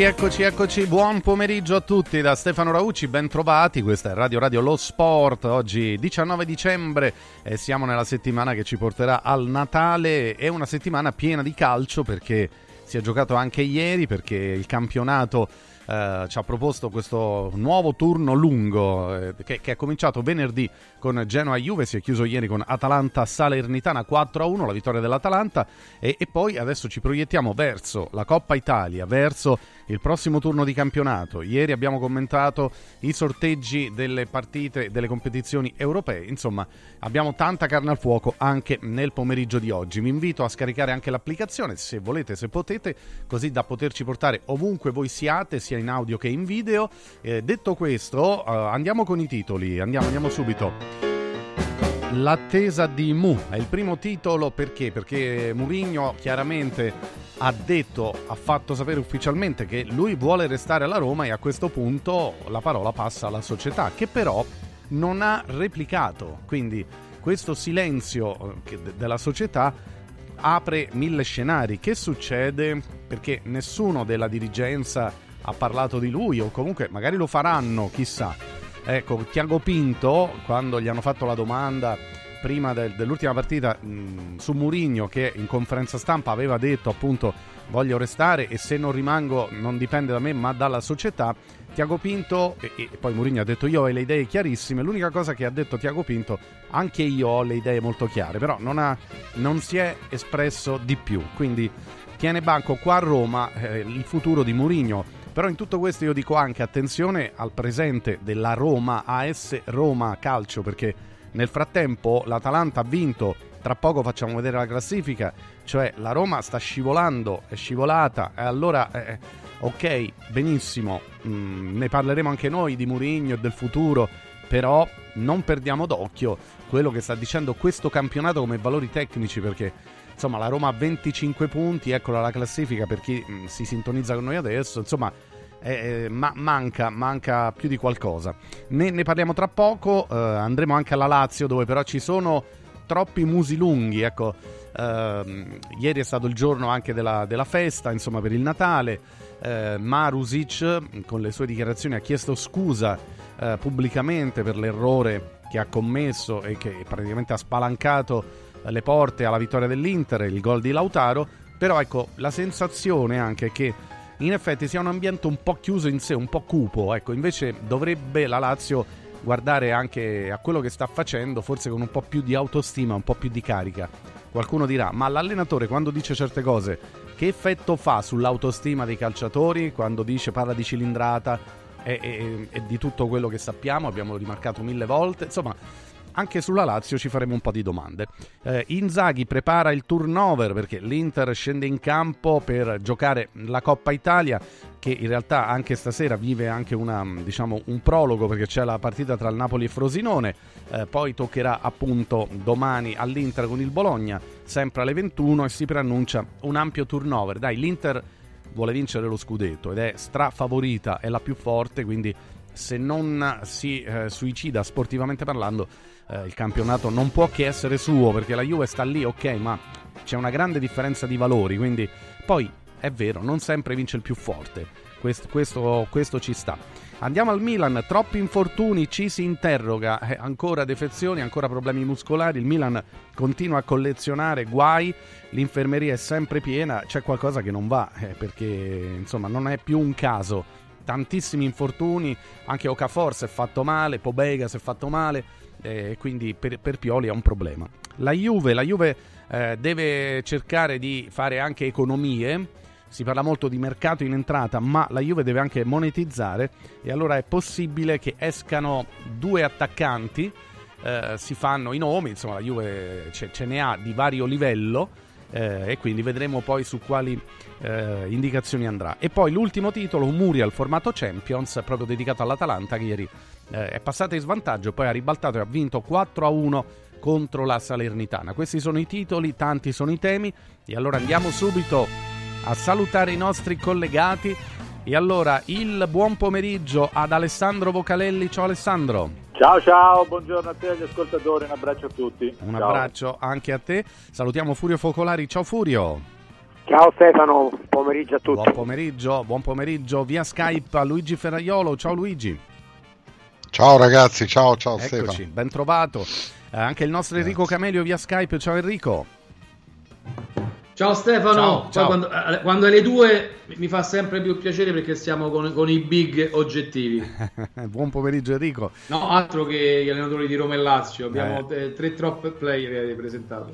Eccoci, eccoci, eccoci, buon pomeriggio a tutti da Stefano Raucci, ben trovati, questa è Radio Radio Lo Sport, oggi 19 dicembre e siamo nella settimana che ci porterà al Natale, è una settimana piena di calcio perché si è giocato anche ieri, perché il campionato eh, ci ha proposto questo nuovo turno lungo eh, che, che, è cominciato venerdì con Genoa Juve, si è chiuso ieri con Atalanta Salernitana 4-1, la vittoria dell'Atalanta e, e poi adesso ci proiettiamo verso la Coppa Italia, verso il prossimo turno di campionato. Ieri abbiamo commentato i sorteggi delle partite delle competizioni europee. Insomma, abbiamo tanta carne al fuoco anche nel pomeriggio di oggi. Vi invito a scaricare anche l'applicazione se volete, se potete, così da poterci portare ovunque voi siate, sia in audio che in video. Eh, detto questo, uh, andiamo con i titoli. Andiamo, andiamo subito. L'attesa di Mu è il primo titolo perché? Perché Mourinho chiaramente ha detto, ha fatto sapere ufficialmente che lui vuole restare alla Roma e a questo punto la parola passa alla società che però non ha replicato. Quindi questo silenzio eh, della società apre mille scenari. Che succede? Perché nessuno della dirigenza ha parlato di lui o comunque magari lo faranno, chissà. Ecco, Tiago Pinto, quando gli hanno fatto la domanda prima del, dell'ultima partita mh, su Murigno che in conferenza stampa aveva detto appunto voglio restare e se non rimango non dipende da me ma dalla società Tiago Pinto e, e poi Murigno ha detto io ho le idee chiarissime l'unica cosa che ha detto Tiago Pinto anche io ho le idee molto chiare però non, ha, non si è espresso di più. Quindi tiene banco qua a Roma eh, il futuro di Murigno però in tutto questo io dico anche attenzione al presente della Roma AS Roma Calcio perché nel frattempo l'Atalanta ha vinto, tra poco facciamo vedere la classifica, cioè la Roma sta scivolando, è scivolata e allora eh, ok, benissimo, mm, ne parleremo anche noi di Murigno e del futuro, però non perdiamo d'occhio quello che sta dicendo questo campionato come valori tecnici perché insomma la Roma ha 25 punti, eccola la classifica per chi mm, si sintonizza con noi adesso, insomma eh, ma manca, manca, più di qualcosa. Ne, ne parliamo tra poco, eh, andremo anche alla Lazio dove però ci sono troppi musi lunghi, ecco, eh, ieri è stato il giorno anche della, della festa, insomma per il Natale, eh, Marusic con le sue dichiarazioni ha chiesto scusa eh, pubblicamente per l'errore che ha commesso e che praticamente ha spalancato le porte alla vittoria dell'Inter, il gol di Lautaro, però ecco la sensazione anche che in effetti sia un ambiente un po' chiuso in sé, un po' cupo, ecco, invece dovrebbe la Lazio guardare anche a quello che sta facendo, forse con un po' più di autostima, un po' più di carica. Qualcuno dirà, ma l'allenatore quando dice certe cose, che effetto fa sull'autostima dei calciatori? Quando dice parla di cilindrata e, e, e di tutto quello che sappiamo, abbiamo rimarcato mille volte, insomma anche sulla Lazio ci faremo un po' di domande. Eh, Inzaghi prepara il turnover perché l'Inter scende in campo per giocare la Coppa Italia che in realtà anche stasera vive anche una, diciamo, un prologo perché c'è la partita tra il Napoli e Frosinone, eh, poi toccherà appunto domani all'Inter con il Bologna, sempre alle 21 e si preannuncia un ampio turnover. Dai, l'Inter vuole vincere lo scudetto ed è strafavorita, è la più forte, quindi se non si eh, suicida sportivamente parlando eh, il campionato non può che essere suo perché la Juve sta lì, ok, ma c'è una grande differenza di valori, quindi poi è vero, non sempre vince il più forte, questo, questo, questo ci sta. Andiamo al Milan, troppi infortuni, ci si interroga, eh, ancora defezioni, ancora problemi muscolari, il Milan continua a collezionare guai, l'infermeria è sempre piena, c'è qualcosa che non va, eh, perché insomma non è più un caso, tantissimi infortuni, anche Okafor si è fatto male, Pobega si è fatto male, e quindi per, per, Pioli è un problema. La Juve, la Juve eh, deve cercare di fare anche economie. Si parla molto di mercato in entrata, ma la Juve deve anche monetizzare e allora è possibile che escano due attaccanti, eh, si fanno i nomi, insomma la Juve ce, ce ne ha di vario livello eh, e quindi vedremo poi su quali eh, indicazioni andrà. E poi l'ultimo titolo, un Muriel formato Champions, proprio dedicato all'Atalanta, che ieri eh, è passata in svantaggio, poi ha ribaltato e ha vinto 4 a 1 contro la Salernitana. Questi sono i titoli, tanti sono i temi e allora andiamo subito a salutare i nostri collegati E allora il buon pomeriggio ad Alessandro Vocalelli. Ciao Alessandro. Ciao ciao, buongiorno a te e agli ascoltatori, un abbraccio a tutti. Un ciao. abbraccio anche a te. Salutiamo Furio Focolari. Ciao Furio. Ciao Stefano, pomeriggio a tutti. Buon pomeriggio, buon pomeriggio via Skype a Luigi Ferraiolo. Ciao Luigi. Ciao ragazzi, ciao ciao Eccoci, Stefano. ben trovato. Eh, anche il nostro Enrico Grazie. Camelio via Skype. Ciao Enrico. Ciao Stefano, Ciao, ciao. Quando, eh, quando alle due mi fa sempre più piacere perché stiamo con, con i big oggettivi. buon pomeriggio Enrico. No, altro che gli allenatori di Roma e Lazio, abbiamo Eh. tre top player presentato.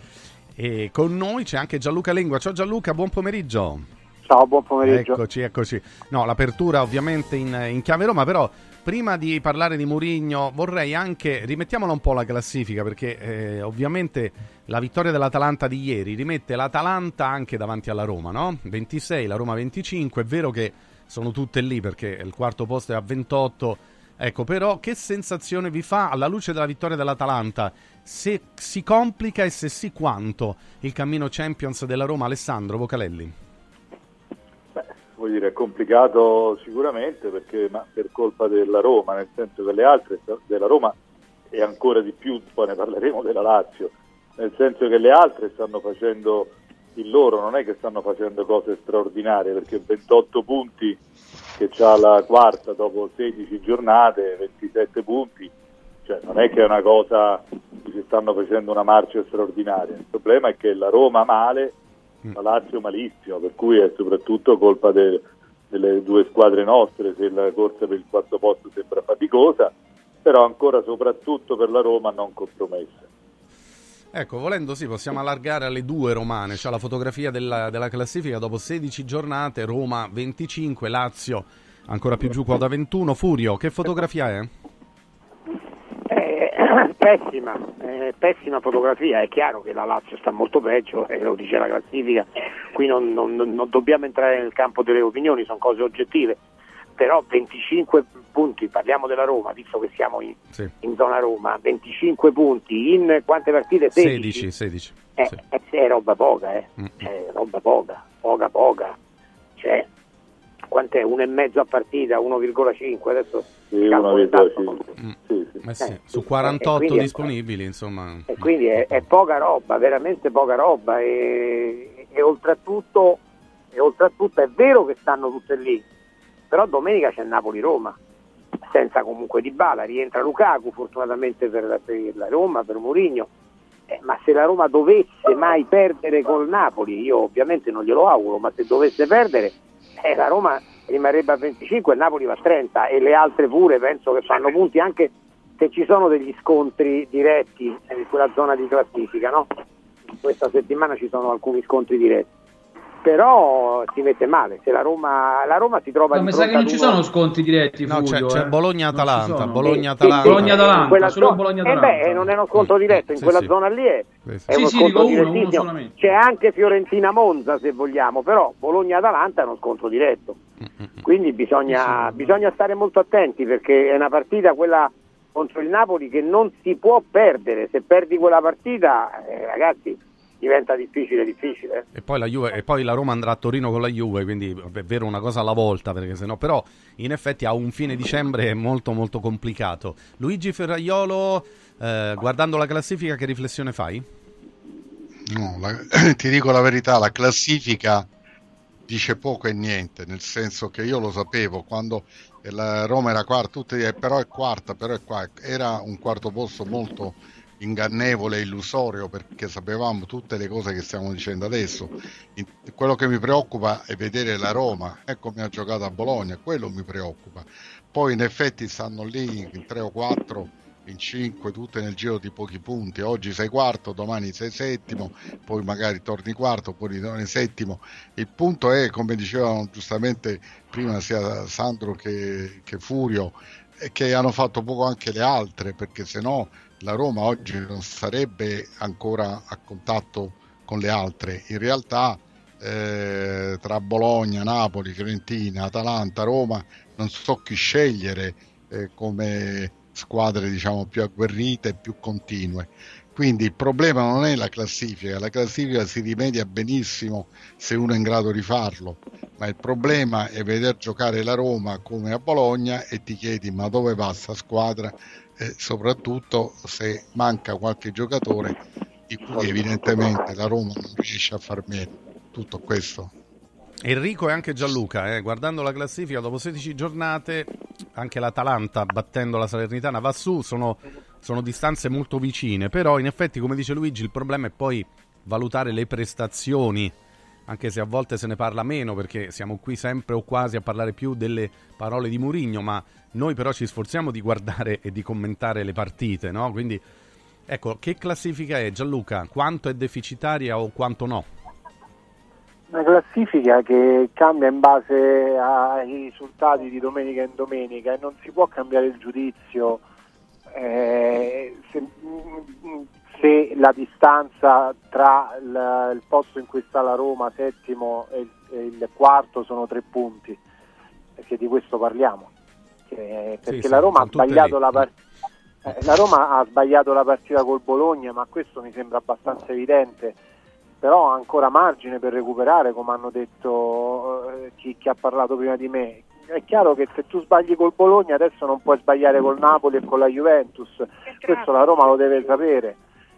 E con noi c'è anche Gianluca Lengua. Ciao Gianluca, buon pomeriggio. Ciao, buon pomeriggio. Eccoci, eccoci. No, l'apertura ovviamente in, in chiave Roma, però prima di parlare di Murigno vorrei anche rimettiamola un po' la classifica perché eh, ovviamente la vittoria dell'Atalanta di ieri rimette l'Atalanta anche davanti alla Roma, no? 26, la Roma 25, è vero che sono tutte lì perché il quarto posto è a 28. Ecco, però che sensazione vi fa alla luce della vittoria dell'Atalanta? Se si complica e se sì quanto il cammino Champions della Roma, Alessandro Vocalelli? Vuol dire, è complicato sicuramente perché ma per colpa della Roma, nel senso che le altre, della Roma e ancora di più, poi ne parleremo della Lazio, nel senso che le altre stanno facendo il loro, non è che stanno facendo cose straordinarie perché 28 punti che c'ha la quarta dopo 16 giornate, 27 punti, cioè non è che è una cosa che si stanno facendo una marcia straordinaria, il problema è che la Roma male, la Lazio malissimo, per cui è soprattutto colpa de- delle due squadre nostre se la corsa per il quarto posto sembra faticosa, però ancora soprattutto per la Roma non compromessa. Ecco, volendo sì, possiamo allargare alle due romane, c'è la fotografia della, della classifica dopo 16 giornate, Roma 25, Lazio ancora più giù quota 21, Furio, che fotografia è? Eh, pessima, eh, pessima fotografia, è chiaro che la Lazio sta molto peggio, e lo dice la classifica, qui non, non- non dobbiamo entrare nel campo delle opinioni, sono cose oggettive, però 25 punti, parliamo della Roma, visto che siamo in, Sì, in zona Roma, 25 punti in quante partite? 16, 16. Eh, sì. eh, sì, è roba poca, eh. Mm. È roba poca, poca poca. Cioè, quant'è? Uno e mezzo a partita, 1,5, adesso Sì, una calcolo vita, esatto. sì. Mm. Sì, sì. Eh sì, Eh, su sì, 48 e quindi è- disponibili, insomma. E quindi è, è poca roba, veramente poca roba e, e oltretutto, e oltretutto è vero che stanno tutte lì, però domenica c'è Napoli-Roma, senza comunque Di Bala, rientra Lukaku fortunatamente per, la- per la Roma, per Mourinho, Eh, ma se la Roma dovesse mai perdere col Napoli, io ovviamente non glielo auguro, ma se dovesse perdere, eh, la Roma rimarrebbe a 25 e il Napoli va a 30 e le altre pure penso che fanno punti anche se ci sono degli scontri diretti in quella zona di classifica, no? Questa settimana ci sono alcuni scontri diretti. Però si mette male, se la Roma, la Roma si trova No, di mi sa che non ci sono sconti diretti. No, c'è- Fulvio, c'è eh. Bologna-Atalanta. Bologna-Atalanta. Bologna-Atalanta, solo zona- Bologna-Atalanta. Eh beh, non è uno scontro diretto, in Sì, quella sì. zona lì è, Sì, sì. è Sì, uno sì, scontro dico uno, uno. C'è anche Fiorentina-Monza se vogliamo, però Bologna-Atalanta è uno scontro diretto. Quindi bisogna, bisogna stare molto attenti perché è una partita quella contro il Napoli che non si può perdere. Se perdi quella partita, eh, ragazzi, diventa difficile, difficile. E poi, la Juve- e poi la Roma andrà a Torino con la Juve, quindi è vero una cosa alla volta, perché sennò però in effetti a un fine dicembre è molto molto complicato. Luigi Ferraiolo, eh, guardando la classifica, che riflessione fai? No, la- ti dico la verità, la classifica dice poco e niente, nel senso che io lo sapevo quando la Roma era quarta, tutti eh, però è quarta, però è quarta, era un quarto posto molto ingannevole e illusorio perché sapevamo tutte le cose che stiamo dicendo adesso. Quello che mi preoccupa è vedere la Roma, e come ha giocato a Bologna, quello mi preoccupa. Poi in effetti stanno lì in 3 o 4 in 5 tutte nel giro di pochi punti. Oggi sei quarto, domani sei settimo, poi magari torni quarto, poi ritorni settimo. Il punto è, come dicevano giustamente prima sia Sandro che, che Furio, che hanno fatto poco anche le altre, perché se no la Roma oggi non sarebbe ancora a contatto con le altre. In realtà eh, tra Bologna, Napoli, Fiorentina, Atalanta, Roma, non so chi scegliere eh, come squadre diciamo più agguerrite e più continue. Quindi il problema non è la classifica, la classifica si rimedia benissimo se uno è in grado di farlo, ma il problema è vedere giocare la Roma come a Bologna e ti chiedi ma dove va sta squadra e soprattutto se manca qualche giocatore di cui evidentemente la Roma non riesce a far meno. Tutto questo. Enrico e anche Gianluca, eh, guardando la classifica, dopo 16 giornate, anche l'Atalanta battendo la Salernitana va su, sono sono distanze molto vicine, però in effetti, come dice Luigi, il problema è poi valutare le prestazioni, anche se a volte se ne parla meno, perché siamo qui sempre o quasi a parlare più delle parole di Murigno, ma noi però ci sforziamo di guardare e di commentare le partite, no? Quindi, ecco, che classifica è Gianluca? Quanto è deficitaria o quanto no? Una classifica che cambia in base ai risultati di domenica in domenica e non si può cambiare il giudizio eh, se, se, la distanza tra il, il, posto in cui sta la Roma, settimo, e il, e il, quarto sono tre punti, perché di questo parliamo. Che, perché sì, la, Roma ha sbagliato la, part- eh, la Roma ha sbagliato la partita col Bologna, ma questo mi sembra abbastanza evidente. Però ha ancora margine per recuperare, come hanno detto eh, chi, chi, ha parlato prima di me. È chiaro che se tu sbagli col Bologna adesso non puoi sbagliare col Napoli e con la Juventus, questo la Roma lo deve sapere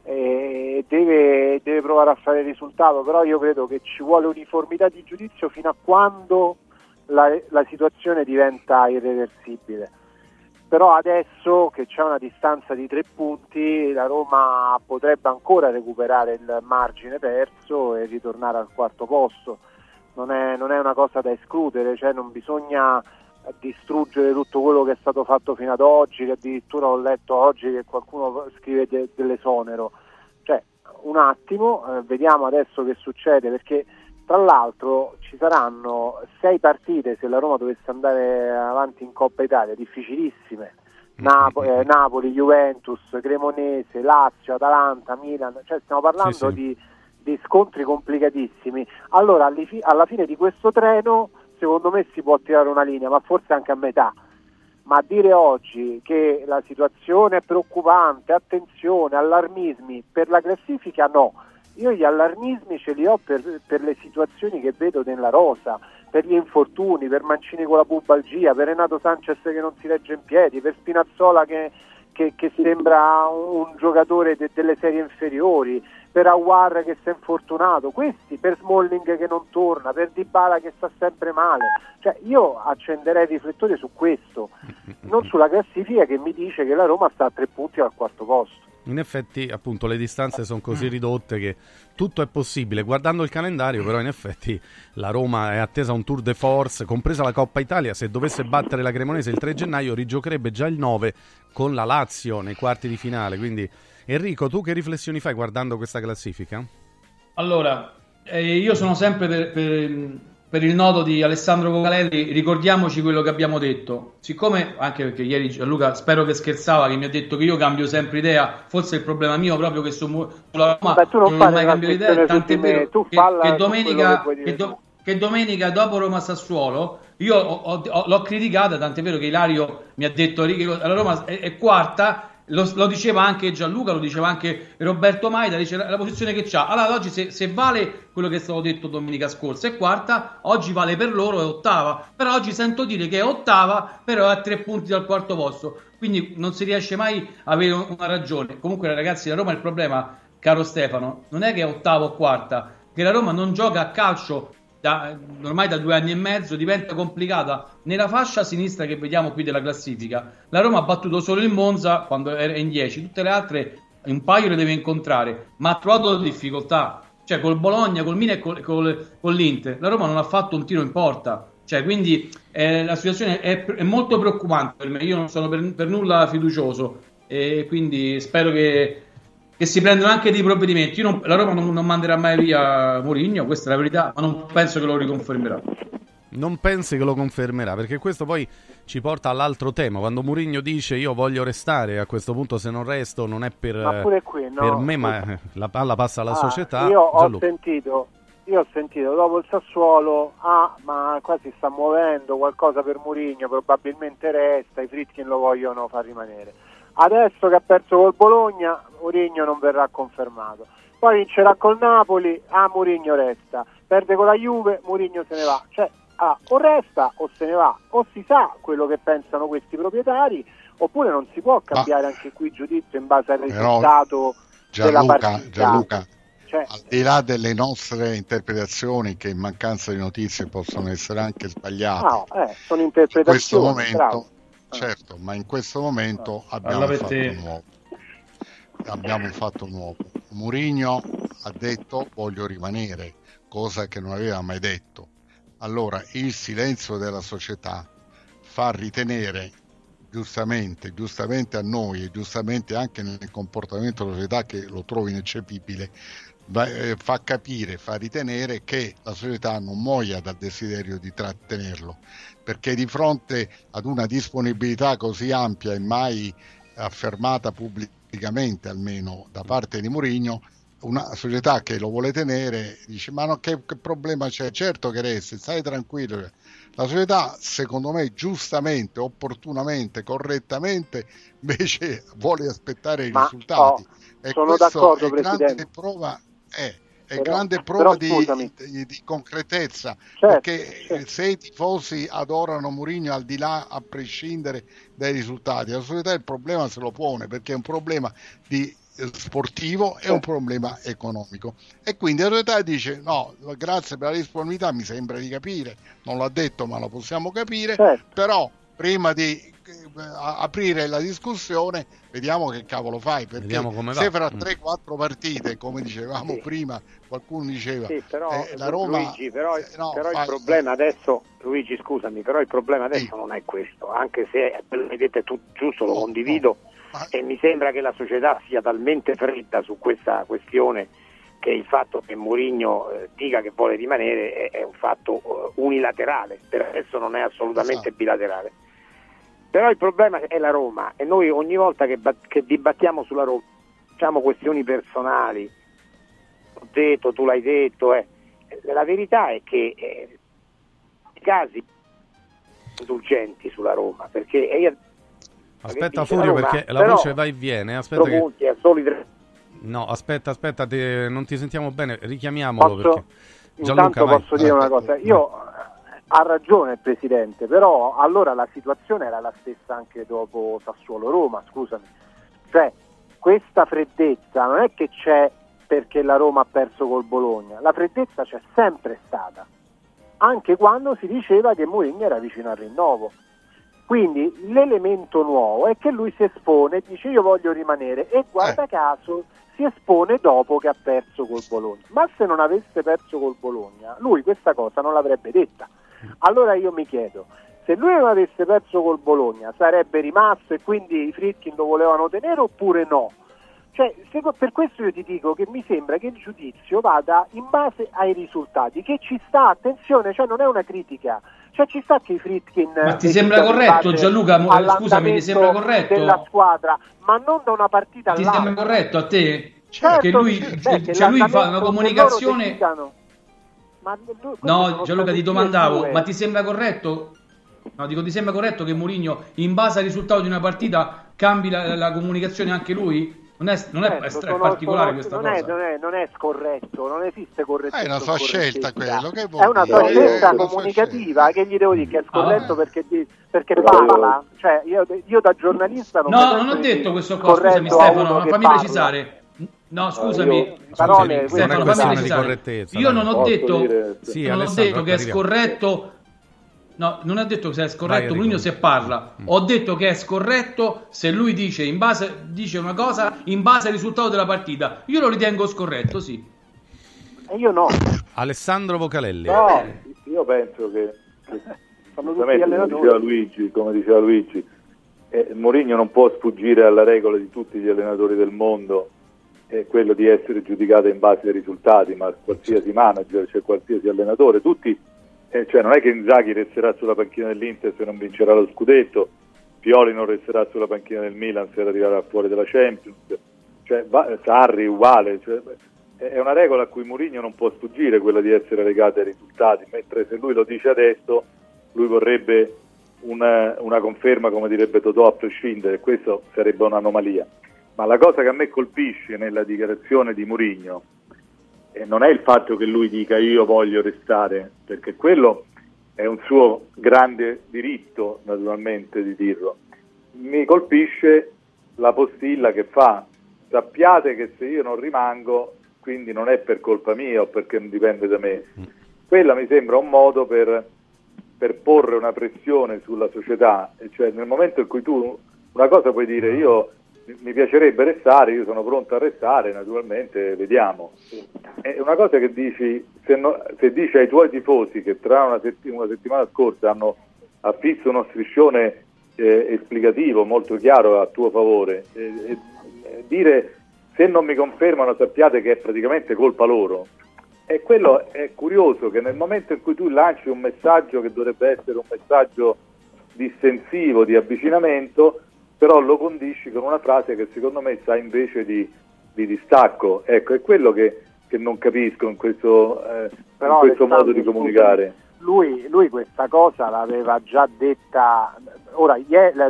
e deve, deve provare a fare il risultato, però io credo che ci vuole uniformità di giudizio fino a quando la, la situazione diventa irreversibile. Però adesso che c'è una distanza di tre punti, la Roma potrebbe ancora recuperare il margine perso e ritornare al quarto posto non è, non è una cosa da escludere, cioè non bisogna distruggere tutto quello che è stato fatto fino ad oggi, che addirittura ho letto oggi che qualcuno scrive de- dell'esonero. Cioè, un attimo, eh, vediamo adesso che succede, perché tra l'altro ci saranno sei partite se la Roma dovesse andare avanti in Coppa Italia, difficilissime. Napo- eh, Napoli, Juventus, Cremonese, Lazio, Atalanta, Milan, cioè stiamo parlando sì, sì. di di scontri complicatissimi. Allora alla fine di questo treno secondo me si può tirare una linea, ma forse anche a metà. Ma dire oggi che la situazione è preoccupante, attenzione, allarmismi per la classifica no. Io gli allarmismi ce li ho per, per le situazioni che vedo nella rosa, per gli infortuni, per Mancini con la pubalgia, per Renato Sanchez che non si regge in piedi, per Spinazzola che, che, che sembra un, un giocatore de, delle serie inferiori, per Awar che si è infortunato, questi per Smalling che non torna, per Dybala che sta sempre male. Cioè io accenderei i riflettori su questo, non sulla classifica che mi dice che la Roma sta a tre punti al quarto posto. In effetti, appunto, le distanze sono così ridotte che tutto è possibile. Guardando il calendario, però, in effetti la Roma è attesa un tour de force, compresa la Coppa Italia. Se dovesse battere la Cremonese il 3 gennaio, rigiocherebbe già il 9 con la Lazio nei quarti di finale. Quindi Enrico, tu che riflessioni fai guardando questa classifica? Allora, eh, io sono sempre per, per, per, il nodo di Alessandro Vocalelli, ricordiamoci quello che abbiamo detto. Siccome, anche perché ieri Gianluca spero che scherzava, che mi ha detto che io cambio sempre idea, forse è il problema mio proprio che su, sulla Roma Beh, non, non ho mai cambiato idea, tant'è vero che, che, domenica... Che, do, che domenica dopo Roma Sassuolo io ho, ho, l'ho criticata, tant'è vero che Ilario mi ha detto che la Roma è, è quarta lo, lo, diceva anche Gianluca, lo diceva anche Roberto Maida, dice la, la posizione che c'ha. Allora oggi se, se, vale quello che è stato detto domenica scorsa è quarta, oggi vale per loro è ottava, però oggi sento dire che è ottava, però è a tre punti dal quarto posto, quindi non si riesce mai a avere una ragione. Comunque ragazzi, la Roma il problema, caro Stefano, non è che è ottava o quarta, che la Roma non gioca a calcio da, ormai da due anni e mezzo diventa complicata nella fascia sinistra che vediamo qui della classifica. La Roma ha battuto solo il Monza quando era in 10, tutte le altre un paio le deve incontrare, ma ha trovato difficoltà. Cioè col Bologna, col Milan e col, col, con l'Inter, la Roma non ha fatto un tiro in porta. Cioè, quindi eh, la situazione è, è, molto preoccupante per me. Io non sono per, per nulla fiducioso e quindi spero che che si prendono anche dei provvedimenti. Non, la Roma non, non, manderà mai via Mourinho, questa è la verità, ma non penso che lo riconfermerà. Non pensi che lo confermerà, perché questo poi ci porta all'altro tema. Quando Mourinho dice io voglio restare, a questo punto se non resto non è per, qui, no, per me, ma la palla passa alla ah, società. Io ho, sentito, io ho sentito dopo il Sassuolo, ah ma qua si sta muovendo qualcosa per Mourinho, probabilmente resta, i Fritkin lo vogliono far rimanere Adesso che ha perso col Bologna, Mourinho non verrà confermato. Poi vincerà col Napoli, ah Mourinho resta. Perde con la Juve, Mourinho se ne va. Cioè, ah, o resta o se ne va. O si sa quello che pensano questi proprietari, oppure non si può cambiare Ma... anche qui il giudizio in base al risultato Gianluca, della partita. Gianluca, cioè, al di là delle nostre interpretazioni che in mancanza di notizie possono essere anche sbagliate, no, eh, sono interpretazioni. In questo momento, certo, ma in questo momento abbiamo un fatto nuovo. Abbiamo un fatto nuovo. Murigno ha detto voglio rimanere, cosa che non aveva mai detto. Allora il silenzio della società fa ritenere giustamente, giustamente a noi e giustamente anche nel comportamento della società che lo trovo ineccepibile, eh, fa capire, fa ritenere che la società non muoia dal desiderio di trattenerlo, perché di fronte ad una disponibilità così ampia e mai affermata pubblicamente almeno da parte di Mourinho, una società che lo vuole tenere dice ma no, che, che problema c'è? Certo che resta, stai tranquillo. La società secondo me giustamente, opportunamente, correttamente invece vuole aspettare i ma, risultati. Oh, e sono d'accordo, Presidente. Prova, è, è però, grande prova di, di, di, concretezza certo, perché certo. se i tifosi adorano Mourinho al di là a prescindere dai risultati la società il problema se lo pone perché è un problema di eh, sportivo è un problema economico. E quindi la società dice no grazie per la disponibilità mi sembra di capire. Non l'ha detto ma lo possiamo capire. Certo. però prima di aprire la discussione, vediamo che cavolo fai, perché se fra 3-4 mm. partite, come dicevamo sì. prima, qualcuno diceva, sì, però, eh, la Roma... Luigi, però, eh, no, però fai... il problema adesso, Luigi scusami, però il problema adesso sì. non è questo, anche se quello che hai detto è tu, giusto, lo no, condivido no. Ma... e mi sembra che la società sia talmente fredda su questa questione che il fatto che Mourinho eh, dica che vuole rimanere è, è un fatto unilaterale, per adesso non è assolutamente esatto. bilaterale. Però il problema è la Roma e noi ogni volta che, che dibattiamo sulla Roma facciamo questioni personali, ho detto, tu l'hai detto, eh. la verità è che eh, i casi indulgenti sulla Roma, perché io, Aspetta Furio Roma, perché la voce va e viene, aspetta che... tre... No, aspetta, aspetta, te... non ti sentiamo bene, richiamiamolo posso... perché... Gianluca, Intanto vai. posso dire una cosa, io ha ragione il Presidente, però allora la situazione era la stessa anche dopo Sassuolo-Roma, scusami. Cioè, questa freddezza non è che c'è perché la Roma ha perso col Bologna, la freddezza c'è sempre stata, anche quando si diceva che Mourinho era vicino al rinnovo. Quindi l'elemento nuovo è che lui si espone, dice io voglio rimanere e guarda eh. caso si espone dopo che ha perso col Bologna. Ma se non avesse perso col Bologna, lui questa cosa non l'avrebbe detta. Allora io mi chiedo, se lui non avesse perso col Bologna sarebbe rimasto e quindi i Fritkin lo volevano tenere oppure no? Cioè, se, per questo io ti dico che mi sembra che il giudizio vada in base ai risultati, che ci sta, attenzione, cioè non è una critica, cioè ci sta che i Fritkin... Ma ti sembra corretto Gianluca? Scusami, ti sembra corretto? Della squadra, ma non da una partita all'altra. Ti sembra corretto a te? Certo, che lui, certo, cioè lui fa una comunicazione no, Gianluca ti domandavo, ma ti sembra corretto? No, dico, ti sembra corretto che Mourinho, in base al risultato di una partita, cambi la, la comunicazione anche lui? Non è, non è, certo, è sono, particolare sono, questa non cosa. È, non, è, non è scorretto, non esiste corretto. È una sua scelta quello. Che è una sua scelta comunicativa. Che gli devo dire che è scorretto ah, perché, perché parla. Cioè, io, io, da giornalista non No, non ho detto questo qua. Scusami, Stefano, fammi parla. precisare. No, scusami, parole, Stefano, fammi precisare. Io non ho detto, dire... sì, non ho detto che è scorretto. No, non ho detto che è scorretto Mourinho se parla. Mm. Ho detto che è scorretto se lui dice, in base, dice una cosa in base al risultato della partita. Io lo ritengo scorretto, sì. E io no. Alessandro Vocalelli. No, io penso che, che come diceva Luigi, come diceva Luigi eh, Mourinho non può sfuggire alla regola di tutti gli allenatori del mondo è quello di essere giudicato in base ai risultati, ma qualsiasi manager, cioè qualsiasi allenatore, tutti, eh, cioè non è che Inzaghi resterà sulla panchina dell'Inter se non vincerà lo scudetto, Pioli non resterà sulla panchina del Milan se arriverà fuori dalla Champions, cioè, va, Sarri uguale, cioè, è una regola a cui Mourinho non può sfuggire quella di essere legato ai risultati, mentre se lui lo dice adesso, lui vorrebbe una, una conferma, come direbbe Totò, a prescindere, questo sarebbe un'anomalia. Ma la cosa che a me colpisce nella dichiarazione di Murigno eh, non è il fatto che lui dica io voglio restare, perché quello è un suo grande diritto naturalmente di dirlo. Mi colpisce la postilla che fa, sappiate che se io non rimango, quindi non è per colpa mia o perché non dipende da me. Mm. Quella mi sembra un modo per, per porre una pressione sulla società, cioè nel momento in cui tu una cosa puoi dire io mi piacerebbe restare, io sono pronto a restare, naturalmente vediamo. È una cosa che dici, se, no, se dici ai tuoi tifosi che tra una, setti- una settimana scorsa hanno affisso uno striscione eh, esplicativo molto chiaro a tuo favore, eh, eh, dire se non mi confermano sappiate che è praticamente colpa loro. E quello è curioso che nel momento in cui tu lanci un messaggio che dovrebbe essere un messaggio distensivo, di avvicinamento, però lo condisci con una frase che secondo me sa invece di, di distacco. Ecco, è quello che, che non capisco in questo, eh, in questo modo di comunicare. Lui, lui, questa cosa l'aveva già detta, ora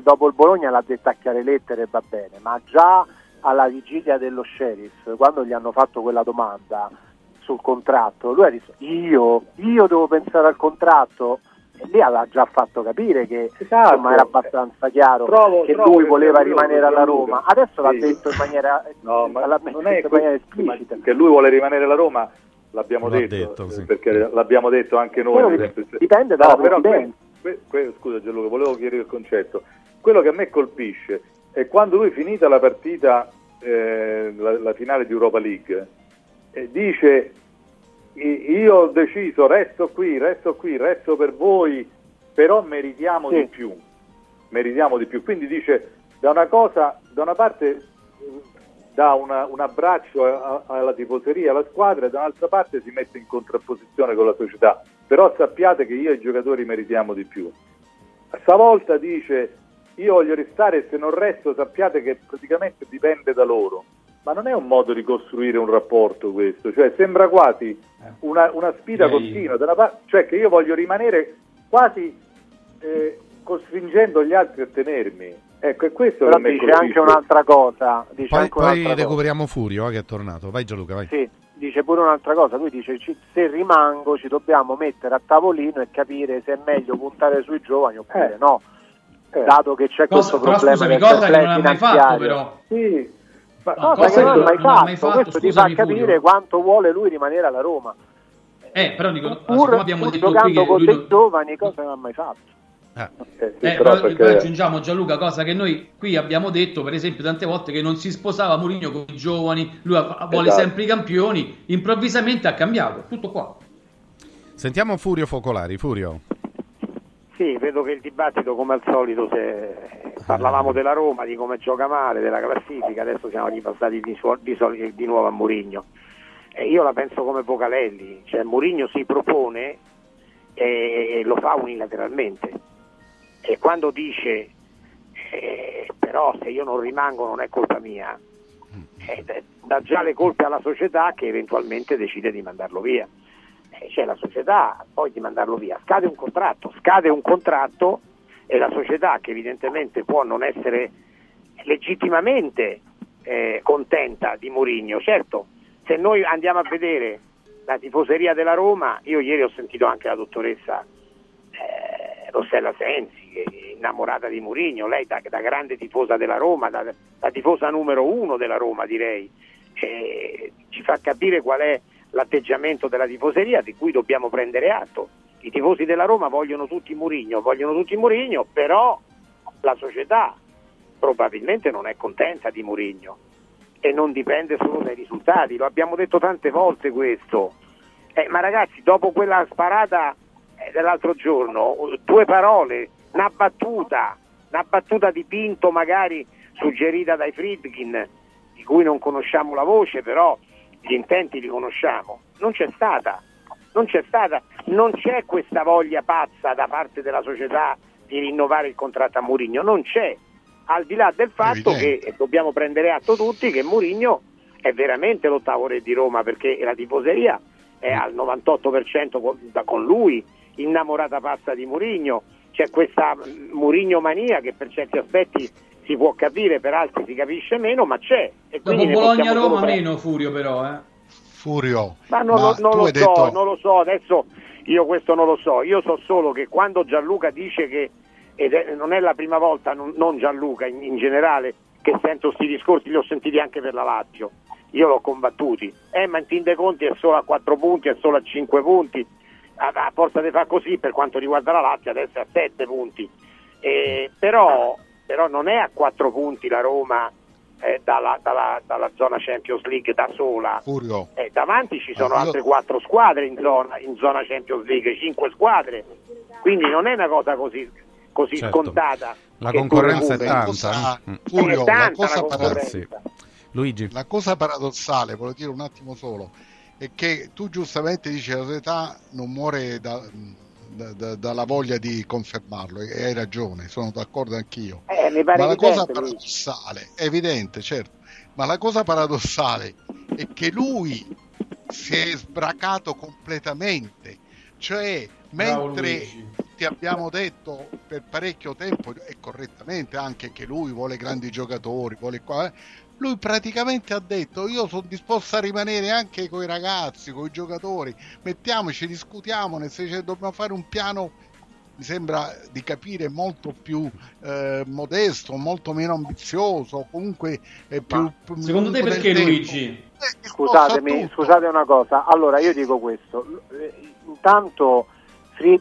dopo il Bologna l'ha detta a chiare lettere va bene, ma già alla vigilia dello sheriff, quando gli hanno fatto quella domanda sul contratto, lui ha detto io, io devo pensare al contratto, lì aveva già fatto capire che esatto. insomma, era abbastanza chiaro trovo, che trovo lui voleva rimanere alla Roma. Adesso sì. l'ha detto in maniera, no, ma non è in maniera esplicita. Che lui vuole rimanere alla Roma l'abbiamo detto, detto sì. perché l'abbiamo detto anche noi. Dipende dalla no, però que, que, que, Scusa Gianluca, volevo chiarire il concetto. Quello che a me colpisce è quando lui finita la partita, eh, la, la, finale di Europa League, eh, dice io ho deciso, resto qui, resto qui, resto per voi, però meritiamo sì. di più, meritiamo di più. Quindi dice, da una cosa, da una parte dà una, un abbraccio a, a, alla tifoseria, alla squadra e da un'altra parte si mette in contrapposizione con la società. Però sappiate che io e i giocatori meritiamo di più. Stavolta dice io voglio restare e se non resto sappiate che praticamente dipende da loro ma non è un modo di costruire un rapporto questo, cioè sembra quasi eh. una, una sfida Ehi. continua, pa- cioè che io voglio rimanere quasi eh, costringendo gli altri a tenermi. Ecco, è questo Però che dice anche un'altra cosa. Dice poi, anche poi recuperiamo cosa. Furio eh, che è tornato. Vai Gianluca, vai. Sì, dice pure un'altra cosa. Lui dice se rimango ci dobbiamo mettere a tavolino e capire se è meglio puntare sui giovani oppure eh. no. Eh. Dato che c'è cosa, questo problema scusami, cosa che non ha mai fatto però. Sì, ma cosa, che non, hai fatto, mai fatto, questo ti fa capire quanto vuole lui rimanere alla Roma. Eh, però dico, Pur, abbiamo detto giocando con dei non... giovani, cosa non ha mai fatto. Ah. Eh, sì, eh, però perché... aggiungiamo Gianluca, cosa che noi qui abbiamo detto, per esempio, tante volte che non si sposava Mourinho con i giovani, lui vuole esatto. sempre i campioni, improvvisamente ha cambiato, tutto qua. Sentiamo Furio Focolari, Furio. Sì, vedo che il dibattito come al solito se... parlavamo della Roma, di come gioca male, della classifica, adesso siamo ripassati di, su... di, su... di nuovo a Murigno. E io la penso come Vocalelli, cioè Murigno si propone e lo fa unilateralmente. E quando dice eh, però se io non rimango non è colpa mia, eh, dà già le colpe alla società che eventualmente decide di mandarlo via c'è la società poi di mandarlo via. Scade un contratto, scade un contratto e la società che evidentemente può non essere legittimamente eh, contenta di Mourinho. Certo, se noi andiamo a vedere la tifoseria della Roma, io ieri ho sentito anche la dottoressa eh, Rossella Sensi, innamorata di Mourinho, lei da, da grande tifosa della Roma, da, da, tifosa numero uno della Roma direi, eh, ci fa capire qual è l'atteggiamento della tifoseria di cui dobbiamo prendere atto. I tifosi della Roma vogliono tutti Murigno, vogliono tutti Murigno, però la società probabilmente non è contenta di Murigno e non dipende solo dai risultati, lo abbiamo detto tante volte questo. Eh, ma ragazzi, dopo quella sparata eh, dell'altro giorno, due parole, una battuta, una battuta di Pinto magari suggerita dai Friedkin, di cui non conosciamo la voce, però gli intenti li conosciamo, non c'è stata, non c'è stata, non c'è questa voglia pazza da parte della società di rinnovare il contratto a Murigno, non c'è, al di là del fatto Evidente. che dobbiamo prendere atto tutti che Murigno è veramente l'ottavo re di Roma perché la tifoseria è al 98% con, con lui, innamorata pazza di Murigno, c'è questa Murigno mania che per certi aspetti si può capire, per altri si capisce meno, ma c'è. E Dopo Bologna-Roma meno Furio però, eh. Furio. Ma non, ma lo, non lo so, detto... non lo so, adesso io questo non lo so, io so solo che quando Gianluca dice che, ed è, non è la prima volta, non, non Gianluca in, in, generale, che sento questi discorsi, li ho sentiti anche per la Lazio, io l'ho combattuti, eh ma in fin dei conti è solo a 4 punti, è solo a 5 punti, a, a forza di fare così per quanto riguarda la Lazio adesso è a 7 punti, eh, però però non è a quattro punti la Roma eh, dalla, dalla, dalla, zona Champions League da sola. Eh, davanti ci sono ah, altre quattro squadre in zona, in zona, Champions League, cinque squadre, quindi non è una cosa così, così certo. scontata. La concorrenza è tanta. Cosa, eh. Furio, è tanta la, cosa la, sì. Luigi. la cosa paradossale, voglio dire un attimo solo, è che tu giustamente dici che la società non muore da da, dalla voglia di confermarlo e hai ragione, sono d'accordo anch'io. Eh, ma la cosa paradossale, è evidente, certo, ma la cosa paradossale è che lui si è sbracato completamente, cioè mentre ti abbiamo detto per parecchio tempo e correttamente anche che lui vuole grandi giocatori, vuole qua, eh, lui praticamente ha detto io sono disposto a rimanere anche con i ragazzi, con i giocatori, mettiamoci, discutiamo, nel senso che dobbiamo fare un piano mi sembra di capire molto più eh, modesto, molto meno ambizioso, comunque eh, più, più, Secondo te perché tempo. Luigi? Eh, Scusatemi, scusate una cosa, allora io dico questo, intanto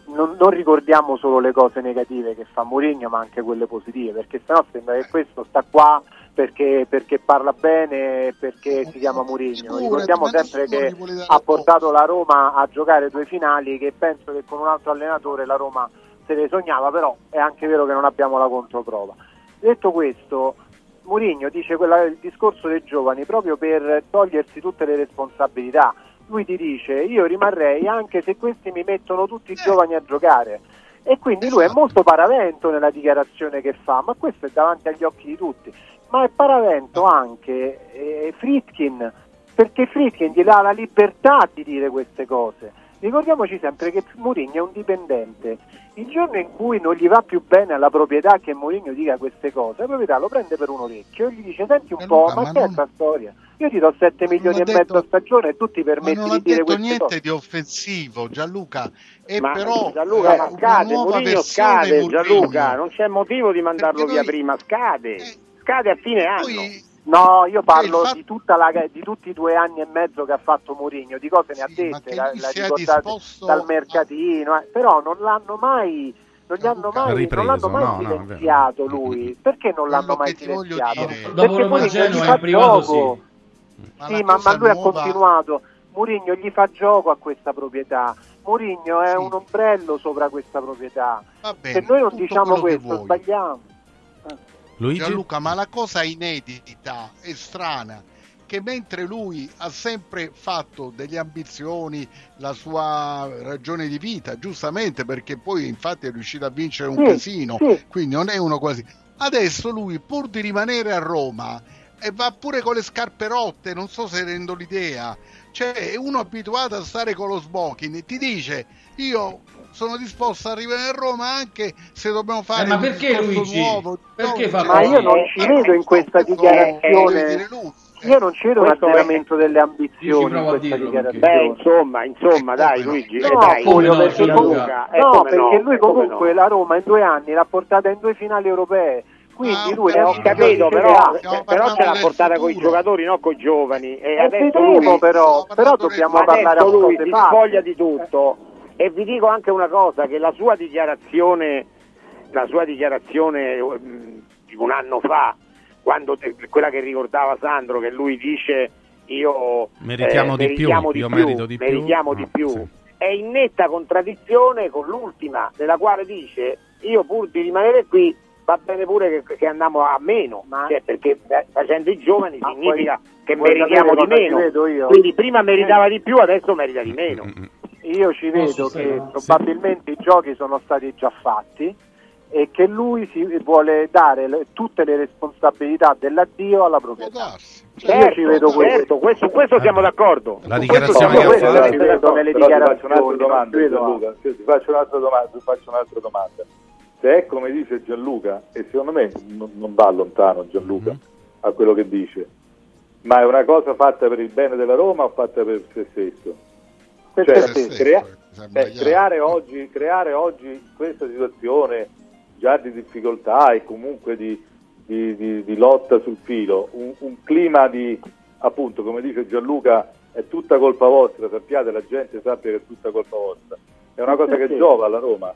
non, non, ricordiamo solo le cose negative che fa Mourinho ma anche quelle positive, perché sennò sembra che questo sta qua perché, perché, parla bene, perché si chiama Mourinho. Ricordiamo sempre che ha portato la Roma a giocare due finali che penso che con un altro allenatore la Roma se le sognava, però è anche vero che non abbiamo la controprova. Detto questo, Mourinho dice quella, il discorso dei giovani proprio per togliersi tutte le responsabilità. Lui ti dice io rimarrei anche se questi mi mettono tutti i eh. giovani a giocare. E quindi lui è esatto. molto paravento nella dichiarazione che fa, ma questo è davanti agli occhi di tutti ma è paravento anche eh, Fritkin, perché Fritkin gli dà la libertà di dire queste cose. Ricordiamoci sempre che Mourinho è un dipendente. Il giorno in cui non gli va più bene alla proprietà che Mourinho dica queste cose, la proprietà lo prende per un orecchio e gli dice senti un po', ma, ma che non... è questa storia? Io ti do 7 milioni e detto... mezzo a stagione e tu ti permetti di dire queste cose. Non ha detto niente di offensivo Gianluca, e ma però Gianluca, ma scade, Mourinho scade Gianluca, non c'è motivo di mandarlo via prima, scade. Eh scade a fine anno. Poi... No, io parlo fatto... di, la, di, tutti i due anni e mezzo che ha fatto Mourinho, di cose ne ha dette, la, la dal mercatino, eh, però non l'hanno mai non, hanno mai, ripreso, non l'hanno mai no, silenziato no, lui. Perché non l'hanno mai silenziato? Dopo Roma Genoa in privato sì. Sì, ma, ma lui nuova... ha continuato. Mourinho gli fa gioco a questa proprietà. Mourinho è sì. un ombrello sopra questa proprietà. Bene, Se noi non diciamo questo, sbagliamo. Luigi? Gianluca, ma la cosa inedita e strana che mentre lui ha sempre fatto delle ambizioni, la sua ragione di vita, giustamente perché poi infatti è riuscito a vincere un sì, casino, sì. quindi non è uno quasi. Adesso lui pur di rimanere a Roma e va pure con le scarpe rotte, non so se rendo l'idea, cioè è uno abituato a stare con lo smoking, ti dice io sono disposto ad arrivare a Roma anche se dobbiamo fare eh, ma perché Luigi? nuovo. Perché fa ma io non ci vedo in questa dichiarazione. Io non c'ero un atteggiamento delle ambizioni in questa dichiarazione. Beh, insomma, insomma, dai Luigi. No, dai, Fulvio, no, perché, Luca, eh, no, perché lui comunque la Roma in due anni l'ha portata in due finali europee. Quindi ah, lui ho capito però, però ce l'ha portata con i giocatori non con i giovani. E eh, adesso lui, però, però dobbiamo parlare a lui si spoglia di tutto e vi dico anche una cosa, che la sua dichiarazione, la sua dichiarazione mm, di un anno fa, quando, quella che ricordava Sandro, che lui dice io meritiamo eh, di più, di io più, merito di meritiamo più, di più. Sì. è in netta contraddizione con l'ultima, nella quale dice io pur di rimanere qui va bene pure che, che andiamo a meno, Ma... cioè, perché facendo i giovani Ma significa poi, che meritiamo di meno. Quindi prima meritava di più, adesso merita di meno. Mm-hmm. Io ci vedo che probabilmente sì. i giochi sono stati già fatti e che lui si vuole dare le, tutte le responsabilità dell'addio alla proprietà. Certo, io ci vedo certo, questo. questo, questo siamo d'accordo. La dichiarazione che ha fatto. Vedo nelle dichiarazioni. Ti faccio un'altra domanda, ti faccio un'altra domanda, ti faccio un'altra domanda. se è come dice Gianluca, e secondo me non, non va lontano Gianluca mm-hmm. a quello che dice, ma è una cosa fatta per il bene della Roma o fatta per se stesso? Per cioè, se stesso. Crea- beh, creare, oggi, creare oggi questa situazione già di difficoltà e comunque di, di, di, di lotta sul filo, un, un, clima di, appunto, come dice Gianluca, è tutta colpa vostra, sappiate, la gente sappia che è tutta colpa vostra. È una cosa che giova alla Roma.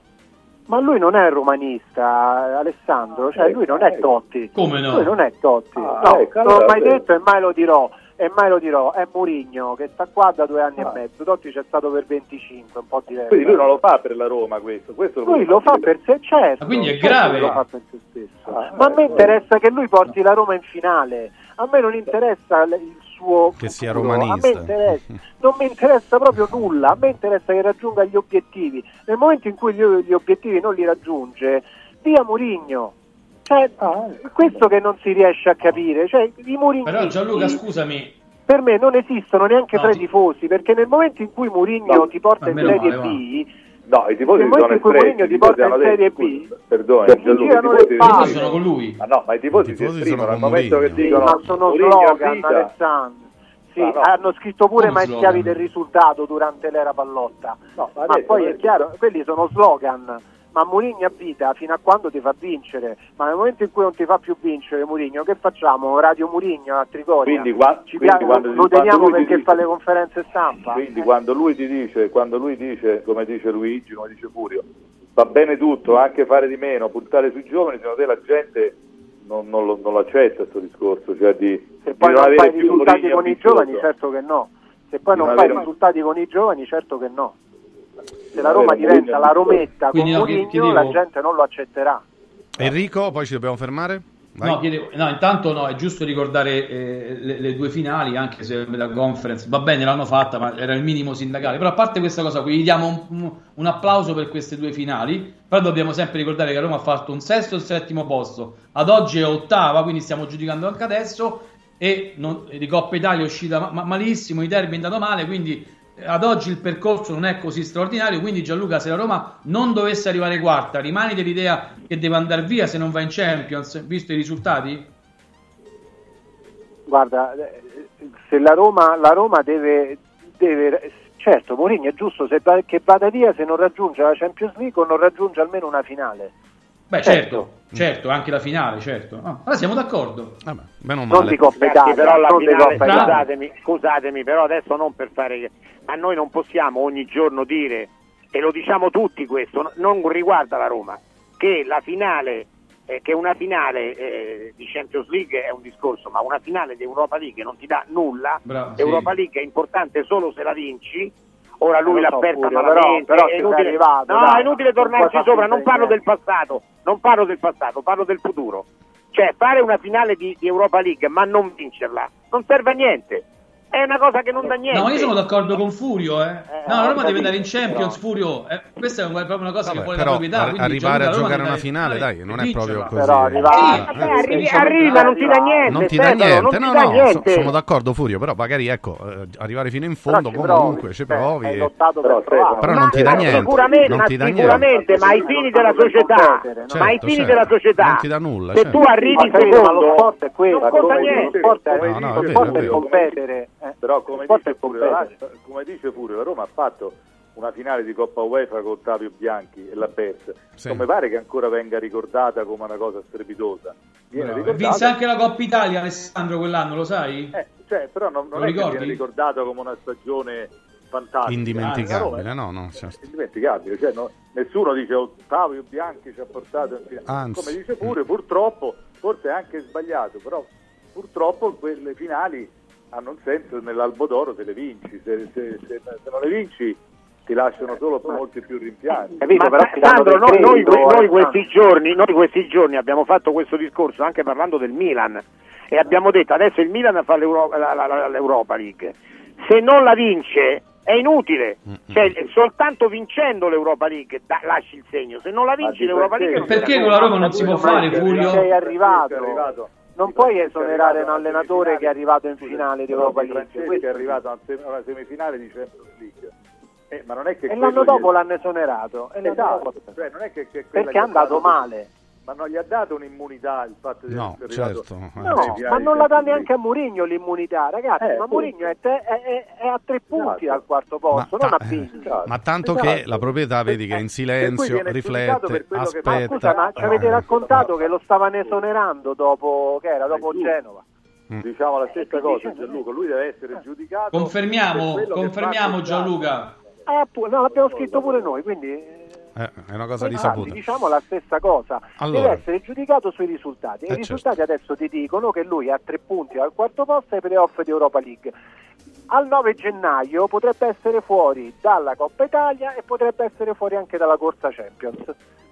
Ma lui non è romanista, Alessandro, cioè lui non è Totti. Come no? Lui non è Totti. Ah, no, ecco, non l'ho mai detto e mai lo dirò e mai lo dirò, è Murigno che sta qua da due anni ah. e mezzo, Totti c'è stato per 25, un po' diverso. Quindi lui non lo fa per la Roma questo, questo lui lo fa per sé, certo. Ma quindi è grave. Lo fa per se stesso. Ah, Ma a me interessa che lui porti la Roma in finale, a me non interessa il suo che sia romanista. A me interessa, non mi interessa proprio nulla, a me interessa che raggiunga gli obiettivi. Nel momento in cui gli obiettivi non li raggiunge, via Murigno cioè, ah, questo che non si riesce a capire. Cioè, i Mourinho Però Gianluca, scusami. Per me non esistono neanche no, tra i tifosi, perché nel momento in cui Mourinho no, ti porta in Serie male, B, No, i tifosi nel momento in cui Mourinho ti porta in Serie B, perdone, Gianluca, i tifosi sono con lui. Ma no, ma i tifosi, I tifosi si esprimono al momento che dicono sì, ma sono slogan, Alessandro. Sì, no, no. hanno scritto pure Come mai schiavi del risultato durante l'era pallotta. No, ma, ma poi è chiaro, quelli sono slogan ma Mourinho a vita fino a quando ti fa vincere, ma nel momento in cui non ti fa più vincere Mourinho, che facciamo? Radio Mourinho a Trigoria? Quindi, qua, Ci quindi quando, lo teniamo perché dice, fa le conferenze stampa? Quindi eh. quando, lui ti dice, quando lui dice, come dice Luigi, come dice Furio, va bene tutto, anche fare di meno, puntare sui giovani, secondo te la gente non, non, lo, non lo, accetta questo discorso, cioè di, Se poi non, non fai risultati con i giovani, certo che no. Se poi non, non fai risultati con i giovani, certo che no se la Roma diventa la Rometta con no, Mourinho chiedevo... la gente non lo accetterà. Enrico, poi ci dobbiamo fermare? No, chiedevo, no, intanto no, è giusto ricordare eh, le, le, due finali, anche se la conference va bene, l'hanno fatta, ma era il minimo sindacale. Però a parte questa cosa qui, gli diamo un, un, un applauso per queste due finali, però dobbiamo sempre ricordare che Roma ha fatto un sesto e un settimo posto, ad oggi è ottava, quindi stiamo giudicando anche adesso, e non, di Coppa Italia è uscita ma, malissimo, i derby è andato male, quindi ad oggi il percorso non è così straordinario, quindi Gianluca se la Roma non dovesse arrivare quarta, rimani dell'idea che deve andare via se non va in Champions, visto i risultati? Guarda, se la Roma, la Roma deve, deve, certo Mourinho è giusto se, che vada via se non raggiunge la Champions League o non raggiunge almeno una finale. Beh, certo, certo, certo anche la finale, certo. Ah, allora siamo d'accordo. Vabbè, meno male. Non di Coppa Italia, però la finale, scusatemi, scusatemi, però adesso non per fare ma noi non possiamo ogni giorno dire, e lo diciamo tutti questo, non riguarda la Roma, che la finale, eh, che una finale eh, di Champions League è un discorso, ma una finale di Europa League non ti dà nulla, Bravo, Europa sì. League è importante solo se la vinci, ora lui l'ha so, persa malamente, però, però è, inutile, arrivato, no, dai, è inutile tornarci sopra, non parlo del passato, non parlo del passato, parlo del futuro. Cioè fare una finale di, di Europa League ma non vincerla non serve a niente è una cosa che non dà niente. No, io sono d'accordo con Furio. Eh. eh no, la Roma deve andare in Champions, però. Furio. Eh, questa è proprio una cosa Vabbè, che vuole la proprietà. Ar- arrivare a giocare una finale, dai, non è proprio così. Però arriva, sì, arrivi, arriva, non ti dà niente. Non ti dà niente, no, no, niente. sono d'accordo Furio, però magari ecco, eh, arrivare fino in fondo comunque ci provi. Però non ti dà niente. Sicuramente, ma ai fini della società, ma ai fini della società. Non ti dà nulla. Se tu arrivi secondo, non conta niente. Lo sport è competere. Eh, però come dice, pure, la, come dice, pure la, Roma ha fatto una finale di Coppa UEFA con Ottavio Bianchi e la persa. Sì. Non mi pare che ancora venga ricordata come una cosa strepitosa. Viene no. Vinse anche la Coppa Italia Alessandro quell'anno, lo sai? Eh, cioè, però non, non è ricordi? che viene ricordato come una stagione fantastica. Indimenticabile, ah, no, no, certo. Indimenticabile, cioè, no, nessuno dice Ottavio Bianchi ci ha portato in finale. Anzi. Come dice pure, purtroppo, forse è anche sbagliato, però purtroppo quelle finali hanno un senso nell'albo d'oro se le vinci, se, se, se, se non le vinci ti lasciano solo molti più rimpianti. Capito, Ma Sandro, noi, noi, noi, questi giorni, noi questi giorni abbiamo fatto questo discorso anche parlando del Milan e abbiamo detto adesso il Milan fa l'Europa, la, la, l'Europa League, se non la vince è inutile, cioè, soltanto vincendo l'Europa League da, lasci il segno, se non la vinci l'Europa League... Non perché con la Roma non si può fare, Furio? Sei arrivato. Sei arrivato non puoi esonerare un allenatore che è arrivato in finale di Europa League. Questo è arrivato a una semifinale di Champions League. Eh, ma non è che e l'anno dopo gli... l'hanno esonerato. Esatto. Cioè, non è che, che Perché è andato male ma non gli ha dato un'immunità il fatto di no, essere certo. no, ma non la dà neanche a Mourinho l'immunità ragazzi eh, ma Mourinho è, te, è, è, a tre punti esatto. al quarto posto ma, non a 20 esatto. ma tanto esatto. che la proprietà vedi che è in silenzio riflette aspetta. Ma scusa ma ci avete raccontato che lo stavano esonerando dopo che era dopo Genova? Mm. diciamo la stessa cosa Gianluca lui deve essere giudicato confermiamo confermiamo Gianluca. Ah, no, l'abbiamo scritto pure noi quindi eh, è una cosa risaputa. Diciamo la stessa cosa, allora. deve essere giudicato sui risultati. Eh, i certo. risultati certo. adesso ti dicono che lui ha tre punti al quarto posto ai playoff di Europa League. Al 9 gennaio potrebbe essere fuori dalla Coppa Italia e potrebbe essere fuori anche dalla Corsa Champions.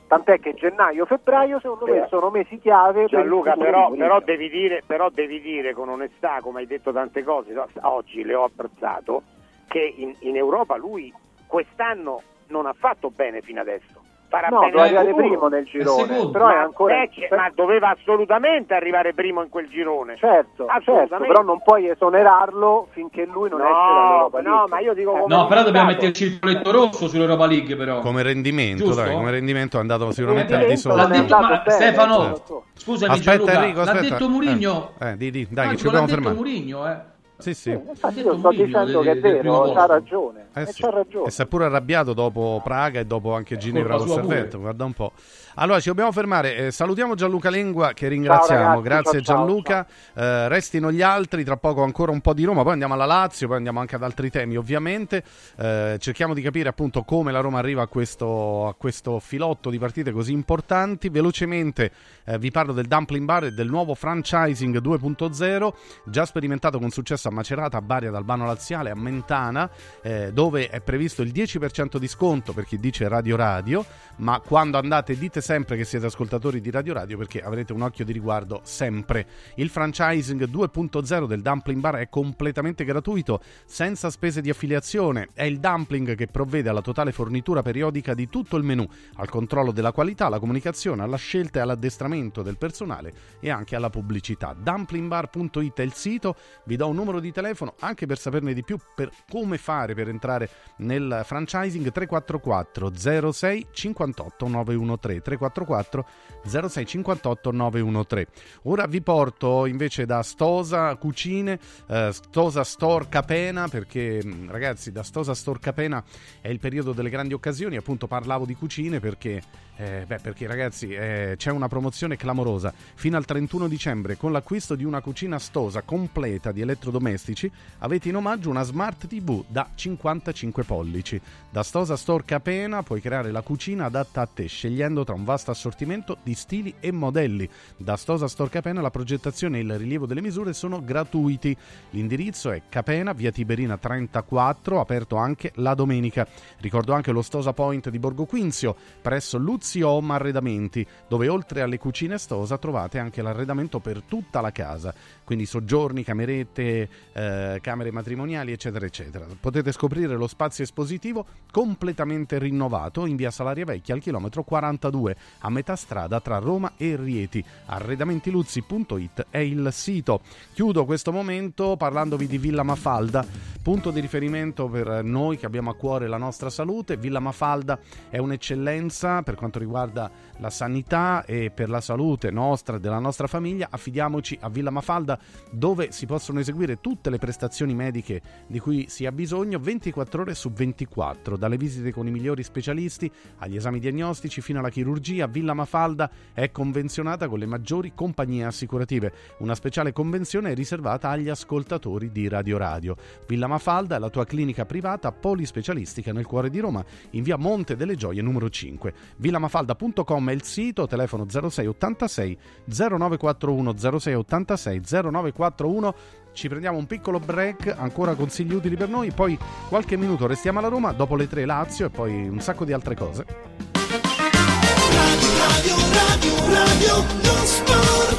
Tant'è che gennaio-febbraio secondo me sono mesi chiave. Gianluca, però, però, devi dire, però devi dire con onestà, come hai detto tante cose, oggi le ho apprezzato, che in, in Europa lui quest'anno non ha fatto bene fino adesso. Farà no, doveva arrivare primo nel girone, però è ancora... Eh, ma doveva assolutamente arrivare primo in quel girone. Certo, certo, però non puoi esonerarlo finché lui non no, esce dall'Europa No, ma io dico come No, però dobbiamo mettere il circoletto rosso sull'Europa League però. Come rendimento, dai, come rendimento è andato sicuramente al di sopra. L'ha detto ma, Stefano, certo. scusami aspetta, Gianluca, Enrico, aspetta. l'ha detto Murigno. Eh, eh, di, di, dai, che ci dobbiamo fermare. Murigno, eh. Sì, sì. Eh, infatti io sto dicendo che è vero, ha ragione. Eh sì. ragione. E si è pure arrabbiato dopo Praga e dopo anche Ginevra con Servetto, guarda un po'. Allora, ci dobbiamo fermare. Eh, salutiamo Gianluca Lengua, che ringraziamo. Ciao, Grazie ciao, Gianluca. Ciao, eh, restino gli altri, tra poco ancora un po' di Roma, poi andiamo alla Lazio, poi andiamo anche ad altri temi, ovviamente. Eh, cerchiamo di capire appunto come la Roma arriva a questo, a questo filotto di partite così importanti. Velocemente eh, vi parlo del Dumpling Bar e del nuovo franchising 2.0, già sperimentato con successo a Macerata, a Bari, ad Albano Laziale, a Mentana, eh, dove è previsto il 10% di sconto per chi dice Radio Radio, ma quando andate dite sempre che siete ascoltatori di Radio Radio perché avrete un occhio di riguardo sempre. Il franchising 2.0 del Dumpling Bar è completamente gratuito, senza spese di affiliazione. È il dumpling che provvede alla totale fornitura periodica di tutto il menù, al controllo della qualità, alla comunicazione, alla scelta e all'addestramento del personale e anche alla pubblicità. Dumplingbar.it è il sito, vi do un numero di telefono anche per saperne di più per come fare per entrare nel franchising 344 06 58 913 344 06 58 913. Ora vi porto invece da Stosa Cucine, eh, Stosa Store Capena, perché mm, ragazzi da Stosa Store Capena è il periodo delle grandi occasioni, appunto parlavo di cucine perché eh, beh, perché ragazzi eh, c'è una promozione clamorosa. Fino al 31 dicembre, con l'acquisto di una cucina stosa completa di elettrodomestici, avete in omaggio una Smart TV da 55 pollici. Da Stosa Store Capena puoi creare la cucina adatta a te, scegliendo tra un vasto assortimento di stili e modelli. Da Stosa Store Capena la progettazione e il rilievo delle misure sono gratuiti. L'indirizzo è Capena, via Tiberina 34, aperto anche la domenica. Ricordo anche lo Stosa Point di Borgo Quinzio, presso Luz Ozzy Home Arredamenti, dove oltre alle cucine Stosa trovate anche l'arredamento per tutta la casa, quindi soggiorni, camerette, eh, camere matrimoniali, eccetera, eccetera. Potete scoprire lo spazio espositivo completamente rinnovato in via Salaria Vecchia al chilometro 42, a metà strada tra Roma e Rieti. Arredamentiluzzi.it è il sito. Chiudo questo momento parlandovi di Villa Mafalda, punto di riferimento per noi che abbiamo a cuore la nostra salute. Villa Mafalda è un'eccellenza per quanto riguarda la sanità e per la salute nostra e della nostra famiglia, affidiamoci a Villa Mafalda dove si possono eseguire tutte le prestazioni mediche di cui si ha bisogno 24 ore su 24, dalle visite con i migliori specialisti agli esami diagnostici fino alla chirurgia. Villa Mafalda è convenzionata con le maggiori compagnie assicurative. Una speciale convenzione è riservata agli ascoltatori di Radio Radio. Villa Mafalda è la tua clinica privata polispecialistica nel cuore di Roma, in via Monte delle Gioie numero 5. villamafalda.com è il sito, telefono 0686 0941 0686 0941 ci prendiamo un piccolo break, ancora consigli utili per noi, poi qualche minuto restiamo alla Roma, dopo le tre Lazio e poi un sacco di altre cose. Radio, radio, radio, radio, Caro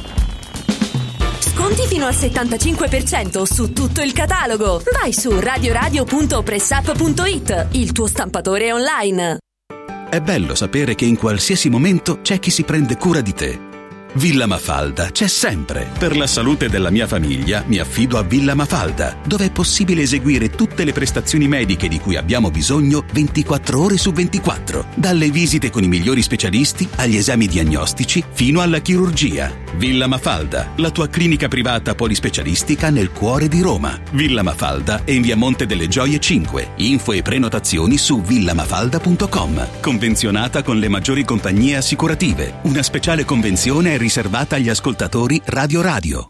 Sconti fino al 75% su tutto il catalogo. Vai su radioradio.pressup.it, il tuo stampatore online. È bello sapere che in qualsiasi momento c'è chi si prende cura di te. Villa Mafalda c'è sempre. Per la salute della mia famiglia mi affido a Villa Mafalda, dove è possibile eseguire tutte le prestazioni mediche di cui abbiamo bisogno 24 ore su 24, dalle visite con i migliori specialisti agli esami diagnostici fino alla chirurgia. Villa Mafalda, la tua clinica privata polispecialistica nel cuore di Roma. Villa Mafalda è in via Monte delle Gioie 5. Info e prenotazioni su villamafalda.com. Convenzionata con le maggiori compagnie assicurative. Una speciale convenzione è riservata agli ascoltatori Radio Radio.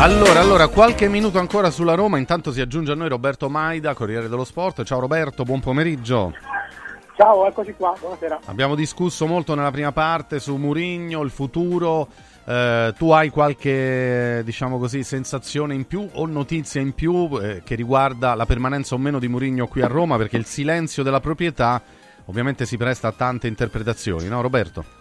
Allora, allora, qualche minuto ancora sulla Roma, intanto si aggiunge a noi Roberto Maida, Corriere dello Sport. Ciao Roberto, buon pomeriggio. Ciao, eccoci qua, buonasera. Abbiamo discusso molto nella prima parte su Murigno, il futuro. Eh, tu hai qualche, diciamo così, sensazione in più o notizia in più eh, che riguarda la permanenza o meno di Murigno qui a Roma? Perché il silenzio della proprietà ovviamente si presta a tante interpretazioni, no Roberto?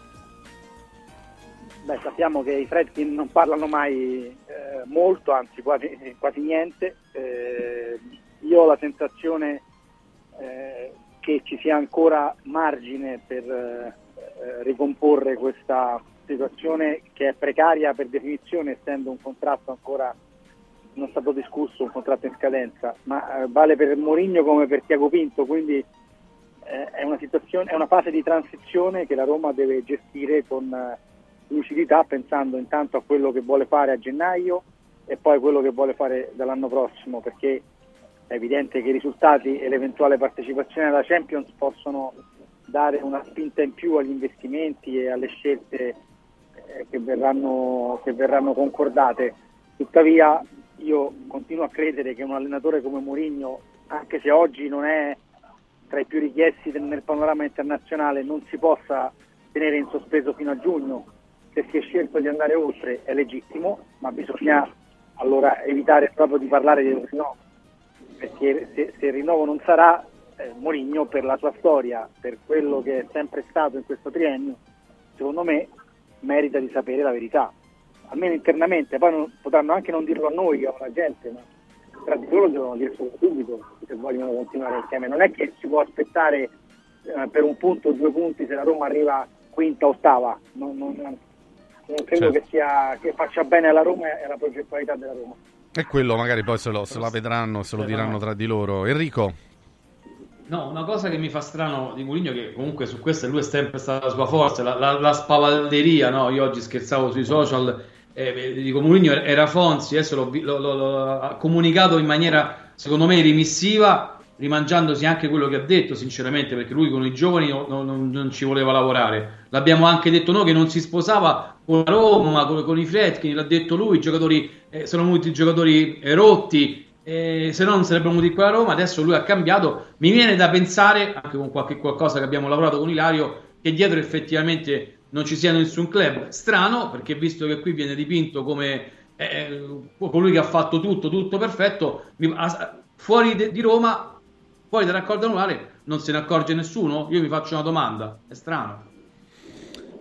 Beh, sappiamo che i Fredkin non parlano mai eh, molto, anzi quasi, quasi niente. Eh, io ho la sensazione eh, che ci sia ancora margine per eh, ricomporre questa situazione che è precaria per definizione, essendo un contratto ancora non stato discusso, un contratto in scadenza, ma eh, vale per Mourinho come per Tiago Pinto, quindi eh, è una, è, una fase di transizione che la Roma deve gestire con lucidità pensando intanto a quello che vuole fare a gennaio e poi quello che vuole fare dall'anno prossimo, perché è evidente che i risultati e l'eventuale partecipazione alla Champions possono dare una spinta in più agli investimenti e alle scelte eh, che, verranno, che verranno concordate. Tuttavia io continuo a credere che un allenatore come Mourinho, anche se oggi non è tra i più richiesti nel panorama internazionale, non si possa tenere in sospeso fino a giugno. Se si è scelto di andare oltre è legittimo, ma bisogna allora evitare proprio di parlare di rinnovo, perché se, se il rinnovo non sarà, eh, Mourinho per la sua storia, per quello che è sempre stato in questo triennio, secondo me merita di sapere la verità, almeno internamente, poi non, potranno anche non dirlo a noi alla gente, ma tra di loro devono dirselo subito se vogliono continuare insieme, non è che si può aspettare eh, per un punto o due punti se la Roma arriva quinta o ottava, non, non credo Certo. che, sia, che faccia bene alla Roma e alla progettualità della Roma. E quello magari poi se, lo, se la vedranno, se lo diranno tra di loro. Enrico, No, una cosa che mi fa strano di Mourinho che comunque su questa lui è sempre stata la sua forza, la, la, la spavalderia, no? Io oggi scherzavo sui social, eh, dico Mourinho era Fonzi, adesso l'ho lo- lo- ha comunicato in maniera secondo me rimissiva, rimangiandosi anche quello che ha detto sinceramente, perché lui con i giovani no- no- non, non ci voleva lavorare. L'abbiamo anche detto noi che non si sposava con la Roma, con, con i Fredkin, l'ha detto lui, i giocatori eh, sono venuti giocatori eh, rotti, eh, se no non sarebbero venuti qua a Roma, adesso lui ha cambiato. Mi viene da pensare, anche con qualche qualcosa che abbiamo lavorato con Ilario, che dietro effettivamente non ci sia nessun club. Strano, perché visto che qui viene dipinto come eh, colui che ha fatto tutto, tutto perfetto, fuori de- di Roma, fuori dal raccordo annuale, non se ne accorge nessuno? Io mi faccio una domanda, è strano.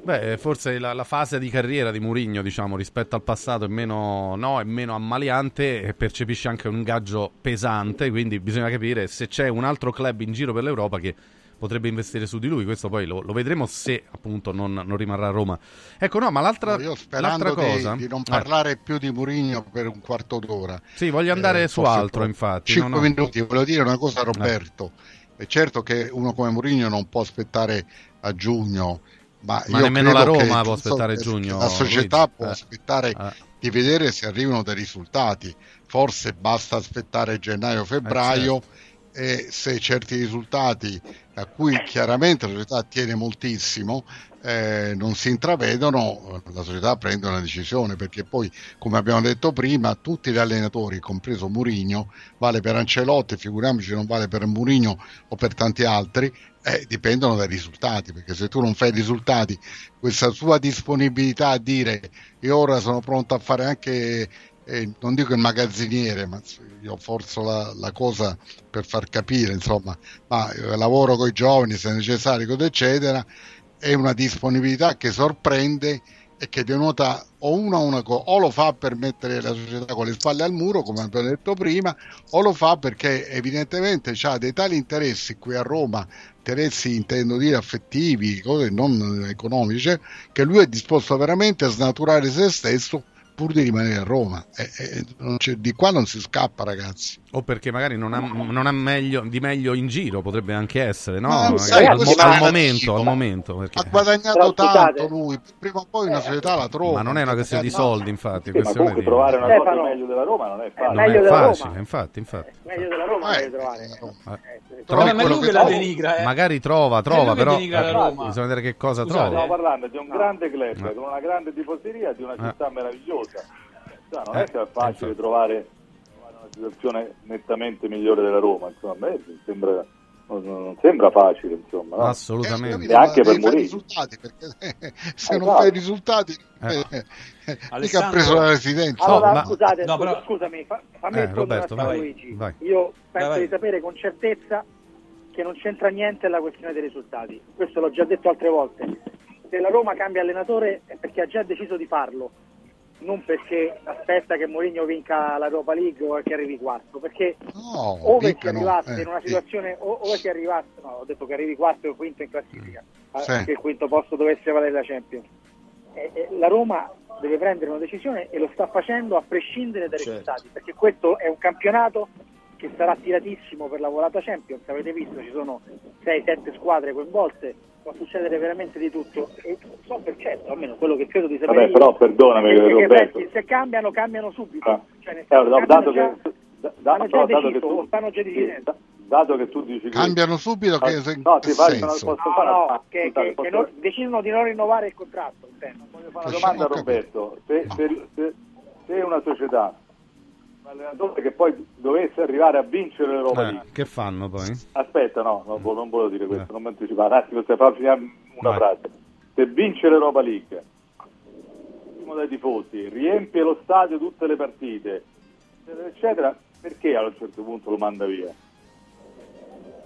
beh, forse la, la fase di carriera di Mourinho, diciamo, rispetto al passato è meno, no, è meno ammaliante e percepisce anche un ingaggio pesante, quindi bisogna capire se c'è un altro club in giro per l'Europa che potrebbe investire su di lui, questo poi lo, lo vedremo se appunto non, non rimarrà a Roma. Ecco, no, ma l'altra, Io l'altra di, cosa... di non Eh, parlare più di Mourinho per un quarto d'ora. Sì, voglio andare Eh, su altro, infatti. Cinque no, no. minuti, volevo dire una cosa a Roberto. È certo che uno come Mourinho non può aspettare a giugno, ma, Ma nemmeno la Roma può aspettare che giugno, La società Luigi. può Eh. aspettare di vedere se arrivano dei risultati. Forse basta aspettare gennaio-febbraio certo. e se certi risultati a cui chiaramente la società tiene moltissimo eh, non si intravedono, la società prende una decisione perché poi, come abbiamo detto prima, tutti gli allenatori, compreso Murigno, vale per Ancelotti, figuriamoci non vale per Murigno o per tanti altri, eh, dipendono dai risultati, perché se tu non fai risultati, questa sua disponibilità a dire io ora sono pronto a fare anche eh, non dico il magazziniere, ma io forzo la, la cosa per far capire, insomma, ma eh, lavoro con i giovani se necessario, eccetera, è una disponibilità che sorprende e che denota o una, una co- o lo fa per mettere la società con le spalle al muro, come abbiamo detto prima, o lo fa perché evidentemente ha dei tali interessi qui a Roma, interessi intendo dire affettivi, cose non economici, che lui è disposto veramente a snaturare se stesso pur di rimanere a Roma. E- e non c'è- di qua non si scappa, ragazzi. O perché magari non ha, non ha meglio, di meglio in giro, potrebbe anche essere, no? Ma sai, al, mo- al momento, al momento. perché- Ha guadagnato Però, tanto lui, prima o poi una società la trova. Ma non è una questione di soldi, infatti, Sì, ma comunque di... trovare una Stefano, cosa meglio della Roma non è è facile. Non meglio è della facile, Roma. infatti, infatti. Meglio della Roma Eh, deve trovare. Eh, Ma lui che la trova. denigra, eh. Magari trova, trova, lui che però eh, bisogna vedere che cosa Scusate, trova. Stiamo parlando di un grande club Eh. con una grande tifoseria di una Eh. città meravigliosa. Cioè, non Eh, è che è facile infatti. trovare, una situazione nettamente migliore della Roma. Insomma, a me sembra, non, sembra facile, insomma. no? Assolutamente. Eh, Neanche per Mourinho. risultati, perché se non Esatto. fai risultati, Eh. eh, eh, mica ha preso la residenza. Allora, ma- scusate, No, però- scusami, fa- fammi Eh, Roberto, a vai, Luigi. vai. Io penso Vai, vai. di sapere con certezza che non c'entra niente la questione dei risultati. Questo l'ho già detto altre volte. Se la Roma cambia allenatore è perché ha già deciso di farlo, non perché aspetta che Mourinho vinca l'Europa League o che arrivi quarto, perché No, ove si vinca no, arrivasse eh, in una situazione, o- ove si arrivasse, no, ho detto che arrivi quarto o quinto in classifica, eh, Sì. che il quinto posto dovesse valere la Champions. Eh, eh, la Roma deve prendere una decisione e lo sta facendo a prescindere dai Certo. risultati, perché questo è un campionato che sarà tiratissimo per la volata Champions, avete visto ci sono 6-7 squadre coinvolte, può succedere veramente di tutto. E so per certo, almeno quello che credo di sapere. Vabbè, però perdonami, che i Roberto. prezzi, se cambiano, cambiano subito. Ah. Cioè, Eh, senso, dato che, da- stanno già no, dato che deciso, tu, stanno già sì, decidendo. dato che tu dici Cambiano subito che, Ah, in no, che ti posso No, fare- no, ah, che, che- che non- decidono di non rinnovare il contratto. intendo. Voglio fare una domanda a Roberto. Se, se- se- se una società, allenatore che poi dovesse arrivare a vincere l'Europa Eh, League, che fanno poi? aspetta, no, non, vo- non volevo dire questo, non mi anticipare, un attimo, facendo finire una Vai. frase. Se vince l'Europa League, primo dai tifosi, riempie lo stadio tutte le partite, eccetera, eccetera, perché a un certo punto lo manda via?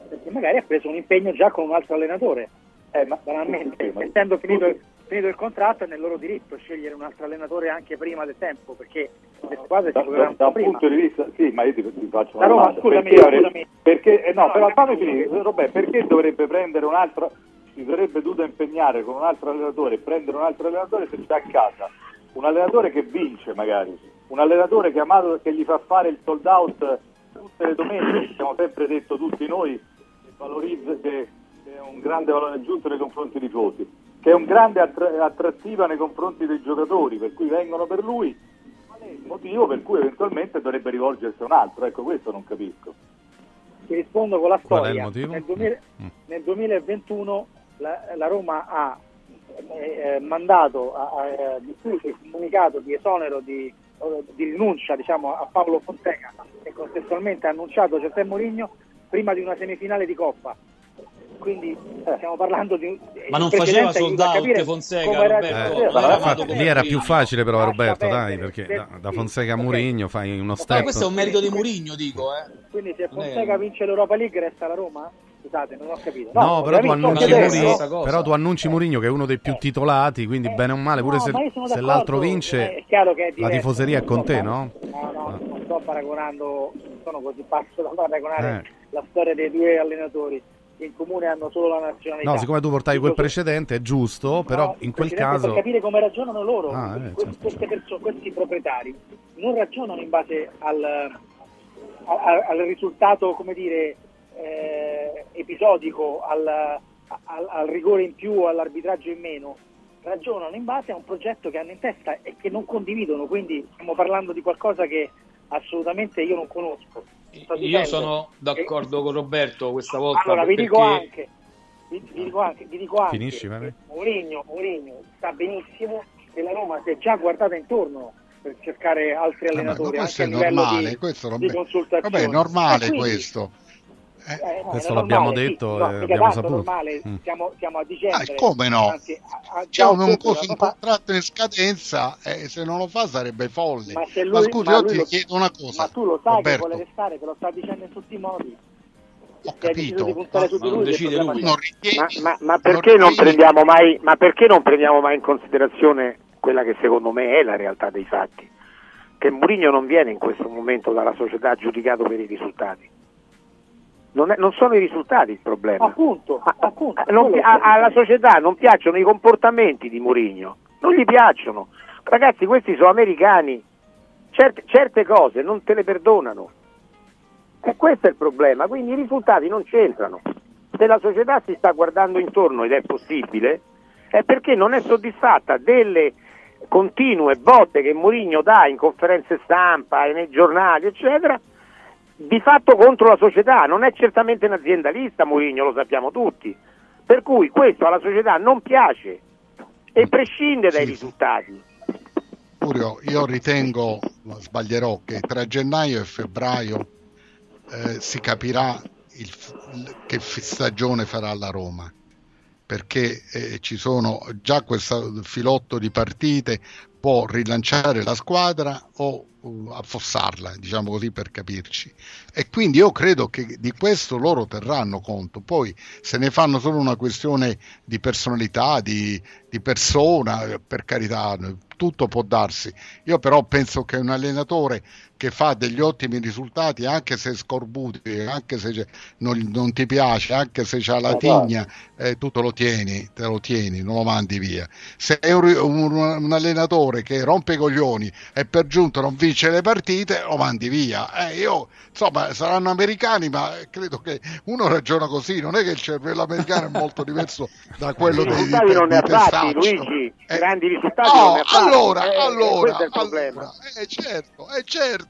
Perché magari ha preso un impegno già con un altro allenatore. Eh, ma banalmente, sì, ma- essendo finito, finito il contratto è nel loro diritto scegliere un altro allenatore anche prima del tempo, perché le squadre da, si da- da un prima. punto di vista, sì, ma io ti, ti faccio una Roma, domanda. scusami, perché, scusami. perché- eh, no, No, però fammi finire. Robè, perché dovrebbe prendere un altro, si dovrebbe dovuto impegnare con un altro allenatore e prendere un altro allenatore se c'è a casa un allenatore che vince magari, un allenatore che, amato, che gli fa fare il sold out tutte le domeniche, che abbiamo sempre detto tutti noi, che valorizza, che, che è un grande valore aggiunto nei confronti dei tifosi, che è un grande attra- attrattiva nei confronti dei giocatori, per cui vengono per lui, qual è il motivo per cui eventualmente dovrebbe rivolgersi a un altro? Ecco, questo non capisco. Ti rispondo con la Qual è il storia. motivo? Nel, 2000 Mm. nel 2021 la, la Roma ha eh, eh, mandato, ha, eh, diffuso il comunicato di esonero di, di rinuncia diciamo, a Paolo Fonseca e contestualmente ha annunciato Giuseppe Mourinho prima di una semifinale di Coppa. Quindi eh, stiamo parlando di un Ma non faceva precedente sold aiuta a out capire Fonseca, era- Roberto. Eh, Eh, ma amato infatti, come lì era più facile però Roberto, dai, perché da, da Fonseca a. Murigno fai uno Ma step. questo è un merito di Murigno, dico, eh. Quindi se Fonseca vince l'Europa League resta la Roma? Scusate, non ho capito. No, però tu, annunci cosa. però tu annunci Mourinho che è uno dei più titolati, quindi bene o male, pure No, se, ma se l'altro vince, chiaro che è la tifoseria è con te, no? No, no, non sto paragonando, non sono così pazzo da paragonare Eh. la storia dei due allenatori che in comune hanno solo la nazionalità. No, siccome tu portavi quel precedente è giusto, però no, in quel caso... Per capire come ragionano loro, Ah, eh, que- certo. queste persone, questi proprietari non ragionano in base al, al- al risultato, come dire, eh, episodico, al, al- al rigore in più, all'arbitraggio in meno. Ragionano in base a un progetto che hanno in testa e che non condividono, quindi stiamo parlando di qualcosa che assolutamente io non conosco. Io sono d'accordo con Roberto questa volta. allora vi perché... dico anche, vi, vi dico anche, vi dico anche Finisci, che Mourinho, Mourinho sa benissimo che la Roma si è già guardata intorno per cercare altri Vabbè, ma allenatori questo è normale, di, questo non. Vabbè, è normale E quindi- questo. Eh, no, Questo l'abbiamo normale, detto sì, e no, abbiamo mica tanto saputo. normale, Mm. siamo, siamo a dicembre. Ah, come no? anzi, a- a- C'è un, un fa- contratto in scadenza e se non lo fa sarebbe folle. Ma Ma, se lui- scusi, ma io ti lo- chiedo una cosa. Ma tu lo sai Roberto, che vuole restare, te lo sta dicendo in tutti i modi. ho deciso capito. di puntare su Ma non lui, decide lui. Non Ma, ma- ma non perché non ritieni- prendiamo mai, ma perché non prendiamo mai in considerazione quella che secondo me è la realtà dei fatti? Che Mourinho non viene in questo momento dalla società giudicato per i risultati. Non, è- non sono i risultati il problema. Appunto, appunto. Eh, non pi- quello- a- alla società non piacciono i comportamenti di Mourinho, non gli piacciono. Ragazzi, questi sono americani, certe, certe cose non te le perdonano. E questo è il problema, quindi i risultati non c'entrano. Se la società si sta guardando intorno ed è possibile, è perché non è soddisfatta delle continue botte che Mourinho dà in conferenze stampa e nei giornali, eccetera, di fatto contro la società. Non è certamente un aziendalista Mourinho, lo sappiamo tutti. Per cui questo alla società non piace e prescinde dai Sì. risultati. Furio, io ritengo, sbaglierò, che tra gennaio e febbraio eh, si capirà il che stagione farà la Roma perché eh, ci sono già questo filotto di partite può rilanciare la squadra o uh, affossarla, diciamo così per capirci. E quindi io credo che di questo loro terranno conto. Poi se ne fanno solo una questione di personalità, di, di persona, per carità, tutto può darsi. Io però penso che un allenatore che fa degli ottimi risultati, anche se scorbuti, anche se non, non ti piace, anche se c'ha la tigna, eh, tu te lo tieni, te lo tieni, non lo mandi via. Se è un, un- un allenatore che rompe i coglioni e per giunta non vince le partite lo mandi via. Eh, io, insomma, saranno americani, ma credo che uno ragiona così, non è che il cervello americano è molto diverso da quello dei, risultati non ne ha fatti. Luigi, Eh, grandi risultati no, non ne ha fatti. allora, Eh, allora, questo è problema. allora, eh, certo, è certo,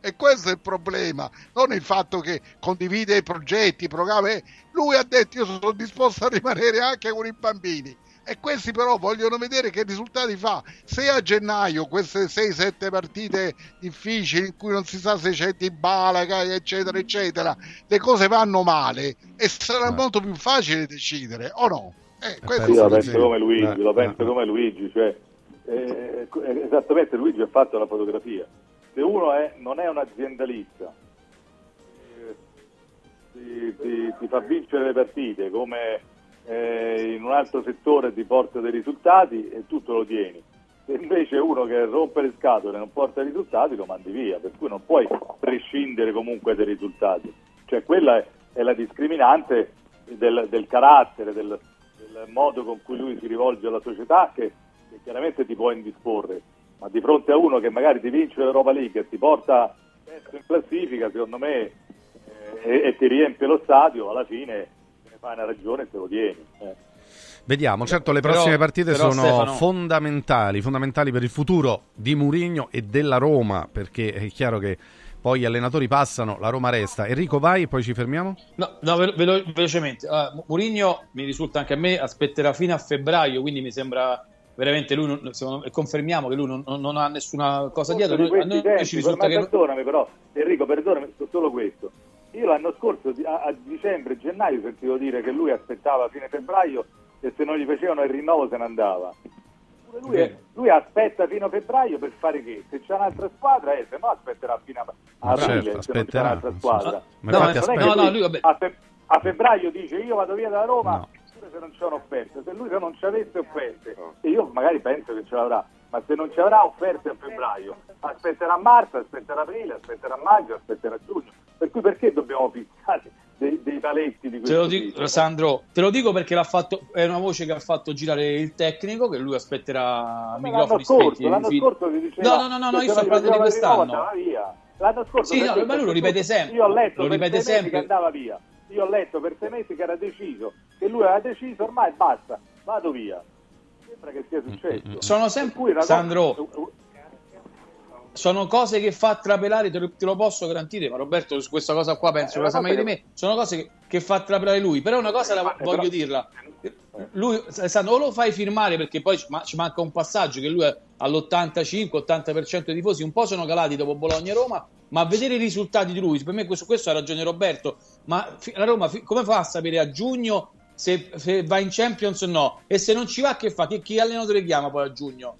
e questo è il problema, non il fatto che condivide i progetti, i programmi, eh, lui ha detto io sono disposto a rimanere anche con i bambini. E questi però vogliono vedere che risultati fa. Se a gennaio queste 6-7 partite difficili in cui non si sa se c'è di balaga, eccetera, eccetera, le cose vanno male e sarà molto più facile decidere, o no? Eh, questo Io la sì. penso come Luigi, Eh, lo penso come Luigi, cioè, eh, eh, esattamente Luigi ha fatto la fotografia. Se uno è- non è un aziendalista, eh, ti, ti- ti fa vincere le partite come eh, in un altro settore ti porta dei risultati e tu lo tieni. Se invece uno che rompe le scatole e non porta risultati lo mandi via, per cui non puoi prescindere comunque dai risultati. Cioè quella è, è la discriminante del, del carattere, del, del modo con cui lui si rivolge alla società che, che chiaramente ti può indisporre, ma di fronte a uno che magari ti vince l'Europa League e ti porta terzo in classifica, secondo me, eh, e, e ti riempie lo stadio, alla fine te ne fai una ragione e te lo tieni. eh. Vediamo, certo le Però- prossime partite però, sono Stefano- fondamentali, fondamentali per il futuro di Murigno e della Roma, perché è chiaro che poi gli allenatori passano, la Roma resta. Enrico vai, poi ci fermiamo? No, no, velo- velo- velocemente. Allora, Mourinho mi risulta anche a me aspetterà fino a febbraio, quindi mi sembra veramente lui non, me- confermiamo che lui non, non- ha nessuna cosa dietro. di Noi- a questi noi tempi, ci risulta ma che perdonami però, Enrico, perdonami, so- solo questo. Io l'anno scorso, a, a dicembre, gennaio, sentivo dire che lui aspettava fine febbraio e se non gli facevano il rinnovo se ne andava. Lui, Vero. lui aspetta fino a febbraio per fare che? Se c'è un'altra squadra, eh, se no aspetterà fino a, aprile certo, se non c'è aspetterà, un'altra squadra. Ma No. No, no, lui, vabbè. a, fe- a febbraio dice io vado via dalla Roma pure se non c'è un'offerta se lui se non ci avesse offerte e io magari penso che ce l'avrà ma se non ci avrà offerte a febbraio aspetterà marzo, aspetterà aprile aspetterà maggio, aspetterà giugno per cui perché dobbiamo fissare dei, dei paletti di Te lo questo dico, tipo? Sandro, te lo dico perché l'ha fatto, è una voce che ha fatto girare il tecnico, che lui aspetterà Ma microfoni l'anno scorso, spenti. l'anno fin- scorso si diceva No, no, no, no, io sto parlando di quest'anno. L'anno scorso Sì, no, ma lui lo ripete sempre. Io ho letto Lo ripete sempre. che andava via. Io ho letto per sei mesi che era deciso, che lui aveva deciso, ormai basta, vado via. Sembra che sia successo. Sono Per sempre, cui una cosa- Sandro, sono cose che fa trapelare, te lo, te lo posso garantire, ma Roberto su questa cosa qua penso Eh, che sa meglio di me, sono cose che, che fa trapelare lui, però una cosa la Eh, voglio però- dirla, lui Sandro, o lo fai firmare perché poi ci, ma- ci manca un passaggio che lui è all'85-80% dei tifosi un po' sono calati dopo Bologna e Roma, ma a vedere i risultati di lui, per me questo, questo ha ragione Roberto, ma la Roma come fa a sapere a giugno se, se va in Champions o no? E se non ci va che fa? Che, chi allenatore chiama poi a giugno?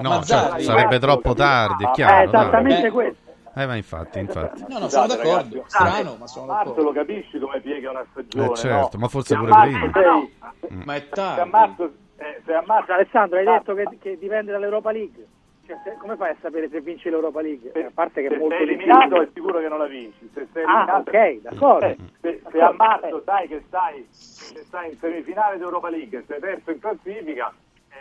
No, Mazzarri. certo, sarebbe troppo tardi, è Ah, chiaro. eh, esattamente dai. questo. Eh, ma infatti, infatti. No, no, sono Scusate, d'accordo. ragazzi, Strano, ma sono Marzo d'accordo. lo capisci come piega una stagione, Eh, certo, no? ma forse Se pure a marzo prima. sei- Ma è se a tardi. marzo, eh, se a marzo Alessandro, hai detto che, che dipende dall'Europa League. Cioè, se- come fai a sapere se vince l'Europa League? A parte che è se molto sei difficile. eliminato è sicuro che non la vinci. Se sei Ah, ok, d'accordo. Eh, se, se a marzo sai che stai, che stai in semifinale di Europa League e sei terzo in classifica, è,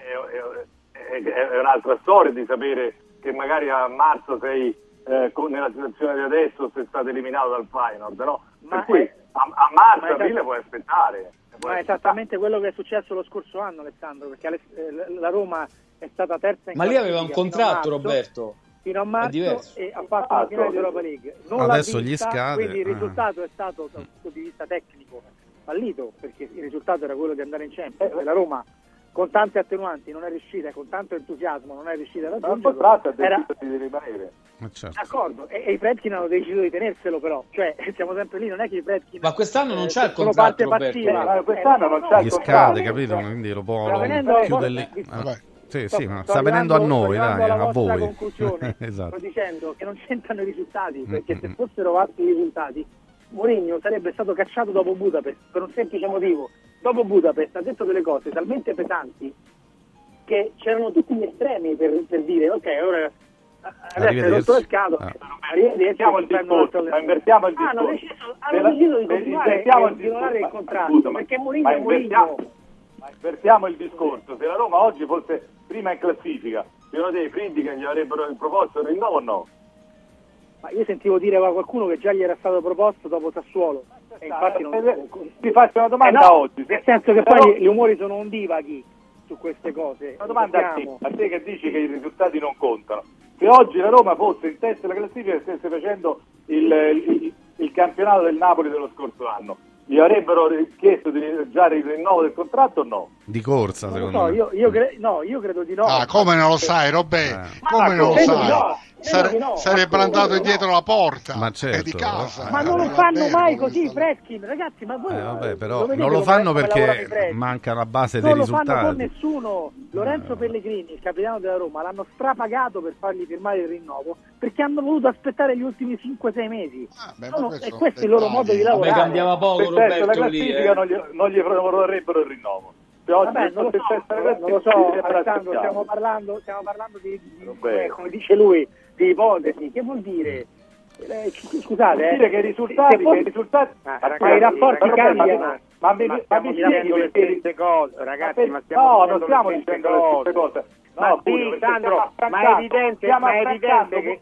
è- è- è un'altra storia di sapere che magari a marzo sei eh, nella situazione di adesso sei stato eliminato dal Feyenoord, no? Ma per cui a, a marzo, ma aprile puoi aspettare. Ma è esattamente quello che è successo lo scorso anno, Alessandro, perché eh, la Roma è stata terza in Ma lì aveva un contratto, marzo, Roberto. Fino a marzo diverso. e ha fatto la finale di Europa League. Non Adesso gli vinta, scade, Quindi il eh. risultato è stato, dal punto di vista tecnico, fallito, perché il risultato era quello di andare in Champions. E la Roma, con tante attenuanti, non è riuscita, con tanto entusiasmo, non è riuscita a Ma raggiungerlo. contratto ha Era- deciso di rimanere. Ma certo. D'accordo, e, e i Fredkin hanno deciso di tenerselo però, cioè siamo sempre lì, non è che i Fredkin Ma quest'anno non eh, c'ha il contratto, Roberto. Ma quest'anno non c'ha il Gli contratto. scade, capito? Quindi lo può Sta lo venendo- chiude lì. eh, Ah, Sì, sto- sì, ma sto sta venendo a noi, dai, a voi. conclusione. esatto. Sto dicendo che non c'entrano i risultati, Mm, perché se fossero fatti i risultati, Mourinho sarebbe stato cacciato dopo Budapest per un semplice motivo. Dopo Budapest ha detto delle cose talmente pesanti che c'erano tutti gli estremi per, per dire ok, ora adesso hai rotto le scatole, Ah. arrivederci, Invertiamo il discorso, ma invertiamo il Ah, hanno discorso. deciso, hanno deciso di continuare invertiamo e il discorso. Contratto, perché Mourinho è invertiamo- Mourinho. Ma invertiamo il discorso, se la Roma oggi fosse prima in classifica secondo te i Friedkin gli avrebbero proposto il rinnovo o no? Ma io sentivo dire a qualcuno che già gli era stato proposto dopo Sassuolo. E infatti non... Eh, Ti faccio una domanda Eh no, oggi. Nel senso che Però- poi gli umori sono ondivaghi su queste cose. Una domanda a te, Ricordiamo. a te che dici che i risultati non contano. Se oggi la Roma fosse in testa alla classifica e stesse facendo il, il- il campionato del Napoli dello scorso anno, gli avrebbero chiesto di già il rinnovo del contratto o no? Di corsa, secondo so, me. io, io cre- no, io credo di no. Ah, come non lo sai, Roberto? Eh. Come non lo sai? no, Sare- no. sarebbero andato dietro la porta Ma e certo. di casa. Ma non lo Eh, fanno vabbè, mai come così, Fredkin, ragazzi, ma voi Eh, vabbè, però lo non lo come- fanno come perché manca la base dei non lo fanno con risultati. nessuno. Lorenzo Pellegrini, il capitano della Roma, l'hanno strapagato per fargli firmare il rinnovo perché hanno voluto aspettare gli ultimi 5-6 mesi. beh, Sono- questo e questo è il loro modo di Vabbè, lavorare. cambiava poco testa la Roberto lì, classifica eh. non, gli, non gli vorrebbero il rinnovo. Oggi Vabbè, non lo so, non lo classifica, so, Alessandro, stiamo parlando, stiamo parlando di, di- come dice lui, di ipotesi. Che vuol dire? Eh, sc- scusate, Vuol eh, dire che i risultati, che i risultati Ma, ragazzi, i rapporti cambiano. Ma, mi- Ma ma stiamo mi dicendo spieghi le stesse cose, ragazzi, per- ma stiamo no, dicendo non le stiamo dicendo le stesse cose. cose. Ma No, sì, Sandro, ma è evidente- stiamo ma è affrancando- evidente che-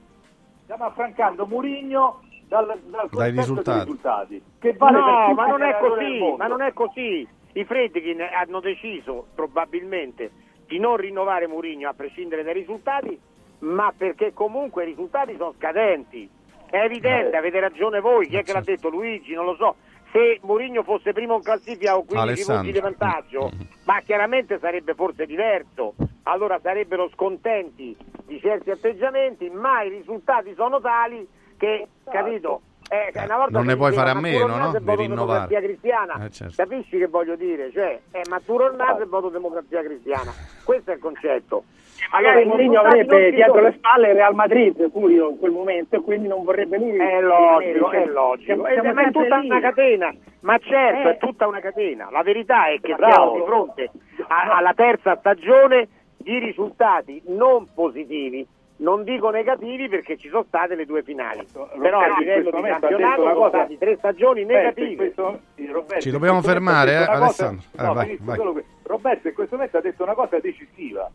Stiamo affrancando Murigno dal, dal dei risultati. risultati. Che vale no, ma non è così, ma non è così. I Fredkin hanno deciso probabilmente di non rinnovare Mourinho a prescindere dai risultati, ma perché comunque i risultati sono scadenti. È evidente, avete ragione voi, chi è che l'ha detto Luigi, non lo so. Se Mourinho fosse primo in classifica o 15 Alessandro. punti di vantaggio, ma chiaramente sarebbe forse diverso. Allora sarebbero scontenti di certi atteggiamenti, ma i risultati sono tali che, capito? Eh, una volta non ne puoi fare a meno, no? È Di voto rinnovare. democrazia cristiana. Eh, certo. Capisci che voglio dire? Cioè, eh, ma Turo Nas è voto democrazia cristiana. Questo è il concetto. Magari Mourinho avrebbe dietro le spalle il Real Madrid, Furio, in quel momento, e quindi non vorrebbe lui. È logico, è logico. siamo- siamo ma è tutta lì. una catena. Ma certo, Eh. è tutta una catena. La verità è che Bravo. siamo di fronte a- alla terza stagione di risultati non positivi. Non dico negativi perché ci sono state le due finali. Però a livello di campionato una sono cosa- stati tre stagioni negative. questo- eh, Roberto, Ci dobbiamo fermare, eh, una cosa- Alessandro. Eh, no, vai, vai. solo. Roberto in questo momento ha detto una cosa decisiva.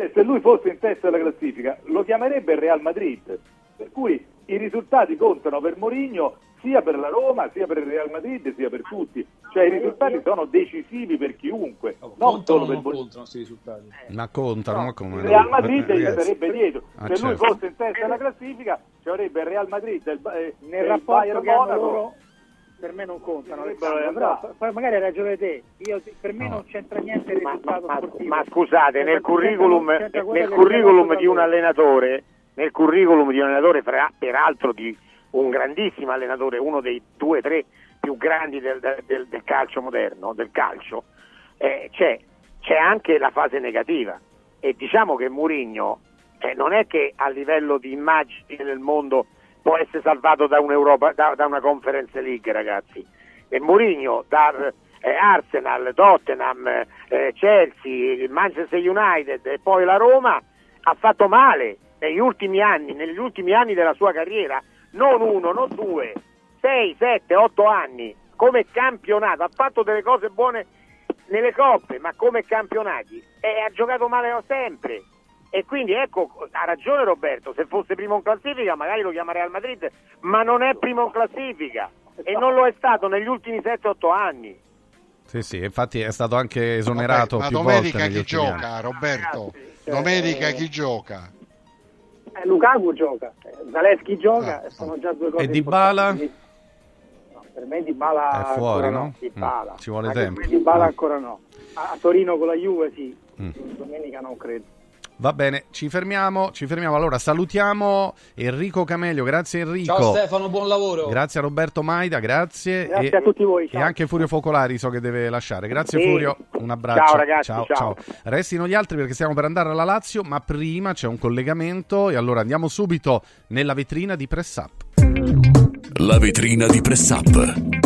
Cioè, se lui fosse in testa alla classifica, lo chiamerebbe il Real Madrid. Per cui i risultati contano per Mourinho sia per la Roma, sia per il Real Madrid, sia per tutti. Cioè, i risultati sono decisivi per chiunque, non Contano solo per non Mourinho. contano questi risultati? Ma contano, ma come Il no? Real Madrid Eh, gli sarebbe dietro. Ah, se lui certo. fosse in testa alla classifica, ci avrebbe il Real Madrid il, Ba- e- Nel rapporto Bayern Monaco. loro, per me non contano. Alessandro, andare. però poi magari hai ragione te. Io, per me non c'entra niente il Ma, risultato ma- sportivo. ma scusate, nel C'entra- curriculum, nel curriculum di un allenatore, nel curriculum di un allenatore, fra- peraltro di un grandissimo allenatore, uno dei due o tre più grandi del, del- del calcio moderno, del calcio, eh, c'è, c'è anche la fase negativa. E diciamo che Mourinho eh, non è che a livello di immagine nel mondo può essere salvato da, da, da una Conference League, ragazzi. E Mourinho da eh, Arsenal, Tottenham, eh, Chelsea, Manchester United e poi la Roma ha fatto male negli ultimi anni, negli ultimi anni della sua carriera, non uno, non due, sei, sette, otto anni come campionato, ha fatto delle cose buone nelle coppe, ma come campionati e ha giocato male sempre. E quindi ecco, ha ragione Roberto, se fosse primo in classifica magari lo chiama Real Madrid, ma non è primo in classifica e non lo è stato negli ultimi 7-8 anni. Sì, sì, infatti è stato anche esonerato ma più domenica volte negli chi ultimi anni. gioca, Roberto? cioè, Domenica chi gioca? Eh, Lukaku gioca, eh, Zaleschi gioca, Ah, sono già due cose E Dybala? importanti. No, per me Di Bala È fuori, no? no? Dybala. Mm, ci vuole Anche tempo. Di Bala Mm. ancora no. A, a Torino con la Juve sì, Mm. domenica non credo. Va bene, ci fermiamo, ci fermiamo. Allora, salutiamo Enrico Camelio, grazie Enrico. Ciao Stefano, buon lavoro. Grazie a Roberto Maida, grazie. Grazie e, a tutti voi, E ciao. anche Furio Focolari so che deve lasciare. Grazie Sì. Furio, un abbraccio. Ciao, ragazzi, ciao, ciao. Restino gli altri perché stiamo per andare alla Lazio, ma prima c'è un collegamento e allora andiamo subito nella vetrina di Press Up. La vetrina di Press Up.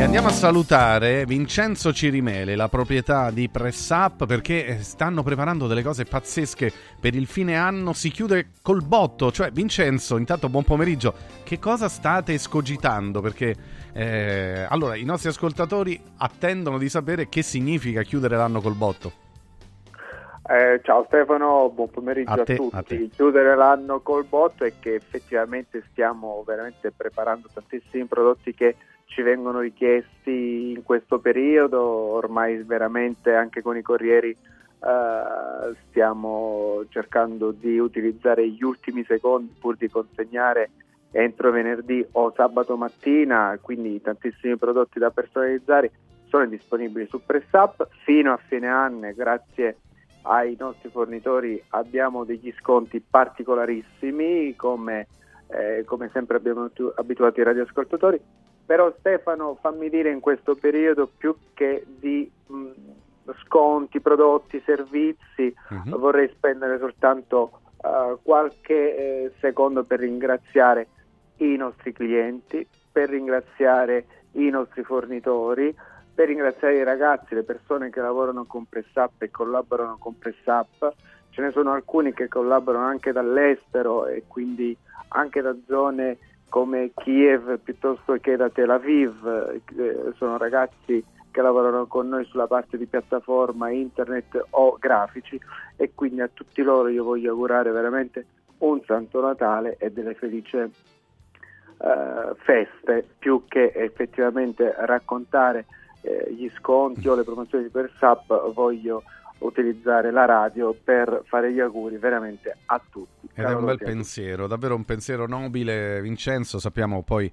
E andiamo a salutare Vincenzo Cirimele, la proprietà di Press Up, perché eh, stanno preparando delle cose pazzesche per il fine anno. Si chiude col botto. Cioè, Vincenzo, intanto buon pomeriggio. Che cosa state escogitando? Perché eh, allora i nostri ascoltatori attendono di sapere che significa chiudere l'anno col botto. Eh, ciao Stefano, buon pomeriggio a, te, tutti. a. Chiudere l'anno col botto è che effettivamente stiamo veramente preparando tantissimi prodotti che ci vengono richiesti in questo periodo, ormai veramente anche con i corrieri eh, stiamo cercando di utilizzare gli ultimi secondi pur di consegnare entro venerdì o sabato mattina, quindi tantissimi prodotti da personalizzare sono disponibili su PressUp fino a fine anno grazie ai nostri fornitori abbiamo degli sconti particolarissimi come, eh, come sempre abbiamo tu- abituato i radioascoltatori però Stefano fammi dire in questo periodo più che di mh, sconti, prodotti, servizi vorrei spendere soltanto eh, qualche eh, secondo per ringraziare i nostri clienti, per ringraziare i nostri fornitori, per ringraziare i ragazzi, le persone che lavorano con PressUp e collaborano con PressUp. Ce ne sono alcuni che collaborano anche dall'estero e quindi anche da zone come Kiev piuttosto che da Tel Aviv. Eh, sono ragazzi che lavorano con noi sulla parte di piattaforma, internet o grafici e quindi a tutti loro io voglio augurare veramente un Santo Natale e delle felici eh, feste più che effettivamente raccontare eh, gli sconti o le promozioni di PerSap voglio utilizzare la radio per fare gli auguri veramente a tutti. Ed è un bel pensiero, davvero un pensiero nobile, Vincenzo. Sappiamo poi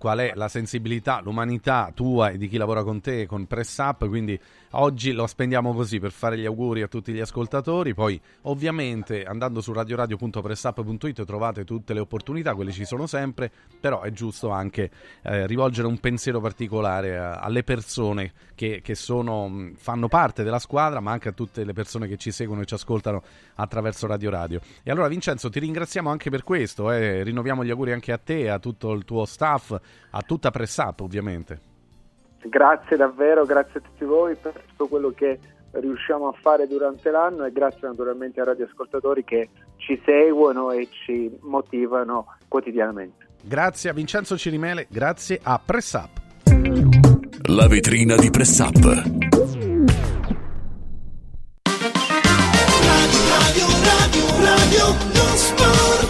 qual è la sensibilità, l'umanità tua e di chi lavora con te con Press Up, quindi oggi lo spendiamo così per fare gli auguri a tutti gli ascoltatori, poi ovviamente andando su radioradio.pressup.it trovate tutte le opportunità, quelle ci sono sempre, però è giusto anche eh, rivolgere un pensiero particolare a- alle persone che, che sono, mh, fanno parte della squadra, ma anche a tutte le persone che ci seguono e ci ascoltano attraverso Radio Radio. E allora Vincenzo ti ringraziamo anche per questo, eh, rinnoviamo gli auguri anche a te, a tutto il tuo staff, a tutta Press Up ovviamente. Grazie davvero, grazie a tutti voi per tutto quello che riusciamo a fare durante l'anno e grazie naturalmente ai radioascoltatori che ci seguono e ci motivano quotidianamente. Grazie a Vincenzo Cirimele, grazie a Press Up. La vetrina di Press Up. Radio, radio, radio, non sport.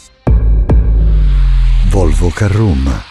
Volvo Carrum.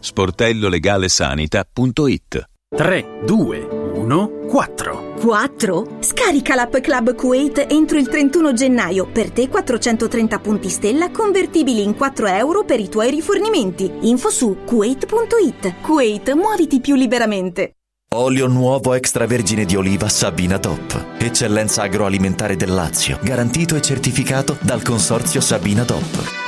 Sportellolegalesanita.it 3, 2, 1, 4. 4. Scarica l'app Club Kuwait entro il 31 gennaio. Per te 430 punti stella convertibili in 4 euro per i tuoi rifornimenti. Info su kuwait.it. Kuwait, muoviti più liberamente. Olio nuovo extravergine di oliva Sabina Top. Eccellenza agroalimentare del Lazio. Garantito e certificato dal consorzio Sabina Top.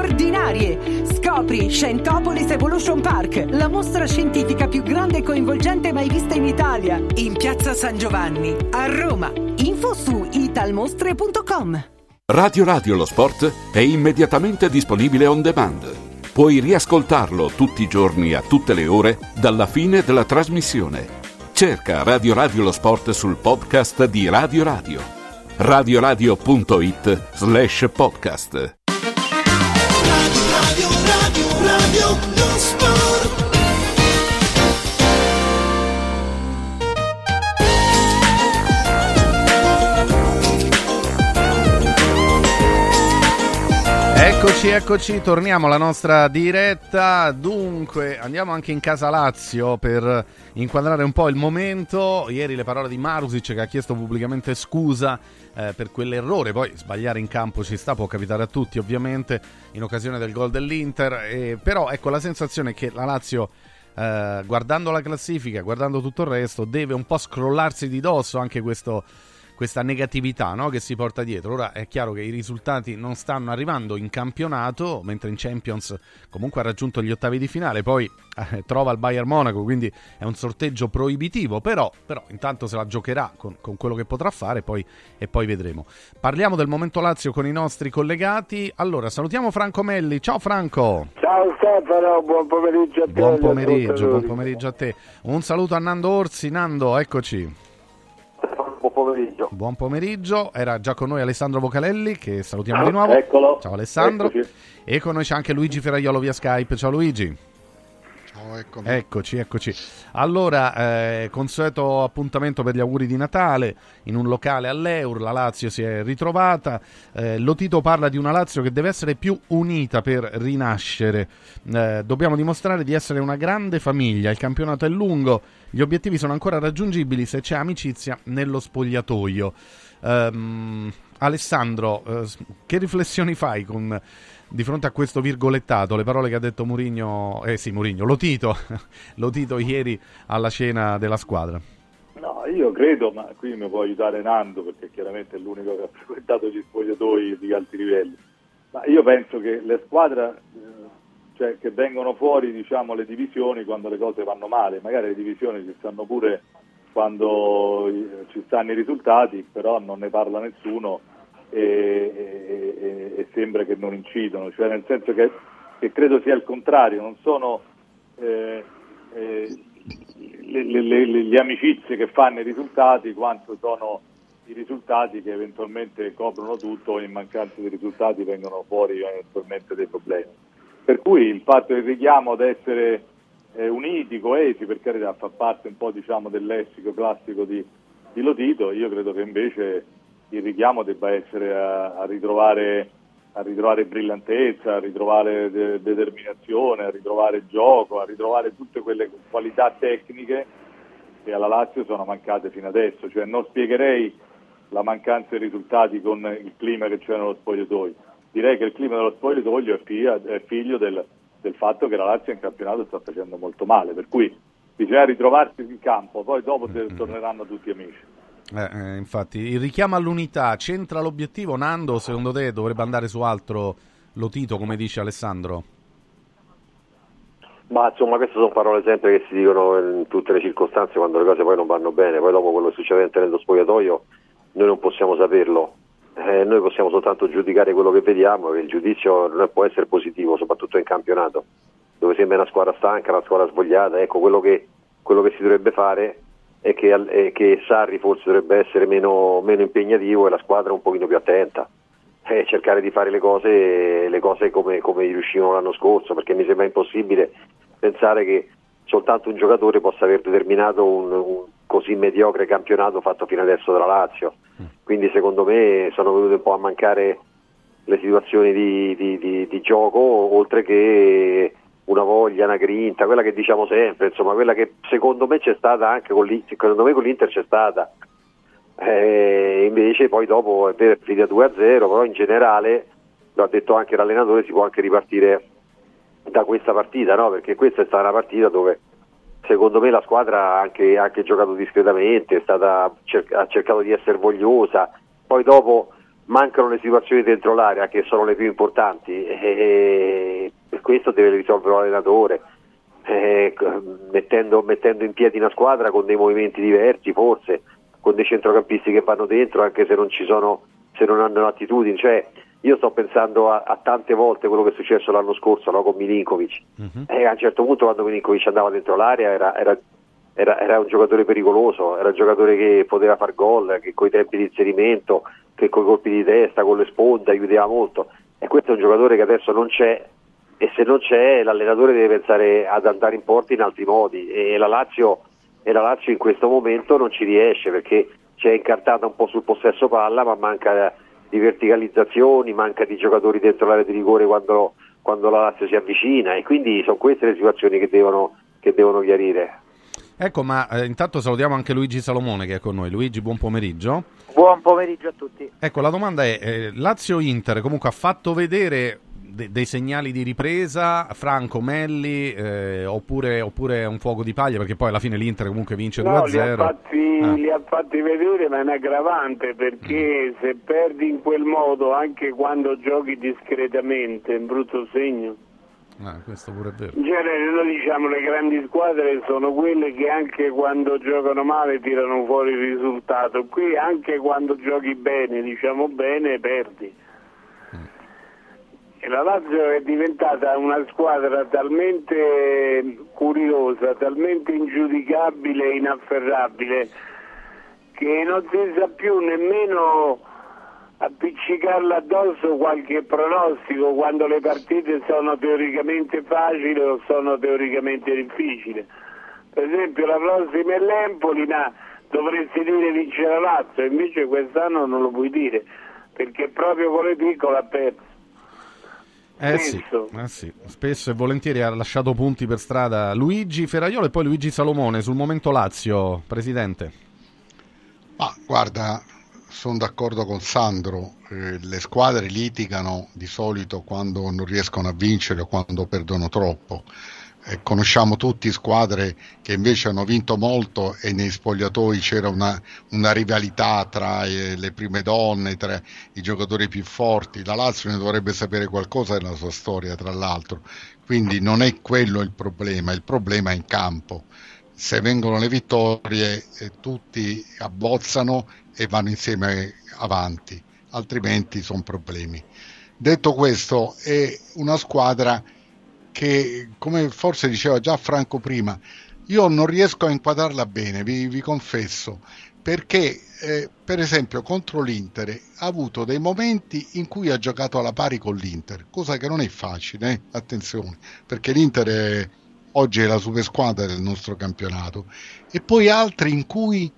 Scopri Scientopolis Evolution Park, la mostra scientifica più grande e coinvolgente mai vista in Italia. In piazza San Giovanni, a Roma. Info su italmostre.com. Radio Radio Lo Sport è immediatamente disponibile on demand. Puoi riascoltarlo tutti i giorni a tutte le ore dalla fine della trasmissione. Cerca Radio Radio Lo Sport sul podcast di Radio Radio. radioradio.it slash podcast. Radio, radio, lo Eccoci, eccoci, torniamo alla nostra diretta. Dunque, andiamo anche in casa Lazio per inquadrare un po' il momento. Ieri le parole di Marusic che ha chiesto pubblicamente scusa eh, per quell'errore. Poi sbagliare in campo ci sta, può capitare a tutti ovviamente in occasione del gol dell'Inter. Eh, però ecco la sensazione che la Lazio... Eh, guardando la classifica, guardando tutto il resto, deve un po' scrollarsi di dosso anche questo, questa negatività no? che si porta dietro. Ora è chiaro che i risultati non stanno arrivando in campionato, mentre in Champions comunque ha raggiunto gli ottavi di finale, poi eh, trova il Bayern Monaco, quindi è un sorteggio proibitivo, però, però intanto se la giocherà con, con quello che potrà fare poi, e poi vedremo. Parliamo del momento Lazio con i nostri collegati. Allora, salutiamo Franco Melli. Ciao Franco. Ciao Stefano, buon pomeriggio a te. Buon pomeriggio, buon pomeriggio a te. Un saluto a Nando Orsi. Nando, eccoci. Buon pomeriggio. Buon pomeriggio, era già con noi Alessandro Vocalelli che salutiamo di nuovo. Eccolo. Ciao Alessandro. Eccoci. E con noi c'è anche Luigi Ferraiolo via Skype. Ciao Luigi. Eccomi. Eccoci, eccoci. Allora, eh, consueto appuntamento per gli auguri di Natale in un locale all'Eur, la Lazio si è ritrovata. Eh, Lotito parla di una Lazio che deve essere più unita per rinascere. Eh, dobbiamo dimostrare di essere una grande famiglia, il campionato è lungo, gli obiettivi sono ancora raggiungibili se c'è amicizia nello spogliatoio. Ehm, Alessandro, eh, che riflessioni fai con, di fronte a questo virgolettato, le parole che ha detto Murigno, eh sì, Murigno, Lotito, Lotito ieri alla cena della squadra? No, io credo, ma qui mi può aiutare Nando perché chiaramente è l'unico che ha frequentato gli spogliatoi di alti livelli. Ma io penso che le squadre eh, cioè, che vengono fuori diciamo, le divisioni quando le cose vanno male, magari le divisioni ci stanno pure quando eh, ci stanno i risultati, però non ne parla nessuno e, e- e- sembra che non incidono, cioè nel senso che, che credo sia il contrario, non sono eh, eh, le, le- le- le- le amicizie che fanno i risultati quanto sono i risultati che eventualmente coprono tutto e in mancanza di risultati vengono fuori eventualmente dei problemi. Per cui il fatto del richiamo ad essere eh, uniti, coesi, per carità, fa parte un po' diciamo, del lessico classico di, di Lotito, io credo che invece il richiamo debba essere a, a ritrovare, a ritrovare brillantezza, a ritrovare de- determinazione, a ritrovare gioco, a ritrovare tutte quelle qualità tecniche che alla Lazio sono mancate fino adesso, cioè non spiegherei la mancanza dei risultati con il clima che c'è nello spogliatoio. Direi che il clima dello spogliatoio è, figlio del, del fatto che la Lazio in campionato sta facendo molto male, per cui bisogna ritrovarsi in campo, poi dopo te- torneranno tutti amici. Eh, eh, infatti, il richiamo all'unità c'entra l'obiettivo? Nando, secondo te dovrebbe andare su altro Lotito, come dice Alessandro? Ma insomma queste sono parole sempre che si dicono in tutte le circostanze quando le cose poi non vanno bene, poi dopo quello che succede dello spogliatoio noi non possiamo saperlo, Eh, noi possiamo soltanto giudicare quello che vediamo e il giudizio non può essere positivo, soprattutto in campionato, dove sembra una squadra stanca, una squadra svogliata, ecco quello che, quello che si dovrebbe fare e che, e che Sarri forse dovrebbe essere meno, meno, impegnativo e la squadra un pochino più attenta. E cercare di fare le cose, le cose come, come riuscivano l'anno scorso, perché mi sembra impossibile pensare che soltanto un giocatore possa aver determinato un, un così mediocre campionato fatto fino adesso dalla Lazio. Quindi secondo me sono venute un po' a mancare le situazioni di, di, di, di gioco, oltre che una voglia, una grinta, quella che diciamo sempre, insomma, quella che secondo me c'è stata anche con l'Inter, secondo me con l'Inter c'è stata. Eh, invece poi dopo è vero, è finita 2-0, però in generale, lo ha detto anche l'allenatore, si può anche ripartire da questa partita, no? perché questa è stata una partita dove secondo me la squadra ha anche, anche giocato discretamente, stata, ha cercato di essere vogliosa, poi dopo mancano le situazioni dentro l'area che sono le più importanti e, e questo deve risolvere l'allenatore. Eh, mettendo, mettendo, in piedi una squadra con dei movimenti diversi, forse con dei centrocampisti che vanno dentro, anche se non ci sono, se non hanno l'attitudine. Cioè, io sto pensando a, a, tante volte quello che è successo l'anno scorso no, con Milinkovic. Uh-huh. E a un certo punto, quando Milinkovic andava dentro l'area, era, era, era, era, un giocatore pericoloso, era un giocatore che poteva far gol, che con i tempi di inserimento, che con i colpi di testa, con le sponde aiutava molto. E questo è un giocatore che adesso non c'è e se non c'è l'allenatore deve pensare ad andare in porta in altri modi e la Lazio, e la Lazio in questo momento non ci riesce perché si è incartata un po' sul possesso palla ma manca di verticalizzazioni, manca di giocatori dentro l'area di rigore quando, quando la Lazio si avvicina e quindi sono queste le situazioni che devono, che devono chiarire. Ecco, ma eh, intanto salutiamo anche Luigi Salomone che è con noi. Luigi, buon pomeriggio. Buon pomeriggio a tutti. Ecco, la domanda è, eh, Lazio-Inter comunque ha fatto vedere de- dei segnali di ripresa, Franco Melli, eh, oppure, oppure un fuoco di paglia, perché poi alla fine l'Inter comunque vince no, 2-0. Li ha, fatti, ah. li ha fatti vedere, ma è un aggravante perché mm. se perdi in quel modo, anche quando giochi discretamente, è un brutto segno. Ah, questo pure è vero. In genere noi diciamo le grandi squadre sono quelle che anche quando giocano male tirano fuori il risultato. Qui anche quando giochi bene, diciamo bene, perdi. E la Lazio è diventata una squadra talmente curiosa, talmente ingiudicabile e inafferrabile che non si sa più nemmeno appiccicarla addosso qualche pronostico quando le partite sono teoricamente facili o sono teoricamente difficili. Per esempio la prossima è l'Empoli, ma dovresti dire vince la Lazio, invece quest'anno non lo puoi dire, perché proprio con le piccole ha perso. Eh sì, eh sì, spesso e volentieri ha lasciato punti per strada Luigi Ferraiolo e poi Luigi Salomone sul momento Lazio, presidente. Ma guarda, sono d'accordo con Sandro, eh, le squadre litigano di solito quando non riescono a vincere o quando perdono troppo. Eh, conosciamo tutti squadre che invece hanno vinto molto e nei spogliatoi c'era una, una rivalità tra eh, le prime donne, tra i giocatori più forti. La Lazio ne dovrebbe sapere qualcosa della sua storia, tra l'altro. Quindi non è quello il problema, il problema è in campo. Se vengono le vittorie eh, tutti abbozzano e vanno insieme avanti, altrimenti sono problemi. Detto questo, è una squadra che, come forse diceva già Franco prima, io non riesco a inquadrarla bene, vi, vi confesso, perché eh, per esempio contro l'Inter ha avuto dei momenti in cui ha giocato alla pari con l'Inter, cosa che non è facile, eh? attenzione, perché l'Inter è, oggi è la super squadra del nostro campionato, e poi altri in cui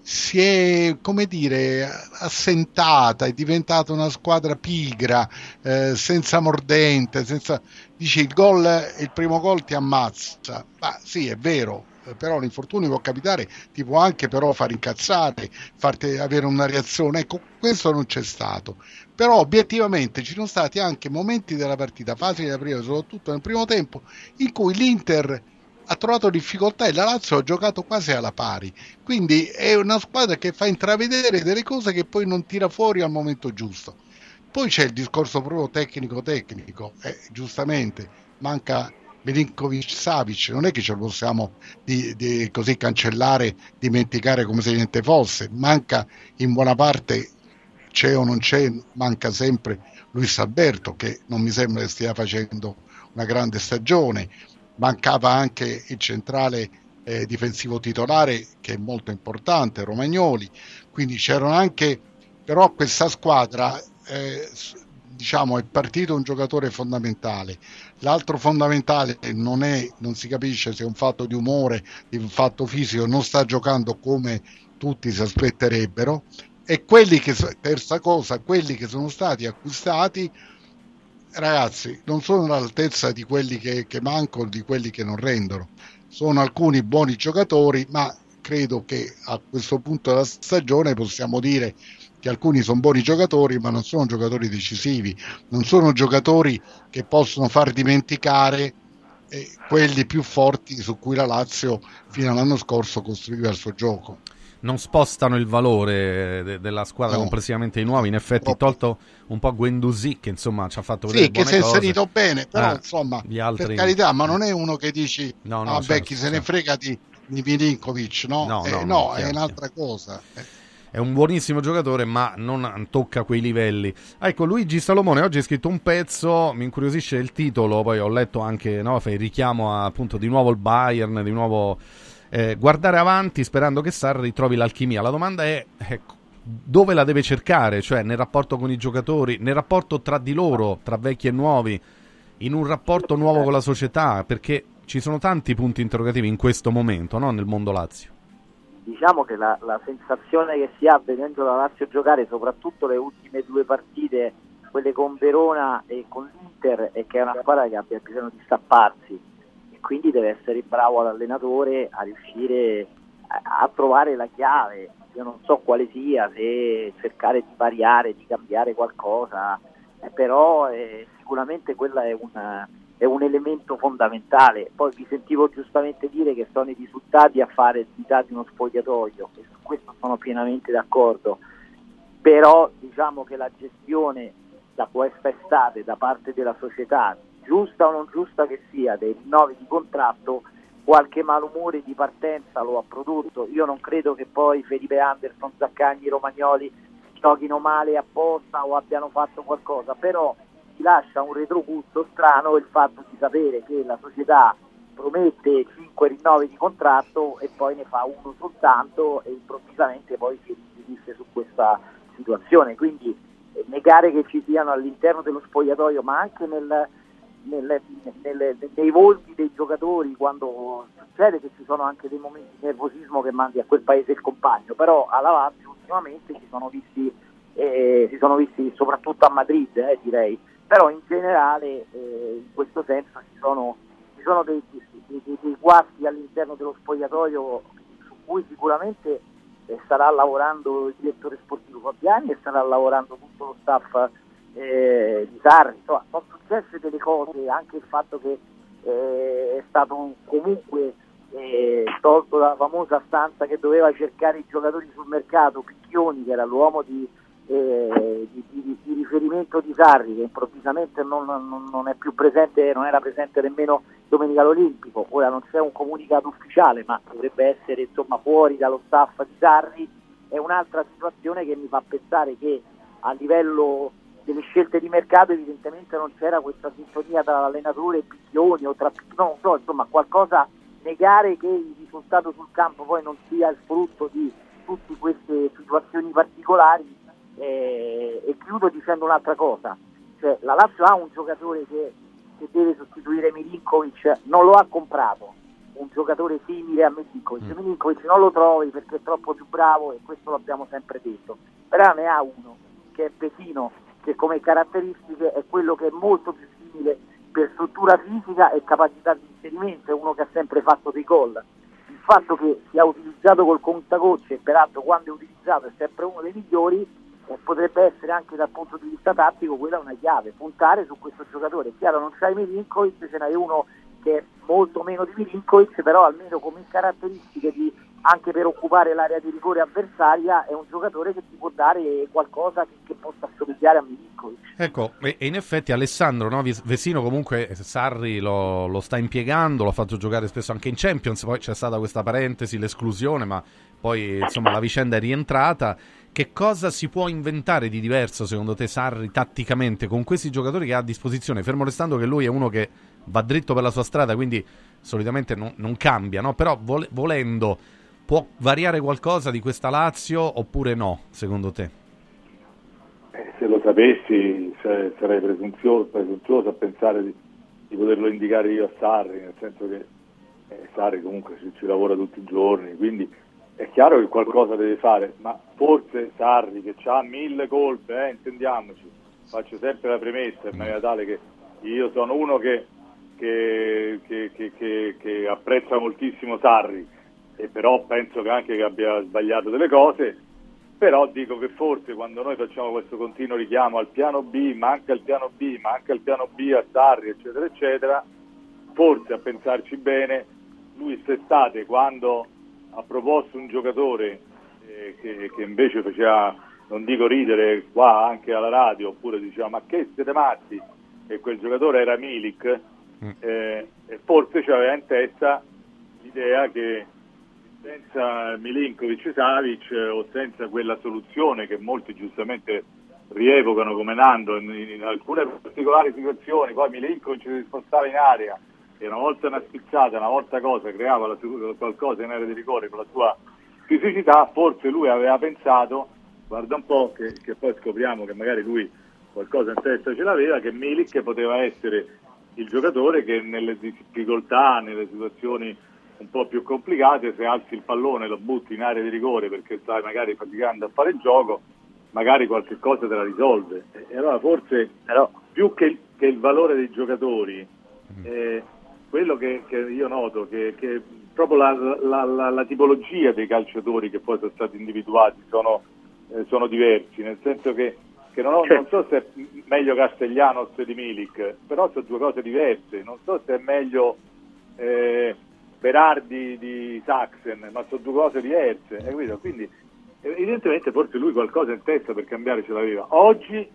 si è, come dire, assentata, è diventata una squadra pigra, eh, senza mordente, senza... Dici il gol, il primo gol ti ammazza. Ma sì, è vero, però l'infortunio può capitare, ti può anche però far incazzare, farti avere una reazione. Ecco, questo non c'è stato. Però obiettivamente ci sono stati anche momenti della partita, fasi della prima, soprattutto nel primo tempo, in cui l'Inter ha trovato difficoltà e la Lazio ha giocato quasi alla pari. Quindi è una squadra che fa intravedere delle cose che poi non tira fuori al momento giusto. Poi c'è il discorso proprio tecnico-tecnico, eh, giustamente manca Milinkovic Savic, non è che ce lo possiamo di, di così cancellare, dimenticare come se niente fosse, manca in buona parte, c'è o non c'è, manca sempre Luis Alberto che non mi sembra che stia facendo una grande stagione, mancava anche il centrale eh, difensivo titolare che è molto importante, Romagnoli, quindi c'erano anche, però questa squadra eh, diciamo è partito un giocatore fondamentale, l'altro fondamentale non, è, non si capisce se è un fatto di umore, di un fatto fisico, non sta giocando come tutti si aspetterebbero e quelli che, terza cosa, quelli che sono stati acquistati ragazzi non sono all'altezza di quelli che, che mancano, di quelli che non rendono. Sono alcuni buoni giocatori, ma credo che a questo punto della stagione possiamo dire che alcuni sono buoni giocatori, ma non sono giocatori decisivi, non sono giocatori che possono far dimenticare eh, quelli più forti su cui la Lazio fino all'anno scorso costruiva il suo gioco non spostano il valore de- della squadra no. complessivamente i nuovi. In effetti, tolto un po' Guendouzi, che insomma ci ha fatto vedere sì, che si è inserito bene, però ah, insomma, altri... per carità, ma non è uno che dici, no, no, ah, certo, beh, chi se ne frega di, di Milinkovic, no? No, eh, no, no è un'altra cosa. Eh. È un buonissimo giocatore, ma non tocca quei livelli. Ecco, Luigi Salomone oggi ha scritto un pezzo, mi incuriosisce il titolo, poi ho letto anche, no, fa il richiamo a, appunto di nuovo il Bayern, di nuovo eh, guardare avanti sperando che Sarri trovi l'alchimia. La domanda è ecco, dove la deve cercare, cioè nel rapporto con i giocatori, nel rapporto tra di loro, tra vecchi e nuovi, in un rapporto nuovo con la società, perché ci sono tanti punti interrogativi in questo momento no? nel mondo Lazio. Diciamo che la, la sensazione che si ha vedendo la Lazio giocare, soprattutto le ultime due partite, quelle con Verona e con l'Inter, è che è una squadra che abbia bisogno di stapparsi quindi deve essere bravo l'allenatore a riuscire a, a, trovare la chiave. Io non so quale sia, se cercare di variare, di cambiare qualcosa, eh, però eh, sicuramente quello è, è, un elemento fondamentale. Poi vi sentivo giustamente dire che sono i risultati a fare l'unità di uno spogliatoio e su questo sono pienamente d'accordo, però diciamo che la gestione da può essere stata da parte della società giusta o non giusta che sia, dei rinnovi di contratto, qualche malumore di partenza lo ha prodotto. Io non credo che poi Felipe Anderson, Zaccagni, Romagnoli giochino male apposta o abbiano fatto qualcosa, però ti lascia un retrogusto strano il fatto di sapere che la società promette 5 rinnovi di contratto e poi ne fa uno soltanto e improvvisamente poi si riferisce su questa situazione. Quindi eh, negare che ci siano all'interno dello spogliatoio, ma anche nel, nelle, nelle, nei volti dei giocatori quando succede che ci sono anche dei momenti di nervosismo che mandi a quel paese il compagno, però alla Lazio ultimamente si sono visti, eh, si sono visti soprattutto a Madrid eh, direi, però in generale eh, in questo senso ci sono, ci sono dei, dei, dei, dei, guasti all'interno dello spogliatoio su cui sicuramente eh, starà lavorando il direttore sportivo Fabiani e starà lavorando tutto lo staff eh, di Sarri, insomma, sono successe delle cose, anche il fatto che eh, è stato comunque eh, tolto dalla famosa stanza che doveva cercare i giocatori sul mercato, Picchioni che era l'uomo di, eh, di, di, di riferimento di Sarri che improvvisamente non, non, non, è più presente, non era presente nemmeno domenica all'Olimpico, ora non c'è un comunicato ufficiale ma dovrebbe essere insomma fuori dallo staff di Sarri, è un'altra situazione che mi fa pensare che a livello delle scelte di mercato evidentemente non c'era questa sintonia tra l'allenatore e Picchioni o tra non so, insomma qualcosa negare che il risultato sul campo poi non sia il frutto di tutte queste situazioni particolari eh, e chiudo dicendo un'altra cosa cioè, la Lazio ha un giocatore che, che deve sostituire Milinkovic non lo ha comprato un giocatore simile a Milinkovic mm. Milinkovic non lo trovi perché è troppo più bravo e questo l'abbiamo sempre detto però ne ha uno che è Pesino che come caratteristiche è quello che è molto più simile per struttura fisica e capacità di inserimento, è uno che ha sempre fatto dei gol. Il fatto che sia utilizzato col contagocce e peraltro quando è utilizzato è sempre uno dei migliori, potrebbe essere anche dal punto di vista tattico quella una chiave, puntare su questo giocatore. È chiaro, non c'hai Milinkovic, ce n'hai uno che è molto meno di Milinkovic, però almeno come caratteristiche di anche per occupare l'area di rigore avversaria è un giocatore che ti può dare qualcosa che, che possa assomigliare a Milinkovic. Ecco, e, in effetti Alessandro no? Vesino comunque Sarri lo, lo, sta impiegando, lo ha fatto giocare spesso anche in Champions, poi c'è stata questa parentesi, l'esclusione, ma poi insomma la vicenda è rientrata. Che cosa si può inventare di diverso secondo te Sarri tatticamente con questi giocatori che ha a disposizione, fermo restando che lui è uno che va dritto per la sua strada, quindi solitamente non, non cambia, no? però vol- volendo può variare qualcosa di questa Lazio oppure no, secondo te? Eh, se lo sapessi sarei presunzioso, presuntuoso a pensare di, di, poterlo indicare io a Sarri, nel senso che eh, Sarri comunque ci, ci, lavora tutti i giorni, quindi è chiaro che qualcosa deve fare, ma forse Sarri che ha mille colpe, eh, intendiamoci, faccio sempre la premessa in maniera tale che io sono uno che, che, che, che apprezza moltissimo Sarri, e però penso che anche che abbia sbagliato delle cose però dico che forse quando noi facciamo questo continuo richiamo al piano B, manca il piano B, manca il piano B a Sarri, eccetera, eccetera, forse a pensarci bene, lui quest'estate quando ha proposto un giocatore eh, che, che, invece faceva, non dico ridere qua anche alla radio, oppure diceva ma che siete matti, e quel giocatore era Milik, mm. eh, e forse c'aveva in testa l'idea che senza Milinkovic Savic eh, o senza quella soluzione che molti giustamente rievocano come Nando in, in alcune particolari situazioni, poi Milinkovic si spostava in area e una volta una spizzata, una volta cosa, creava la, qualcosa in area di rigore con la sua fisicità, forse lui aveva pensato, guarda un po', che, che poi scopriamo che magari lui qualcosa in testa ce l'aveva, che Milik poteva essere il giocatore che nelle difficoltà, nelle situazioni un po' più complicate, se alzi il pallone e lo butti in area di rigore perché stai magari faticando a fare il gioco, magari qualche cosa te la risolve. E allora forse Però... più che, che, il valore dei giocatori, mm. eh, quello che, che, io noto che, che proprio la, la, la, la, tipologia dei calciatori che poi sono stati individuati sono, eh, sono diversi, nel senso che, non, ho, non, so se è meglio Castellanos di Milik, però sono due cose diverse, non so se è meglio... Eh, Berardi di Saxen, ma sono due cose diverse, capito? Quindi evidentemente forse lui qualcosa in testa per cambiare ce l'aveva. Oggi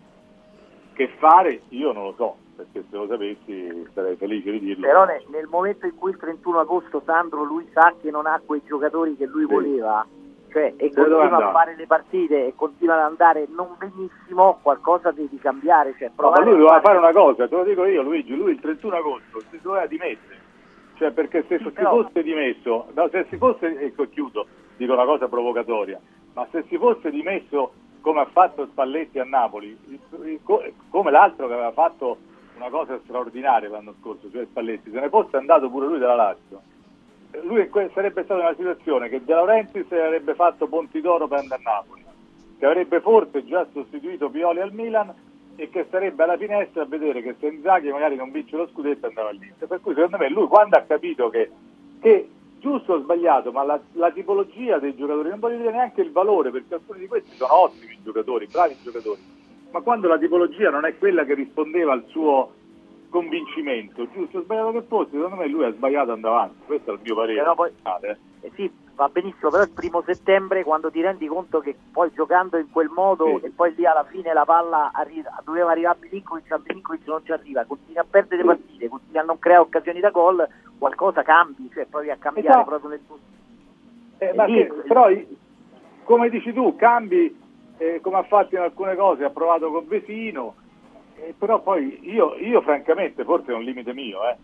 che fare io non lo so, perché se lo sapessi sarei felice di dirlo. Però nel, nel momento in cui il 31 agosto Sandro lui sa che non ha quei giocatori che lui sì. voleva, cioè, e continua a fare le partite e continua ad andare non benissimo, qualcosa devi cambiare. Cioè, no, ma lui doveva fare una cosa, te lo dico io Luigi, lui il 31 agosto si doveva dimettere cioè perché se si fosse dimesso, no, se si fosse, ecco chiudo, dico una cosa provocatoria, ma se si fosse dimesso come ha fatto Spalletti a Napoli, come l'altro che aveva fatto una cosa straordinaria l'anno scorso, cioè Spalletti, se ne fosse andato pure lui della Lazio, lui sarebbe stato in una situazione che De Laurentiis avrebbe fatto Ponti d'Oro per andare a Napoli, che avrebbe forse già sostituito Pioli al Milan e che sarebbe alla finestra a vedere che se Inzaghi magari non vince lo scudetto andava all'Inter. Per cui secondo me lui quando ha capito che, che giusto o sbagliato, ma la, la, tipologia dei giocatori non vuole dire neanche il valore, perché alcuni di questi sono ottimi giocatori, bravi giocatori, ma quando la tipologia non è quella che rispondeva al suo convincimento, giusto o sbagliato che fosse, secondo me lui ha sbagliato andando avanti, questo è il mio parere. Però poi, eh sì, va benissimo, però il primo settembre quando ti rendi conto che poi giocando in quel modo sì. e poi lì alla fine la palla arri- doveva arrivare a Milinkovic, a Milinkovic non ci arriva, continui a perdere sì. partite, continui a non creare occasioni da gol, qualcosa cambi, cioè provi a cambiare esatto. proprio nel tuo... Eh, lì, che, però come dici tu, cambi eh, come ha fatto in alcune cose, ha provato con Vesino, eh, però poi io, io francamente, forse è un limite mio, eh,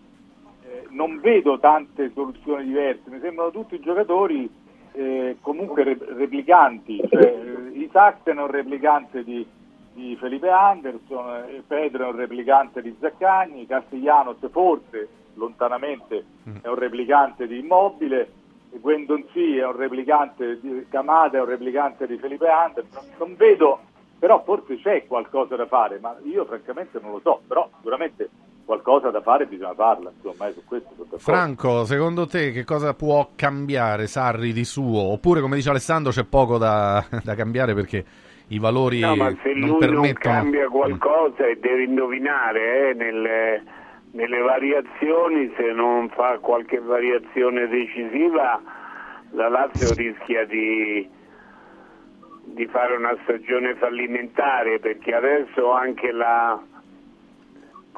eh, non vedo tante soluzioni diverse, mi sembrano tutti giocatori eh, comunque re- replicanti, cioè, eh, Isaac è un replicante di, di Felipe Anderson, eh, Pedro è un replicante di Zaccagni, Castellanos forse lontanamente è un replicante di Immobile, Gwendon sì è un replicante di Camada, è un replicante di Felipe Anderson, non vedo, però forse c'è qualcosa da fare, ma io francamente non lo so, però sicuramente qualcosa da fare bisogna farla, insomma, su questo Franco, secondo te che cosa può cambiare Sarri di suo? Oppure, come dice Alessandro, c'è poco da, da cambiare perché i valori no, ma se non lui permettono... non cambia qualcosa e deve indovinare eh, nelle, nelle variazioni, se non fa qualche variazione decisiva, la Lazio rischia di, di fare una stagione fallimentare perché adesso anche la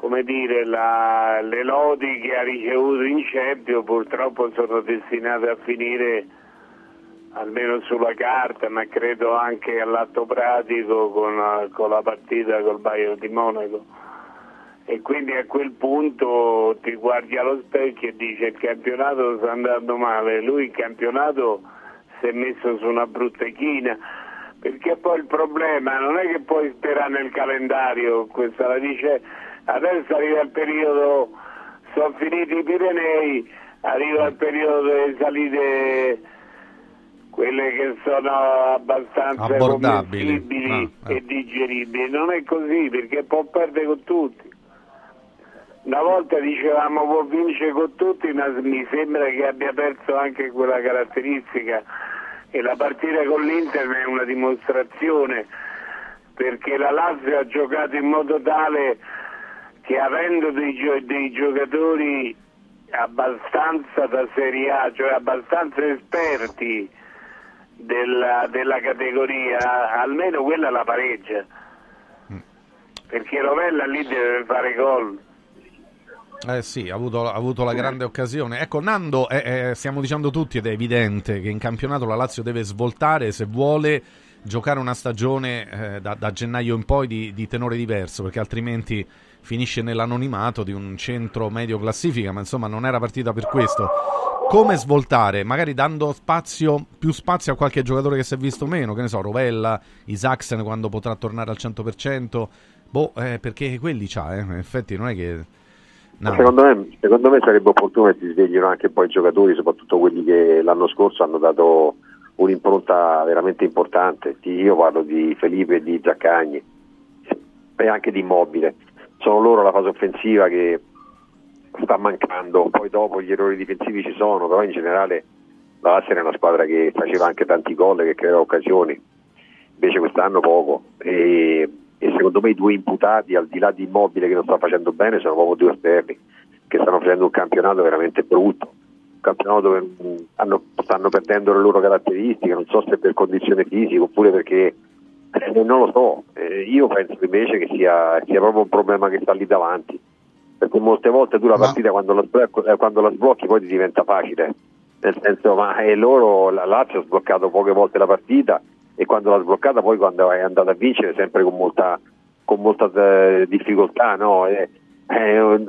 come dire, la, le lodi che ha ricevuto in Champions purtroppo sono destinate a finire almeno sulla carta, ma credo anche all'atto pratico con, con la partita col Bayern di Monaco. e quindi a quel punto ti guardi allo specchio e dici il campionato sta andando male, lui il campionato si è messo su una brutta china, perché poi il problema non è che puoi sperare nel calendario, questa la dice adesso arriva il periodo, sono finiti i Pirenei, arriva il periodo delle salite quelle che sono abbastanza Abbordabili. Ah, eh. e digeribili. Non è così perché può perdere con tutti. Una volta dicevamo può vincere con tutti, ma mi sembra che abbia perso anche quella caratteristica e la partita con l'Inter è una dimostrazione perché la Lazio ha giocato in modo tale che avendo dei, gio- dei giocatori abbastanza da Serie A, cioè abbastanza esperti della, della categoria, almeno quella la pareggia. Perché Rovella lì deve fare gol. Eh sì, ha avuto, ha avuto la grande occasione. Ecco, Nando, eh, eh, stiamo dicendo tutti ed è evidente che in campionato la Lazio deve svoltare se vuole giocare una stagione eh, da, da gennaio in poi di, di tenore diverso, perché altrimenti finisce nell'anonimato di un centro medio classifica, ma insomma non era partita per questo. Come svoltare? Magari dando spazio, più spazio a qualche giocatore che si è visto meno, che ne so, Rovella, Isaacsen quando potrà tornare al 100%. Boh, eh, perché quelli c'ha, eh. in effetti non è che... No. Secondo, me, secondo me sarebbe opportuno che si sveglino anche poi i giocatori, soprattutto quelli che l'anno scorso hanno dato un'impronta veramente importante. Io parlo di Felipe di Zaccagni e anche di Immobile. Sono loro la fase offensiva che sta mancando, poi dopo gli errori difensivi ci sono, però in generale la Lazio era una squadra che faceva anche tanti gol, che creava occasioni, invece quest'anno poco. E, e secondo me i due imputati, al di là di Immobile che non sta facendo bene, sono proprio due esterni che stanno facendo un campionato veramente brutto. Un campionato dove mh, hanno- stanno perdendo le loro caratteristiche, non so se per condizione fisica oppure perché eh, non lo so. Eh, io penso invece che sia, sia proprio un problema che sta lì davanti. Perché molte volte tu la partita quando la, sblocchi, eh, quando la sblocchi poi ti diventa facile. Nel senso, ma e loro, la Lazio ha sbloccato poche volte la partita e quando l'ha sbloccata poi quando è andata a vincere sempre con molta, con molta eh, difficoltà, no? Eh, eh,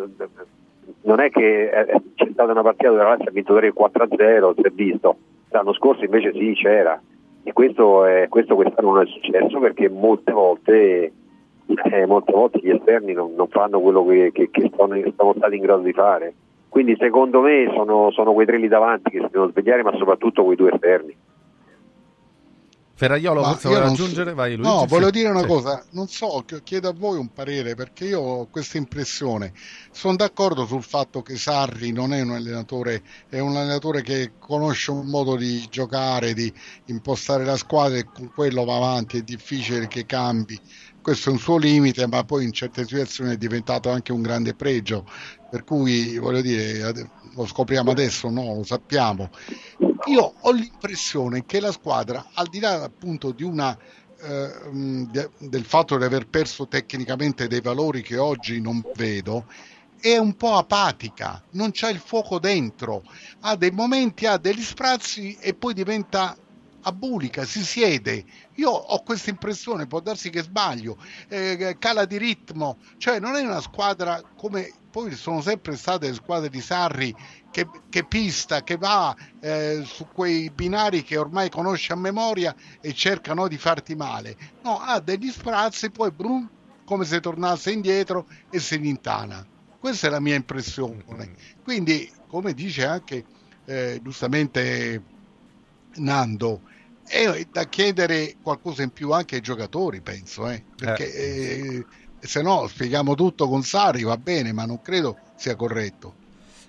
non è che eh, c'è stata una partita dove la Lazio ha vinto 3-4-0, si è visto. L'anno scorso invece sì, c'era. E questo, è, questo quest'anno non è successo perché molte volte, eh, molte volte gli esterni non, non fanno quello che, che- che sono, sono stati in grado di fare. Quindi secondo me sono, sono quei tre lì davanti che si devono svegliare, ma soprattutto quei due esterni. Ferraiolo, Ma forse vuole non so- aggiungere? Vai Luigi. No, volevo dire una Sì. cosa, non so, ch- chiedo a voi un parere perché io ho questa impressione. Sono d'accordo sul fatto che Sarri non è un allenatore, è un allenatore che conosce un modo di giocare, di impostare la squadra e con quello va avanti, è difficile che cambi. Questo è un suo limite, ma poi in certe situazioni è diventato anche un grande pregio. Per cui voglio dire, lo scopriamo adesso, no, lo sappiamo. Io ho l'impressione che la squadra, al di là appunto di una eh, del fatto di aver perso tecnicamente dei valori che oggi non vedo, è un po' apatica, non c'è il fuoco dentro, ha dei momenti, ha degli sprazzi e poi diventa abulica, si siede. Io ho questa impressione, può darsi che sbaglio, eh, cala di ritmo, cioè non è una squadra come poi sono sempre state le squadre di Sarri che, che pista, che va eh, su quei binari che ormai conosce a memoria e cercano di farti male. No, ha degli sprazzi, poi brum, come se tornasse indietro e si rintana. Questa è la mia impressione. Quindi, come dice anche eh, giustamente Nando, è da chiedere qualcosa in più anche ai giocatori, penso, eh, perché eh, se no spieghiamo tutto con Sari, va bene, ma non credo sia corretto.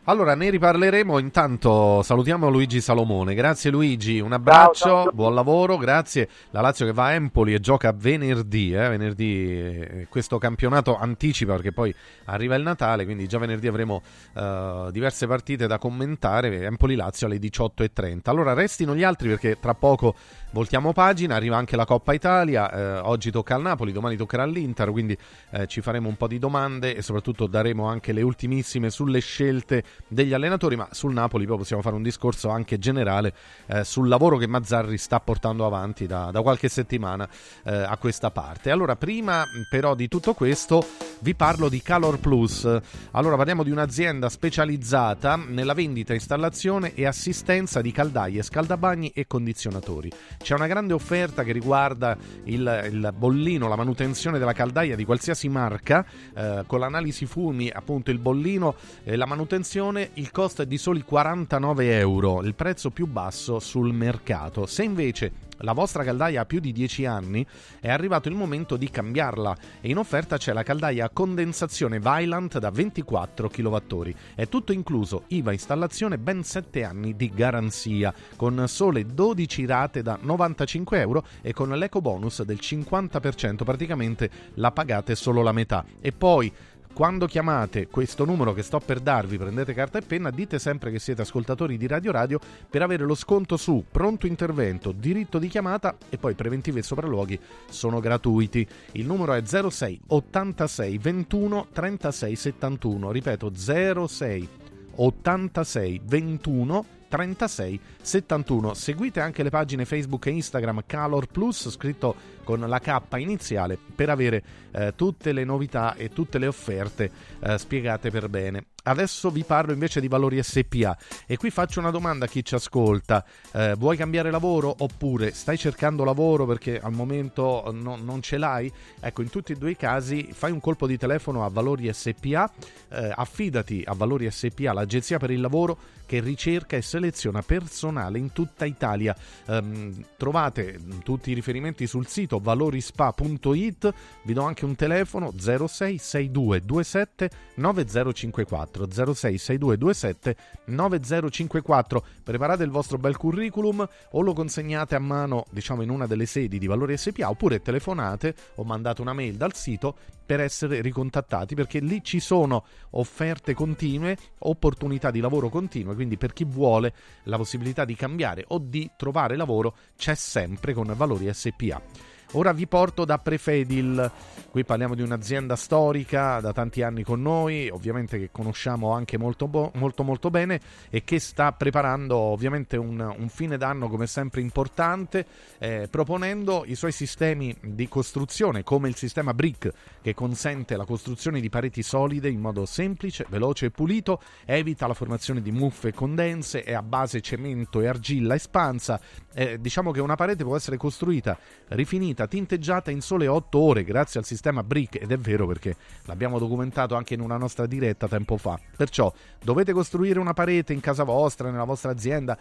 Allora ne riparleremo. Intanto salutiamo Luigi Salomone. Grazie Luigi, un abbraccio, buon lavoro, grazie. La Lazio che va a Empoli e gioca venerdì. eh, Venerdì eh, questo campionato anticipa perché poi arriva il Natale, quindi già venerdì avremo eh, diverse partite da commentare. Empoli-Lazio alle 18.30. Allora restino gli altri perché tra poco voltiamo pagina, arriva anche la Coppa Italia. eh, oggi tocca al Napoli, domani toccherà all'Inter, quindi eh, ci faremo un po' di domande e soprattutto daremo anche le ultimissime sulle scelte degli allenatori, ma sul Napoli poi possiamo fare un discorso anche generale eh, sul lavoro che Mazzarri sta portando avanti da, da qualche settimana eh, a questa parte. Allora, prima però di tutto questo, vi parlo di Calor Plus. Allora parliamo di un'azienda specializzata nella vendita, installazione e assistenza di caldaie, scaldabagni e condizionatori. C'è una grande offerta che riguarda il, il bollino, la manutenzione della caldaia di qualsiasi marca, eh, con l'analisi fumi, appunto il bollino e la manutenzione, il costo è di soli 49 euro, il prezzo più basso sul mercato. Se invece la vostra caldaia ha più di 10 anni, è arrivato il momento di cambiarla e in offerta c'è la caldaia a condensazione Vylant da 24 kWh. È tutto incluso, IVA installazione, ben 7 anni di garanzia, con sole 12 rate da 95 euro e con l'eco bonus del 50%, praticamente la pagate solo la metà. E poi quando chiamate questo numero che sto per darvi, prendete carta e penna, dite sempre che siete ascoltatori di Radio Radio per avere lo sconto su pronto intervento, diritto di chiamata e poi preventivi e sopralluoghi sono gratuiti. Il numero è 06 86 21 36 71, ripeto 06 86 21 36 71. Seguite anche le pagine Facebook e Instagram Calor Plus, scritto con la K iniziale, per avere eh, tutte le novità e tutte le offerte eh, spiegate per bene. Adesso vi parlo invece di valori SPA e qui faccio una domanda a chi ci ascolta. Eh, vuoi cambiare lavoro oppure stai cercando lavoro perché al momento no, non ce l'hai? Ecco, in tutti e due i casi fai un colpo di telefono a Valori SPA, eh, affidati a Valori SPA, l'agenzia per il lavoro che ricerca e seleziona personale in tutta Italia. Um, trovate tutti i riferimenti sul sito valorispa.it, vi do anche un telefono 066227 9054 066227 9054. Preparate il vostro bel curriculum o lo consegnate a mano, diciamo, in una delle sedi di Valori SPA oppure telefonate o mandate una mail dal sito per essere ricontattati perché lì ci sono offerte continue, opportunità di lavoro continue, quindi per chi vuole la possibilità di cambiare o di trovare lavoro c'è sempre con Valori SPA. Ora vi porto da Prefedil, qui parliamo di un'azienda storica da tanti anni con noi, ovviamente che conosciamo anche molto molto, molto bene e che sta preparando ovviamente un, un fine d'anno come sempre importante, eh, proponendo i suoi sistemi di costruzione come il sistema Brick che consente la costruzione di pareti solide in modo semplice, veloce e pulito, evita la formazione di muffe e condense, è a base cemento e argilla espansa, eh, diciamo che una parete può essere costruita, rifinita, tinteggiata in sole 8 ore grazie al sistema Brick ed è vero perché l'abbiamo documentato anche in una nostra diretta tempo fa. Perciò dovete costruire una parete in casa vostra, nella vostra azienda,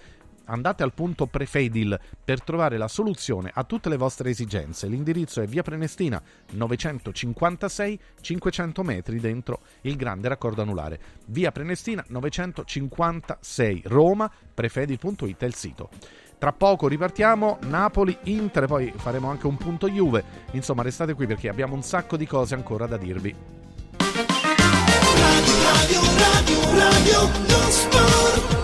andate al punto Prefedil per trovare la soluzione a tutte le vostre esigenze. L'indirizzo è via Prenestina 956 500 metri dentro il grande raccordo anulare. Via Prenestina 956 Roma, prefedil.it è il sito. Tra poco ripartiamo, Napoli, Inter, poi faremo anche un punto Juve. Insomma, restate qui perché abbiamo un sacco di cose ancora da dirvi. Radio, radio, radio, lo sport.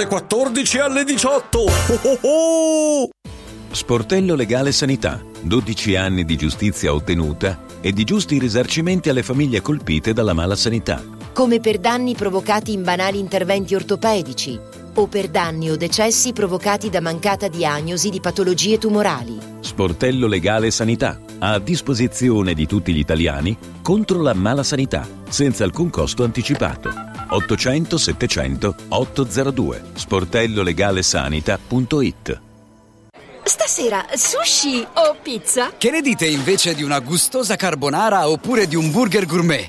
dalle 14 alle 18. Oh oh oh! Sportello Legale Sanità. 12 anni di giustizia ottenuta e di giusti risarcimenti alle famiglie colpite dalla mala sanità. come per danni provocati in banali interventi ortopedici o per danni o decessi provocati da mancata diagnosi di patologie tumorali. Sportello Legale Sanità. A disposizione di tutti gli italiani contro la mala sanità, senza alcun costo anticipato. 800 700 802 sportellolegalesanita.it Stasera sushi o pizza? Che ne dite invece di una gustosa carbonara oppure di un burger gourmet?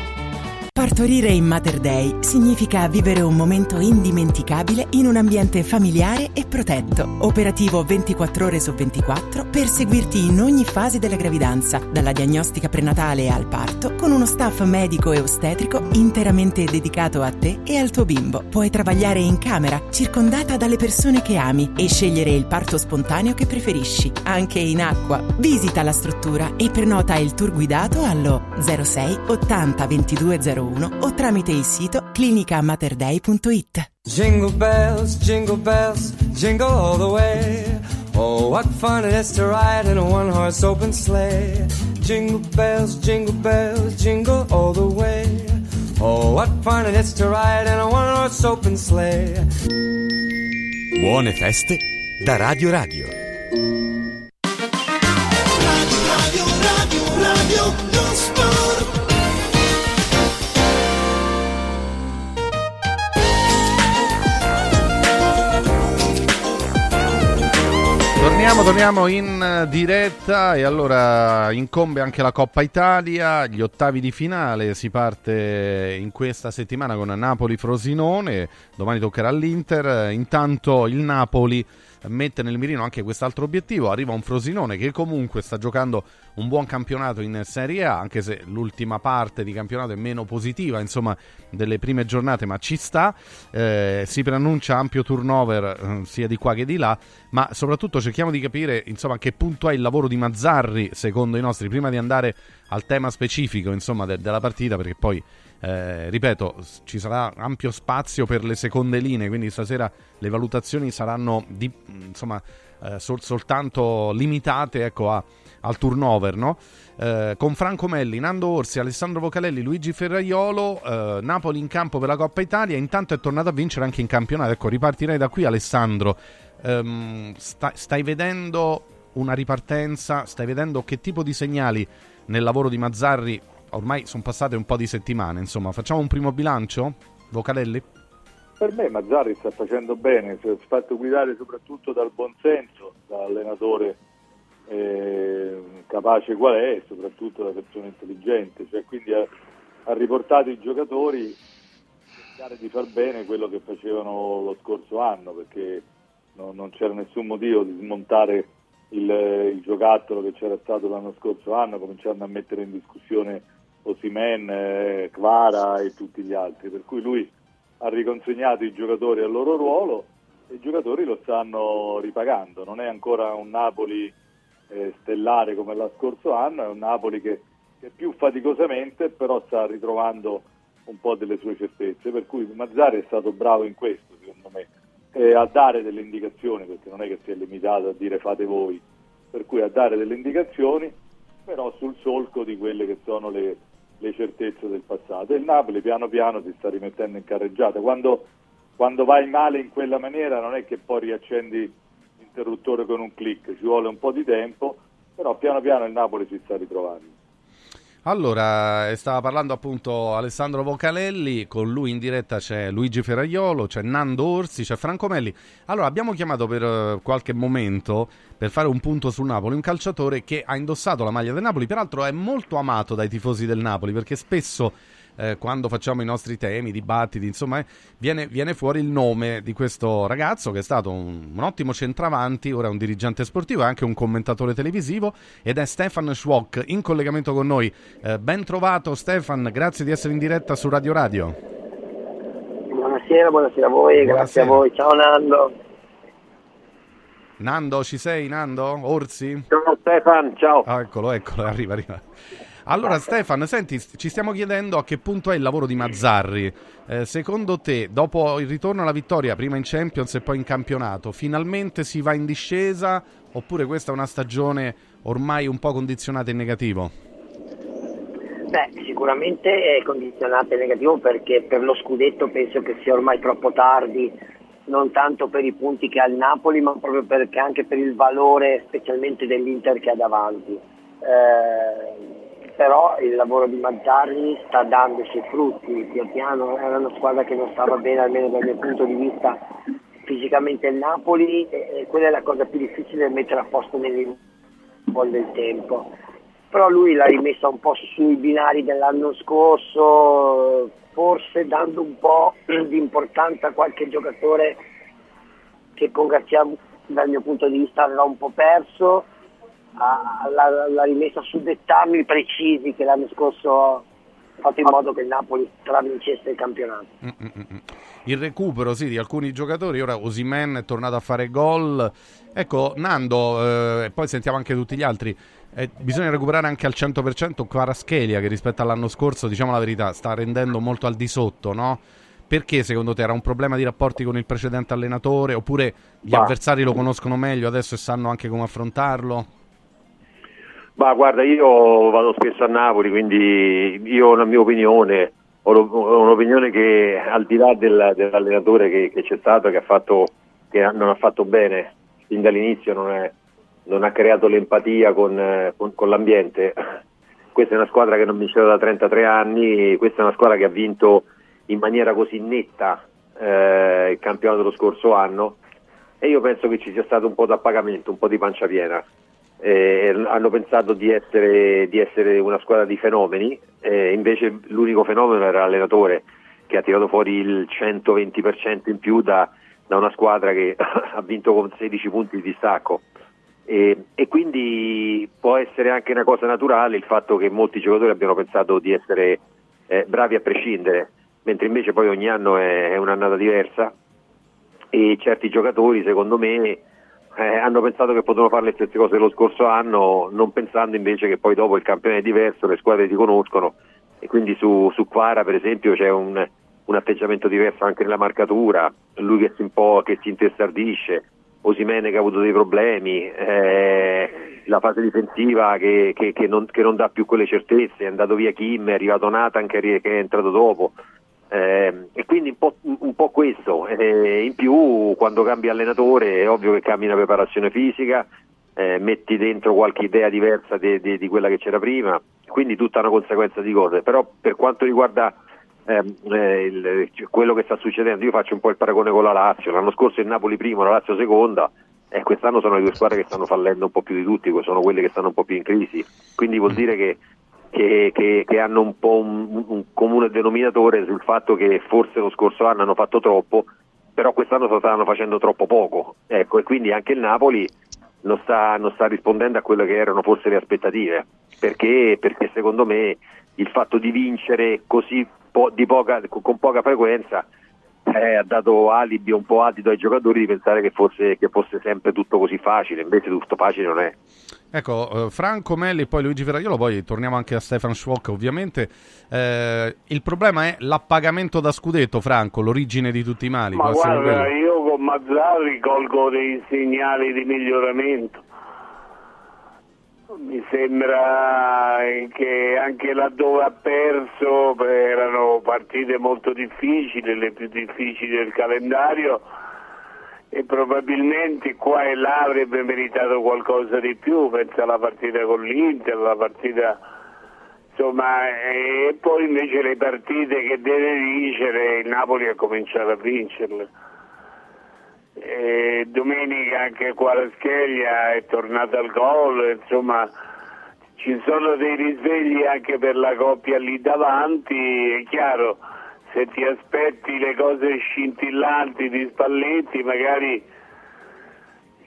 Partorire in Mater Day significa vivere un momento indimenticabile in un ambiente familiare e protetto, operativo 24 ore su 24 per seguirti in ogni fase della gravidanza, dalla diagnostica prenatale al parto, con uno staff medico e ostetrico interamente dedicato a te e al tuo bimbo. Puoi travagliare in camera, circondata dalle persone che ami e scegliere il parto spontaneo che preferisci, anche in acqua. Visita la struttura e prenota il tour guidato allo 06 80 2201 o tramite il sito clinicamaterday.it. Jingle bells, jingle bells, jingle all the way. Oh, what fun it is to ride in a one horse open sleigh. Jingle bells, jingle bells, jingle all the way. Oh, what fun it is to ride in a one horse open sleigh. Buone feste da Radio Radio. Radio, radio, radio, lo sport. Torniamo, torniamo in diretta e allora incombe anche la Coppa Italia, gli ottavi di finale, si parte in questa settimana con Napoli-Frosinone, domani toccherà all'Inter, intanto il Napoli mette nel mirino anche quest'altro obiettivo, arriva un Frosinone che comunque sta giocando un buon campionato in Serie A, anche se l'ultima parte di campionato è meno positiva, insomma, delle prime giornate, ma ci sta, eh, si preannuncia ampio turnover eh, sia di qua che di là, ma soprattutto cerchiamo di capire, insomma, che punto è il lavoro di Mazzarri, secondo i nostri, prima di andare al tema specifico, insomma, de- della partita, perché poi eh, ripeto, ci sarà ampio spazio per le seconde linee, quindi stasera le valutazioni saranno di, insomma, eh, sol- soltanto limitate ecco, a, al turnover. No? Eh, con Franco Melli, Nando Orsi, Alessandro Vocalelli, Luigi Ferraiolo, eh, Napoli in campo per la Coppa Italia, intanto è tornato a vincere anche in campionato. Ecco, ripartirei da qui Alessandro. Ehm, sta- stai vedendo una ripartenza? Stai vedendo che tipo di segnali nel lavoro di Mazzarri ormai sono passate un po' di settimane, insomma, facciamo un primo bilancio? Vocalelli? Per me Mazzarri sta facendo bene, si è fatto guidare soprattutto dal buonsenso, da allenatore eh, capace qual è e soprattutto da persona intelligente, cioè quindi ha, ha riportato i giocatori a cercare di far bene quello che facevano lo scorso anno, perché no- non c'era nessun motivo di smontare il, il giocattolo che c'era stato l'anno scorso anno, cominciando a mettere in discussione Osimen, eh, Kvara e tutti gli altri, per cui lui ha riconsegnato i giocatori al loro ruolo e i giocatori lo stanno ripagando, non è ancora un Napoli eh, stellare come l'anno scorso anno, è un Napoli che, che più faticosamente però sta ritrovando un po' delle sue certezze, per cui Mazzari è stato bravo in questo secondo me, eh, a dare delle indicazioni, perché non è che si è limitato a dire fate voi, per cui a dare delle indicazioni, però sul solco di quelle che sono le, le certezze del passato. E il Napoli piano piano si sta rimettendo in carreggiata. Quando, quando vai male in quella maniera non è che poi riaccendi l'interruttore con un clic, ci vuole un po' di tempo, però piano piano il Napoli si sta ritrovando. Allora, eh, stava parlando appunto Alessandro Vocalelli, con lui in diretta c'è Luigi Ferraiolo, c'è Nando Orsi, c'è Franco Melli. Allora, abbiamo chiamato per eh, qualche momento per fare un punto sul Napoli un calciatore che ha indossato la maglia del Napoli, peraltro è molto amato dai tifosi del Napoli perché spesso eh, quando facciamo i nostri temi, dibattiti, insomma, viene, viene, fuori il nome di questo ragazzo che è stato un, un, ottimo centravanti, ora è un dirigente sportivo e anche un commentatore televisivo ed è Stefan Schwock in collegamento con noi. Eh, ben trovato Stefan, grazie di essere in diretta su Radio Radio. Buonasera, buonasera a voi, buonasera. grazie a voi, ciao Nando. Nando, ci sei Nando? Orsi? Ciao Stefan, ciao. Ah, eccolo, eccolo, arriva, arriva. Allora Stefano, senti, ci stiamo chiedendo a che punto è il lavoro di Mazzarri. Eh, secondo te, dopo il ritorno alla vittoria, prima in Champions e poi in campionato, finalmente si va in discesa oppure questa è una stagione ormai un po' condizionata in negativo? Beh, sicuramente è condizionata in negativo perché per lo scudetto penso che sia ormai troppo tardi, non tanto per i punti che ha il Napoli, ma proprio perché anche per il valore specialmente dell'Inter che ha davanti. Eh, però il lavoro di Mazzarri sta dando i suoi frutti, pian piano era una squadra che non stava bene almeno dal mio punto di vista fisicamente il Napoli e, quella è la cosa più difficile da mettere a posto nel del tempo. Però lui l'ha rimessa un po' sui binari dell'anno scorso, forse dando un po' di importanza a qualche giocatore che con Garzia dal mio punto di vista aveva un po' perso l'ha rimessa su dettami precisi che l'anno scorso ha fatto in modo che il Napoli stravincesse il campionato. Mm-mm. Il recupero sì, di alcuni giocatori, ora Osimen è tornato a fare gol. Ecco, Nando, eh, poi sentiamo anche tutti gli altri. Eh, bisogna recuperare anche al 100% Quaraschelia che rispetto all'anno scorso, diciamo la verità, sta rendendo molto al di sotto, no? Perché secondo te era un problema di rapporti con il precedente allenatore oppure gli bah. avversari lo conoscono meglio adesso e sanno anche come affrontarlo? Ma guarda, io vado spesso a Napoli, quindi io ho una mia opinione, ho, un'opinione che al di là del, dell'allenatore che, che, c'è stato, che, fatto, che non ha fatto bene fin dall'inizio, non, è, non ha creato l'empatia con, con, con, l'ambiente. Questa è una squadra che non vinceva da 33 anni, questa è una squadra che ha vinto in maniera così netta eh, il campionato dello scorso anno e io penso che ci sia stato un po' d'appagamento, un po' di pancia piena eh, hanno pensato di essere, di essere, una squadra di fenomeni, eh, invece l'unico fenomeno era l'allenatore che ha tirato fuori il 120% in più da, da una squadra che ha vinto con 16 punti di distacco. E, e, quindi può essere anche una cosa naturale il fatto che molti giocatori abbiano pensato di essere eh, bravi a prescindere, mentre invece poi ogni anno è, è un'annata diversa e certi giocatori secondo me eh, hanno pensato che potevano fare le stesse cose dello scorso anno, non pensando invece che poi dopo il campione è diverso, le squadre ti conoscono. E quindi su, su Quara per esempio c'è un, un, atteggiamento diverso anche nella marcatura, lui che si, che si intestardisce, Osimene che ha avuto dei problemi, eh, la fase difensiva che, che, che, non, che, non, dà più quelle certezze, è andato via Kim, è arrivato Nathan che è entrato dopo. Eh, e quindi un po', un po questo, eh, in più quando cambi allenatore è ovvio che cambi una preparazione fisica, eh, metti dentro qualche idea diversa di, di, di, quella che c'era prima, quindi tutta una conseguenza di cose, però per quanto riguarda ehm, eh, il, quello che sta succedendo, io faccio un po' il paragone con la Lazio, l'anno scorso il Napoli primo, la Lazio seconda, e quest'anno sono le due squadre che stanno fallendo un po' più di tutti, sono quelle che stanno un po' più in crisi, quindi vuol dire che che, che, che, hanno un po' un, un, comune denominatore sul fatto che forse lo scorso anno hanno fatto troppo, però quest'anno stanno facendo troppo poco. Ecco, e quindi anche il Napoli non sta, non sta rispondendo a quelle che erano forse le aspettative, perché, perché secondo me il fatto di vincere così po- poca, con poca frequenza eh, ha dato alibi un po' adito ai giocatori di pensare che fosse, che fosse sempre tutto così facile, invece tutto facile non è. Ecco, eh, Franco Melli e poi Luigi Ferraiolo, poi torniamo anche a Stefan Schwock ovviamente. Eh, il problema è l'appagamento da scudetto, Franco, l'origine di tutti i mali. Ma guarda, io con Mazzarri colgo dei segnali di miglioramento. Mi sembra che anche laddove ha perso erano partite molto difficili, le più difficili del calendario e probabilmente qua e là avrebbe meritato qualcosa di più, penso alla partita con l'Inter, alla partita insomma e poi invece le partite che deve vincere il Napoli ha cominciato a vincerle. E domenica anche qua la Scheria è tornata al gol, insomma ci sono dei risvegli anche per la coppia lì davanti, è chiaro se ti aspetti le cose scintillanti di Spalletti magari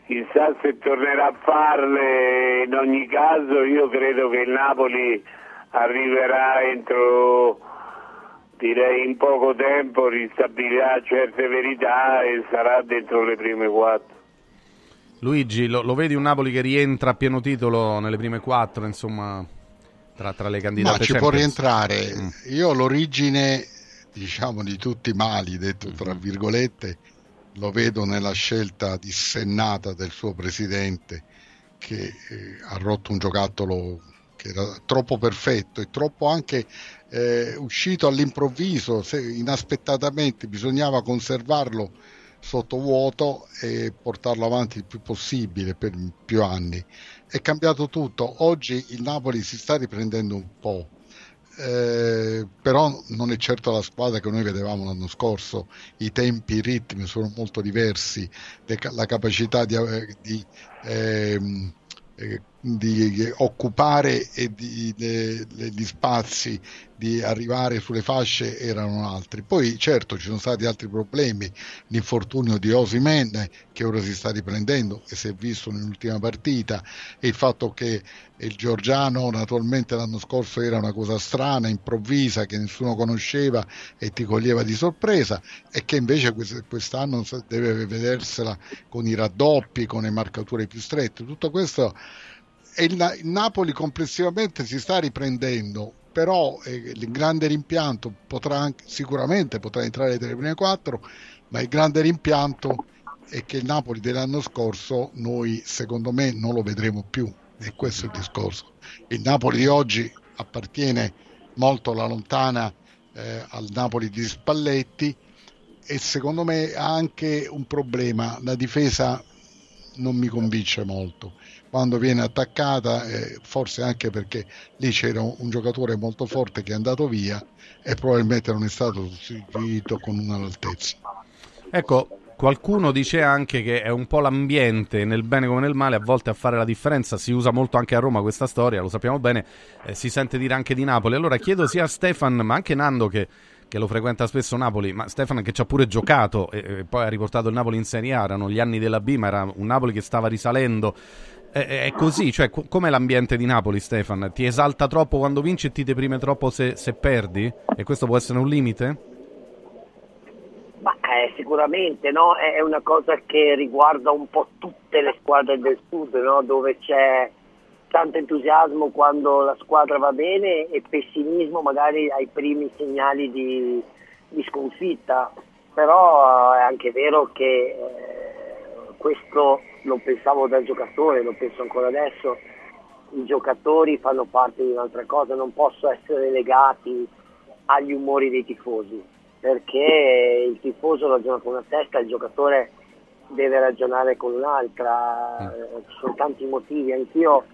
chissà se tornerà a farle in ogni caso io credo che il Napoli arriverà entro direi in poco tempo ristabilirà certe verità e sarà dentro le prime quattro Luigi, lo, lo vedi un Napoli che rientra a pieno titolo nelle prime quattro, insomma, tra, tra le candidate? Ma ci Champions? può rientrare. Mm. Io l'origine, diciamo, di tutti i mali, detto tra virgolette, lo vedo nella scelta dissennata del suo presidente che eh, ha rotto un giocattolo che era troppo perfetto e troppo anche eh, uscito all'improvviso, se, inaspettatamente bisognava conservarlo sotto vuoto e portarlo avanti il più possibile per più anni. È cambiato tutto, oggi il Napoli si sta riprendendo un po'. Eh, però non è certo la squadra che noi vedevamo l'anno scorso, i tempi, i ritmi sono molto diversi, la capacità di, di ehm, eh, di occupare e di, de, gli spazi di arrivare sulle fasce erano altri. Poi certo ci sono stati altri problemi, l'infortunio di Osimen che ora si sta riprendendo e si è visto nell'ultima partita e il fatto che il Giorgiano naturalmente l'anno scorso era una cosa strana, improvvisa, che nessuno conosceva e ti coglieva di sorpresa e che invece quest'anno deve vedersela con i raddoppi, con le marcature più strette. Tutto questo e il, Napoli complessivamente si sta riprendendo, però eh, il grande rimpianto potrà anche, sicuramente potrà entrare tra le prime quattro, ma il grande rimpianto è che il Napoli dell'anno scorso noi secondo me non lo vedremo più. E questo è il discorso. Il Napoli di oggi appartiene molto alla lontana eh, al Napoli di Spalletti e secondo me ha anche un problema, la difesa non mi convince molto quando viene attaccata, eh, forse anche perché lì c'era un, un, giocatore molto forte che è andato via e probabilmente non è stato sostituito con una all'altezza. Ecco, qualcuno dice anche che è un po' l'ambiente, nel bene come nel male, a volte a fare la differenza. Si usa molto anche a Roma questa storia, lo sappiamo bene, eh, si sente dire anche di Napoli. Allora chiedo sia a Stefan, ma anche Nando che che lo frequenta spesso Napoli, ma Stefano che ci ha pure giocato e, poi ha riportato il Napoli in Serie A, erano gli anni della B, ma era un Napoli che stava risalendo è, così, cioè, com'è l'ambiente di Napoli, Stefan? Ti esalta troppo quando vinci e ti deprime troppo se, se perdi? E questo può essere un limite? Ma eh, sicuramente no? è una cosa che riguarda un po' tutte le squadre del sud, no? dove c'è tanto entusiasmo quando la squadra va bene e pessimismo magari ai primi segnali di, di sconfitta. Però è anche vero che eh, questo lo pensavo da giocatore, lo penso ancora adesso, i giocatori fanno parte di un'altra cosa, non possono essere legati agli umori dei tifosi, perché il tifoso ragiona con una testa, il giocatore deve ragionare con un'altra, mm. ci sono tanti motivi, anch'io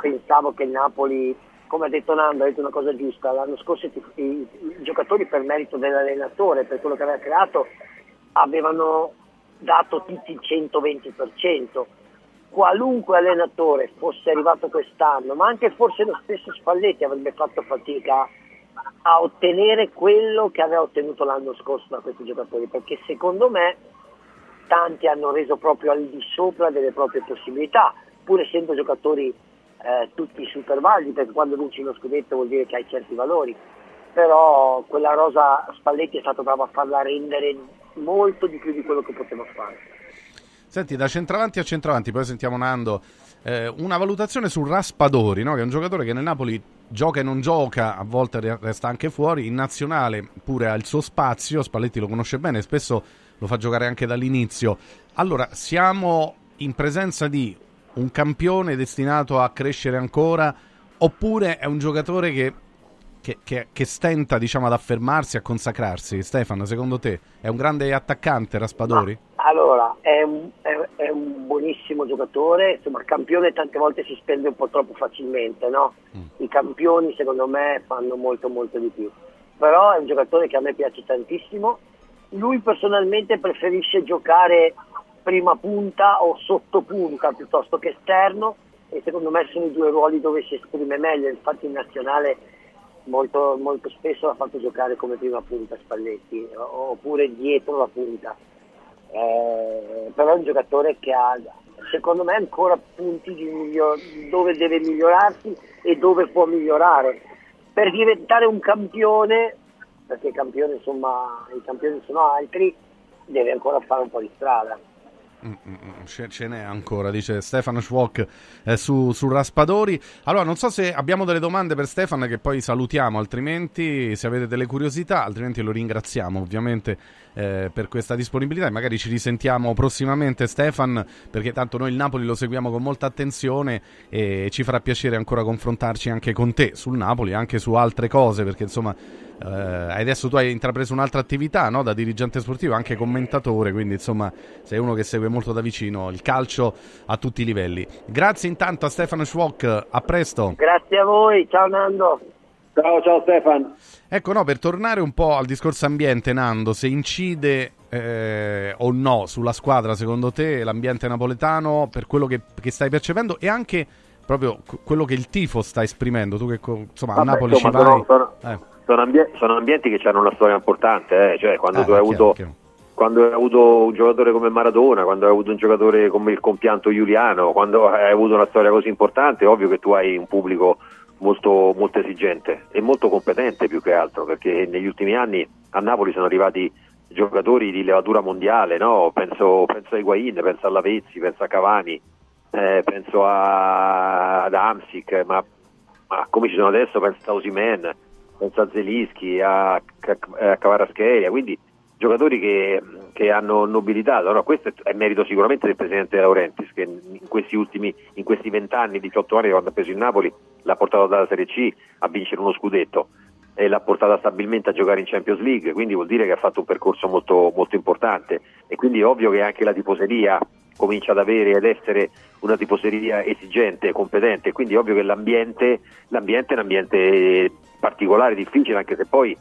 pensavo che il Napoli, come ha detto Nando, ha detto una cosa giusta, l'anno scorso i, i, i giocatori per merito dell'allenatore, per quello che aveva creato, avevano dato tutti il 120%. Qualunque allenatore fosse arrivato quest'anno, ma anche forse lo stesso Spalletti avrebbe fatto fatica a ottenere quello che aveva ottenuto l'anno scorso da questi giocatori, perché secondo me tanti hanno reso proprio al di sopra delle proprie possibilità, pur essendo giocatori eh, tutti super validi, perché quando vinci uno scudetto vuol dire che hai certi valori, però quella rosa Spalletti è stato bravo a farla rendere molto di più di quello che poteva fare. Senti, da centravanti a centravanti, poi sentiamo Nando, eh, una valutazione su Raspadori, no? che è un giocatore che nel Napoli gioca e non gioca, a volte resta anche fuori, in nazionale pure ha il suo spazio, Spalletti lo conosce bene, spesso lo fa giocare anche dall'inizio. Allora, siamo in presenza di un campione destinato a crescere ancora oppure è un giocatore che, che, che, che stenta diciamo, ad affermarsi, a consacrarsi? Stefano, secondo te è un grande attaccante Raspadori? Allora, è un, è, è un buonissimo giocatore, insomma il campione tante volte si spende un po' troppo facilmente, no? I campioni secondo me fanno molto molto di più. Però è un giocatore che a me piace tantissimo. Lui personalmente preferisce giocare prima punta o sotto punta piuttosto che esterno e secondo me sono i due ruoli dove si esprime meglio, infatti in nazionale molto, molto spesso l'ha fatto giocare come prima punta Spalletti oppure dietro la punta. Eh, però è un giocatore che ha secondo me ancora punti miglior- dove deve migliorarsi e dove può migliorare per diventare un campione perché i campioni, insomma, i campioni sono altri deve ancora fare un po' di strada Ce, ce n'è ancora, dice Stefano Schwok eh, su, su Raspadori. Allora, non so se abbiamo delle domande per Stefano che poi salutiamo, altrimenti se avete delle curiosità, altrimenti lo ringraziamo ovviamente eh, per questa disponibilità e magari ci risentiamo prossimamente Stefan, perché tanto noi il Napoli lo seguiamo con molta attenzione e ci farà piacere ancora confrontarci anche con te sul Napoli, anche su altre cose, perché insomma eh, adesso tu hai intrapreso un'altra attività no? da dirigente sportivo, anche commentatore, quindi insomma sei uno che segue molto da vicino il calcio a tutti i livelli. Grazie intanto a Stefano Schwok, a presto. grazie a voi, ciao Nando Ciao, ciao Stefan. Ecco, no, per tornare un po' al discorso ambiente, Nando, se incide eh, o no sulla squadra, secondo te, l'ambiente napoletano, per quello che, che stai percependo e anche proprio qu- quello che il tifo sta esprimendo, tu che insomma a Vabbè, Napoli insomma, ci vai... sono- sono- Eh. Sono, ambie- sono ambienti che hanno una storia importante, eh, cioè quando Eh, tu hai avuto chiaro. quando hai avuto un giocatore come Maradona, quando hai avuto un giocatore come il compianto Giuliano, quando hai avuto una storia così importante, è ovvio che tu hai un pubblico molto, molto esigente e molto competente più che altro, perché negli ultimi anni a Napoli sono arrivati giocatori di levatura mondiale, no? penso, penso a Higuain, penso a Lavezzi, penso a Cavani, eh, penso a, ad Amsic, ma, ma come ci sono adesso penso a Osimen, penso a Zelischi, a, a Cavarascheria, quindi giocatori che, che hanno nobilitato. No, questo è, merito sicuramente del presidente De Laurentiis che in questi ultimi in questi vent'anni, 18 anni quando ha preso il Napoli, l'ha portato dalla Serie C a vincere uno scudetto e l'ha portata stabilmente a giocare in Champions League, quindi vuol dire che ha fatto un percorso molto, molto importante e quindi è ovvio che anche la tifoseria comincia ad avere ed essere una tifoseria esigente, competente, quindi ovvio che l'ambiente, l'ambiente è un ambiente particolare, difficile, anche se poi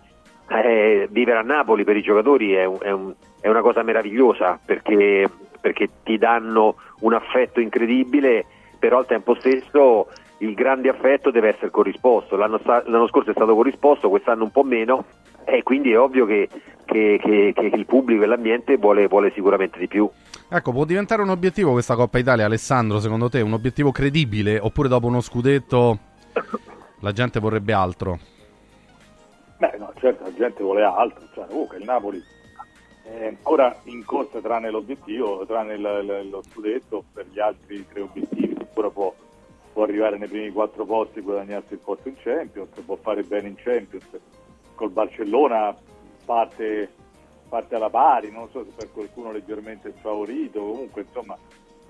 eh, vivere a Napoli per i giocatori è, un- è un- è una cosa meravigliosa perché, perché ti danno un affetto incredibile, però al tempo stesso il grande affetto deve essere corrisposto. L'anno, l'anno scorso è stato corrisposto, quest'anno un po' meno e quindi è ovvio che, che- che- che il pubblico e l'ambiente vuole, vuole sicuramente di più. Ecco, può diventare un obiettivo questa Coppa Italia, Alessandro, secondo te? Un obiettivo credibile? Oppure dopo uno scudetto la gente vorrebbe altro? Beh, no, certo, la gente vuole altro. Cioè, comunque il Napoli è ancora in corsa tranne l'obiettivo, tranne il- il- lo scudetto, per gli altri tre obiettivi. Ancora può, può arrivare nei primi quattro posti e guadagnarsi il posto in Champions, può fare bene in Champions. Col Barcellona parte, parte alla pari, non so se per qualcuno leggermente il favorito, comunque insomma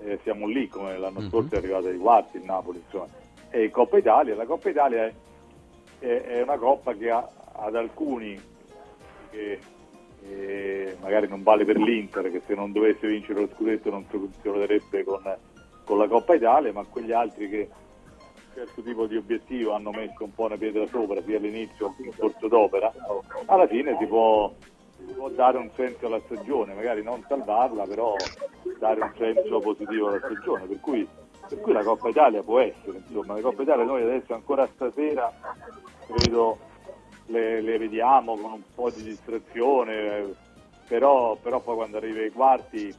eh, siamo lì come l'anno Mhm. scorso è arrivato ai quarti il Napoli. Insomma. E Coppa Italia, la Coppa Italia è è, è una coppa che ha, ad alcuni che eh, magari non vale per l'Inter che se non dovesse vincere lo scudetto non funzionerebbe con, con la Coppa Italia ma quegli altri che certo tipo di obiettivo hanno messo un po' una pietra sopra sia all'inizio che in corso d'opera alla fine si può, si può dare un senso alla stagione magari non salvarla però dare un senso positivo alla stagione per cui per cui la Coppa Italia può essere, insomma, la Coppa Italia noi adesso ancora stasera credo le, le vediamo con un po' di distrazione, però, però poi quando arrivi ai quarti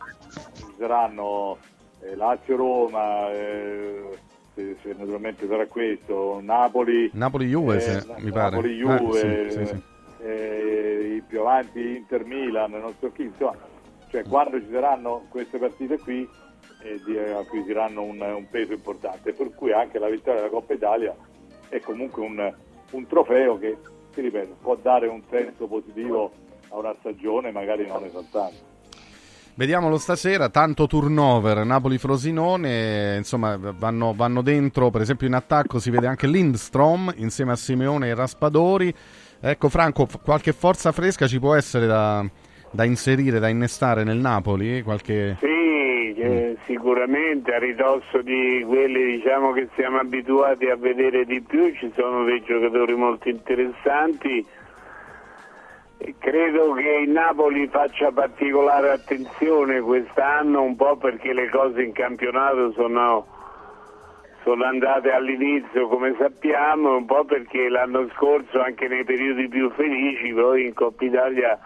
ci saranno eh, Lazio-Roma, eh, se, se naturalmente sarà questo, Napoli, Napoli-Juve, eh, mi pare. Napoli-Juve, Eh, sì, sì, sì. eh, più avanti Inter-Milan, non so chi, insomma, cioè quando ci saranno queste partite qui eh, di- acquisiranno un, un peso importante, per cui anche la vittoria della Coppa Italia è comunque un, un trofeo che, ti ripeto, può dare un senso positivo a una stagione magari non esaltante. Vediamolo stasera, tanto turnover, Napoli-Frosinone, insomma vanno, vanno, dentro, per esempio in attacco si vede anche Lindstrom insieme a Simeone e Raspadori. Ecco Franco, qualche forza fresca ci può essere da, da inserire, da innestare nel Napoli? Qualche... Sì, eh, sicuramente a ridosso di quelli diciamo, che siamo abituati a vedere di più ci sono dei giocatori molto interessanti Credo che il Napoli faccia particolare attenzione quest'anno, un po' perché le cose in campionato sono, sono andate all'inizio come sappiamo, un po' perché l'anno scorso anche nei periodi più felici poi in Coppa Italia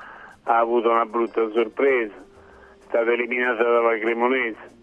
ha avuto una brutta sorpresa, è stata eliminata dalla Cremonese.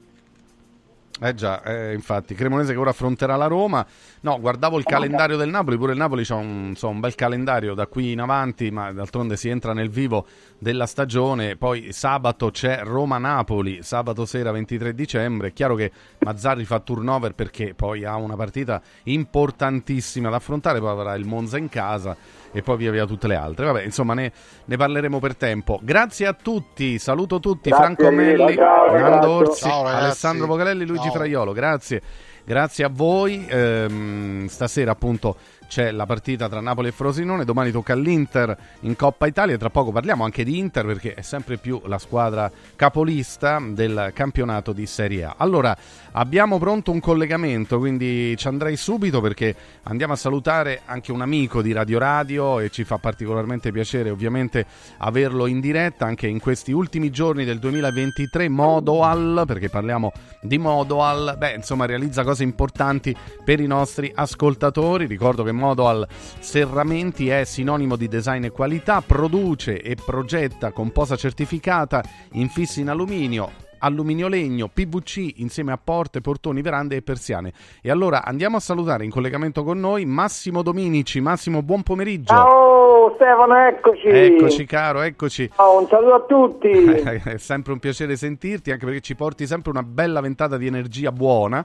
Eh già, eh, infatti, Cremonese che ora affronterà la Roma. No, guardavo il calendario del Napoli, pure il Napoli ha un, so, un, bel calendario da qui in avanti, ma d'altronde si entra nel vivo della stagione. Poi sabato c'è Roma-Napoli, sabato sera 23 dicembre. È chiaro che Mazzarri fa turnover perché poi ha una partita importantissima da affrontare, poi avrà il Monza in casa e poi via via tutte le altre. Vabbè, insomma, ne, ne parleremo per tempo. Grazie a tutti, saluto tutti, grazie, Franco Melli, Nando Orsi, ciao, Alessandro Pocalelli, Luigi ciao. Fraiolo. Grazie. Grazie a voi. Ehm, stasera appunto c'è la partita tra Napoli e Frosinone, domani tocca all'Inter in Coppa Italia, tra poco parliamo anche di Inter perché è sempre più la squadra capolista del campionato di Serie A. Allora, abbiamo pronto un collegamento, quindi ci andrei subito perché andiamo a salutare anche un amico di Radio Radio e ci fa particolarmente piacere ovviamente averlo in diretta anche in questi ultimi giorni del 2023, Modoal, perché parliamo di Modoal, beh insomma realizza cose importanti per i nostri ascoltatori, ricordo che modo al serramenti è sinonimo di design e qualità, produce e progetta con posa certificata, infissi in alluminio, alluminio legno, PVC insieme a porte, portoni, verande e persiane. E allora andiamo a salutare in collegamento con noi Massimo Dominici. Massimo, buon pomeriggio. Ciao Stefano, eccoci. Eccoci caro, eccoci. Ciao, un saluto a tutti. È sempre un piacere sentirti, anche perché ci porti sempre una bella ventata di energia buona.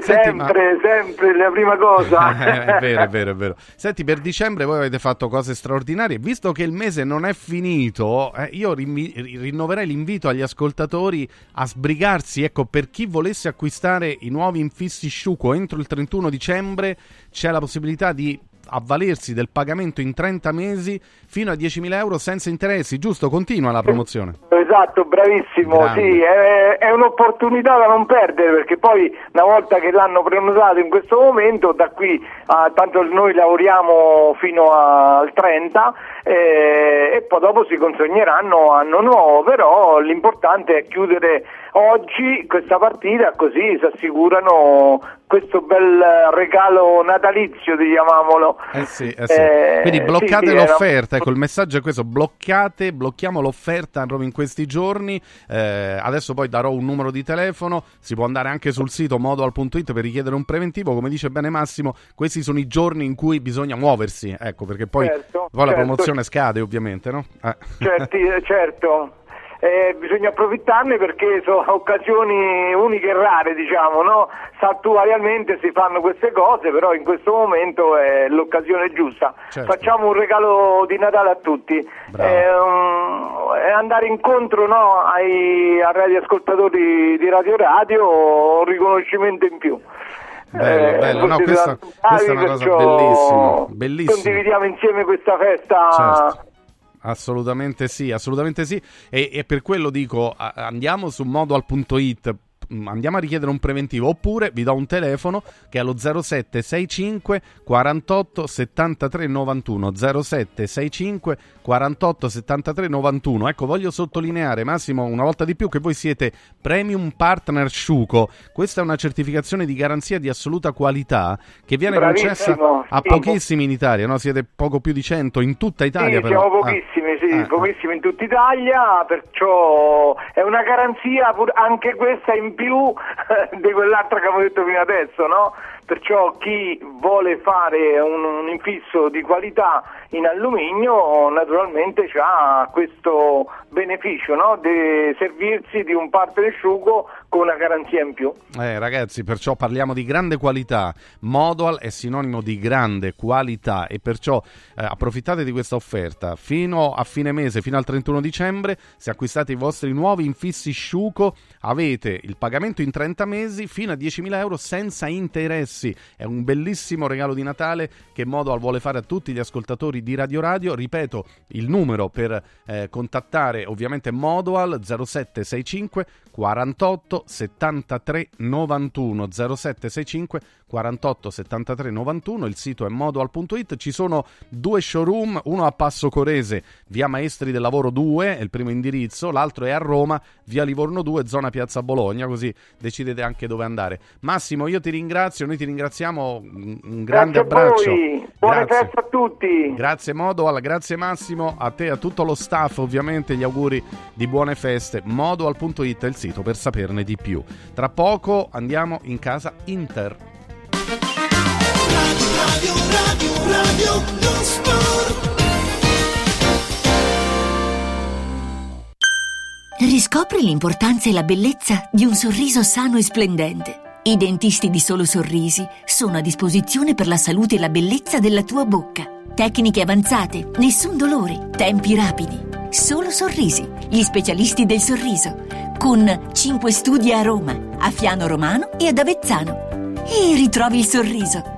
Senti, sempre, ma... sempre la prima cosa. è vero, è vero, è vero. Senti, per dicembre voi avete fatto cose straordinarie. Visto che il mese non è finito, eh, io rinnoverei l'invito agli ascoltatori a sbrigarsi. Ecco, per chi volesse acquistare i nuovi infissi Sciuco entro il 31 dicembre, c'è la possibilità di avvalersi del pagamento in 30 mesi fino a 10.000 euro senza interessi, giusto? Continua la promozione. Esatto, bravissimo, Grande. sì, è, è, un'opportunità da non perdere perché poi una volta che l'hanno prenotato in questo momento, da qui a, tanto noi lavoriamo fino al 30 eh, e poi dopo si consegneranno anno nuovo, però l'importante è chiudere oggi questa partita così si assicurano questo bel regalo natalizio, diciamolo. Eh sì, eh sì. Eh, Quindi bloccate sì, l'offerta, ecco il messaggio è questo, bloccate, blocchiamo l'offerta proprio in questi giorni, eh, adesso poi darò un numero di telefono, si può andare anche sul sito modoal.it per richiedere un preventivo, come dice bene Massimo, questi sono i giorni in cui bisogna muoversi, ecco perché poi, certo, poi certo. la promozione scade ovviamente, no? Eh. Certi, certo eh, bisogna approfittarne perché sono occasioni uniche e rare, diciamo, no? Saltuariamente si fanno queste cose, però in questo momento è l'occasione giusta. Certo. Facciamo un regalo di Natale a tutti, eh, um, andare incontro no, ai, ai radioascoltatori di Radio Radio, un riconoscimento in più. Bello, eh, bello. No, questa, questa, è una cosa bellissima, bellissima. Condividiamo insieme questa festa certo. Assolutamente sì, assolutamente sì. E, e per quello dico, andiamo su modoal.it andiamo a richiedere un preventivo oppure vi do un telefono che è lo 0765 48 73 91 0765 48 73 91 ecco voglio sottolineare Massimo una volta di più che voi siete Premium Partner Sciuco questa è una certificazione di garanzia di assoluta qualità che viene Bravissimo. concessa a pochissimi in Italia no? siete poco più di 100 in tutta Italia sì, però siamo pochissimi, ah. sì, ah. pochissimi in tutta Italia perciò è una garanzia anche questa in più di quell'altra che avevo detto fino adesso, no? Perciò chi vuole fare un, un infisso di qualità in alluminio naturalmente ha questo beneficio no? di servirsi di un parte asciugo con una garanzia in più. Eh, ragazzi, perciò parliamo di grande qualità. Modual è sinonimo di grande qualità e perciò eh, approfittate di questa offerta. Fino a fine mese, fino al 31 dicembre, se acquistate i vostri nuovi infissi Sciuco, avete il pagamento in 30 mesi fino a 10.000 euro senza interessi. È un bellissimo regalo di Natale che Modual vuole fare a tutti gli ascoltatori di Radio Radio. Ripeto, il numero per eh, contattare ovviamente Modual 0765 48 73 91 0765 48 73 91 il sito è modual.it ci sono due showroom uno a Passo Corese via Maestri del Lavoro 2 è il primo indirizzo l'altro è a Roma via Livorno 2 zona Piazza Bologna così decidete anche dove andare Massimo io ti ringrazio noi ti ringraziamo un grande abbraccio buone Grazie. a tutti Grazie Modoal, grazie Massimo, a te e a tutto lo staff ovviamente gli auguri di buone feste. Modoal.it è il sito per saperne di più. Tra poco andiamo in casa Inter. Radio, radio, lo sport. Riscopri l'importanza e la bellezza di un sorriso sano e splendente. I dentisti di Solo Sorrisi sono a disposizione per la salute e la bellezza della tua bocca. Tecniche avanzate, nessun dolore, tempi rapidi. Solo Sorrisi, gli specialisti del sorriso, con 5 studi a Roma, a Fiano Romano e ad Avezzano. E ritrovi il sorriso.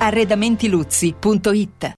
Arredamentiluzzi.it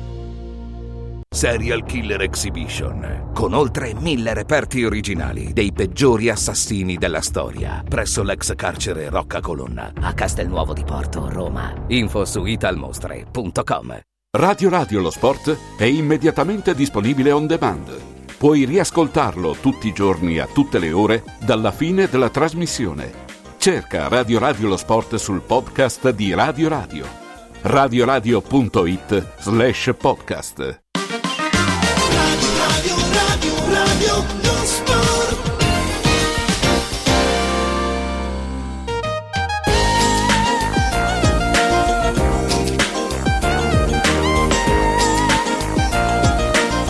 Serial Killer Exhibition, con oltre mille reperti originali dei peggiori assassini della storia, presso l'ex carcere Rocca Colonna, a Castelnuovo di Porto, Roma. Info su italmostre.com. Radio Radio lo sport è immediatamente disponibile on demand. Puoi riascoltarlo tutti i giorni a tutte le ore dalla fine della trasmissione. Cerca Radio Radio lo sport sul podcast di Radio Radio. radioradio.it slash podcast.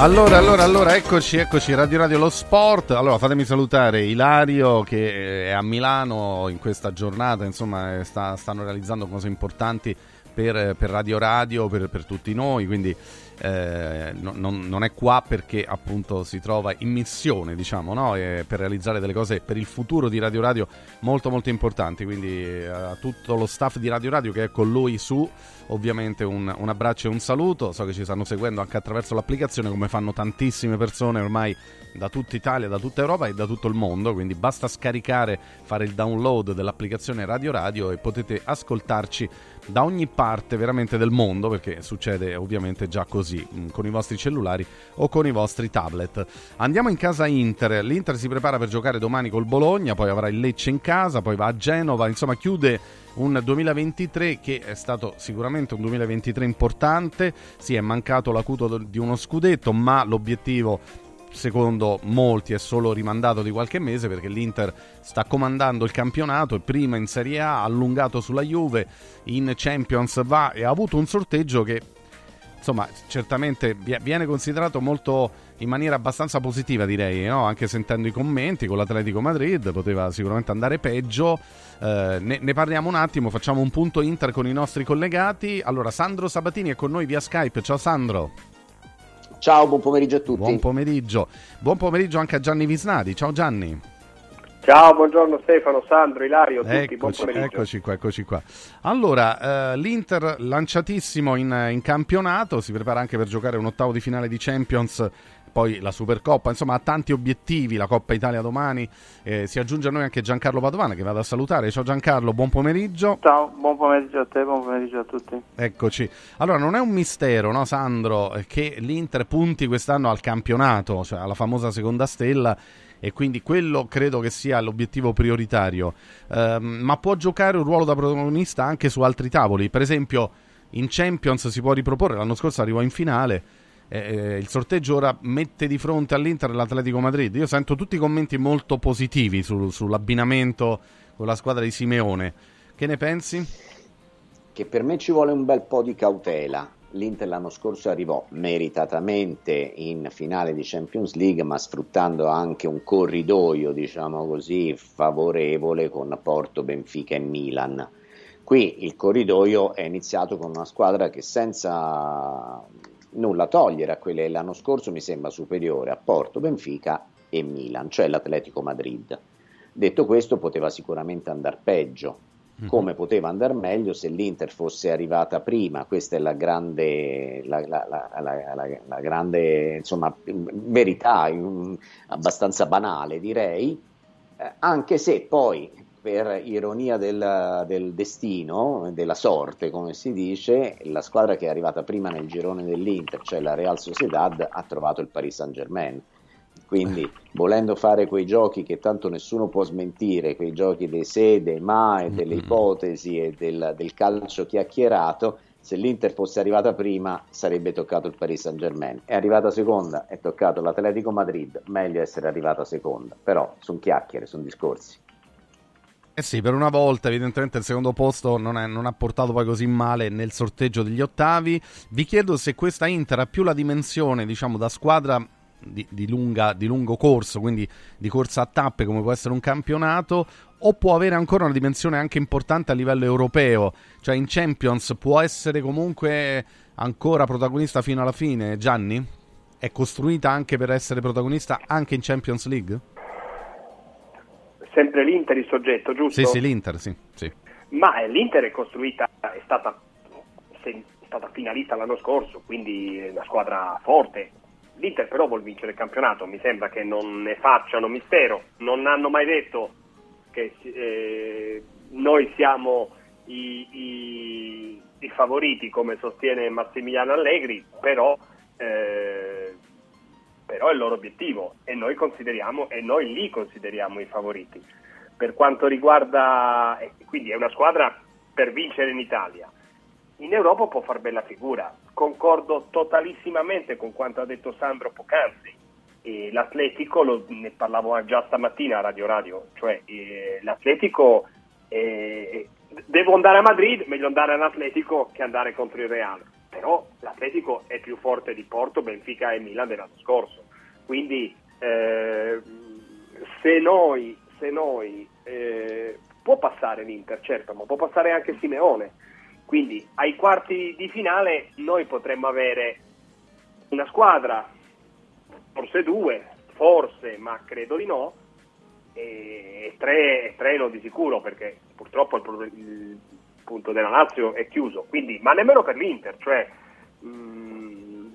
Allora, allora, allora, eccoci, eccoci, Radio Radio Lo Sport. Allora, fatemi salutare Ilario che è a Milano in questa giornata, insomma, eh, sta- stanno realizzando cose importanti per, per Radio Radio, per, per tutti noi, quindi eh, no- non, non è qua perché appunto si trova in missione, diciamo, no? E per realizzare delle cose per il futuro di Radio Radio molto molto importanti, quindi eh, a tutto lo staff di Radio Radio che è con lui su, ovviamente un, un abbraccio e un saluto, so che ci stanno seguendo anche attraverso l'applicazione come fanno tantissime persone ormai da tutta Italia, da tutta Europa e da tutto il mondo, quindi basta scaricare, fare il download dell'applicazione Radio Radio e potete ascoltarci da ogni parte veramente del mondo, perché succede ovviamente già così, mh, con i vostri cellulari o con i vostri tablet. Andiamo in casa Inter, l'Inter si prepara per giocare domani col Bologna, poi avrà il Lecce in casa, poi va a Genova, insomma chiude un 2023 che è stato sicuramente un 2023 importante, si è mancato l'acuto di uno scudetto, ma l'obiettivo secondo molti è solo rimandato di qualche mese perché l'Inter sta comandando il campionato, è prima in Serie A, allungato sulla Juve, in Champions va e ha avuto un sorteggio che insomma certamente vi- viene considerato molto in maniera abbastanza positiva direi, no? anche sentendo i commenti con l'Atletico Madrid, poteva sicuramente andare peggio. Eh, ne, ne parliamo un attimo, facciamo un punto Inter con i nostri collegati. Allora, Sandro Sabatini è con noi via Skype. Ciao Sandro. Ciao, buon pomeriggio a tutti. Buon pomeriggio. Buon pomeriggio anche a Gianni Visnadi. Ciao Gianni. Ciao, buongiorno Stefano, Sandro, Ilario, tutti, buon Eccoci, pomeriggio. eccoci qua, eccoci qua. Allora, eh, l'Inter lanciatissimo in, in campionato, si prepara anche per giocare un ottavo di finale di Champions, poi la Supercoppa, insomma ha tanti obiettivi, la Coppa Italia domani, eh, si aggiunge a noi anche Giancarlo Padovana che vado a salutare. Ciao Giancarlo, buon pomeriggio. Ciao, buon pomeriggio a te, buon pomeriggio a tutti. Eccoci. Allora, non è un mistero, no, Sandro, eh, che l'Inter punti quest'anno al campionato, cioè alla famosa seconda stella, e quindi quello credo che sia l'obiettivo prioritario. Ehm, ma può giocare un ruolo da protagonista anche su altri tavoli. Per esempio, in Champions si può riproporre, l'anno scorso arrivò in finale. Eh, eh, il sorteggio ora mette di fronte all'Inter l'Atletico Madrid. Io sento tutti i commenti molto positivi sul- sull'abbinamento con la squadra di Simeone. Che ne pensi? Che per me ci vuole un bel po' di cautela. L'Inter l'anno scorso arrivò meritatamente in finale di Champions League, ma sfruttando anche un corridoio, diciamo così, favorevole con Porto, Benfica e Milan. Qui il corridoio è iniziato con una squadra che senza nulla togliere a quelle dell'anno scorso mi sembra superiore a Porto, Benfica e Milan, cioè l'Atletico Madrid. Detto questo, poteva sicuramente andare peggio, come poteva andare meglio se l'Inter fosse arrivata prima. Questa è la grande, la, la- la- la- grande insomma, verità, abbastanza banale direi, Eh, anche se poi per ironia del, del destino, della sorte come si dice, la squadra che è arrivata prima nel girone dell'Inter, cioè la Real Sociedad, ha trovato il Paris Saint Germain. Quindi, volendo fare quei giochi che tanto nessuno può smentire, quei giochi dei se, dei ma e delle ipotesi e del, del calcio chiacchierato, se l'Inter fosse arrivata prima sarebbe toccato il Paris Saint Germain. È arrivata seconda, è toccato l'Atletico Madrid, meglio essere arrivata seconda, però sono chiacchiere, sono discorsi. Eh sì, per una volta evidentemente il secondo posto non, è- non ha portato poi così male nel sorteggio degli ottavi. Vi chiedo se questa Inter ha più la dimensione, diciamo, da squadra di, di lunga- di lungo corso, quindi di corsa a tappe come può essere un campionato, o può avere ancora una dimensione anche importante a livello europeo, cioè in Champions può essere comunque ancora protagonista fino alla fine, Gianni? È costruita anche per essere protagonista anche in Champions League? Sempre l'Inter il soggetto, giusto? Sì, sì, l'Inter, sì. sì. Ma l'Inter è costruita, è stata sen- stata finalista l'anno scorso, quindi è una squadra forte. L'Inter però vuol vincere il campionato, mi sembra che non ne facciano mistero, non hanno mai detto che eh, noi siamo i, i, i, favoriti come sostiene Massimiliano Allegri, però, eh, però è il loro obiettivo e noi, consideriamo, e noi li consideriamo i favoriti. Per quanto riguarda, quindi è una squadra per vincere in Italia. In Europa può far bella figura, concordo totalissimamente con quanto ha detto Sandro poc'anzi. E l'Atletico, lo, ne parlavo già stamattina a Radio Radio, cioè eh, l'Atletico eh, devo andare a Madrid, meglio andare all'Atletico che andare contro il Real. Però l'Atletico è più forte di Porto, Benfica e Milan dell'anno scorso. Quindi eh, se noi, se noi eh, può passare l'Inter, certo, ma può passare anche Simeone. Quindi ai quarti di finale noi potremmo avere una squadra, forse due, forse, ma credo di no, e tre, tre no di sicuro perché purtroppo il, il, punto della Lazio è chiuso, quindi, ma nemmeno per l'Inter, cioè mh, mm,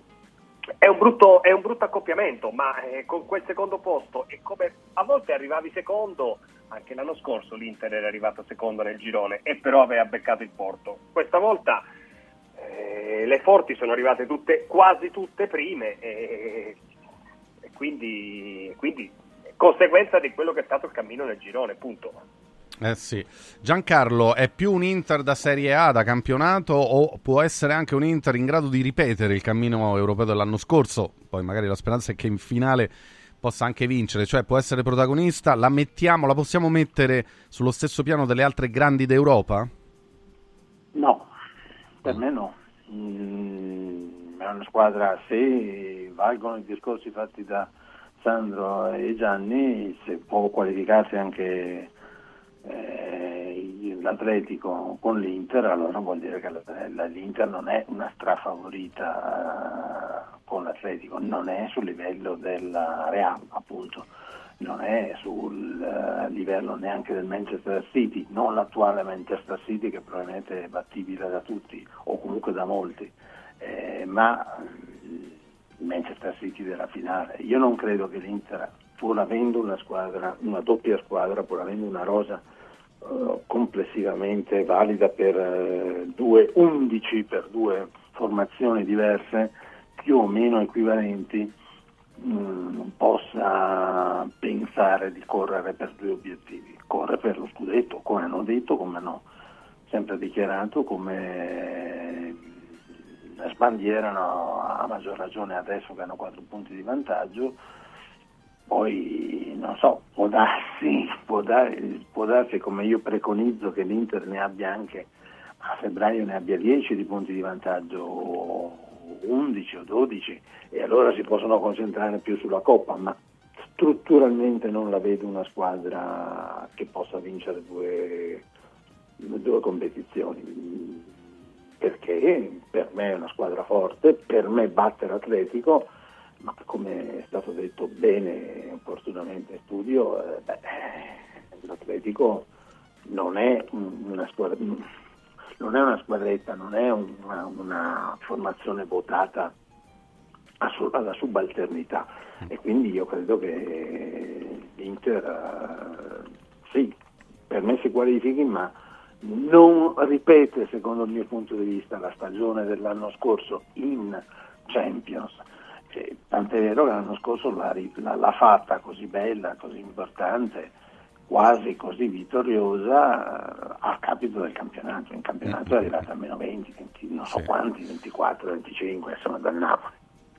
è, un brutto, è un brutto accoppiamento, ma eh, con quel secondo posto è come a volte arrivavi secondo anche l'anno scorso l'Inter era arrivato secondo nel girone e però aveva beccato il Porto. Questa volta eh, le forti sono arrivate tutte, quasi tutte prime e, e quindi, quindi conseguenza di quello che è stato il cammino nel girone, punto. Eh sì. Giancarlo, è più un Inter da Serie A, da campionato, o può essere anche un Inter in grado di ripetere il cammino europeo dell'anno scorso? Poi magari la speranza è che in finale possa anche vincere, cioè può essere protagonista, la mettiamo, la possiamo mettere sullo stesso piano delle altre grandi d'Europa? No, per me no. Mm, è una squadra, se valgono i discorsi fatti da Sandro e Gianni, se può qualificarsi anche eh, l'Atletico con l'Inter, allora vuol dire che l'Inter non è una strafavorita con l'Atletico, non è sul livello del Real, appunto, non è sul uh, livello neanche del Manchester City, non l'attuale Manchester City che probabilmente è battibile da tutti o comunque da molti, eh, ma il Manchester City della finale. Io non credo che l'Inter, pur avendo una squadra, una doppia squadra, pur avendo una rosa complessivamente valida per uh, due 11 per due formazioni diverse, più o meno equivalenti mh, mm, possa pensare di correre per due obiettivi. Corre per lo scudetto, come hanno detto, come hanno sempre dichiarato, come sbandierano a maggior ragione adesso che hanno quattro punti di vantaggio. Poi non so, può darsi, può, dar, può darsi come io preconizzo che l'Inter ne abbia anche a febbraio ne abbia 10 di punti di vantaggio 11 o 12 e allora si possono concentrare più sulla Coppa, ma strutturalmente non la vedo una squadra che possa vincere due, due competizioni, perché? Per me è una squadra forte, per me batte l'Atletico, ma come è stato detto bene, opportunamente in studio, eh, beh, l'Atletico non è una squadra non è una squadretta, non è una, una formazione votata alla subalternità. E quindi io credo che l'Inter uh, sì, per me si qualifichi ma non ripete secondo il mio punto di vista la stagione dell'anno scorso in Champions eh, tant'è vero che l'anno scorso l'ha, l'ha fatta così bella, così importante quasi così vittoriosa a capito del campionato. In campionato è arrivata a meno 20, 20 non so sì. quanti, 24, 25, insomma dal Napoli.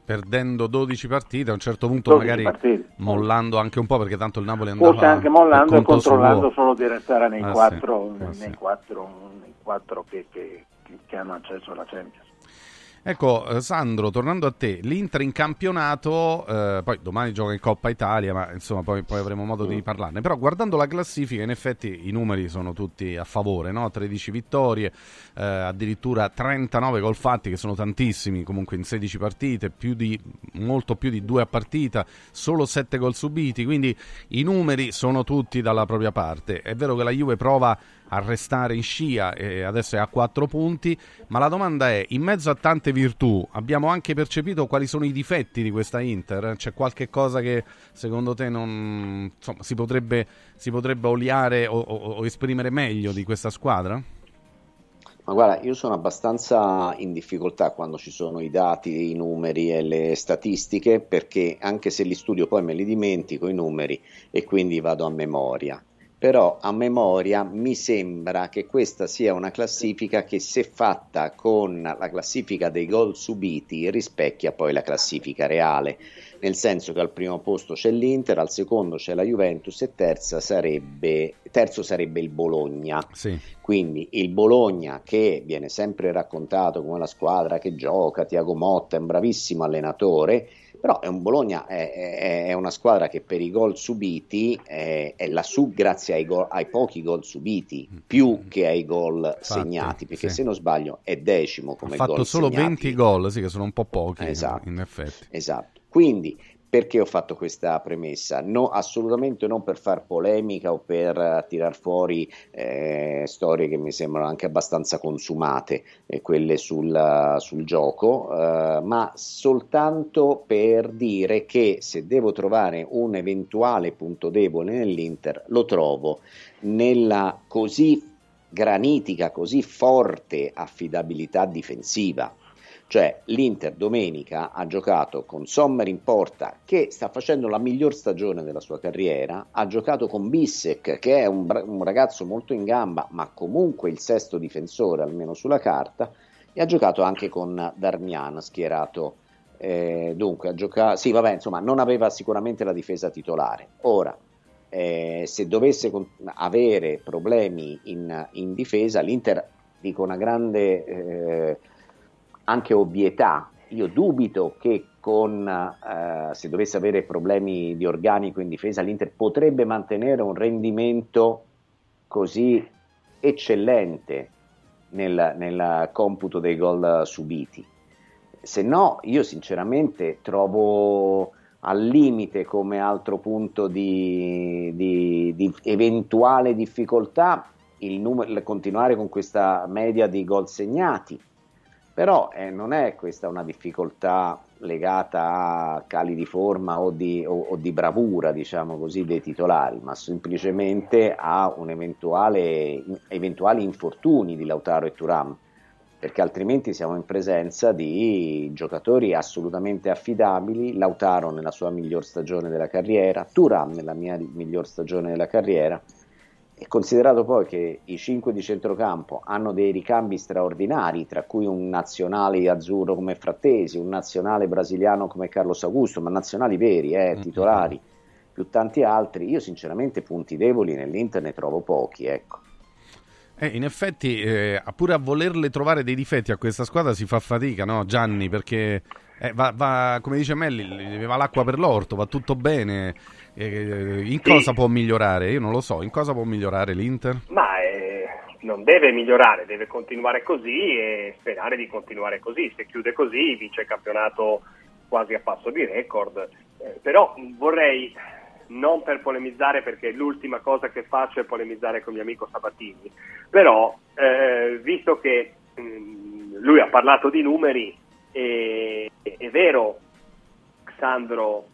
Perdendo 12 partite, a un certo punto magari partite. mollando anche un po' perché tanto il Napoli andava Forse anche mollando e controllando solo di restare nei, ah, quattro, sì. nei, ah, sì. quattro, nei quattro che, che, che hanno accesso alla Champions. Ecco, eh, Sandro, tornando a te, l'Inter in campionato, eh, poi domani gioca in Coppa Italia, ma insomma poi, poi avremo modo di parlarne. Però guardando la classifica, in effetti i numeri sono tutti a favore, no? 13 vittorie, eh, addirittura 39 gol fatti, che sono tantissimi, comunque in 16 partite, più di, molto più di due a partita, solo 7 gol subiti, quindi i numeri sono tutti dalla propria parte. È vero che la Juve prova a restare in scia e adesso è a 4 punti, ma la domanda è, in mezzo a tante virtù, abbiamo anche percepito quali sono i difetti di questa Inter? C'è qualche cosa che secondo te non, insomma, si, potrebbe, si potrebbe oliare o, o, o esprimere meglio di questa squadra? Ma guarda, io sono abbastanza in difficoltà quando ci sono i dati, i numeri e le statistiche, perché anche se li studio poi me li dimentico i numeri e quindi vado a memoria. Però a memoria mi sembra che questa sia una classifica che se fatta con la classifica dei gol subiti rispecchia poi la classifica reale nel senso che al primo posto c'è l'Inter, al secondo c'è la Juventus e sarebbe, terzo sarebbe il Bologna. Sì. Quindi il Bologna che viene sempre raccontato come la squadra che gioca, Tiago Motta è un bravissimo allenatore, però è un Bologna è, è, una squadra che per i gol subiti è, è lassù grazie ai, gol, ai, pochi gol subiti più che ai gol Infatti, segnati perché sì. se non sbaglio è decimo come ha fatto solo segnati. 20 gol sì che sono un po' pochi esatto, in effetti esatto quindi, perché ho fatto questa premessa? No, assolutamente non per far polemica o per uh, tirar fuori eh, storie che mi sembrano anche abbastanza consumate, eh, quelle sul, uh, sul gioco, uh, ma soltanto per dire che se devo trovare un eventuale punto debole nell'Inter, lo trovo nella così granitica, così forte affidabilità difensiva cioè l'Inter domenica ha giocato con Sommer in porta che sta facendo la miglior stagione della sua carriera, ha giocato con Bissek che è un, un ragazzo molto in gamba ma comunque il sesto difensore almeno sulla carta e ha giocato anche con Darmian schierato. Eh, dunque ha giocato sì vabbè insomma non aveva sicuramente la difesa titolare. Ora eh, se dovesse con- avere problemi in, in, difesa l'Inter dico una grande eh, anche ovvietà. Io dubito che con, eh, se dovesse avere problemi di organico in difesa, l'Inter potrebbe mantenere un rendimento così eccellente nel, nel computo dei gol subiti. Se no, io sinceramente trovo al limite come altro punto di, di, di eventuale difficoltà il numero, continuare con questa media di gol segnati però eh, non è questa una difficoltà legata a cali di forma o di, o, o di bravura, diciamo così, dei titolari, ma semplicemente a eventuale, eventuali infortuni di Lautaro e Turam, perché altrimenti siamo in presenza di giocatori assolutamente affidabili, Lautaro nella sua miglior stagione della carriera, Turam nella mia miglior stagione della carriera, e considerato poi che i cinque di centrocampo hanno dei ricambi straordinari, tra cui un nazionale azzurro come Frattesi, un nazionale brasiliano come Carlos Augusto, ma nazionali veri, eh, mm-hmm. titolari, più tanti altri, io sinceramente punti deboli nell'Inter ne trovo pochi, ecco. Eh, in effetti, eh, pure a volerle trovare dei difetti a questa squadra si fa fatica, no Gianni? Perché eh, va, va, come dice Melli, va l'acqua per l'orto, va tutto bene. Eh, in sì. cosa può migliorare? Io non lo so, in cosa può migliorare l'Inter? Ma eh, non deve migliorare, deve continuare così e sperare di continuare così. Se chiude così vince il campionato quasi a passo di record. Eh, però vorrei, non per polemizzare perché l'ultima cosa che faccio è polemizzare con mio amico Sabatini, però eh, visto che mh, mm, lui ha parlato di numeri, è vero Sandro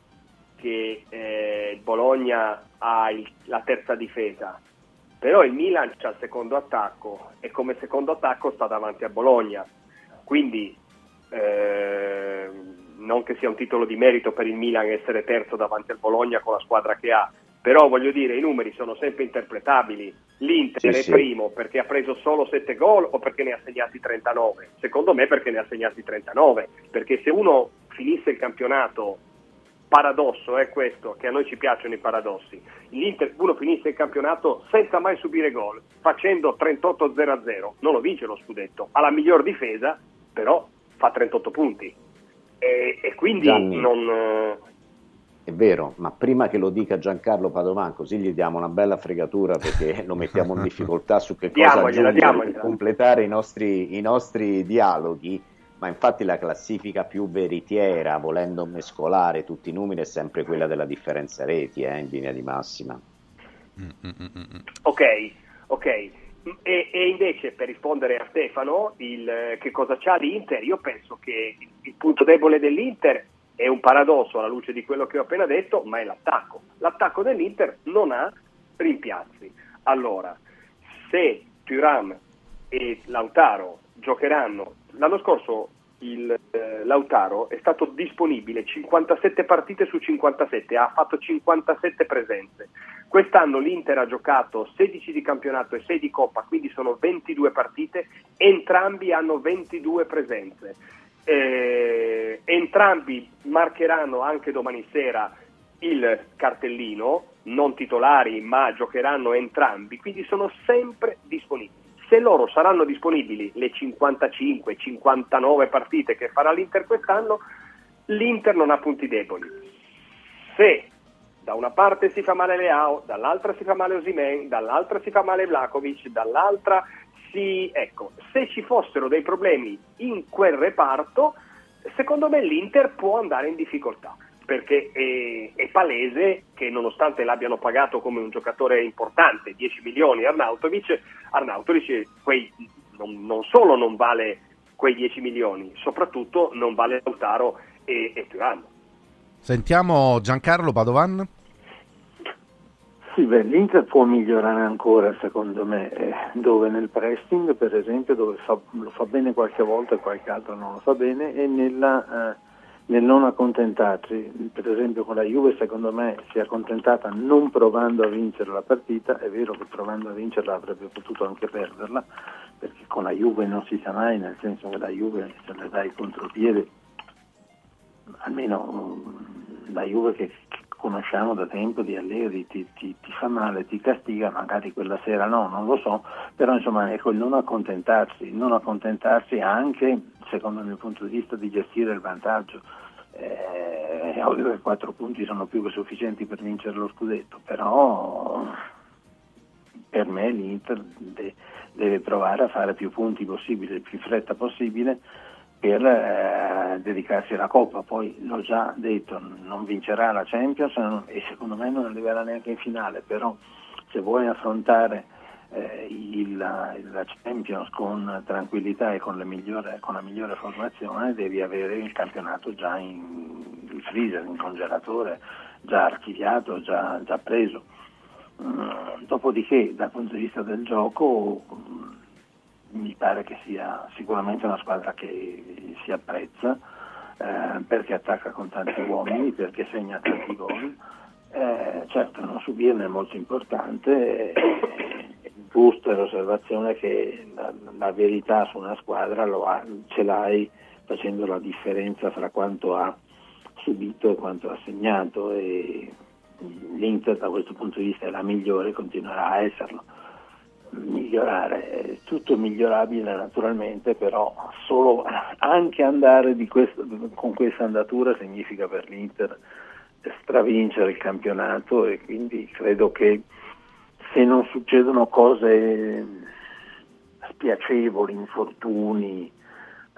che eh, il Bologna ha il, la terza difesa, però il Milan ha il secondo attacco e come secondo attacco sta davanti a Bologna, quindi eh, non che sia un titolo di merito per il Milan essere terzo davanti al Bologna con la squadra che ha, però voglio dire i numeri sono sempre interpretabili. L'Inter sì, è sì. primo perché ha preso solo 7 gol o perché ne ha segnati 39? Secondo me perché ne ha segnati 39, perché se uno finisse il campionato paradosso è questo, che a noi ci piacciono i paradossi. L'Inter uno finisse il campionato senza mai subire gol, facendo 38-0-0, non lo vince lo scudetto, ha la miglior difesa, però fa 38 punti. E, e quindi Gianni, non... È vero, ma prima che lo dica Giancarlo Padovan, così gli diamo una bella fregatura perché lo mettiamo in difficoltà su che cosa diamogliela, diamogliela. completare i nostri, i nostri dialoghi ma infatti la classifica più veritiera, volendo mescolare tutti i numeri, è sempre quella della differenza reti, eh, in linea di massima. Ok, ok. E, e invece per rispondere a Stefano, il, che cosa c'ha l'Inter? Io penso che il, il punto debole dell'Inter è un paradosso alla luce di quello che ho appena detto, ma è l'attacco. L'attacco dell'Inter non ha rimpiazzi. Allora, se Turam e Lautaro giocheranno, l'anno scorso il, eh, Lautaro è stato disponibile 57 partite su 57, ha fatto 57 presenze. Quest'anno l'Inter ha giocato 16 di campionato e 6 di Coppa, quindi sono 22 partite, entrambi hanno 22 presenze. Eh, entrambi marcheranno anche domani sera il cartellino, non titolari ma giocheranno entrambi, quindi sono sempre disponibili. Se loro saranno disponibili le 55-59 partite che farà l'Inter quest'anno, l'Inter non ha punti deboli. Se da una parte si fa male Leao, dall'altra si fa male Osimen, dall'altra si fa male Vlakovic, dall'altra si... Ecco, se ci fossero dei problemi in quel reparto, secondo me l'Inter può andare in difficoltà perché è, è, palese che nonostante l'abbiano pagato come un giocatore importante, 10 milioni Arnautovic, Arnautovic quei, non, non, solo non vale quei 10 milioni, soprattutto non vale Lautaro e, e Turan. Sentiamo Giancarlo Padovan. Sì, beh, l'Inter può migliorare ancora secondo me, eh, dove nel pressing per esempio, dove fa, lo fa bene qualche volta e qualche altro non lo fa bene, e nella... Eh, nel non accontentarsi, per esempio con la Juve secondo me si è accontentata non provando a vincere la partita, è vero che provando a vincerla avrebbe potuto anche perderla, perché con la Juve non si sa mai, nel senso che la Juve se le dai contropiede, almeno mm, la Juve che conosciamo da tempo di Allegri ti, ti, ti, fa male, ti castiga, magari quella sera no, non lo so, però insomma ecco il non accontentarsi, non accontentarsi anche secondo il mio punto di vista di gestire il vantaggio. Eh, è ovvio che quattro punti sono più che sufficienti per vincere lo scudetto, però per me l'Inter de- deve provare a fare più punti possibile, il più fretta possibile per eh, dedicarsi alla Coppa. Poi l'ho già detto, non vincerà la Champions e secondo me non arriverà neanche in finale, però se vuoi affrontare eh, il, la Champions con tranquillità e con, migliore, con, la migliore formazione devi avere il campionato già in, in freezer, in congelatore, già archiviato, già, già preso. Mm, dopodiché dal punto di vista del gioco mi pare che sia sicuramente una squadra che si apprezza eh, perché attacca con tanti uomini, perché segna tanti gol. Eh, certo, non subirne è molto importante, è giusto l'osservazione che la, la, verità su una squadra ha, ce l'hai facendo la differenza fra quanto ha subito e quanto ha segnato e l'Inter da questo punto di vista è la migliore e continuerà a esserlo. Migliorare, è tutto migliorabile naturalmente, però solo anche andare questo, con questa andatura significa per l'Inter stravincere il campionato e quindi credo che se non succedono cose spiacevoli, infortuni,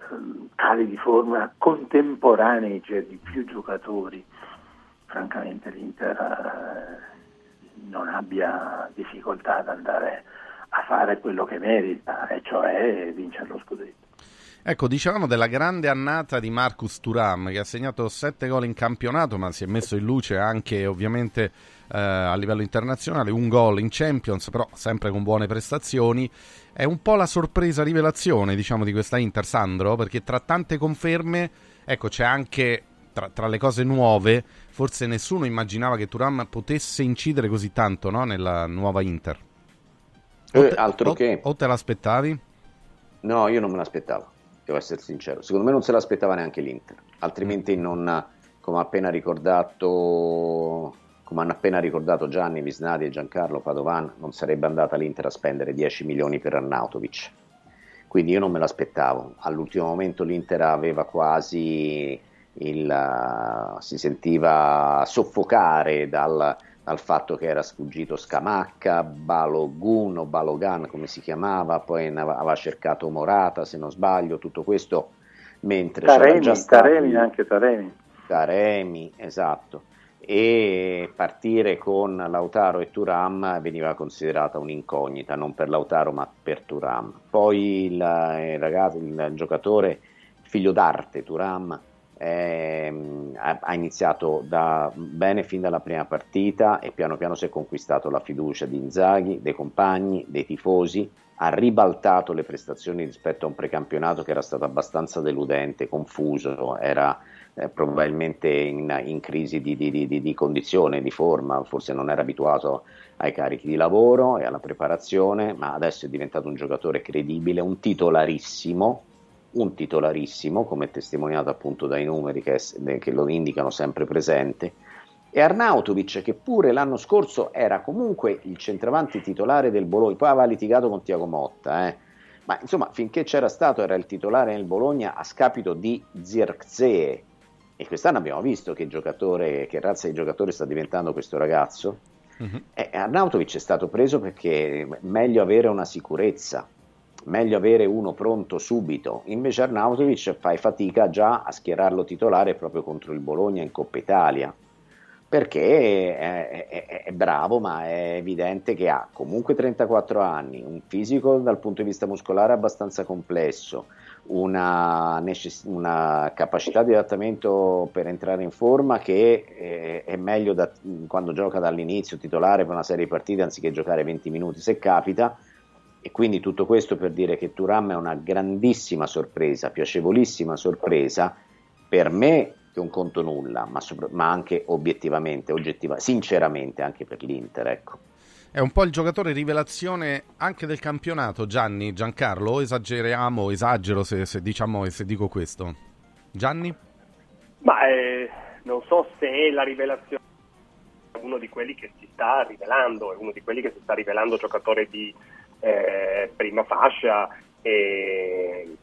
ehm, cali di forma contemporanei, cioè di più giocatori, francamente l'Inter eh, non abbia difficoltà ad andare a fare quello che merita, e cioè vincere lo scudetto. Ecco, dicevamo della grande annata di Marcus Turam che ha segnato 7 gol in campionato, ma si è messo in luce anche ovviamente eh, a livello internazionale, un gol in Champions, però sempre con buone prestazioni. È un po' la sorpresa rivelazione, diciamo, di questa Inter, Sandro, perché tra tante conferme, ecco, c'è anche tra, tra le cose nuove, forse nessuno immaginava che Turam potesse incidere così tanto no? nella nuova Inter. Eh, altro o, che. O te l'aspettavi? No, io non me l'aspettavo, devo essere sincero. Secondo me non se l'aspettava neanche l'Inter, altrimenti non, come, appena ricordato, come hanno appena ricordato Gianni, Visnadi e Giancarlo Padovan, non sarebbe andata l'Inter a spendere 10 milioni per Arnautovic. Quindi io non me l'aspettavo. All'ultimo momento l'Inter aveva quasi il, si sentiva soffocare dal, dal fatto che era sfuggito Scamacca, Balogun o Balogan come si chiamava, poi aveva cercato Morata se non sbaglio, tutto questo mentre Taremi, Taremi anche Taremi. Taremi, esatto. E partire con Lautaro e Turam veniva considerata un'incognita, non per Lautaro ma per Turam. Poi il, il, ragazzo, il giocatore figlio d'arte Turam eh, ha iniziato da bene fin dalla prima partita e piano piano si è conquistato la fiducia di Inzaghi, dei compagni, dei tifosi, ha ribaltato le prestazioni rispetto a un precampionato che era stato abbastanza deludente, confuso, era eh, probabilmente in, in crisi di, di, di, di, condizione, di forma, forse non era abituato ai carichi di lavoro e alla preparazione, ma adesso è diventato un giocatore credibile, un titolarissimo, un titolarissimo, come testimoniato appunto dai numeri che, che lo indicano sempre presente, e Arnautovic che pure l'anno scorso era comunque il centravanti titolare del Bologna, poi aveva litigato con Tiago Motta, eh. ma insomma finché c'era stato era il titolare nel Bologna a scapito di Zirkzee e quest'anno abbiamo visto che, giocatore, che razza di giocatore sta diventando questo ragazzo. Uh-huh. E Arnautovic è stato preso perché è meglio avere una sicurezza, meglio avere uno pronto subito. Invece Arnautovic fai fatica già a schierarlo titolare proprio contro il Bologna in Coppa Italia. Perché è, è, è, bravo, ma è evidente che ha comunque 34 anni, un fisico dal punto di vista muscolare abbastanza complesso, una, necess- una, capacità di adattamento per entrare in forma che è, è meglio da, quando gioca dall'inizio titolare per una serie di partite anziché giocare 20 minuti se capita e quindi tutto questo per dire che Turam è una grandissima sorpresa, piacevolissima sorpresa per me che un conto nulla, ma, sopra- ma anche obiettivamente, oggettiva, sinceramente anche per l'Inter, ecco. È un po' il giocatore rivelazione anche del campionato, Gianni, Giancarlo, o esageriamo, esagero se, se, diciamo, se dico questo. Gianni? Ma eh, non so se è la rivelazione è uno di quelli che si sta rivelando, è uno di quelli che si sta rivelando giocatore di eh, prima fascia, e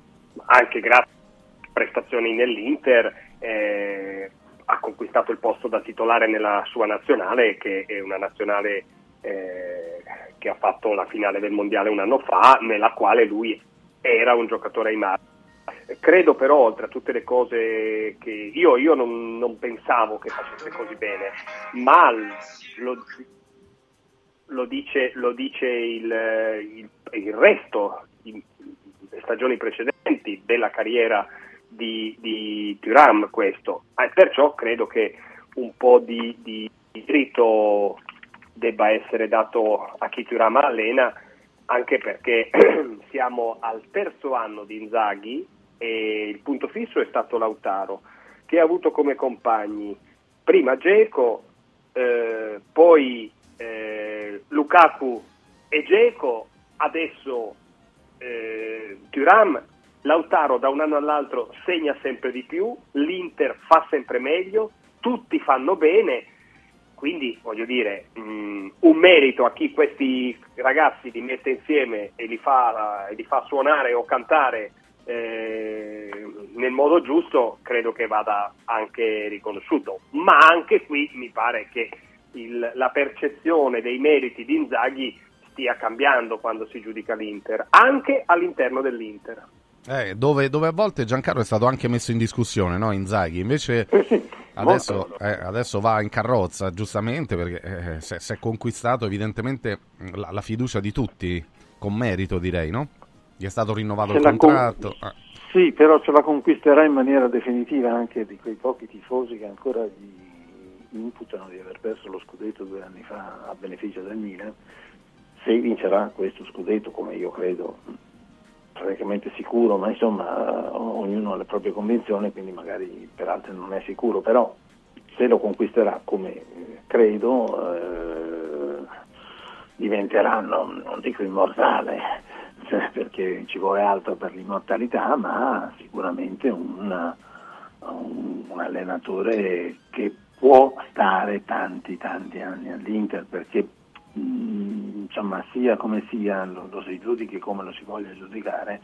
anche grazie a prestazioni nell'Inter eh, ha conquistato il posto da titolare nella sua nazionale, che è una nazionale eh, che ha fatto la finale del mondiale un anno fa, nella quale lui era un giocatore ai mari. Credo però, oltre a tutte le cose che io, io non, non, pensavo che facesse così bene, ma lo, lo dice, lo dice il, il, il, resto, le stagioni precedenti della carriera di, di Thuram questo. E perciò credo che un po' di, di diritto debba essere dato a chi Turama allena, anche perché siamo al terzo anno di Inzaghi e il punto fisso è stato Lautaro, che ha avuto come compagni prima Geco, eh, poi eh, Lukaku e Geco, adesso eh, Turam, Lautaro da un anno all'altro segna sempre di più, l'Inter fa sempre meglio, tutti fanno bene quindi voglio dire, mh, mm, un merito a chi questi ragazzi li mette insieme e li fa, e li fa suonare o cantare eh, nel modo giusto, credo che vada anche riconosciuto. Ma anche qui mi pare che il, la percezione dei meriti di Inzaghi stia cambiando quando si giudica l'Inter, anche all'interno dell'Inter. Eh, dove, dove, a volte Giancarlo è stato anche messo in discussione, no? Inzaghi, invece adesso, eh, adesso, va in carrozza, giustamente, perché eh, si, è conquistato evidentemente la, la, fiducia di tutti, con merito direi, no? Gli è stato rinnovato se il contratto. Con... Ah. Sì, però ce la conquisterà in maniera definitiva anche di quei pochi tifosi che ancora gli imputano di aver perso lo scudetto due anni fa a beneficio del Milan. Se vincerà questo scudetto, come io credo, praticamente sicuro, ma insomma ognuno ha le proprie convinzioni, quindi magari per altri non è sicuro, però se lo conquisterà come eh, credo eh, diventeranno, non dico immortale, perché ci vuole altro per l'immortalità, ma sicuramente un, un, un allenatore che può stare tanti tanti anni all'Inter perché insomma, sia come sia, lo, lo si giudichi come lo si voglia giudicare,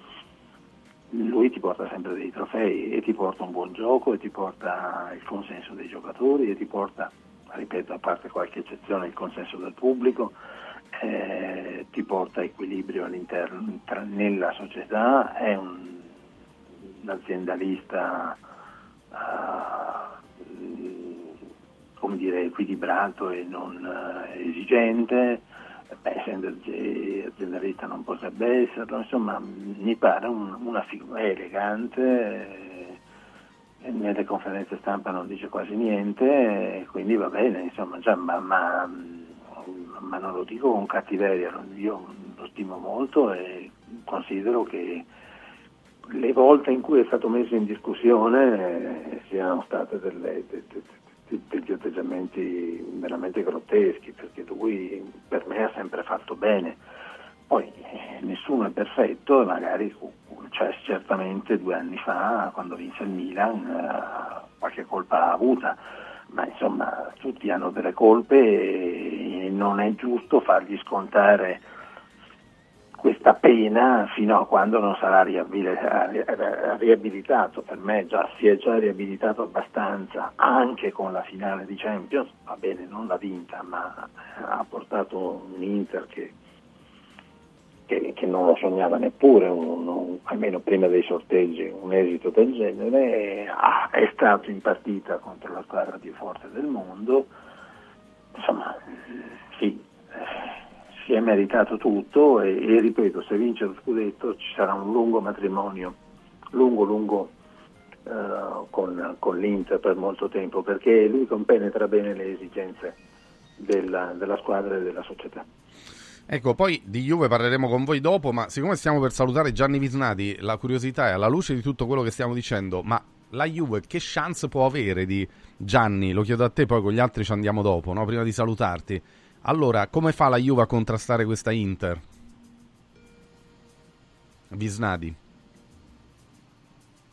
lui ti porta sempre dei trofei e ti porta un buon gioco e ti porta il consenso dei giocatori e ti porta, ripeto, a parte qualche eccezione, il consenso del pubblico, eh, ti porta equilibrio all'interno tra, nella società, è un, un aziendalista uh, come dire, equilibrato e non eh, esigente, beh, essendo aziendalista non potrebbe esserlo, insomma mi pare un, una figura elegante, eh, nelle conferenze stampa non dice quasi niente, quindi va bene, insomma, già, ma, ma, ma, non lo dico con cattiveria, io lo stimo molto e considero che le volte in cui è stato messo in discussione eh, siano state delle, de, de, de, degli atteggiamenti veramente grotteschi, perché lui per me ha sempre fatto bene. Poi eh, nessuno è perfetto e magari cioè, certamente due anni fa, quando vinse il Milan, eh, qualche colpa l'ha avuta, ma insomma tutti hanno delle colpe e non è giusto fargli scontare questa pena fino a quando non sarà riabilitato. Per me già, si è già riabilitato abbastanza, anche con la finale di Champions, va bene, non l'ha vinta, ma ha portato un Inter che, che, che non lo sognava neppure, un, un, almeno prima dei sorteggi, un esito del genere, ah, è stato in partita contro la squadra più forte del mondo, insomma, sì si è meritato tutto e, e, ripeto, se vince lo scudetto ci sarà un lungo matrimonio, lungo, lungo uh, con, con, l'Inter per molto tempo, perché lui compenetra bene le esigenze della, della squadra e della società. Ecco, poi di Juve parleremo con voi dopo, ma siccome stiamo per salutare Gianni Visnati, la curiosità è alla luce di tutto quello che stiamo dicendo, ma la Juve che chance può avere di Gianni? Lo chiedo a te, poi con gli altri ci andiamo dopo, no? prima di salutarti. Allora, come fa la Juve a contrastare questa Inter? Visnadi.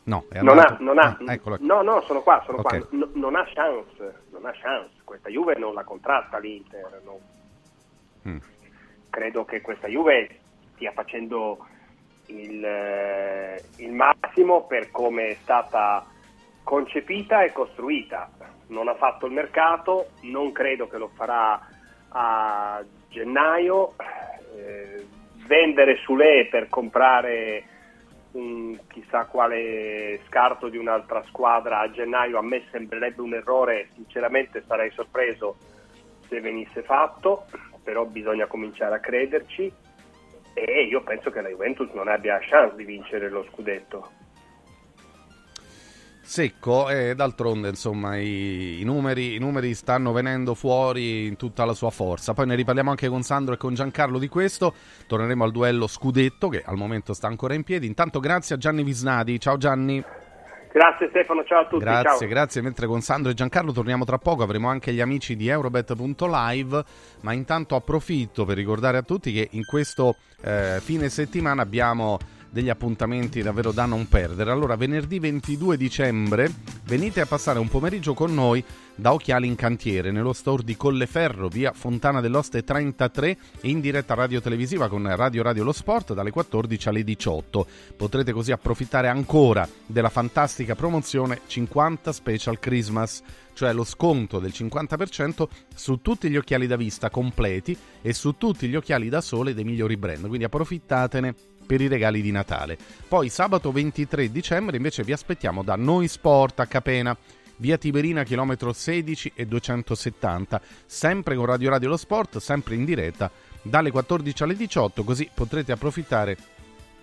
No, è non ha, non ha, ah, no, no, sono qua, sono okay. qua. No, non ha chance, non ha chance. Questa Juve non la contrasta l'Inter. Mm. Credo che questa Juve stia facendo il, eh, il massimo per come è stata concepita e costruita. Non ha fatto il mercato, non credo che lo farà a gennaio, eh, vendere Sule per comprare un chissà quale scarto di un'altra squadra a gennaio a me sembrerebbe un errore, sinceramente sarei sorpreso se venisse fatto, però bisogna cominciare a crederci e io penso che la Juventus non abbia chance di vincere lo scudetto secco e d'altronde insomma i, i, numeri, i, numeri, stanno venendo fuori in tutta la sua forza. Poi ne riparliamo anche con Sandro e con Giancarlo di questo. Torneremo al duello scudetto che al momento sta ancora in piedi. Intanto grazie a Gianni Visnadi. Ciao Gianni. Grazie Stefano, ciao a tutti. Grazie, ciao. grazie. Mentre con Sandro e Giancarlo torniamo tra poco, avremo anche gli amici di Eurobet.live, ma intanto approfitto per ricordare a tutti che in questo eh, fine settimana abbiamo degli appuntamenti davvero da non perdere. Allora, venerdì 22 dicembre venite a passare un pomeriggio con noi da Occhiali in Cantiere, nello store di Colleferro, via Fontana dell'Oste 33, in diretta radio televisiva con Radio Radio Lo Sport dalle 14 alle 18. Potrete così approfittare ancora della fantastica promozione 50 Special Christmas, cioè lo sconto del 50% su tutti gli occhiali da vista completi e su tutti gli occhiali da sole dei migliori brand. Quindi approfittatene per i regali di Natale. Poi sabato 23 dicembre invece vi aspettiamo da Noi Sport a Capena via Tiberina chilometro 16 e 270, sempre con Radio Radio Lo Sport, sempre in diretta dalle 14 alle 18, così potrete approfittare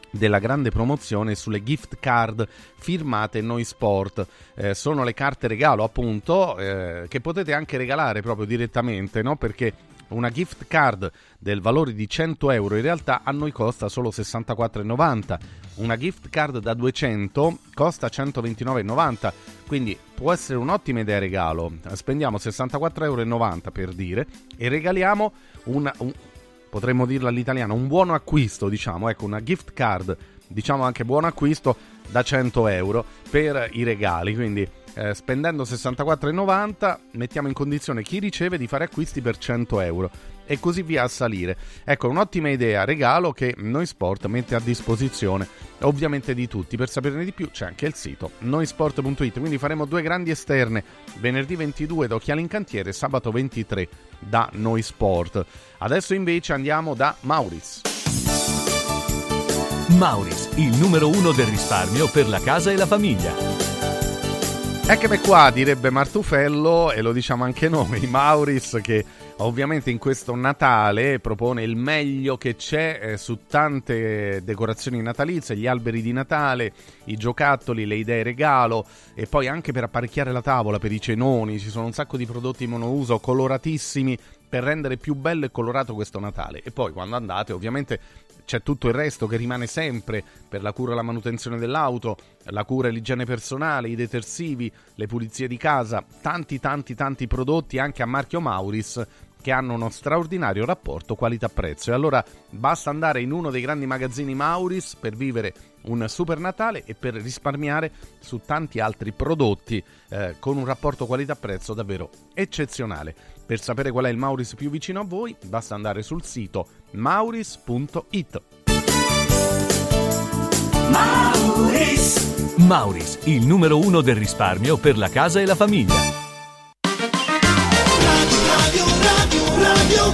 della grande promozione sulle gift card firmate Noi Sport. Eh, sono le carte regalo, appunto, eh, che potete anche regalare proprio direttamente, no? Perché una gift card del valore di 100 euro in realtà a noi costa solo 64,90. Una gift card da 200 costa 129,90. Quindi può essere un'ottima idea regalo. Spendiamo 64,90 euro per dire e regaliamo una, un, potremmo dirla all'italiano, un buono acquisto, diciamo, ecco, una gift card, diciamo anche buon acquisto da 100 euro per i regali. Quindi eh, spendendo 64,90 mettiamo in condizione chi riceve di fare acquisti per 100 euro e così via a salire. Ecco, un'ottima idea, regalo che Noi Sport mette a disposizione ovviamente di tutti. Per saperne di più c'è anche il sito noisport.it, quindi faremo due grandi esterne, venerdì 22 da Occhiali in Cantiere, sabato 23 da Noi Sport. Adesso invece andiamo da Mauris. Mauris, il numero uno del risparmio per la casa e la famiglia. Eccomi qua, direbbe Martufello, e lo diciamo anche noi, Mauris, che ovviamente in questo Natale propone il meglio che c'è eh, su tante decorazioni natalizie, gli alberi di Natale, i giocattoli, le idee regalo e poi anche per apparecchiare la tavola, per i cenoni, ci sono un sacco di prodotti monouso coloratissimi per rendere più bello e colorato questo Natale. E poi quando andate ovviamente c'è tutto il resto che rimane sempre per la cura e la manutenzione dell'auto, la cura e l'igiene personale, i detersivi, le pulizie di casa, tanti tanti tanti prodotti anche a marchio Mauris che hanno uno straordinario rapporto qualità-prezzo. E allora basta andare in uno dei grandi magazzini Mauris per vivere un super Natale e per risparmiare su tanti altri prodotti eh, con un rapporto qualità-prezzo davvero eccezionale. Per sapere qual è il Mauris più vicino a voi, basta andare sul sito mauris.it. Mauris. Mauris, il numero uno del risparmio per la casa e la famiglia. Radio, radio, radio,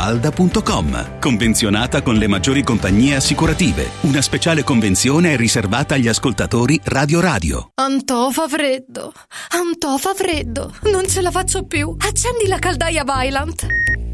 villamafalda.com. Convenzionata con le maggiori compagnie assicurative. Una speciale convenzione è riservata agli ascoltatori Radio Radio. Antò fa freddo. Antò fa freddo. Non ce la faccio più. Accendi la caldaia Vylant.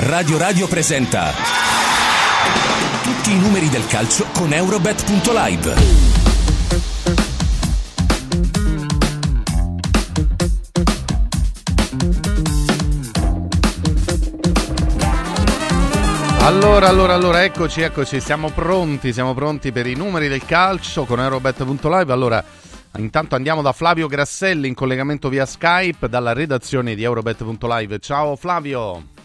Radio Radio presenta tutti i numeri del calcio con Eurobet.live. Allora, allora, allora, eccoci, eccoci, siamo pronti, siamo pronti per i numeri del calcio con Eurobet.live. Allora, intanto andiamo da Flavio Grasselli in collegamento via Skype dalla redazione di Eurobet.live. Ciao Flavio!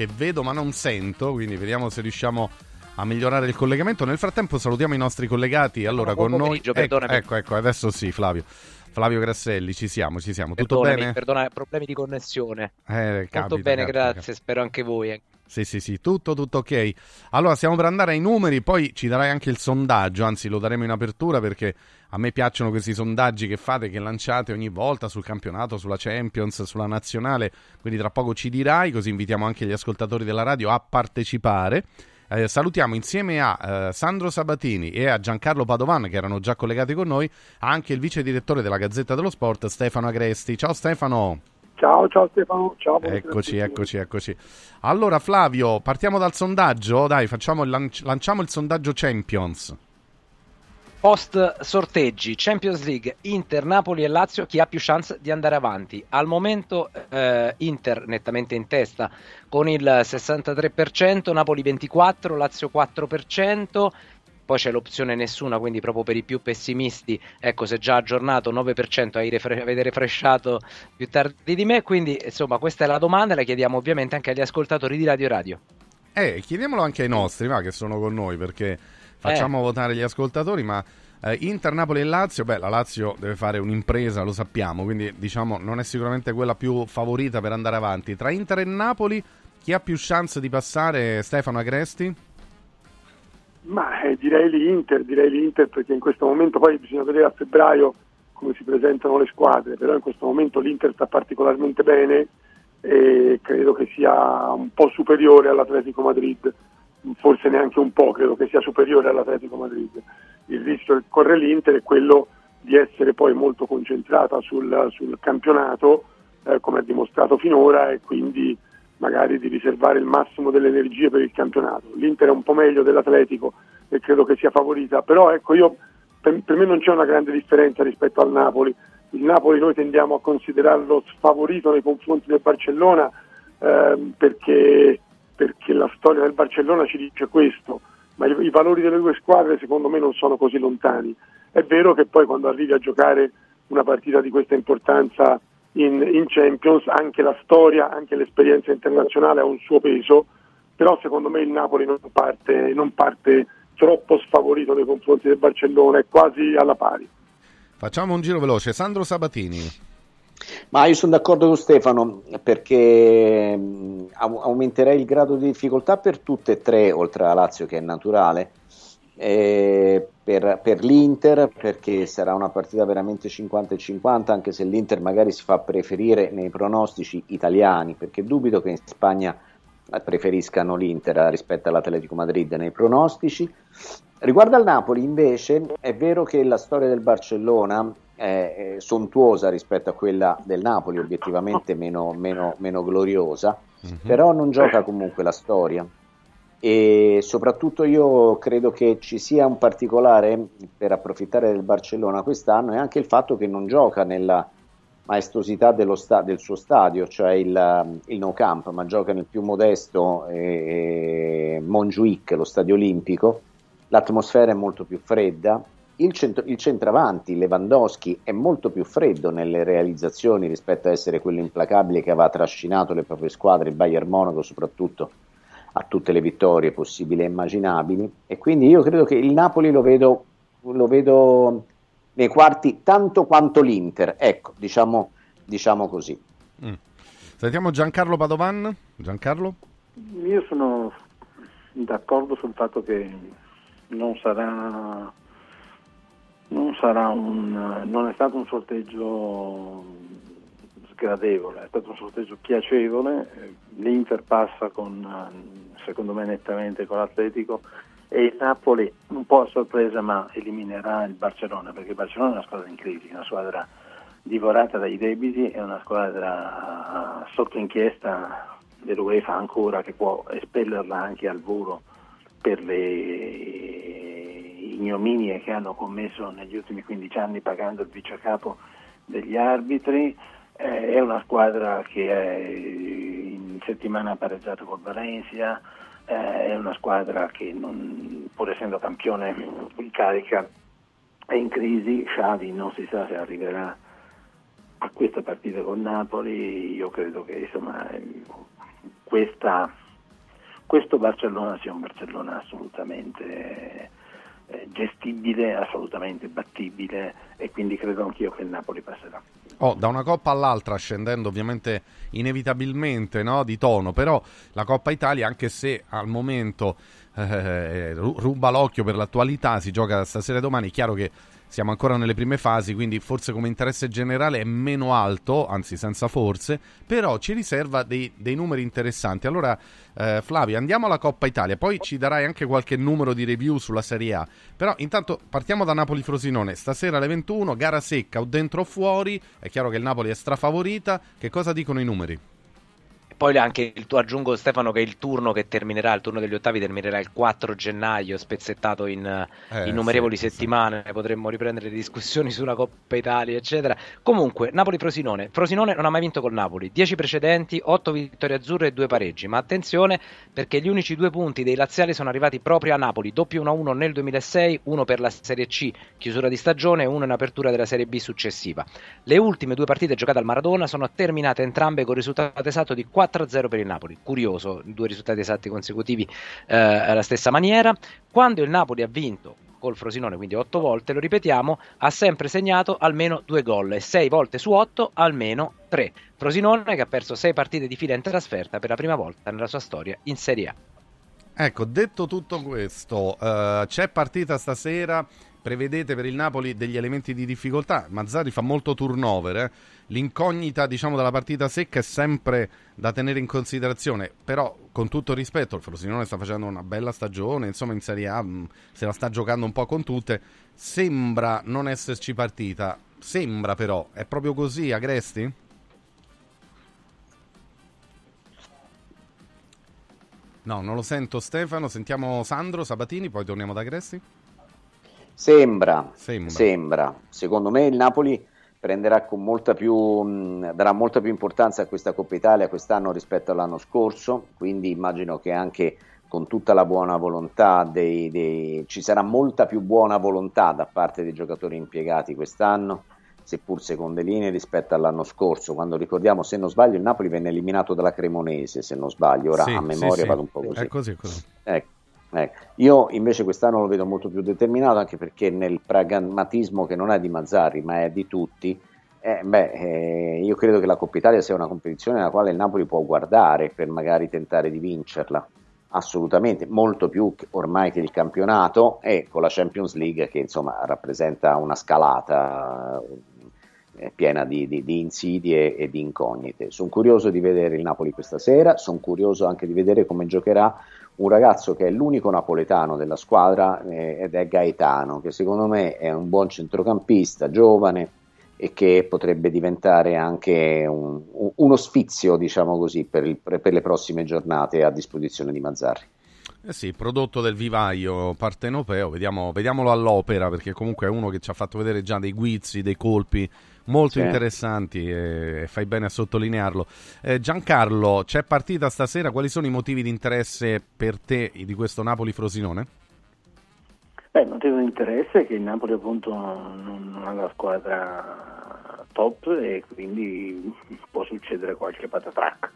Che vedo ma non sento, quindi vediamo se riusciamo a migliorare il collegamento. Nel frattempo salutiamo i nostri collegati. Allora, Buon con noi... Ecco, ecco, ecco, adesso sì, Flavio. Flavio Grasselli, ci siamo, ci siamo. Tutto Perdonami, bene? perdona, problemi di connessione. Eh, capita, Molto bene, capita, grazie, spero anche voi. eh. Sì, sì, sì, tutto, tutto ok. Allora, stiamo per andare ai numeri, poi ci darai anche il sondaggio, anzi lo daremo in apertura perché a me piacciono questi sondaggi che fate, che lanciate ogni volta sul campionato, sulla Champions, sulla nazionale, quindi tra poco ci dirai, così invitiamo anche gli ascoltatori della radio a partecipare. Eh, salutiamo insieme a eh, Sandro Sabatini e a Giancarlo Padovan che erano già collegati con noi, anche il vice direttore della Gazzetta dello Sport Stefano Agresti. Ciao Stefano! Ciao, ciao Stefano, ciao. Eccoci, eccoci, eccoci. Allora Flavio, partiamo dal sondaggio, dai, facciamo il lanci- lanciamo il sondaggio Champions. Post sorteggi, Champions League, Inter, Napoli e Lazio, chi ha più chance di andare avanti? Al momento eh, Inter nettamente in testa con il 63%, Napoli 24%, Lazio 4%, poi c'è l'opzione nessuna, quindi proprio per i più pessimisti, ecco se già aggiornato 9% hai refre- avete refresciato più tardi di me, quindi insomma questa è la domanda, la chiediamo ovviamente anche agli ascoltatori di Radio Radio. Eh, chiediamolo anche ai nostri, va, che sono con noi, perché facciamo Eh. votare gli ascoltatori, ma eh, Inter, Napoli e Lazio, beh, la Lazio deve fare un'impresa, lo sappiamo, quindi diciamo non è sicuramente quella più favorita per andare avanti. Tra Inter e Napoli, chi ha più chance di passare? Stefano Agresti? Ma eh, direi l'Inter, direi l'Inter perché in questo momento poi bisogna vedere a febbraio come si presentano le squadre, però in questo momento l'Inter sta particolarmente bene e credo che sia un po' superiore all'Atletico Madrid, forse neanche un po', credo che sia superiore all'Atletico Madrid. Il rischio che corre l'Inter è quello di essere poi molto concentrata sul, sul campionato, eh, come ha dimostrato finora, e quindi magari di riservare il massimo delle energie per il campionato. L'Inter è un po' meglio dell'Atletico e credo che sia favorita, però ecco io per, per me non c'è una grande differenza rispetto al Napoli. Il Napoli noi tendiamo a considerarlo sfavorito nei confronti del Barcellona ehm, perché, perché la storia del Barcellona ci dice questo, ma i, i valori delle due squadre secondo me non sono così lontani. È vero che poi quando arrivi a giocare una partita di questa importanza in, in Champions, anche la storia, anche l'esperienza internazionale ha un suo peso, però secondo me il Napoli non parte, non parte troppo sfavorito nei confronti del Barcellona, è quasi alla pari. Facciamo un giro veloce. Sandro Sabatini. Ma io sono d'accordo con Stefano perché au- aumenterei il grado di difficoltà per tutte e tre, oltre alla Lazio che è naturale, eh, per, per l'Inter perché sarà una partita veramente 50 e 50, anche se l'Inter magari si fa preferire nei pronostici italiani, perché dubito che in Spagna eh, preferiscano l'Inter rispetto all'Atletico Madrid nei pronostici. Riguardo al Napoli, invece, è vero che la storia del Barcellona è, è sontuosa rispetto a quella del Napoli, obiettivamente meno, meno- meno gloriosa, però non gioca comunque la storia. E soprattutto io credo che ci sia un particolare per approfittare del Barcellona quest'anno e anche il fatto che non gioca nella maestosità dello sta- del suo stadio, cioè il, il No Camp, ma gioca nel più modesto eh, Montjuic, lo stadio olimpico. L'atmosfera è molto più fredda. Il, centro- il centravanti Lewandowski è molto più freddo nelle realizzazioni rispetto a essere quello implacabile che aveva trascinato le proprie squadre, il Bayern Monaco soprattutto, a tutte le vittorie possibili e immaginabili. E quindi io credo che il Napoli lo vedo, lo vedo nei quarti tanto quanto l'Inter. Ecco, diciamo, diciamo così. Mm. Sentiamo Giancarlo Padovan. Giancarlo? Io sono d'accordo sul fatto che non sarà, non un, non è stato un sorteggio sgradevole, è stato un sorteggio piacevole, l'Inter passa con, secondo me nettamente con l'Atletico e il Napoli un po' a sorpresa ma eliminerà il Barcellona perché il Barcellona è una squadra in crisi, una squadra divorata dai debiti, è una squadra sotto inchiesta dell'UEFA ancora che può espellerla anche al volo per le ignominie che hanno commesso negli ultimi 15 anni pagando il vicecapo degli arbitri. Eh, è una squadra che è in settimana ha pareggiato col Valencia, eh, è una squadra che non, pur essendo campione in carica è in crisi, Xavi non si sa se arriverà a questa partita con Napoli, io credo che insomma, questa, questo Barcellona sia un Barcellona assolutamente gestibile, assolutamente battibile e quindi credo anch'io che il Napoli passerà. Oh, da una coppa all'altra, scendendo ovviamente inevitabilmente no, di tono, però la Coppa Italia, anche se al momento eh, ruba l'occhio per l'attualità, si gioca stasera e domani, è chiaro che siamo ancora nelle prime fasi, quindi forse come interesse generale è meno alto, anzi senza forse, però ci riserva dei, dei numeri interessanti. Allora, eh, Flavio, andiamo alla Coppa Italia, poi ci darai anche qualche numero di review sulla Serie A. Però intanto partiamo da Napoli-Frosinone, stasera alle 21, gara secca o dentro o fuori, è chiaro che il Napoli è strafavorita, che cosa dicono i numeri? Poi anche il tuo aggiungo Stefano che il turno che terminerà, il turno degli ottavi terminerà il 4 gennaio, spezzettato in eh, innumerevoli sì, settimane, sì. potremmo riprendere le discussioni sulla Coppa Italia, eccetera. Comunque, Napoli-Frosinone. Frosinone non ha mai vinto col Napoli, 10 precedenti, 8 vittorie azzurre e 2 pareggi, ma attenzione perché gli unici due punti dei laziali sono arrivati proprio a Napoli, doppio 1-1 nel 2006, uno per la Serie C, chiusura di stagione e uno in apertura della Serie B successiva. Le ultime due partite giocate al Maradona sono terminate entrambe con risultato esatto di 4 4-0 per il Napoli. Curioso, due risultati esatti consecutivi eh, alla stessa maniera. Quando il Napoli ha vinto col Frosinone, quindi otto volte, lo ripetiamo, ha sempre segnato almeno due gol e sei volte su otto almeno tre. Frosinone che ha perso sei partite di fila in trasferta per la prima volta nella sua storia in Serie A. Ecco, detto tutto questo, uh, c'è partita stasera prevedete per il Napoli degli elementi di difficoltà. Mazzari fa molto turnover, eh? l'incognita diciamo, della partita secca è sempre da tenere in considerazione, però con tutto rispetto il Frosinone sta facendo una bella stagione, insomma in Serie A mh, mm, se la sta giocando un po' con tutte, sembra non esserci partita, sembra però, è proprio così Agresti? No, non lo sento Stefano, sentiamo Sandro Sabatini, poi torniamo da Agresti. Sembra, sembra, sembra. Secondo me il Napoli prenderà con molta più, mh, darà molta più importanza a questa Coppa Italia quest'anno rispetto all'anno scorso, quindi immagino che anche con tutta la buona volontà dei, dei, ci sarà molta più buona volontà da parte dei giocatori impiegati quest'anno, seppur seconde linee rispetto all'anno scorso, quando ricordiamo, se non sbaglio, il Napoli venne eliminato dalla Cremonese, se non sbaglio, ora sì, a memoria sì, vado un po' così. È così, così. Ecco. Ecco. Io invece quest'anno lo vedo molto più determinato anche perché nel pragmatismo che non è di Mazzarri ma è di tutti, eh, beh, eh, io credo che la Coppa Italia sia una competizione nella quale il Napoli può guardare per magari tentare di vincerla, assolutamente, molto più ormai che il campionato e con la Champions League che insomma rappresenta una scalata eh, piena di, di, di, insidie e di incognite. Sono curioso di vedere il Napoli questa sera, sono curioso anche di vedere come giocherà un ragazzo che è l'unico napoletano della squadra eh, ed è Gaetano, che secondo me è un buon centrocampista, giovane e che potrebbe diventare anche un, uno sfizio, diciamo così, per, il, per le prossime giornate a disposizione di Mazzarri. Eh sì, prodotto del vivaio partenopeo, vediamo, vediamolo all'opera perché comunque è uno che ci ha fatto vedere già dei guizzi, dei colpi molto sì. interessanti e fai bene a sottolinearlo. Eh, Giancarlo, c'è partita stasera, quali sono i motivi di interesse per te di questo Napoli-Frosinone? Beh, il motivo di interesse è che il Napoli appunto non ha la squadra top e quindi può succedere qualche patatrack.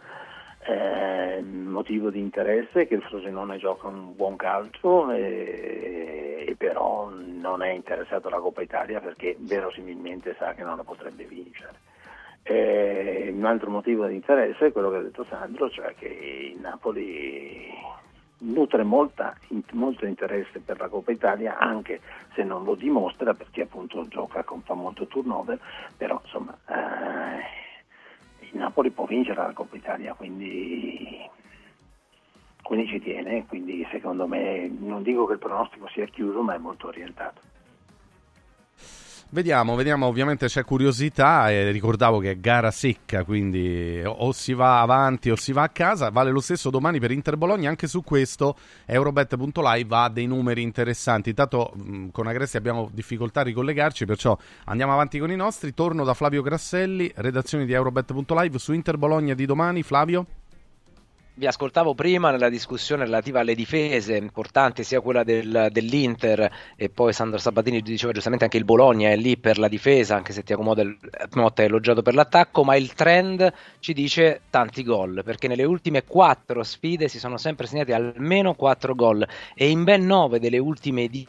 Eh, motivo di interesse è che il Frosinone gioca un buon calcio e, e, però non è interessato alla Coppa Italia perché verosimilmente sa che non la potrebbe vincere. E un altro motivo di interesse è quello che ha detto Sandro, cioè che il Napoli nutre molta, molto interesse per la Coppa Italia anche se non lo dimostra perché appunto gioca con fa molto turnover, però insomma eh, il Napoli può vincere la Coppa Italia, quindi, quindi ci tiene, quindi secondo me non dico che il pronostico sia chiuso ma è molto orientato. Vediamo, vediamo, ovviamente c'è curiosità e ricordavo che è gara secca, quindi o si va avanti o si va a casa, vale lo stesso domani per Inter Bologna, anche su questo Eurobet.live ha dei numeri interessanti, intanto con Agresti abbiamo difficoltà a ricollegarci, perciò andiamo avanti con i nostri, torno da Flavio Grasselli, redazione di Eurobet.live su Inter Bologna di domani, Flavio? Vi ascoltavo prima nella discussione relativa alle difese, importante sia quella del, dell'Inter e poi Sandro Sabatini diceva giustamente anche il Bologna è lì per la difesa, anche se Tiago Motta è elogiato per l'attacco, ma il trend ci dice tanti gol, perché nelle ultime quattro sfide si sono sempre segnati almeno quattro gol e in ben nove delle ultime di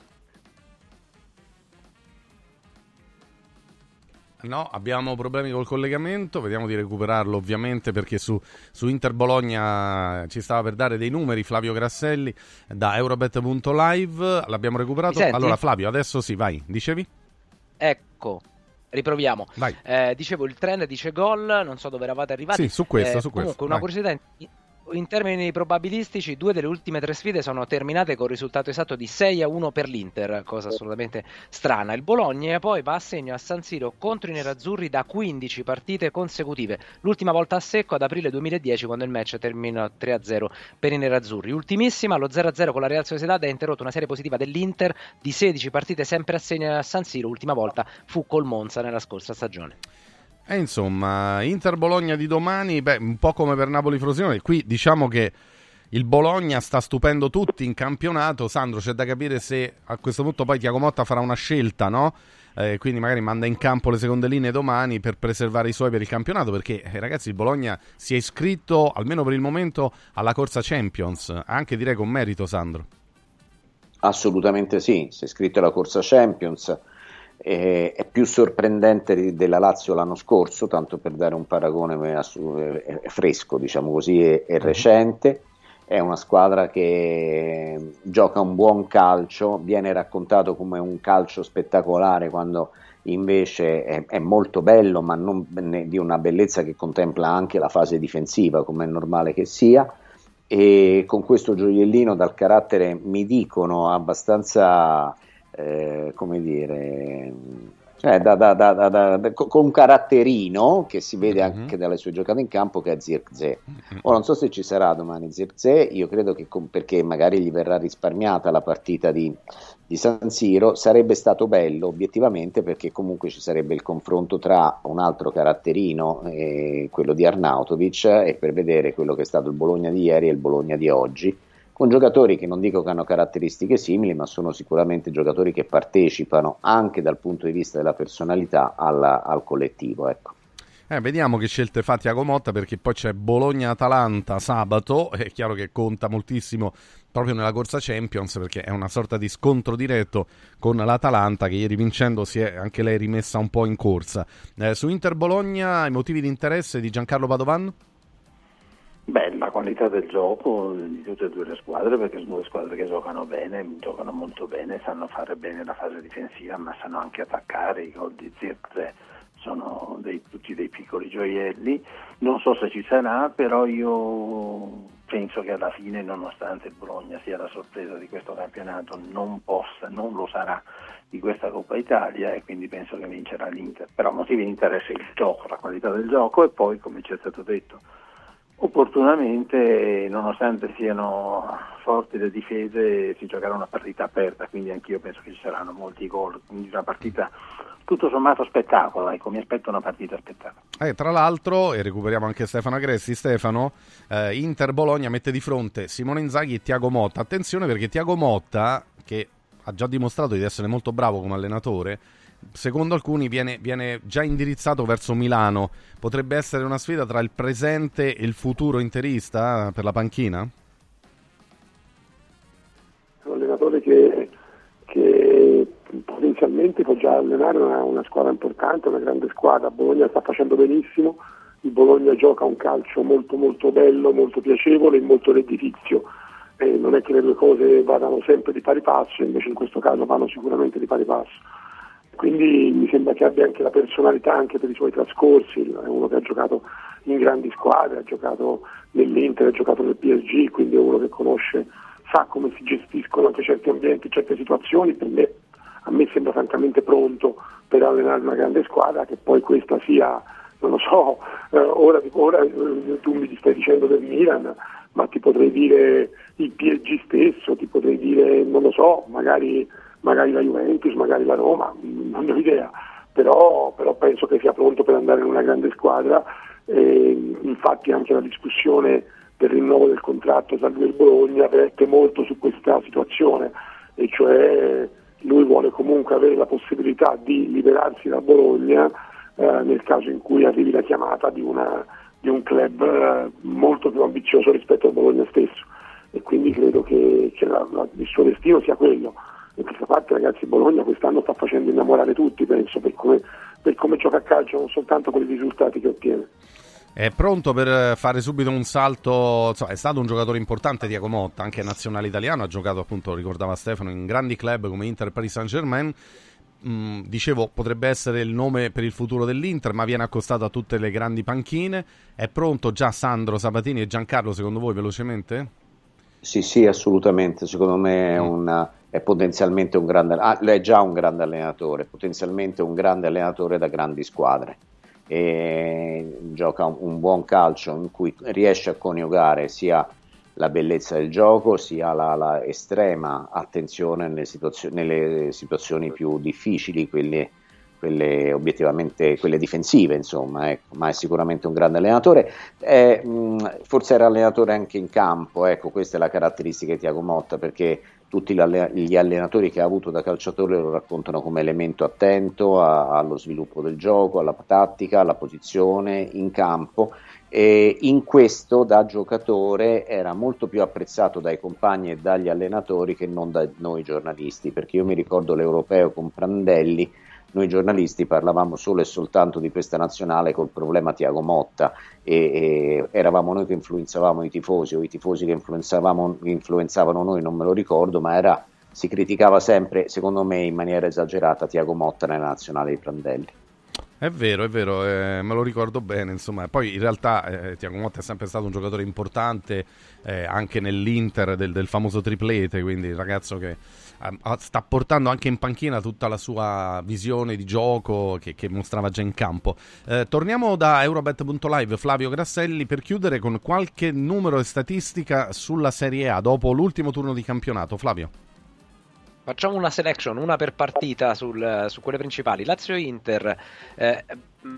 No, abbiamo problemi col collegamento, vediamo di recuperarlo ovviamente perché su, su Inter Bologna ci stava per dare dei numeri Flavio Grasselli da Eurobet.live, l'abbiamo recuperato. Allora Flavio, adesso sì, vai, dicevi? Ecco, riproviamo. Eh, dicevo, il trend dice gol, non so dove eravate arrivati. Sì, su questo, Eh, su questo. Comunque, una vai. curiosità. In termini probabilistici, due delle ultime tre sfide sono terminate con il risultato esatto di 6 a 1 per l'Inter, cosa assolutamente strana. Il Bologna poi va a segno a San Siro contro i nerazzurri da 15 partite consecutive. L'ultima volta a secco ad aprile 2010 quando il match termina 3 a 0 per i nerazzurri. Ultimissima, lo 0 a 0 con la Real Sociedad ha interrotto una serie positiva dell'Inter di 16 partite sempre a segno a San Siro. L'ultima volta fu col Monza nella scorsa stagione. E insomma, Inter Bologna di domani, beh, un po' come per Napoli Frosinone, qui diciamo che il Bologna sta stupendo tutti in campionato. Sandro, c'è da capire se a questo punto poi Tiago Motta farà una scelta, no? Eh, quindi magari manda in campo le seconde linee domani per preservare i suoi per il campionato, perché eh, ragazzi il Bologna si è iscritto, almeno per il momento, alla corsa Champions, anche direi con merito, Sandro. Assolutamente sì, si è iscritto alla corsa Champions, eh, è più sorprendente della Lazio l'anno scorso, tanto per dare un paragone eh, eh, eh, fresco, diciamo così, e, e recente. È una squadra che gioca un buon calcio, viene raccontato come un calcio spettacolare quando invece è, è molto bello, ma non di una bellezza che contempla anche la fase difensiva, come è normale che sia e con questo gioiellino dal carattere, mi dicono, abbastanza, eh, come dire, cioè da- da- da- da- da- da- con un caratterino che si vede anche dalle sue giocate in campo che è Zirkzee. Ora non so se ci sarà domani Zirkzee, io credo che con- perché magari gli verrà risparmiata la partita di, di San Siro, sarebbe stato bello obiettivamente perché comunque ci sarebbe il confronto tra un altro caratterino, eh, quello di Arnautovic, e per vedere quello che è stato il Bologna di ieri e il Bologna di oggi, con giocatori che non dico che hanno caratteristiche simili, ma sono sicuramente giocatori che partecipano anche dal punto di vista della personalità alla- al collettivo. Ecco. Eh, vediamo che scelte fa Tiago Motta perché poi c'è Bologna-Atalanta sabato, è chiaro che conta moltissimo proprio nella corsa Champions perché è una sorta di scontro diretto con l'Atalanta che ieri vincendo si è anche lei rimessa un po' in corsa. Eh, su Inter Bologna i motivi di interesse di Giancarlo Padovan? Beh, la qualità del gioco di tutte e due le squadre, perché sono due squadre che giocano bene, giocano molto bene, sanno fare bene la fase difensiva, ma sanno anche attaccare. I gol di Zirkzee sono dei- tutti dei piccoli gioielli. Non so se ci sarà, però io penso che alla fine, nonostante il Bologna sia la sorpresa di questo campionato, non possa, non lo sarà di questa Coppa Italia e quindi penso che vincerà l'Inter. Però motivi di interesse il gioco, la qualità del gioco e poi, come ci è stato detto, opportunamente, nonostante siano forti le difese, si giocherà una partita aperta, quindi anch'io penso che ci saranno molti gol, quindi una partita tutto sommato spettacolo, ecco, mi aspetto una partita spettacolo. Eh, tra l'altro, e recuperiamo anche Stefano Agressi, Stefano, eh, Inter Bologna mette di fronte Simone Inzaghi e Tiago Motta. Attenzione perché Tiago Motta, che ha già dimostrato di essere molto bravo come allenatore, secondo alcuni viene, viene già indirizzato verso Milano. Potrebbe essere una sfida tra il presente e il futuro interista eh, per la panchina? Un allenatore che, che potenzialmente può già allenare una, una squadra importante, una grande squadra. Bologna sta facendo benissimo, il Bologna gioca un calcio molto molto bello, molto piacevole e molto redditizio. Eh, non è che le due cose vadano sempre di pari passo, invece in questo caso vanno sicuramente di pari passo. Quindi mi sembra che abbia anche la personalità anche per i suoi trascorsi, è uno che ha giocato in grandi squadre, ha giocato nell'Inter, ha giocato nel PSG, quindi è uno che conosce, sa come si gestiscono anche certi ambienti, certe situazioni, per me, a me sembra francamente pronto per allenare una grande squadra, che poi questa sia, non lo so, eh, ora, ora eh, tu mi stai dicendo del Milan, ma ti potrei dire il PSG stesso, ti potrei dire, non lo so, magari magari la Juventus, magari la Roma, non ho idea, però, però penso che sia pronto per andare in una grande squadra. E infatti anche la discussione del rinnovo del contratto tra lui e Bologna verte molto su questa situazione. E cioè lui vuole comunque avere la possibilità di liberarsi da Bologna eh, nel caso in cui arrivi la chiamata di, una, di un club eh, molto più ambizioso rispetto al Bologna stesso. E quindi credo che, che la, la, il suo destino sia quello e d'altra parte ragazzi Bologna quest'anno sta facendo innamorare tutti penso per come, per come gioca a calcio non soltanto per i risultati che ottiene è pronto per fare subito un salto, insomma, è stato un giocatore importante Diaco Motta, anche nazionale italiano, ha giocato appunto, ricordava Stefano, in grandi club come Inter e Paris Saint Germain. Mm, dicevo, potrebbe essere il nome per il futuro dell'Inter, ma viene accostato a tutte le grandi panchine. È pronto già Sandro Sabatini e Giancarlo, secondo voi, velocemente? Sì, sì, assolutamente. Secondo me è, una, è potenzialmente un grande, ah, è già un grande allenatore, potenzialmente un grande allenatore da grandi squadre e gioca un, buon calcio in cui riesce a coniugare sia la bellezza del gioco sia la, la estrema attenzione nelle, situazio- nelle, situazioni più difficili, quelle, quelle, obiettivamente quelle difensive, insomma, ecco. ma è sicuramente un grande allenatore. È, mh, forse era allenatore anche in campo, ecco, questa è la caratteristica di Tiago Motta, perché tutti gli allenatori che ha avuto da calciatore lo raccontano come elemento attento a, allo sviluppo del gioco, alla tattica, alla posizione in campo e in questo da giocatore era molto più apprezzato dai compagni e dagli allenatori che non da noi giornalisti, perché io mi ricordo l'europeo con Prandelli noi giornalisti parlavamo solo e soltanto di questa nazionale col problema Tiago Motta e, e eravamo noi che influenzavamo i tifosi o i tifosi che influenzavano noi, non me lo ricordo, ma era, si criticava sempre, secondo me in maniera esagerata, Tiago Motta nella nazionale di Prandelli. È vero, è vero, eh, me lo ricordo bene. Insomma, poi in realtà eh, Tiago Motta è sempre stato un giocatore importante eh, anche nell'Inter del, del, famoso triplete, quindi il ragazzo che sta portando anche in panchina tutta la sua visione di gioco che, che mostrava già in campo. Eh, torniamo da Eurobet.live, Flavio Grasselli, per chiudere con qualche numero e statistica sulla Serie A dopo l'ultimo turno di campionato. Flavio. Facciamo una selection, una per partita sul, su quelle principali. Lazio-Inter. Eh,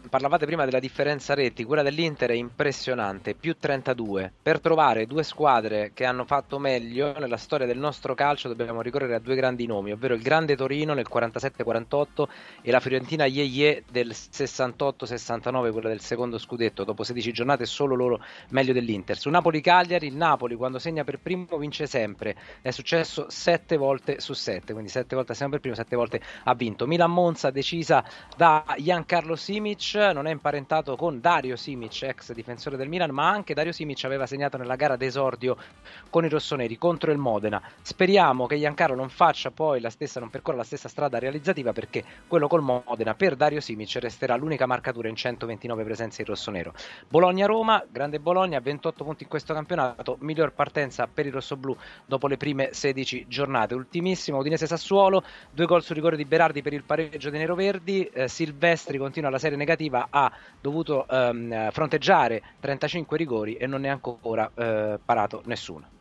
parlavate prima della differenza reti, quella dell'Inter è impressionante, più 32. Per trovare due squadre che hanno fatto meglio nella storia del nostro calcio dobbiamo ricorrere a due grandi nomi, ovvero il Grande Torino nel 47-48 e la Fiorentina Yeye del 68-69, quella del secondo scudetto, dopo 16 giornate solo loro meglio dell'Inter. Su Napoli-Cagliari, il Napoli quando segna per primo vince sempre, è successo 7 volte su 7, quindi 7 volte segna per primo, 7 volte ha vinto. Milan-Monza decisa da Giancarlo Simic Simic non è imparentato con Dario Simic, ex difensore del Milan, ma anche Dario Simic aveva segnato nella gara d'esordio con i rossoneri contro il Modena. Speriamo che Giancarlo non faccia poi la stessa, non percorra la stessa strada realizzativa perché quello col Modena per Dario Simic resterà l'unica marcatura in 129 presenze in rossonero. Bologna-Roma, grande Bologna, 28 punti in questo campionato, miglior partenza per i rossoblù dopo le prime 16 giornate. Ultimissimo, Udinese-Sassuolo, due gol su rigore di Berardi per il pareggio dei neroverdi, eh, Silvestri continua la serie negativa negativa ha dovuto ehm, fronteggiare 35 rigori e non ne ha ancora eh, parato nessuno.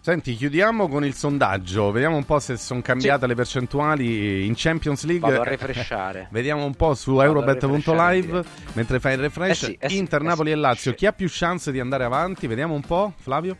Senti, chiudiamo con il sondaggio, vediamo un po' se sono cambiate sì. le percentuali in Champions League. Vado a refreshare. vediamo un po' su eurobet.live mentre fai il refresh. Eh sì, eh sì, Inter, Napoli e Lazio, chi ha più chance di andare avanti? Vediamo un po', Flavio.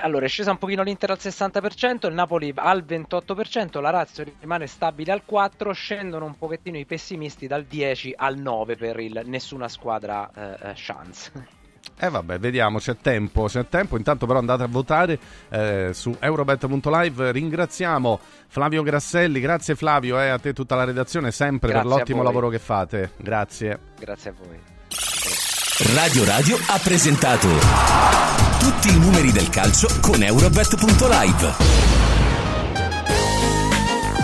Allora, è scesa un pochino l'Inter al 60%, il Napoli al 28%, la Lazio rimane stabile al 4%, scendono un pochettino i pessimisti dal 10 al 9 per il nessuna squadra eh, eh chance. Eh vabbè, vediamo, c'è tempo, c'è tempo. Intanto però andate a votare eh, su eurobet.live. Ringraziamo Flavio Grasselli, grazie Flavio e a te tutta la redazione sempre Grazie per l'ottimo lavoro che fate. Grazie. Grazie a voi. Radio Radio ha presentato tutti i numeri del calcio con Eurobet.live.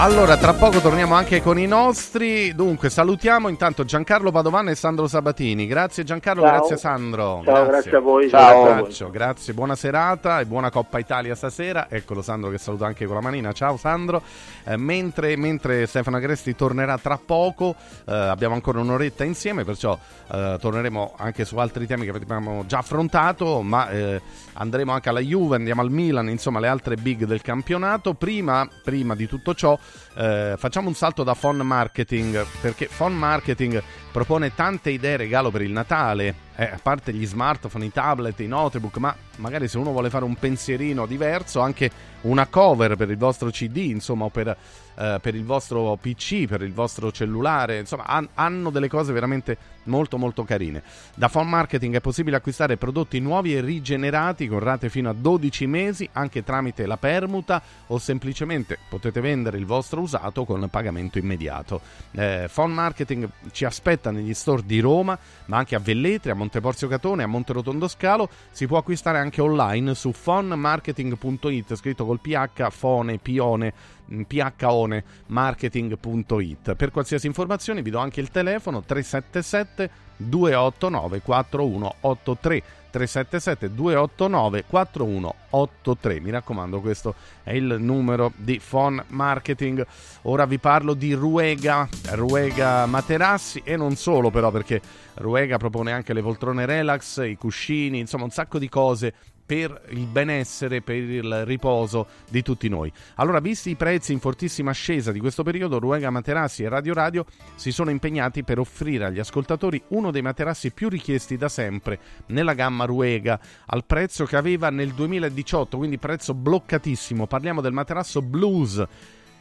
Allora, tra poco torniamo anche con i nostri. Dunque, salutiamo intanto Giancarlo Padovan e Sandro Sabatini. Grazie Giancarlo, Ciao. grazie Sandro. Ciao, grazie a voi, Ciao. grazie a voi. Abbraccio, grazie, buona serata e buona Coppa Italia stasera. Eccolo Sandro che saluta anche con la manina. Ciao Sandro. Eh, mentre, mentre Stefano Agresti tornerà tra poco, eh, abbiamo ancora un'oretta insieme, perciò eh, torneremo anche su altri temi che abbiamo già affrontato, ma eh, andremo anche alla Juve, andiamo al Milan, insomma le altre big del campionato. Prima, prima di tutto ciò, eh, facciamo un salto da Phone Marketing, perché Phone Marketing propone tante idee regalo per il Natale, eh, a parte gli smartphone, i tablet, i notebook, ma magari se uno vuole fare un pensierino diverso, anche una cover per il vostro CD, insomma, o per, eh, per il vostro PC, per il vostro cellulare, insomma, han- hanno delle cose veramente molto molto carine. Da Phone Marketing è possibile acquistare prodotti nuovi e rigenerati con rate fino a 12 mesi, anche tramite la permuta o semplicemente potete vendere il vostro usato con pagamento immediato. Eh, Phone Marketing ci aspetta negli store di Roma, ma anche a Velletri, a Monteporzio Catone, a Monterotondo Scalo. Si può acquistare anche online su fonmarketing.it, scritto col PH, fone, pione, phone, marketing.it. Per qualsiasi informazione vi do anche il telefono 377 289 4183 377 289 4183 mi raccomando questo è il numero di Phone Marketing. Ora vi parlo di Ruega Ruega Materassi e non solo però perché Ruega propone anche le poltrone relax i cuscini insomma un sacco di cose per il benessere, per il riposo di tutti noi. Allora, visti i prezzi in fortissima ascesa di questo periodo, Ruega Materassi e Radio Radio si sono impegnati per offrire agli ascoltatori uno dei materassi più richiesti da sempre nella gamma Ruega, al prezzo che aveva nel 2018, quindi prezzo bloccatissimo. Parliamo del materasso Blues.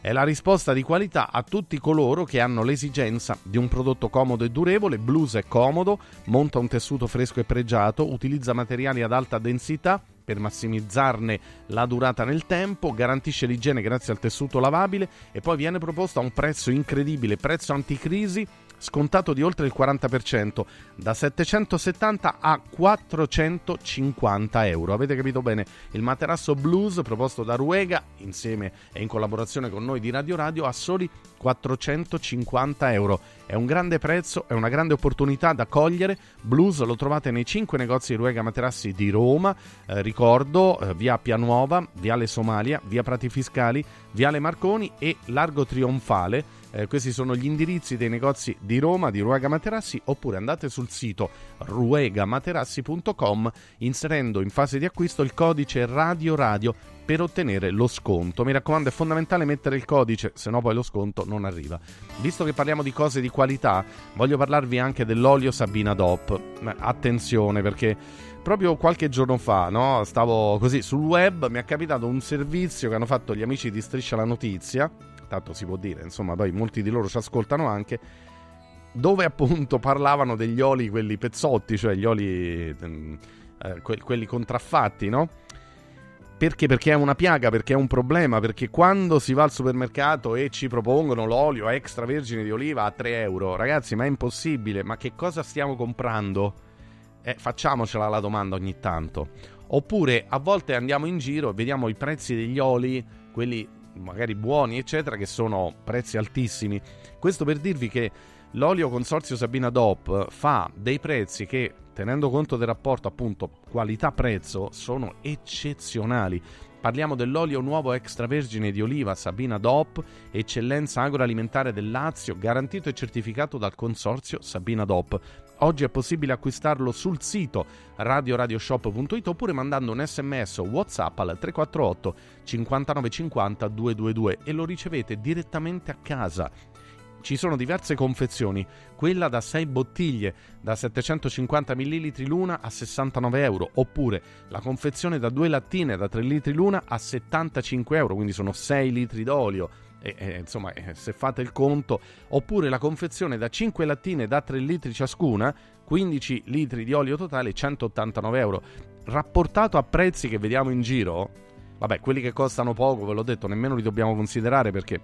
È la risposta di qualità a tutti coloro che hanno l'esigenza di un prodotto comodo e durevole. Blues è comodo, monta un tessuto fresco e pregiato, utilizza materiali ad alta densità per massimizzarne la durata nel tempo, garantisce l'igiene grazie al tessuto lavabile e poi viene proposto a un prezzo incredibile, prezzo anticrisi scontato di oltre il 40%, da 770 a 450 euro. Avete capito bene? Il materasso blues proposto da Ruega, insieme e in collaborazione con noi di Radio Radio, a soli 450 euro. È un grande prezzo, è una grande opportunità da cogliere. Blues lo trovate nei 5 negozi Ruega Materassi di Roma, eh, ricordo eh, via Pianuova, viale Somalia, via Prati Fiscali, viale Marconi e Largo Trionfale. Eh, questi sono gli indirizzi dei negozi di Roma, di Ruega Materassi, oppure andate sul sito ruegamaterassi.com inserendo in fase di acquisto il codice Radio Radio per ottenere lo sconto. Mi raccomando, è fondamentale mettere il codice, se no poi lo sconto non arriva. Visto che parliamo di cose di qualità, voglio parlarvi anche dell'olio Sabina DOP. Attenzione perché proprio qualche giorno fa, no, stavo così sul web, mi è capitato un servizio che hanno fatto gli amici di Striscia la Notizia, tanto si può dire, insomma, poi molti di loro ci ascoltano anche dove appunto parlavano degli oli, quelli pezzotti, cioè gli oli, ehm, eh, que- quelli contraffatti, no? Perché? Perché è una piaga, perché è un problema, perché quando si va al supermercato e ci propongono l'olio extravergine di oliva a 3 euro, ragazzi, ma è impossibile, ma che cosa stiamo comprando? Eh, facciamocela la domanda ogni tanto. Oppure a volte andiamo in giro e vediamo i prezzi degli oli, quelli magari buoni, eccetera, che sono prezzi altissimi. Questo per dirvi che l'olio consorzio Sabina DOP fa dei prezzi che, tenendo conto del rapporto appunto qualità-prezzo, sono eccezionali. Parliamo dell'olio nuovo extravergine di oliva Sabina DOP, eccellenza agroalimentare del Lazio, garantito e certificato dal consorzio Sabina DOP. Oggi è possibile acquistarlo sul sito radioradioshop.it oppure mandando un sms o whatsapp al 348 5950 222 e lo ricevete direttamente a casa. Ci sono diverse confezioni, quella da 6 bottiglie da 750 ml l'una a 69 euro, oppure la confezione da 2 lattine da 3 litri l'una a 75 euro, quindi sono 6 litri d'olio. E, e, insomma eh, se fate il conto, oppure la confezione da 5 lattine da 3 litri ciascuna, 15 litri di olio totale, 189 euro. Rapportato a prezzi che vediamo in giro, vabbè, quelli che costano poco, ve l'ho detto, nemmeno li dobbiamo considerare perché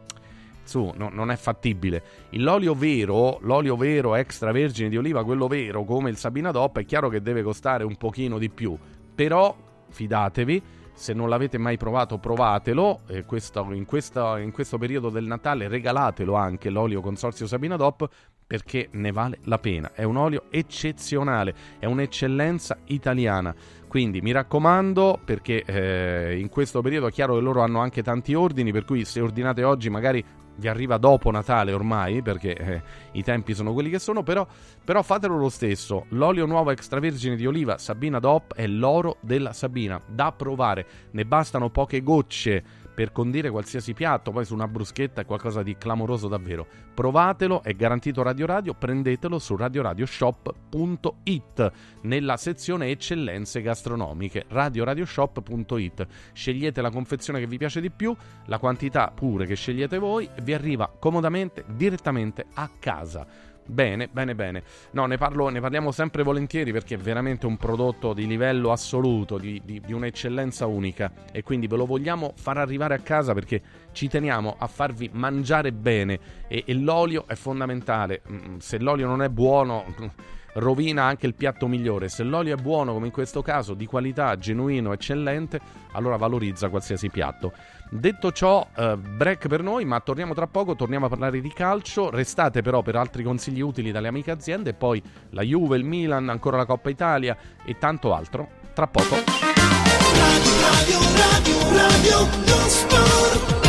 su, no, non è fattibile. L'olio vero, l'olio vero extravergine di oliva, quello vero come il Sabina DOP, è chiaro che deve costare un pochino di più, però fidatevi, se non l'avete mai provato provatelo, questo, in, questa, in questo periodo del Natale regalatelo anche l'olio Consorzio Sabina DOP perché ne vale la pena, è un olio eccezionale, è un'eccellenza italiana. Quindi mi raccomando, perché eh, in questo periodo è chiaro che loro hanno anche tanti ordini, per cui se ordinate oggi magari vi arriva dopo Natale ormai, perché eh, i tempi sono quelli che sono, però, però, fatelo lo stesso. L'olio nuovo extravergine di oliva Sabina DOP è l'oro della Sabina, da provare. Ne bastano poche gocce per condire qualsiasi piatto, poi su una bruschetta è qualcosa di clamoroso davvero. Provatelo, è garantito Radio Radio, prendetelo su radioradioshop.it nella sezione eccellenze gastronomiche, radioradioshop.it. Scegliete la confezione che vi piace di più, la quantità pure che scegliete voi vi arriva comodamente direttamente a casa. Bene, bene, bene. No, ne, parlo, ne, parliamo sempre volentieri perché è veramente un prodotto di livello assoluto, di, di, di, un'eccellenza unica e quindi ve lo vogliamo far arrivare a casa perché ci teniamo a farvi mangiare bene e, e l'olio è fondamentale. Mm, se l'olio non è buono rovina anche il piatto migliore. Se l'olio è buono, come in questo caso, di qualità, genuino, eccellente, allora valorizza qualsiasi piatto. Detto ciò, eh, break per noi, ma torniamo tra poco, torniamo a parlare di calcio. Restate però per altri consigli utili dalle amiche aziende, poi la Juve, il Milan, ancora la Coppa Italia e tanto altro. Tra poco. Radio, radio, radio, radio,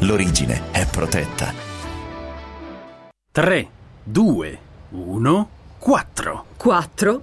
L'origine è protetta. 3, 2, 1, 4. 4?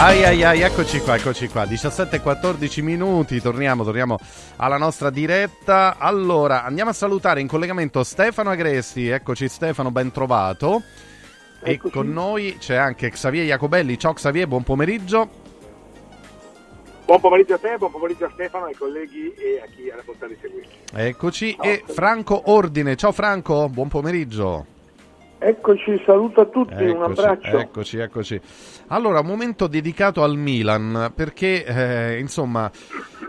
Ai ai ai, eccoci qua, eccoci qua. 17 e 14 minuti, torniamo, torniamo alla nostra diretta. Allora, andiamo a salutare in collegamento Stefano Agresti. Eccoci Stefano, ben trovato. E Eccoci. con noi c'è anche Xavier Jacobelli. Ciao Xavier, buon pomeriggio. Buon pomeriggio a te, buon pomeriggio a Stefano, ai colleghi e a chi ha la bontà di seguirci. Eccoci. E Franco Ordine. Ciao Franco, buon pomeriggio. Eccoci, saluto a tutti, un Eccoci, abbraccio. Eccoci, eccoci. Allora, momento dedicato al Milan, perché eh, insomma,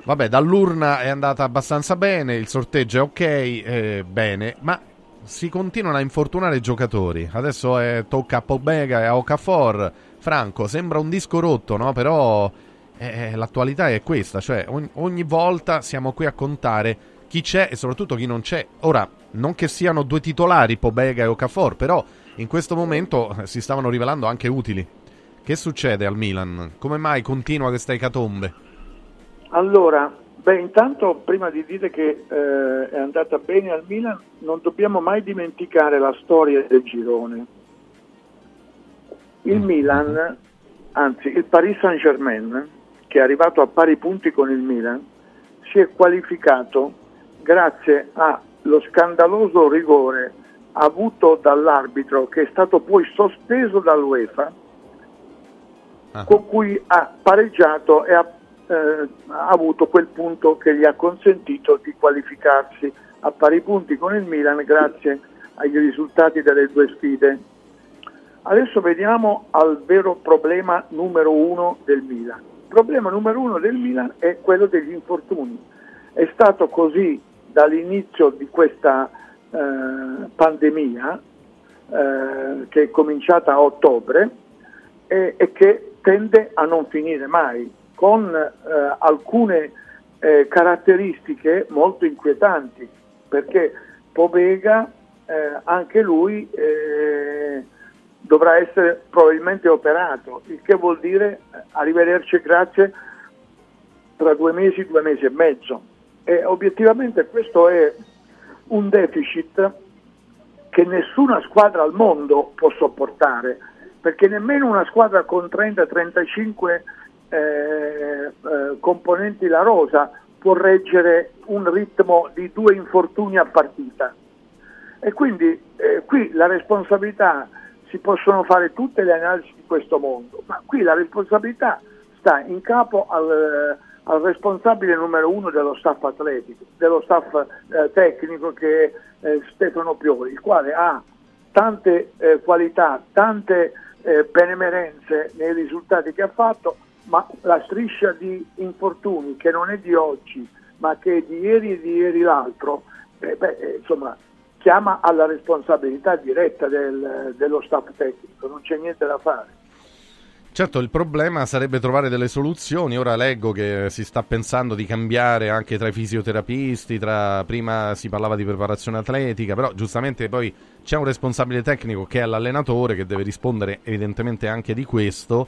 vabbè, dall'urna è andata abbastanza bene, il sorteggio è ok, eh, bene, ma si continuano a infortunare i giocatori. Adesso è, tocca a Pobega e a Okafor. Franco, sembra un disco rotto, no? Però eh, l'attualità è questa, cioè ogni, ogni volta siamo qui a contare chi c'è e soprattutto chi non c'è. Ora, non che siano due titolari, Pobega e Okafor, però in questo momento eh, si stavano rivelando anche utili. Che succede al Milan? Come mai continua questa ecatombe? Allora, beh, intanto prima di dire che eh, è andata bene al Milan, non dobbiamo mai dimenticare la storia del girone. Il Milan, anzi il Paris Saint-Germain, che è arrivato a pari punti con il Milan, si è qualificato grazie allo scandaloso rigore avuto dall'arbitro che è stato poi sospeso dall'UEFA con cui ha pareggiato e ha, eh, ha avuto quel punto che gli ha consentito di qualificarsi a pari punti con il Milan grazie agli risultati delle due sfide. Adesso veniamo al vero problema numero uno del Milan. Il problema numero uno del Milan è quello degli infortuni. È stato così dall'inizio di questa eh, pandemia, eh, che è cominciata a ottobre, e, e che tende a non finire mai, con eh, alcune eh, caratteristiche molto inquietanti, perché Povega eh, anche lui eh, dovrà essere probabilmente operato, il che vuol dire eh, arrivederci grazie tra due mesi, due mesi e mezzo. E obiettivamente questo è un deficit che nessuna squadra al mondo può sopportare, perché nemmeno una squadra con 30-35 eh, eh, componenti la rosa può reggere un ritmo di due infortuni a partita. E quindi eh, qui la responsabilità si possono fare tutte le analisi di questo mondo, ma qui la responsabilità sta in capo al, al responsabile numero uno dello staff atletico, dello staff eh, tecnico che è eh, Stefano Pioli, il quale ha tante eh, qualità, tante eh, benemerenze nei risultati che ha fatto, ma la striscia di infortuni che non è di oggi, ma che è di ieri e di ieri l'altro, eh, beh, eh, insomma, chiama alla responsabilità diretta del- dello staff tecnico, non c'è niente da fare. Certo, il problema sarebbe trovare delle soluzioni. Ora leggo che si sta pensando di cambiare anche tra i fisioterapisti, tra... prima si parlava di preparazione atletica, però giustamente poi c'è un responsabile tecnico che è l'allenatore che deve rispondere evidentemente anche di questo.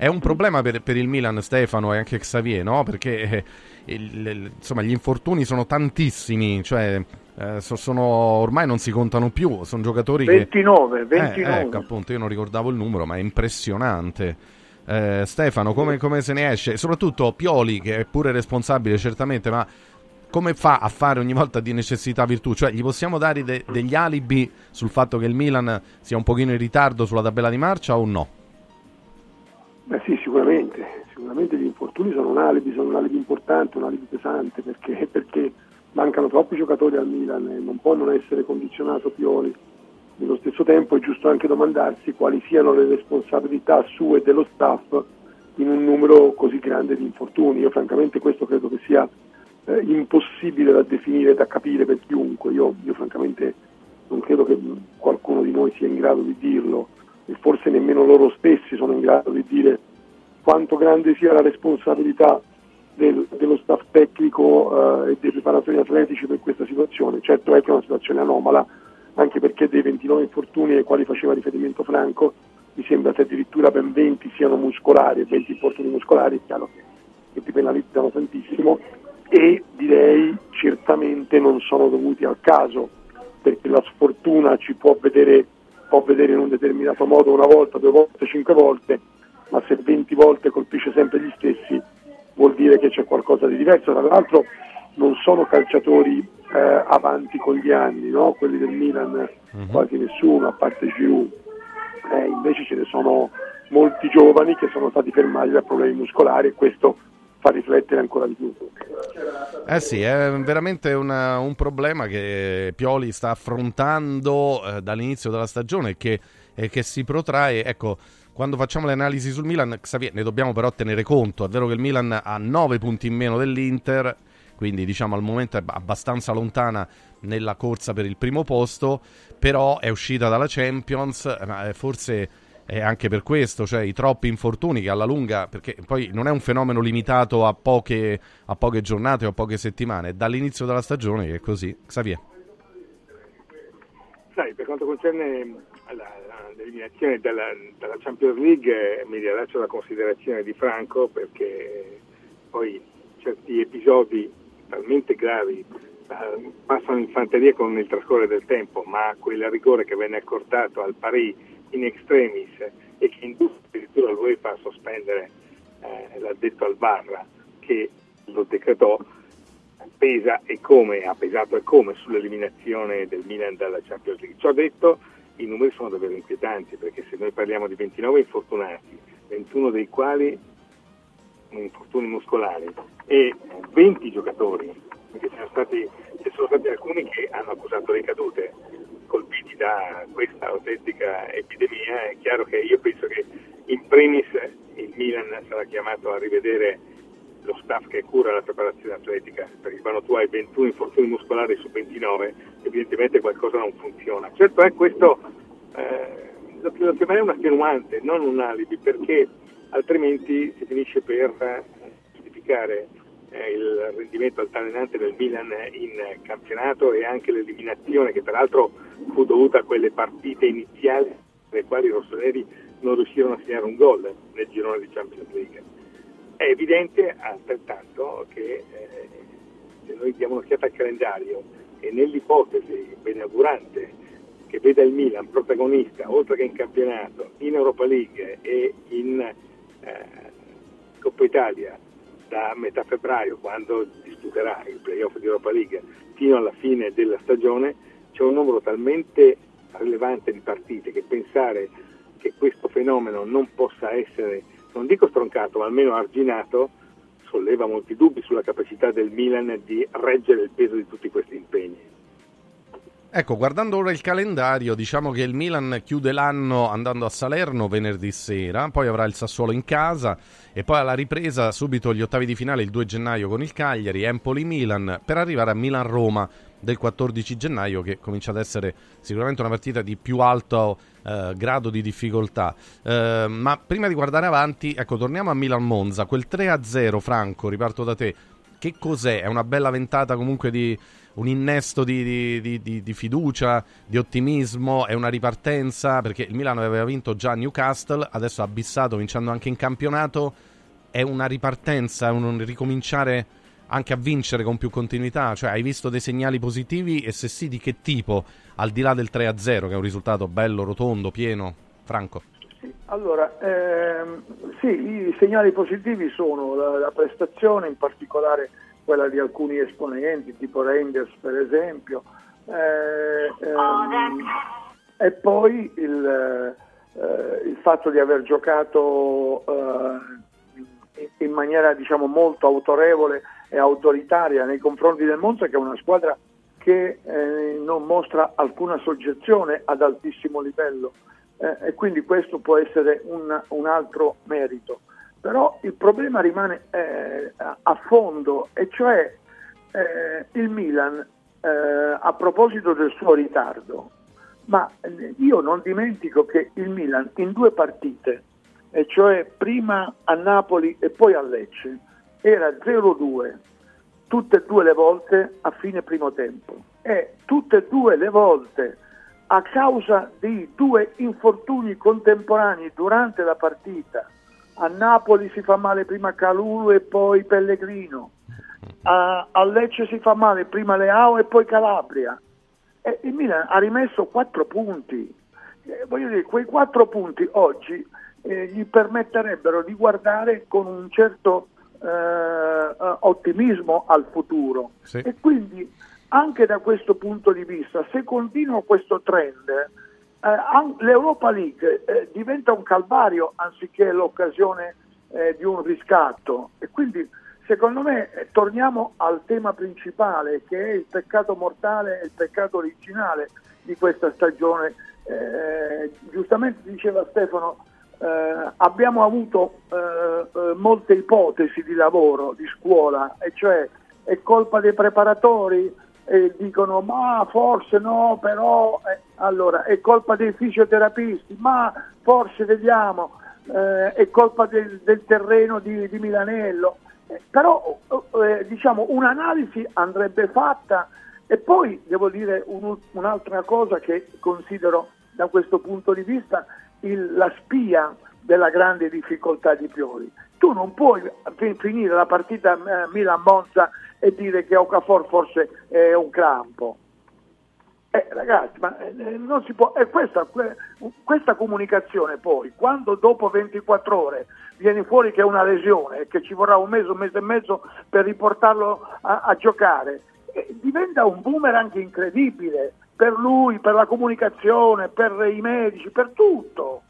È un problema per, per il Milan, Stefano e anche Xavier, no? Perché eh, il- insomma, gli infortuni sono tantissimi, cioè eh, so- sono, ormai non si contano più, sono giocatori che... 29, Eh, 29. ecco, appunto, io non ricordavo il numero, ma è impressionante. Eh, Stefano, come, come se ne esce? Soprattutto Pioli, che è pure responsabile certamente, ma come fa a fare ogni volta di necessità virtù? Cioè, gli possiamo dare de- degli alibi sul fatto che il Milan sia un pochino in ritardo sulla tabella di marcia o no? Beh sì, sicuramente, sicuramente gli infortuni sono un alibi, sono un alibi importante, un alibi pesante, perché, perché mancano troppi giocatori al Milan e non può non essere condizionato Pioli. Nello stesso tempo è giusto anche domandarsi quali siano le responsabilità sue e dello staff in un numero così grande di infortuni. Io francamente questo credo che sia eh, impossibile da definire, da capire per chiunque. Io, io francamente non credo che qualcuno di noi sia in grado di dirlo e forse nemmeno loro stessi sono in grado di dire quanto grande sia la responsabilità del- dello staff tecnico eh, e dei preparatori atletici per questa situazione. Certo è che è una situazione anomala, anche perché dei 29 infortuni ai quali faceva riferimento Franco, mi sembra che addirittura ben 20 siano muscolari e 20 infortuni muscolari, è chiaro che, che ti penalizzano tantissimo e direi certamente non sono dovuti al caso, perché la sfortuna ci può vedere, può vedere in un determinato modo una volta, due volte, cinque volte, ma se 20 volte colpisce sempre gli stessi vuol dire che c'è qualcosa di diverso. Tra l'altro non sono calciatori eh, avanti con gli anni, no? quelli del Milan quasi nessuno, a parte Giroud. Eh, invece ce ne sono molti giovani che sono stati fermati da problemi muscolari e questo fa riflettere ancora di più. Eh sì, è veramente una- un problema che Pioli sta affrontando eh, dall'inizio della stagione e che, e che si protrae. Ecco, quando facciamo le analisi sul Milan, Xavier, ne dobbiamo però tenere conto. È vero che il Milan ha 9 punti in meno dell'Inter, quindi diciamo al momento è abbastanza lontana nella corsa per il primo posto, però è uscita dalla Champions, eh, ma eh, anche per questo, cioè i troppi infortuni che alla lunga, perché poi non è un fenomeno limitato a poche, a poche giornate o a poche settimane, è dall'inizio della stagione che è così. Xavier. Sai, per quanto concerne l'eliminazione dalla, dalla Champions League, mi rilascio la considerazione di Franco perché poi certi episodi talmente gravi eh, passano in fanteria con il trascorrere del tempo, ma quel rigore che venne accordato al Paris in extremis e che indusse addirittura l'UEFA a sospendere eh, l'addetto al VAR che lo decretò pesa e come, ha pesato e come sull'eliminazione del Milan dalla Champions League. Ciò detto, i numeri sono davvero inquietanti perché se noi parliamo di 29 infortunati, 21 dei quali infortuni muscolari e 20 giocatori, perché ci sono stati, ci sono stati alcuni che hanno accusato ricadute colpiti da questa autentica epidemia, è chiaro che io penso che in primis il Milan sarà chiamato a rivedere lo staff che cura la preparazione atletica, perché quando tu hai 21 infortuni muscolari su 29, evidentemente qualcosa non funziona. Certo è questo, eh, lo, lo chiamerei un attenuante, non un alibi, perché altrimenti si finisce per eh, giustificare il rendimento altalenante del Milan in campionato e anche l'eliminazione che peraltro fu dovuta a quelle partite iniziali nelle quali i rossoneri non riuscirono a segnare un gol nel girone di Champions League. È evidente altrettanto che eh, se noi diamo un'occhiata al calendario e nell'ipotesi beneaugurante che veda il Milan protagonista, oltre che in campionato, in Europa League e in eh, Coppa Italia da metà febbraio, quando disputerà il playoff di Europa League, fino alla fine della stagione, c'è un numero talmente rilevante di partite che pensare che questo fenomeno non possa essere, non dico stroncato, ma almeno arginato, solleva molti dubbi sulla capacità del Milan di reggere il peso di tutti questi impegni. Ecco, guardando ora il calendario, diciamo che il Milan chiude l'anno andando a Salerno venerdì sera, poi avrà il Sassuolo in casa e poi alla ripresa subito gli ottavi di finale il 2 gennaio con il Cagliari, Empoli-Milan, per arrivare a Milan-Roma del 14 gennaio che comincia ad essere sicuramente una partita di più alto eh, grado di difficoltà. Eh, ma prima di guardare avanti, ecco, torniamo a Milan-Monza, quel 3-0 Franco, riparto da te. Che cos'è? È una bella ventata comunque di un innesto di, di, di, di, fiducia, di ottimismo, è una ripartenza perché il Milano aveva vinto già Newcastle, adesso ha abbissato vincendo anche in campionato, è una ripartenza, è un ricominciare anche a vincere con più continuità, cioè hai visto dei segnali positivi? E se sì di che tipo, al di là del 3-0 che è un risultato bello, rotondo, pieno, Franco? Allora, ehm, sì, i segnali positivi sono la, la prestazione, in particolare quella di alcuni esponenti, tipo Reinders per esempio, eh, ehm, e poi il, eh, il, fatto di aver giocato eh, in maniera diciamo, molto autorevole e autoritaria nei confronti del Monza, che è una squadra che eh, non mostra alcuna soggezione ad altissimo livello. Eh, e quindi questo può essere un, un altro merito però il problema rimane eh, a fondo e cioè eh, il Milan eh, a proposito del suo ritardo, ma eh, io non dimentico che il Milan in due partite, e cioè prima a Napoli e poi a Lecce, era 0-2 tutte e due le volte a fine primo tempo. E tutte e due le volte a causa di due infortuni contemporanei durante la partita a Napoli si fa male prima Calulu e poi Pellegrino, a, a Lecce si fa male prima Leao e poi Calabria. E il Milan ha rimesso quattro punti. Eh, voglio dire, quei quattro punti oggi eh, gli permetterebbero di guardare con un certo eh, eh ottimismo al futuro. Sì. E quindi anche da questo punto di vista, se continua questo trend, eh, l'Europa League eh, diventa un calvario anziché l'occasione eh, di un riscatto e quindi secondo me eh, torniamo al tema principale che è il peccato mortale e il peccato originale di questa stagione. Eh, giustamente diceva Stefano, eh, abbiamo avuto molte ipotesi di lavoro, di scuola, e cioè è colpa dei preparatori, e dicono ma forse no, però eh, allora è colpa dei fisioterapisti, ma forse vediamo, eh, è colpa del, del terreno di, di Milanello. Eh, però eh, diciamo un'analisi andrebbe fatta e poi devo dire un, un'altra cosa che considero da questo punto di vista il, la spia della grande difficoltà di Pioli. Tu non puoi finire la partita eh, Milan-Monza e dire che Okafor forse è un crampo. Eh, ragazzi, ma eh, non si può. E questa, questa, comunicazione poi, quando dopo 24 ore viene fuori che è una lesione e che ci vorrà un mese, un mese e mezzo per riportarlo a, a giocare, eh, diventa un boomerang incredibile per lui, per la comunicazione, per i medici, per tutto.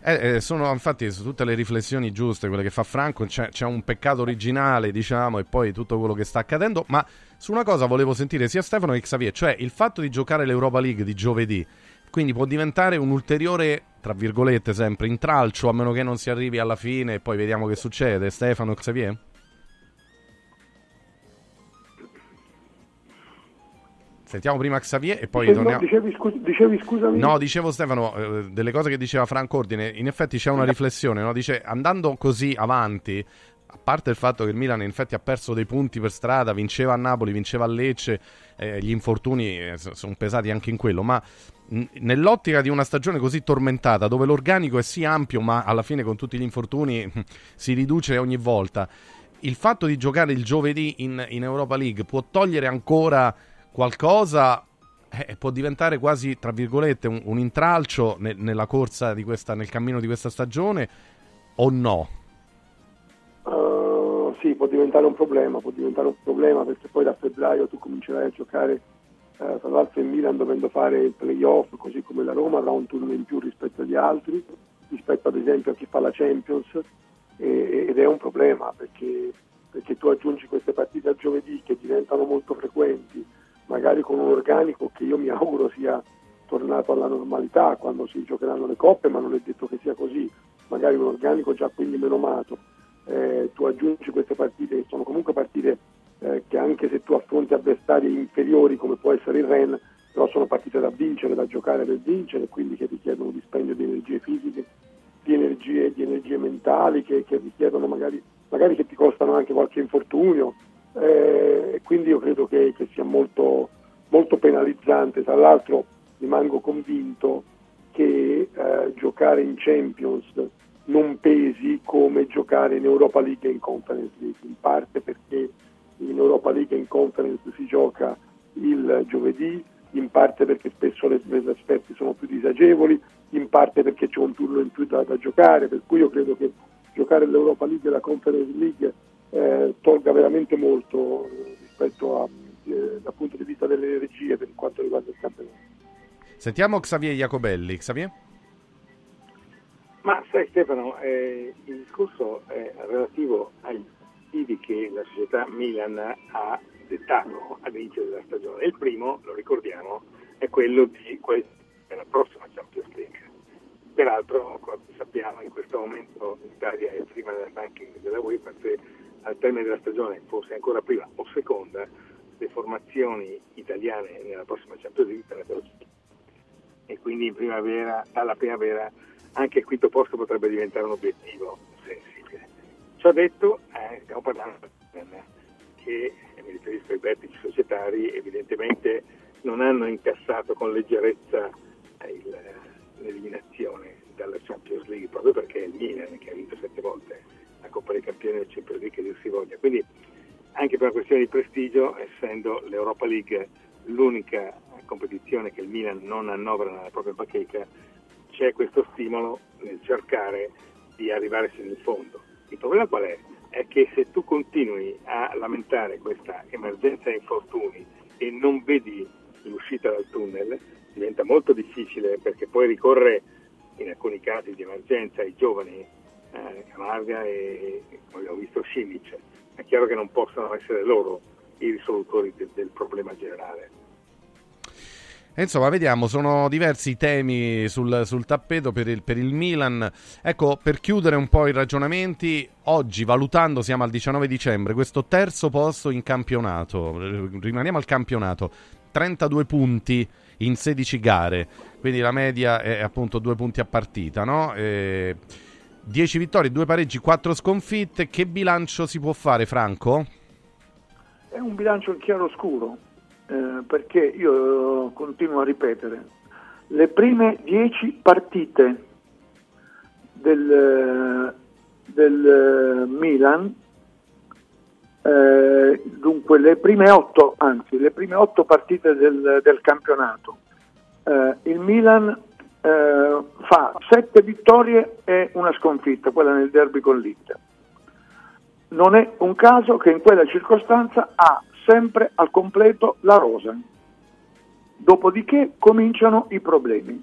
Eh, eh, sono infatti su tutte le riflessioni giuste, quelle che fa Franco, c'è, c'è, un peccato originale, diciamo, e poi tutto quello che sta accadendo, ma su una cosa volevo sentire sia Stefano che Xavier, cioè il fatto di giocare l'Europa League di giovedì, quindi può diventare un ulteriore, tra virgolette sempre, intralcio, a meno che non si arrivi alla fine e poi vediamo che succede. Stefano Xavier? Sentiamo prima Xavier e poi dicevi, torniamo. Dicevi, scu- dicevi, scusami? No, dicevo Stefano, eh, delle cose che diceva Franco Ordine, in effetti c'è una riflessione, no? dice andando così avanti, a parte il fatto che il Milan in effetti ha perso dei punti per strada, vinceva a Napoli, vinceva a Lecce, eh, gli infortuni eh, sono pesati anche in quello, ma nell'ottica di una stagione così tormentata, dove l'organico è sì ampio, ma alla fine con tutti gli infortuni si riduce ogni volta, il fatto di giocare il giovedì in, in Europa League può togliere ancora qualcosa eh, può diventare quasi, tra virgolette, un, un intralcio ne, nella corsa di questa, nel cammino di questa stagione o no? Uh, sì, può diventare un problema, può diventare un problema perché poi da febbraio tu comincerai a giocare uh, tra l'altro in Milan dovendo fare il playoff, così come la Roma avrà un turno in più rispetto agli altri, rispetto ad esempio a chi fa la Champions, e, ed è un problema perché, perché tu aggiungi queste partite a giovedì che diventano molto frequenti magari con un organico che io mi auguro sia tornato alla normalità quando si giocheranno le coppe, ma non è detto che sia così, magari un organico già quindi menomato. Eh, tu aggiungi queste partite che sono comunque partite eh, che anche se tu affronti avversari inferiori come può essere il Ren, però sono partite da vincere, da giocare per vincere, quindi che richiedono dispendio di energie fisiche, di energie, di energie mentali, che, che richiedono magari, magari, che ti costano anche qualche infortunio. Eh, quindi io credo che, che sia molto, molto penalizzante. Tra l'altro rimango convinto che eh, giocare in Champions non pesi come giocare in Europa League e in Conference League, in parte perché in Europa League e in Conference si gioca il giovedì, in parte perché spesso le, le trasferte sono più disagevoli, in parte perché c'è un turno in più da, da giocare, per cui io credo che giocare l'Europa League e la Conference League eh, tolga veramente molto rispetto a, eh, dal punto di vista delle regie per quanto riguarda il campionato. Sentiamo Xavier Jacobelli. Xavier? Ma sai Stefano, eh, il discorso è relativo agli obiettivi che la società Milan ha dettato all'inizio della stagione. Il primo, lo ricordiamo, è quello di la prossima Champions League. Peraltro, come sappiamo, in questo momento l'Italia è prima del ranking della UEFA, se al termine della stagione fosse ancora prima o seconda, le formazioni italiane nella prossima Champions League sarebbero e quindi in primavera, alla primavera anche il quinto posto potrebbe diventare un obiettivo sensibile. Ciò detto, eh, stiamo parlando che, mi riferisco ai vertici societari, evidentemente non hanno incassato con leggerezza il, l'eliminazione dalla Champions League, proprio perché il Milan che ha vinto sette volte la Coppa dei Campioni del Champions League si voglia. Quindi anche per una questione di prestigio, essendo l'Europa League l'unica competizione che il Milan non annovera nella propria bacheca, c'è questo stimolo nel cercare di arrivare fino in fondo. Il problema qual è? È che se tu continui a lamentare questa emergenza infortuni e non vedi l'uscita dal tunnel, diventa molto difficile perché poi ricorre in alcuni casi di emergenza ai giovani, eh, Camarga e, come abbiamo visto, Simic. È chiaro che non possono essere loro i risolutori del, del problema generale. Insomma, vediamo, sono diversi temi sul, sul tappeto per il, per il, Milan. Ecco, per chiudere un po' i ragionamenti, oggi valutando, siamo al 19 dicembre, questo terzo posto in campionato, rimaniamo al campionato, 32 punti in 16 gare, quindi la media è appunto due punti a partita, no? E 10 vittorie, 2 pareggi, 4 sconfitte, che bilancio si può fare Franco? È un bilancio in chiaro scuro eh, perché io continuo a ripetere, le prime dieci partite del, del Milan, eh, dunque le prime otto, anzi le prime otto partite del, del campionato, eh, il Milan eh, fa sette vittorie e una sconfitta, quella nel derby con l'Inter. Non è un caso che in quella circostanza ha sempre al completo la rosa. Dopodiché cominciano i problemi.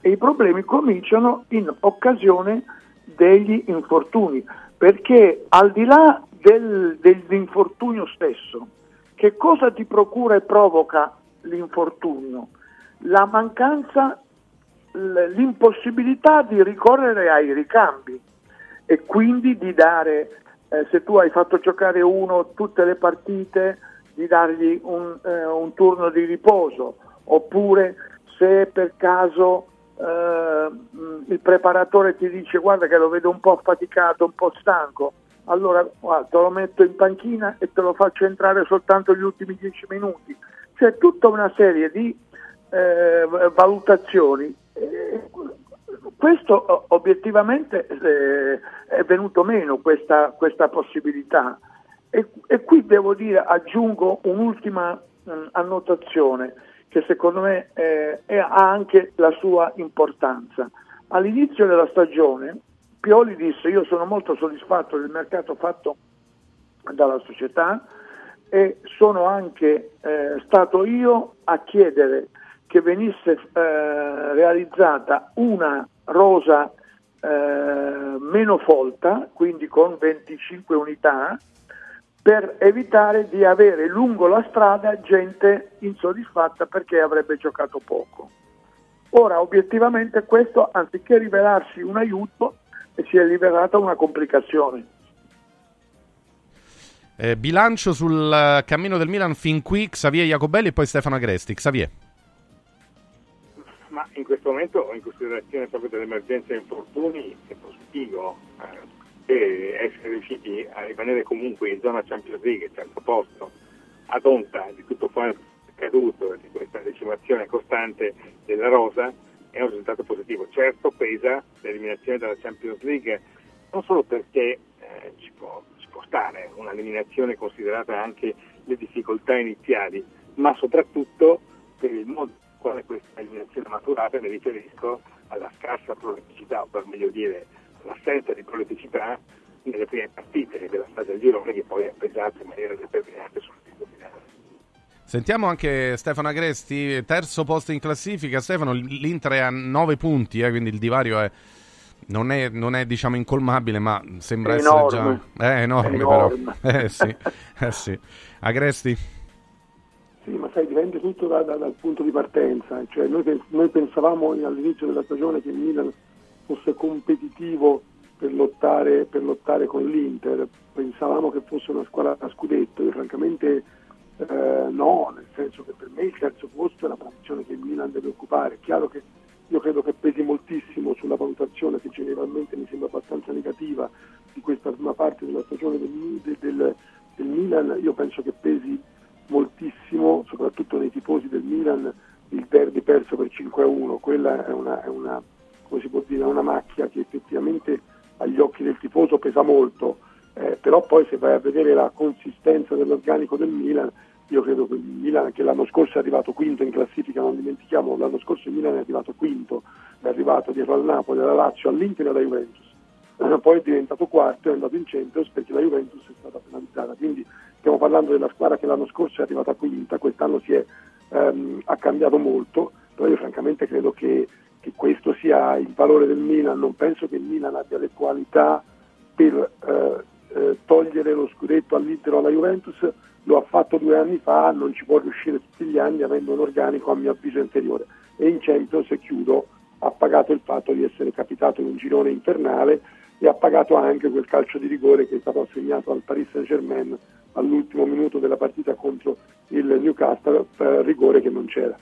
E i problemi cominciano in occasione degli infortuni, perché al di là del, dell'infortunio stesso, che cosa ti procura e provoca l'infortunio? La mancanza, l'impossibilità di ricorrere ai ricambi e quindi di dare eh, se tu hai fatto giocare uno tutte le partite, di dargli un, eh, un turno di riposo, oppure se per caso eh, il preparatore ti dice guarda che lo vedo un po' affaticato, un po' stanco, allora guarda, te lo metto in panchina e te lo faccio entrare soltanto gli ultimi dieci minuti. C'è tutta una serie di eh, valutazioni. Questo obiettivamente eh, è venuto meno questa, questa possibilità e, e, qui devo dire, aggiungo un'ultima mh, annotazione che secondo me eh, è, ha anche la sua importanza. All'inizio della stagione Pioli disse io sono molto soddisfatto del mercato fatto dalla società e sono anche eh, stato io a chiedere che venisse eh, realizzata una rosa eh, meno folta, quindi con 25 unità, per evitare di avere lungo la strada gente insoddisfatta perché avrebbe giocato poco. Ora, obiettivamente questo, anziché rivelarsi un aiuto, si è rivelata una complicazione. Eh, bilancio sul eh, cammino del Milan fin qui, Xavier Jacobelli e poi Stefano Agresti. Xavier. Ma in questo momento, in considerazione proprio dell'emergenza infortuni, è positivo eh, essere riusciti a rimanere comunque in zona Champions League, terzo posto, ad onta di tutto quanto accaduto, di questa decimazione costante della rosa, è un risultato positivo. Certo pesa l'eliminazione dalla Champions League, non solo perché eh, ci, può, ci può stare un'eliminazione considerata anche le difficoltà iniziali, ma soprattutto per il modo quale questa eliminazione maturata, mi riferisco alla scarsa prolificità, o per meglio dire l'assenza di prolificità nelle prime partite della fase del girone che poi ha pesato in maniera determinante sul titolo finale. Sentiamo anche Stefano Agresti, terzo posto in classifica. Stefano, l'Inter è a 9 punti, eh, quindi il divario è, non, è, non è diciamo incolmabile, ma sembra È essere enorme. già... È enorme, È enorme. però. Eh sì, eh sì. Agresti? Sì, ma sai, dipende tutto da- da- dal punto di partenza. Cioè, noi, noi pensavamo all'inizio della stagione che il Milan fosse competitivo per lottare, per lottare con l'Inter, pensavamo che fosse una squadra a scudetto. Io francamente eh, no, nel senso che per me il terzo posto è la posizione che il Milan deve occupare. È chiaro che io credo che pesi moltissimo sulla valutazione che generalmente mi sembra abbastanza negativa di questa prima parte della stagione del, del- del- del Milan, io penso che pesi moltissimo, soprattutto nei tifosi del Milan, il derby perso per 5-1, quella è una, è una, dire, una macchia che effettivamente agli occhi del tifoso pesa molto, eh, però poi se vai a vedere la consistenza dell'organico del Milan, io credo che il Milan che l'anno scorso è arrivato quinto in classifica, non dimentichiamo, l'anno scorso il Milan è arrivato quinto, è arrivato dietro al Napoli, alla Lazio, all'Inter e alla Juventus. Eh, Poi è diventato quarto e è andato in Champions perché la Juventus è stata penalizzata. Quindi stiamo parlando della squadra che l'anno scorso è arrivata quinta, quest'anno si è, ehm, ha cambiato molto, però io francamente credo che, che questo sia il valore del Milan, non penso che il Milan abbia le qualità per eh, eh, togliere lo scudetto all'Inter o alla Juventus, lo ha fatto due anni fa, non ci può riuscire tutti gli anni avendo un organico a mio avviso inferiore. E in Champions, e chiudo, ha pagato il fatto di essere capitato in un girone infernale e ha pagato anche quel calcio di rigore che è stato assegnato al Paris Saint Germain all'ultimo minuto della partita contro il Newcastle, per rigore che non c'era.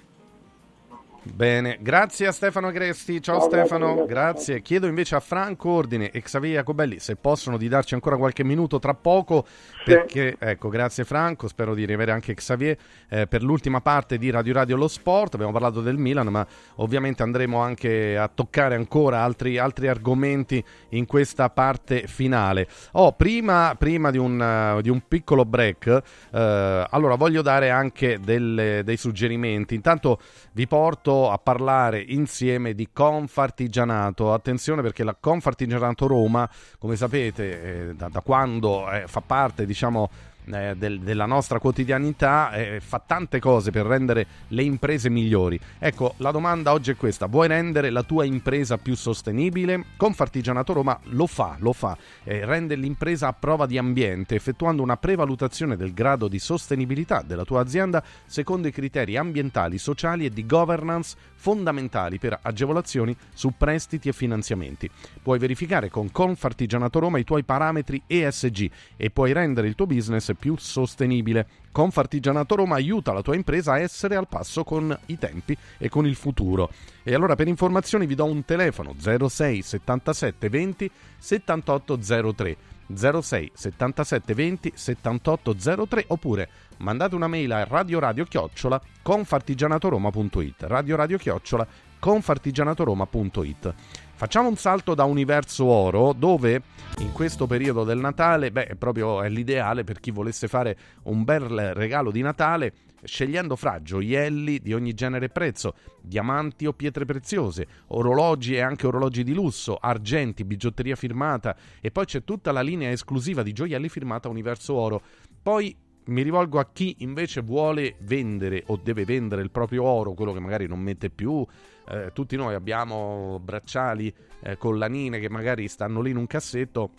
Bene, grazie a Stefano Agresti. Ciao, Ciao, Stefano, grazie, grazie. grazie. Chiedo invece a Franco Ordine e Xavier Jacobelli se possono di darci ancora qualche minuto tra poco. Perché, ecco, grazie Franco, spero di riavere anche Xavier eh, per l'ultima parte di Radio Radio Lo Sport. Abbiamo parlato del Milan, ma ovviamente andremo anche a toccare ancora altri, altri argomenti in questa parte finale. Oh, prima, prima di, un, eh, di un piccolo break, eh, allora voglio dare anche delle- dei suggerimenti. Intanto vi porto a parlare insieme di Confartigianato. Attenzione perché la Confartigianato Roma, come sapete, eh, da, da quando eh, fa parte, diciamo, eh, del- della nostra quotidianità, eh, fa tante cose per rendere le imprese migliori. Ecco, la domanda oggi è questa: vuoi rendere la tua impresa più sostenibile? Confartigianato Roma lo fa, lo fa, eh, rende l'impresa a prova di ambiente, effettuando una prevalutazione del grado di sostenibilità della tua azienda secondo i criteri ambientali, sociali e di governance fondamentali per agevolazioni su prestiti e finanziamenti. Puoi verificare con Confartigianato Roma i tuoi parametri ESG e puoi rendere il tuo business più sostenibile. Confartigianato Roma aiuta la tua impresa a essere al passo con i tempi e con il futuro. E allora per informazioni vi do un telefono 06 77 20 78 03. 06 77 20 78 03 oppure mandate una mail a radio radio chiocciola confartigianatoroma.it radio radio chiocciola confartigianatoroma.it Facciamo un salto da Universo Oro, dove in questo periodo del Natale, beh, proprio è l'ideale per chi volesse fare un bel regalo di Natale, scegliendo fra gioielli di ogni genere e prezzo, diamanti o pietre preziose, orologi e anche orologi di lusso, argenti, bigiotteria firmata e poi c'è tutta la linea esclusiva di gioielli firmata Universo Oro. Poi mi rivolgo a chi invece vuole vendere o deve vendere il proprio oro, quello che magari non mette più. Eh, tutti noi abbiamo bracciali, eh, collanine che magari stanno lì in un cassetto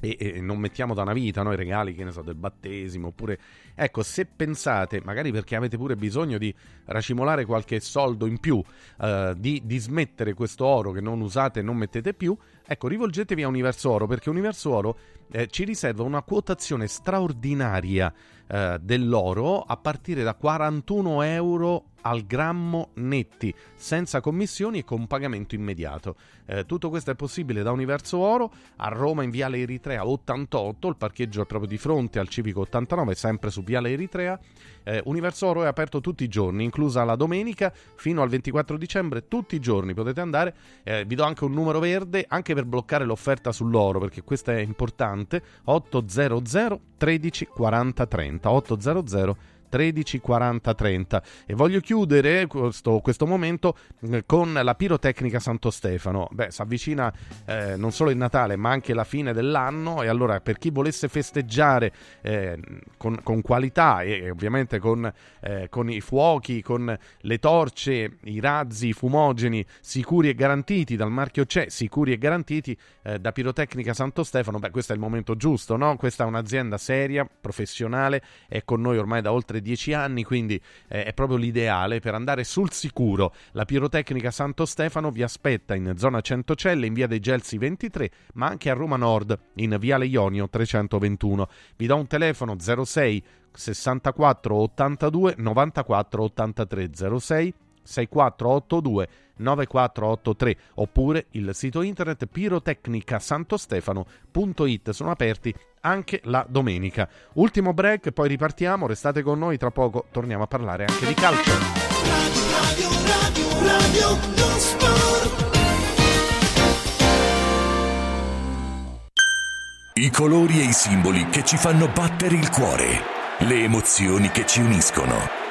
e, e non mettiamo da una vita noi regali, che ne so, del battesimo oppure ecco, se pensate, magari perché avete pure bisogno di racimolare qualche soldo in più, eh, di, di smettere questo oro che non usate e non mettete più, ecco, rivolgetevi a Universo Oro perché Universo Oro eh, ci riserva una quotazione straordinaria eh, dell'oro a partire da 41 euro al grammo netti, senza commissioni e con pagamento immediato. Eh, tutto questo è possibile da Universo Oro a Roma in Viale Eritrea 88, il parcheggio è proprio di fronte al Civico 89, sempre su Viale Eritrea. Eh, Universo Oro è aperto tutti i giorni, inclusa la domenica fino al 24 dicembre, tutti i giorni potete andare. Eh, vi do anche un numero verde anche per bloccare l'offerta sull'oro, perché questo è importante. 800 13 40 30 800 13 40 30 e voglio chiudere questo, questo momento eh, con la pirotecnica Santo Stefano. Beh si avvicina eh, non solo il Natale ma anche la fine dell'anno. E allora per chi volesse festeggiare eh, con, con, qualità e, ovviamente con, eh, con, i fuochi con le torce i razzi i fumogeni sicuri e garantiti dal marchio CE sicuri e garantiti eh, da pirotecnica Santo Stefano beh questo è il momento giusto no? questa è un'azienda seria professionale è con noi ormai da oltre 10 anni, quindi eh, è proprio l'ideale per andare sul sicuro. La pirotecnica Santo Stefano vi aspetta in zona Centocelle, in via dei Gelsi 23, ma anche a Roma Nord, in viale Ionio 321. Vi do un telefono 06 64 82 94 83 06 6482 9483 oppure il sito internet pirotecnicasantostefano.it sono aperti anche la domenica. Ultimo break, poi ripartiamo, restate con noi, tra poco torniamo a parlare anche di calcio. Radio, radio, radio, I colori e i simboli che ci fanno battere il cuore, le emozioni che ci uniscono,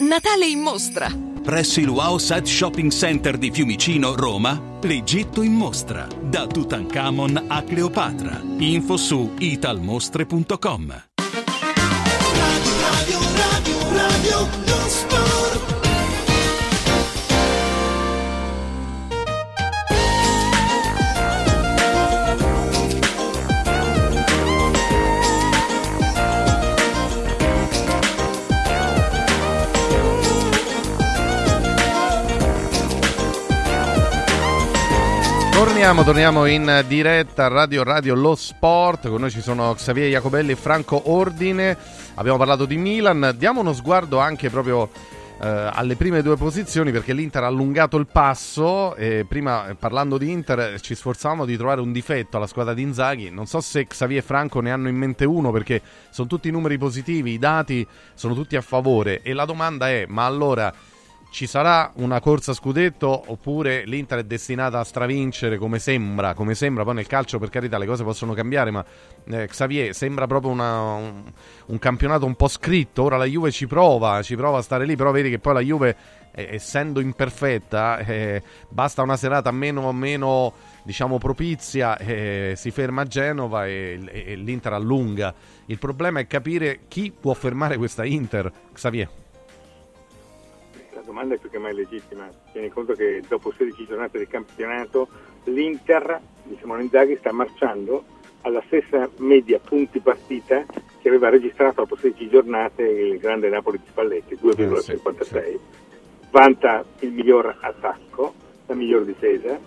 Natale in mostra! Presso il Wow Side Shopping Center di Fiumicino, Roma, l'Egitto in mostra. Da Tutankhamon a Cleopatra. Info su italmostre.com. Radio, radio, radio, Torniamo, torniamo in diretta a Radio Radio Lo Sport. Con noi ci sono Xavier Jacobelli e Franco Ordine. Abbiamo parlato di Milan. Diamo uno sguardo anche proprio eh, alle prime due posizioni perché l'Inter ha allungato il passo. E prima, eh, parlando di Inter, ci sforzavamo di trovare un difetto alla squadra di Inzaghi. Non so se Xavier e Franco ne hanno in mente uno perché sono tutti numeri positivi, i dati sono tutti a favore. E la domanda è: ma allora ci sarà una corsa scudetto oppure l'Inter è destinata a stravincere come sembra, come sembra poi nel calcio per carità le cose possono cambiare ma eh, Xavier sembra proprio una, un, un, campionato un po' scritto, ora la Juve ci prova, ci prova a stare lì però vedi che poi la Juve eh, essendo imperfetta eh, basta una serata meno, meno diciamo propizia eh, si ferma a Genova e, e l'Inter allunga. Il problema è capire chi può fermare questa Inter Xavier domanda è più che mai legittima. Tieni conto che dopo 16 giornate di campionato l'Inter di Simone Inzaghi sta marciando alla stessa media punti partita che aveva registrato dopo 16 giornate il grande Napoli di Spalletti, 2,56. Vanta il miglior attacco, la miglior difesa.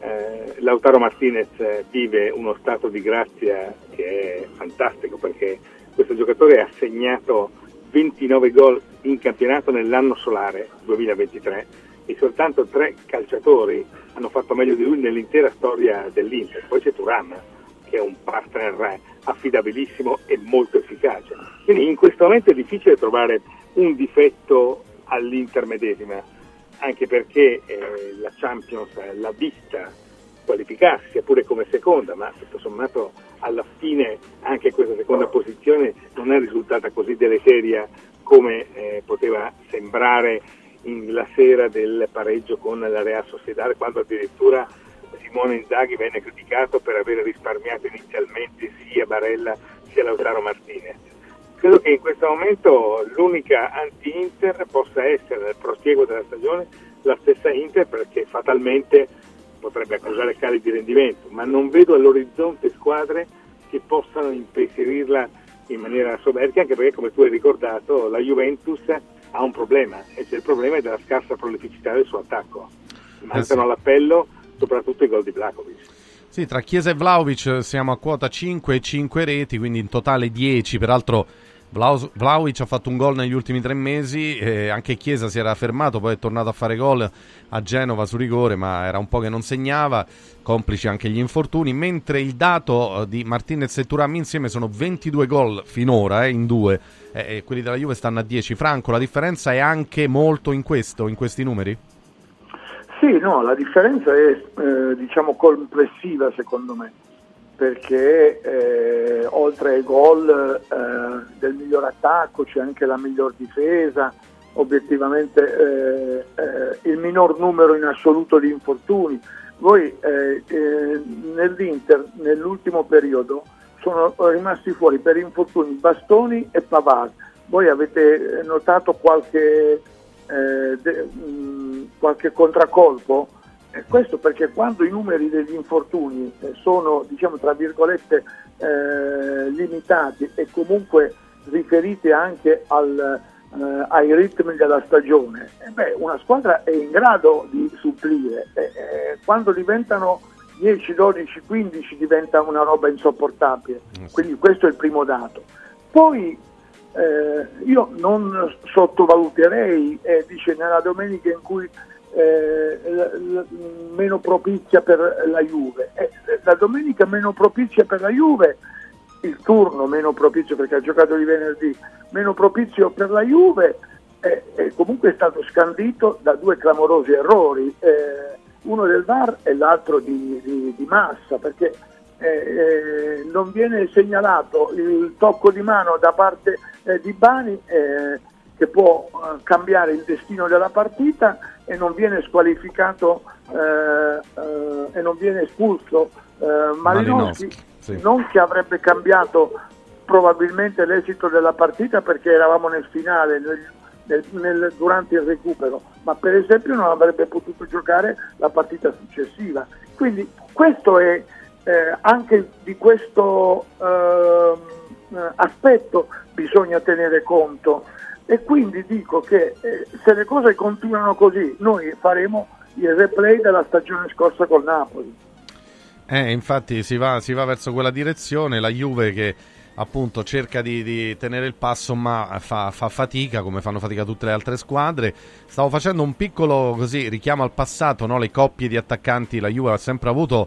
Eh, Lautaro Martinez vive uno stato di grazia che è fantastico perché questo giocatore ha segnato 29 gol in campionato nell'anno solare 2023 e soltanto tre calciatori hanno fatto meglio di lui nell'intera storia dell'Inter. Poi c'è Turan, che è un partner affidabilissimo e molto efficace. Quindi in questo momento è difficile trovare un difetto all'Inter medesima, anche perché eh, la Champions l'ha vista qualificarsi, pure come seconda, ma tutto sommato alla fine anche questa seconda posizione non è risultata così deleteria come eh, poteva sembrare la sera del pareggio con la Real Sociedad, quando addirittura Simone Inzaghi venne criticato per aver risparmiato inizialmente sia Barella sia Lautaro Martinez. Credo che in questo momento l'unica anti-Inter possa essere nel prosieguo della stagione la stessa Inter perché fatalmente potrebbe accusare cali di rendimento, ma non vedo all'orizzonte squadre che possano impensierirla in maniera soverchia, anche perché come tu hai ricordato la Juventus ha un problema, e c'è il problema della scarsa prolificità del suo attacco. Mancano Eh sì. all'appello soprattutto i gol di Vlakovic. Sì, tra Chiesa e Vlaovic siamo a quota 5 e 5 reti, quindi in totale 10. Peraltro Vlaovic ha fatto un gol negli ultimi tre mesi, eh, anche Chiesa si era fermato, poi è tornato a fare gol a Genova su rigore, ma era un po' che non segnava, complici anche gli infortuni, mentre il dato eh, di Martinez e Turam insieme sono 22 gol finora, eh, in due, eh, quelli della Juve stanno a 10. Franco, la differenza è anche molto in questo, in questi numeri? Sì, no, la differenza è eh, diciamo complessiva secondo me, perché eh, oltre ai gol eh, del miglior attacco c'è anche la miglior difesa, obiettivamente eh, eh, il minor numero in assoluto di infortuni. Voi eh, eh, nell'Inter nell'ultimo periodo sono rimasti fuori per infortuni Bastoni e Pavard. Voi avete notato qualche de- mh, qualche contraccolpo? Eh, questo perché quando i numeri degli infortuni eh, sono, diciamo, tra virgolette, eh, limitati e comunque riferiti anche al, eh, ai ritmi della stagione, eh beh, una squadra è in grado di supplire. Eh, quando diventano 10, 12, 15 diventa una roba insopportabile. Quindi questo è il primo dato. Poi io non sottovaluterei, dice nella domenica in cui eh, l- l- meno propizia per la Juve. Eh, la domenica meno propizia per la Juve, il turno meno propizio perché ha giocato di venerdì, meno propizio per la Juve, eh, comunque è stato scandito da due clamorosi errori, eh, uno del VAR e l'altro di, di, di Massa, perché eh, eh, non viene segnalato il tocco di mano da parte eh, di Bani che può cambiare il destino della partita e non viene squalificato e non viene espulso Malinowski, sì. non che avrebbe cambiato probabilmente l'esito della partita perché eravamo nel finale, nel, nel, nel, durante il recupero, ma per esempio non avrebbe potuto giocare la partita successiva. Quindi questo è eh, anche di questo eh, aspetto bisogna tenere conto e quindi dico che eh, se le cose continuano così noi faremo il replay della stagione scorsa col Napoli. Eh, infatti si va, si va verso quella direzione, la Juve che appunto cerca di, di, tenere il passo ma fa, fa, fatica come fanno fatica tutte le altre squadre stavo facendo un piccolo così richiamo al passato no? le coppie di attaccanti la Juve ha sempre avuto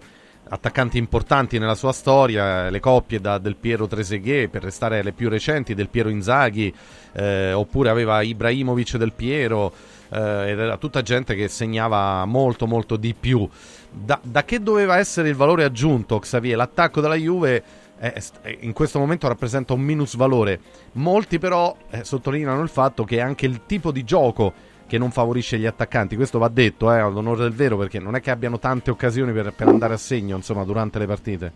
attaccanti importanti nella sua storia le coppie da Del Piero Treseghe per restare le più recenti Del Piero Inzaghi eh, oppure aveva Ibrahimovic Del Piero eh, ed era tutta gente che segnava molto molto di più da, da che doveva essere il valore aggiunto Xavier l'attacco della Juve eh, in questo momento rappresenta un minusvalore. Molti però eh, sottolineano il fatto che anche il tipo di gioco che non favorisce gli attaccanti. Questo va detto eh, ad onore del vero perché non è che abbiano tante occasioni per, per andare a segno insomma, durante le partite.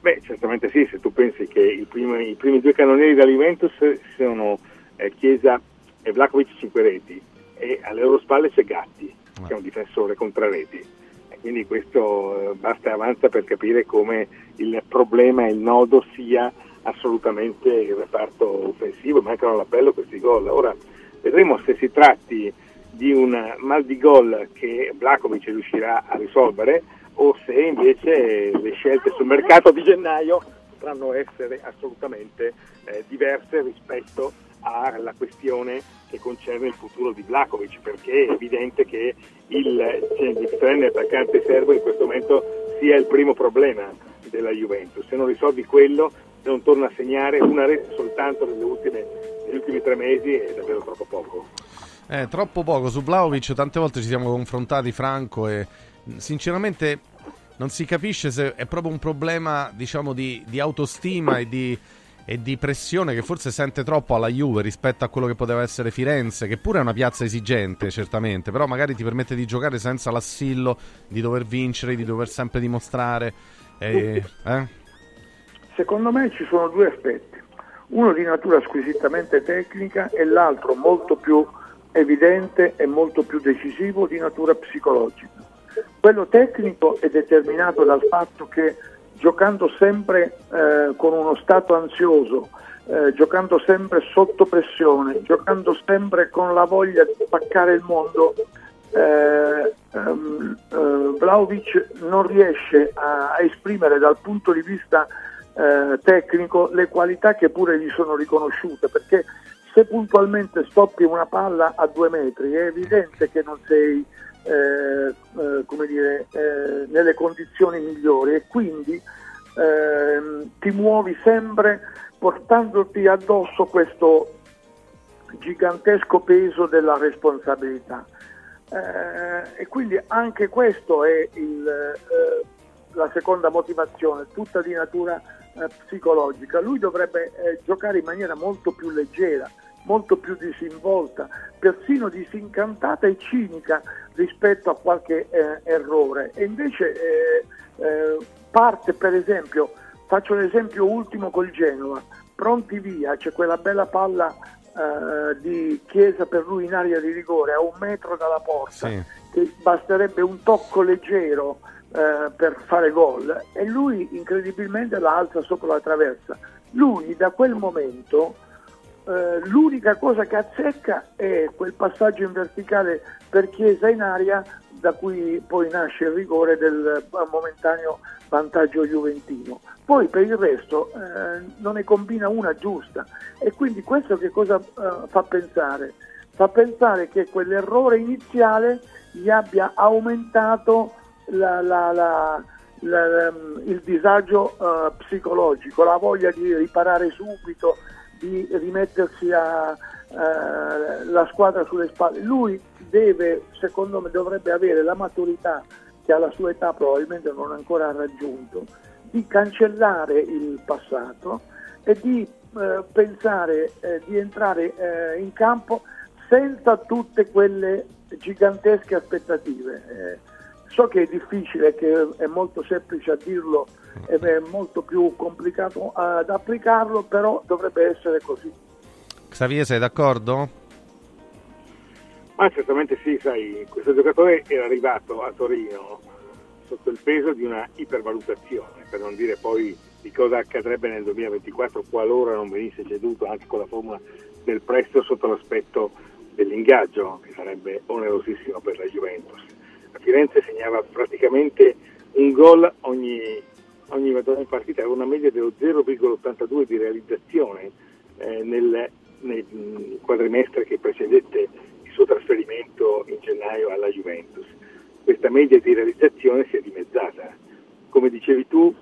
Beh, certamente sì, se tu pensi che i primi, i primi due cannonieri della Juventus sono eh, Chiesa e Vlakovic 5 reti e alle loro spalle c'è Gatti, che è un difensore contra reti quindi questo eh, basta e avanza per capire come il problema e il nodo sia assolutamente il reparto offensivo, mancano all'appello questi gol. Ora vedremo se si tratti di un mal di gol che Vlakovic riuscirà a risolvere o se invece le scelte sul mercato di gennaio potranno essere assolutamente eh, diverse rispetto alla questione che concerne il futuro di Vlakovic, perché è evidente che il Cengic attaccante serbo in questo momento sia il primo problema della Juventus. Se non risolvi quello, non torna a segnare una rete soltanto ultime, negli ultimi tre mesi, è davvero troppo poco. Eh, troppo poco. Su Vlaovic tante volte ci siamo confrontati, Franco, e sinceramente non si capisce se è proprio un problema, diciamo, di, di autostima e di e di pressione che forse sente troppo alla Juve rispetto a quello che poteva essere Firenze, che pure è una piazza esigente, certamente, però magari ti permette di giocare senza l'assillo di dover vincere, di dover sempre dimostrare. Eh, eh? Secondo me ci sono due aspetti, uno di natura squisitamente tecnica e l'altro molto più evidente e molto più decisivo di natura psicologica. Quello tecnico è determinato dal fatto che giocando sempre eh, con uno stato ansioso, eh, giocando sempre sotto pressione, giocando sempre con la voglia di spaccare il mondo, eh, um, uh, Vlaovic non riesce a, a, esprimere dal punto di vista uh, tecnico le qualità che pure gli sono riconosciute, perché se puntualmente stoppi una palla a due metri è evidente che non sei eh, eh, come dire, eh, nelle condizioni migliori e quindi ehm, ti muovi sempre portandoti addosso questo gigantesco peso della responsabilità. Eh, e quindi anche questo è il, eh, la seconda motivazione, tutta di natura eh, psicologica. Lui dovrebbe eh, giocare in maniera molto più leggera, molto più disinvolta, persino disincantata e cinica rispetto a qualche eh, errore. E invece eh, eh, parte per esempio, faccio l'esempio ultimo col Genova, pronti via, c'è quella bella palla di Chiesa per lui in area di rigore a un metro dalla porta, sì. che basterebbe un tocco leggero eh, per fare gol e lui incredibilmente la alza sopra la traversa. Lui da quel momento eh, l'unica cosa che azzecca è quel passaggio in verticale per Chiesa in aria da cui poi nasce il rigore del momentaneo vantaggio juventino. Poi per il resto eh, non ne combina una giusta e quindi questo che cosa eh, fa pensare? Fa pensare che quell'errore iniziale gli abbia aumentato la, la, la, il disagio uh, psicologico, la voglia di riparare subito, di rimettersi a, uh, la squadra sulle spalle. Lui deve, secondo me, dovrebbe avere la maturità che alla sua età probabilmente non ha ancora raggiunto, di cancellare il passato e di eh, pensare di entrare in campo senza tutte quelle gigantesche aspettative. So che è difficile, che è molto semplice a dirlo e è molto più complicato ad applicarlo, però dovrebbe essere così. Xavier, sei d'accordo? Ma certamente sì, sai, questo giocatore era arrivato a Torino sotto il peso di una ipervalutazione, per non dire poi di cosa accadrebbe nel 2024 qualora non venisse ceduto anche con la formula del prestito sotto l'aspetto dell'ingaggio, che sarebbe onerosissimo per la Juventus. Firenze segnava praticamente un gol ogni, ogni partita, aveva una media dello 0,82 di realizzazione eh, nel, nel quadrimestre che precedette il suo trasferimento in gennaio alla Juventus. Questa media di realizzazione si è dimezzata. Come dicevi tu,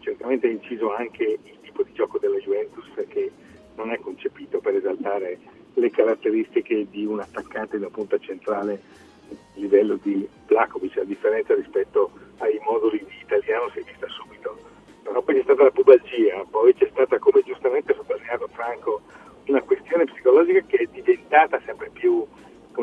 certamente ha inciso anche il tipo di gioco della Juventus che non è concepito per esaltare le caratteristiche di un attaccante da punta centrale livello di Vlakovic, a differenza rispetto ai moduli di italiano si è vista subito. Però poi c'è stata la pubalgia, poi c'è stata, come giustamente sottolineato Franco, una questione psicologica che è diventata sempre più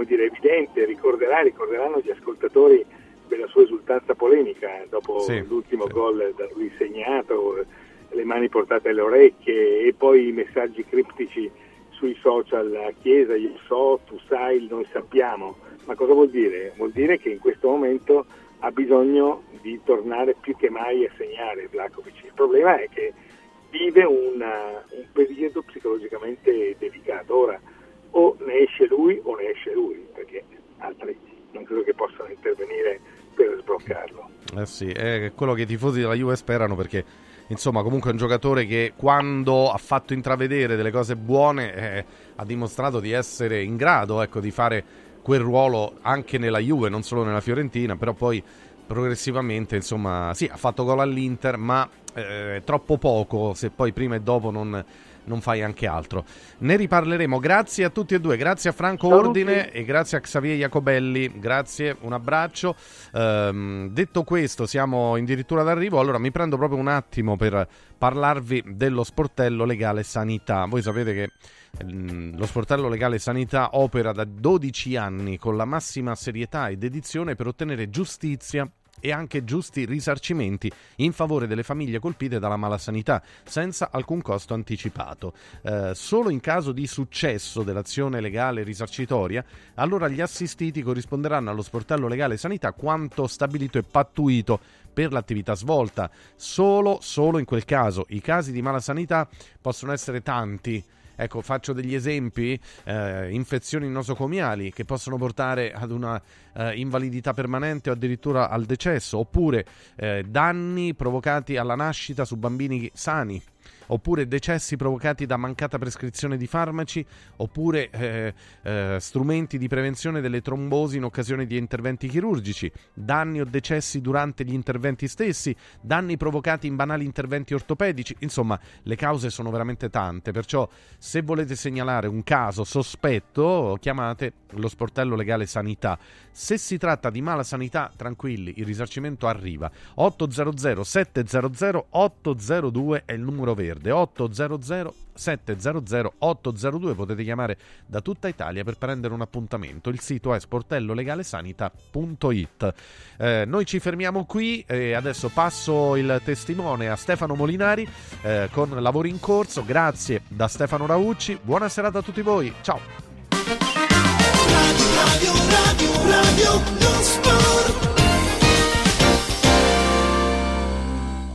dire, evidente, ricorderà, ricorderanno gli ascoltatori della sua esultanza polemica dopo sì, l'ultimo sì. gol da lui segnato, le mani portate alle orecchie e poi i messaggi criptici sui social a Chiesa, io so, tu sai, noi sappiamo. Ma cosa vuol dire? Vuol dire che in questo momento ha bisogno di tornare più che mai a segnare Vlakovic. Il problema è che vive una, un periodo psicologicamente delicato. Ora o ne esce lui o ne esce lui, perché altri non credo che possano intervenire per sbloccarlo. Eh sì, è quello che i tifosi della Juve sperano perché insomma comunque è un giocatore che quando ha fatto intravedere delle cose buone eh, ha dimostrato di essere in grado ecco, di fare quel ruolo anche nella Juve, non solo nella Fiorentina, però poi progressivamente insomma sì, ha fatto gol all'Inter, ma eh, troppo poco se poi prima e dopo non non fai anche altro. Ne riparleremo. Grazie a tutti e due, grazie a Franco Saluti. Ordine e grazie a Xavier Jacobelli. Grazie, un abbraccio. Ehm, detto questo, siamo addirittura d'arrivo. Allora mi prendo proprio un attimo per parlarvi dello sportello legale sanità. Voi sapete che ehm, lo sportello legale sanità opera da 12 anni con la massima serietà e dedizione per ottenere giustizia e anche giusti risarcimenti in favore delle famiglie colpite dalla malasanità, senza alcun costo anticipato. Eh, solo in caso di successo dell'azione legale risarcitoria, allora gli assistiti corrisponderanno allo sportello legale sanità quanto stabilito e pattuito per l'attività svolta. Solo, solo in quel caso. I casi di malasanità possono essere tanti Ecco, faccio degli esempi, eh, infezioni nosocomiali che possono portare ad una eh, invalidità permanente o addirittura al decesso, oppure eh, danni provocati alla nascita su bambini sani oppure decessi provocati da mancata prescrizione di farmaci, oppure eh, eh, strumenti di prevenzione delle trombosi in occasione di interventi chirurgici, danni o decessi durante gli interventi stessi, danni provocati in banali interventi ortopedici, insomma le cause sono veramente tante, perciò se volete segnalare un caso sospetto chiamate lo sportello legale sanità. Se si tratta di mala sanità, tranquilli, il risarcimento arriva. 800 700 802 è il numero verde verde. 800 700 802 potete chiamare da tutta Italia per prendere un appuntamento. Il sito è sportellolegalesanita.it eh, noi ci fermiamo qui e adesso passo il testimone a Stefano Molinari eh, con lavori in corso. Grazie da Stefano Raucci. Buona serata a tutti voi. Ciao. Radio, radio, radio, radio,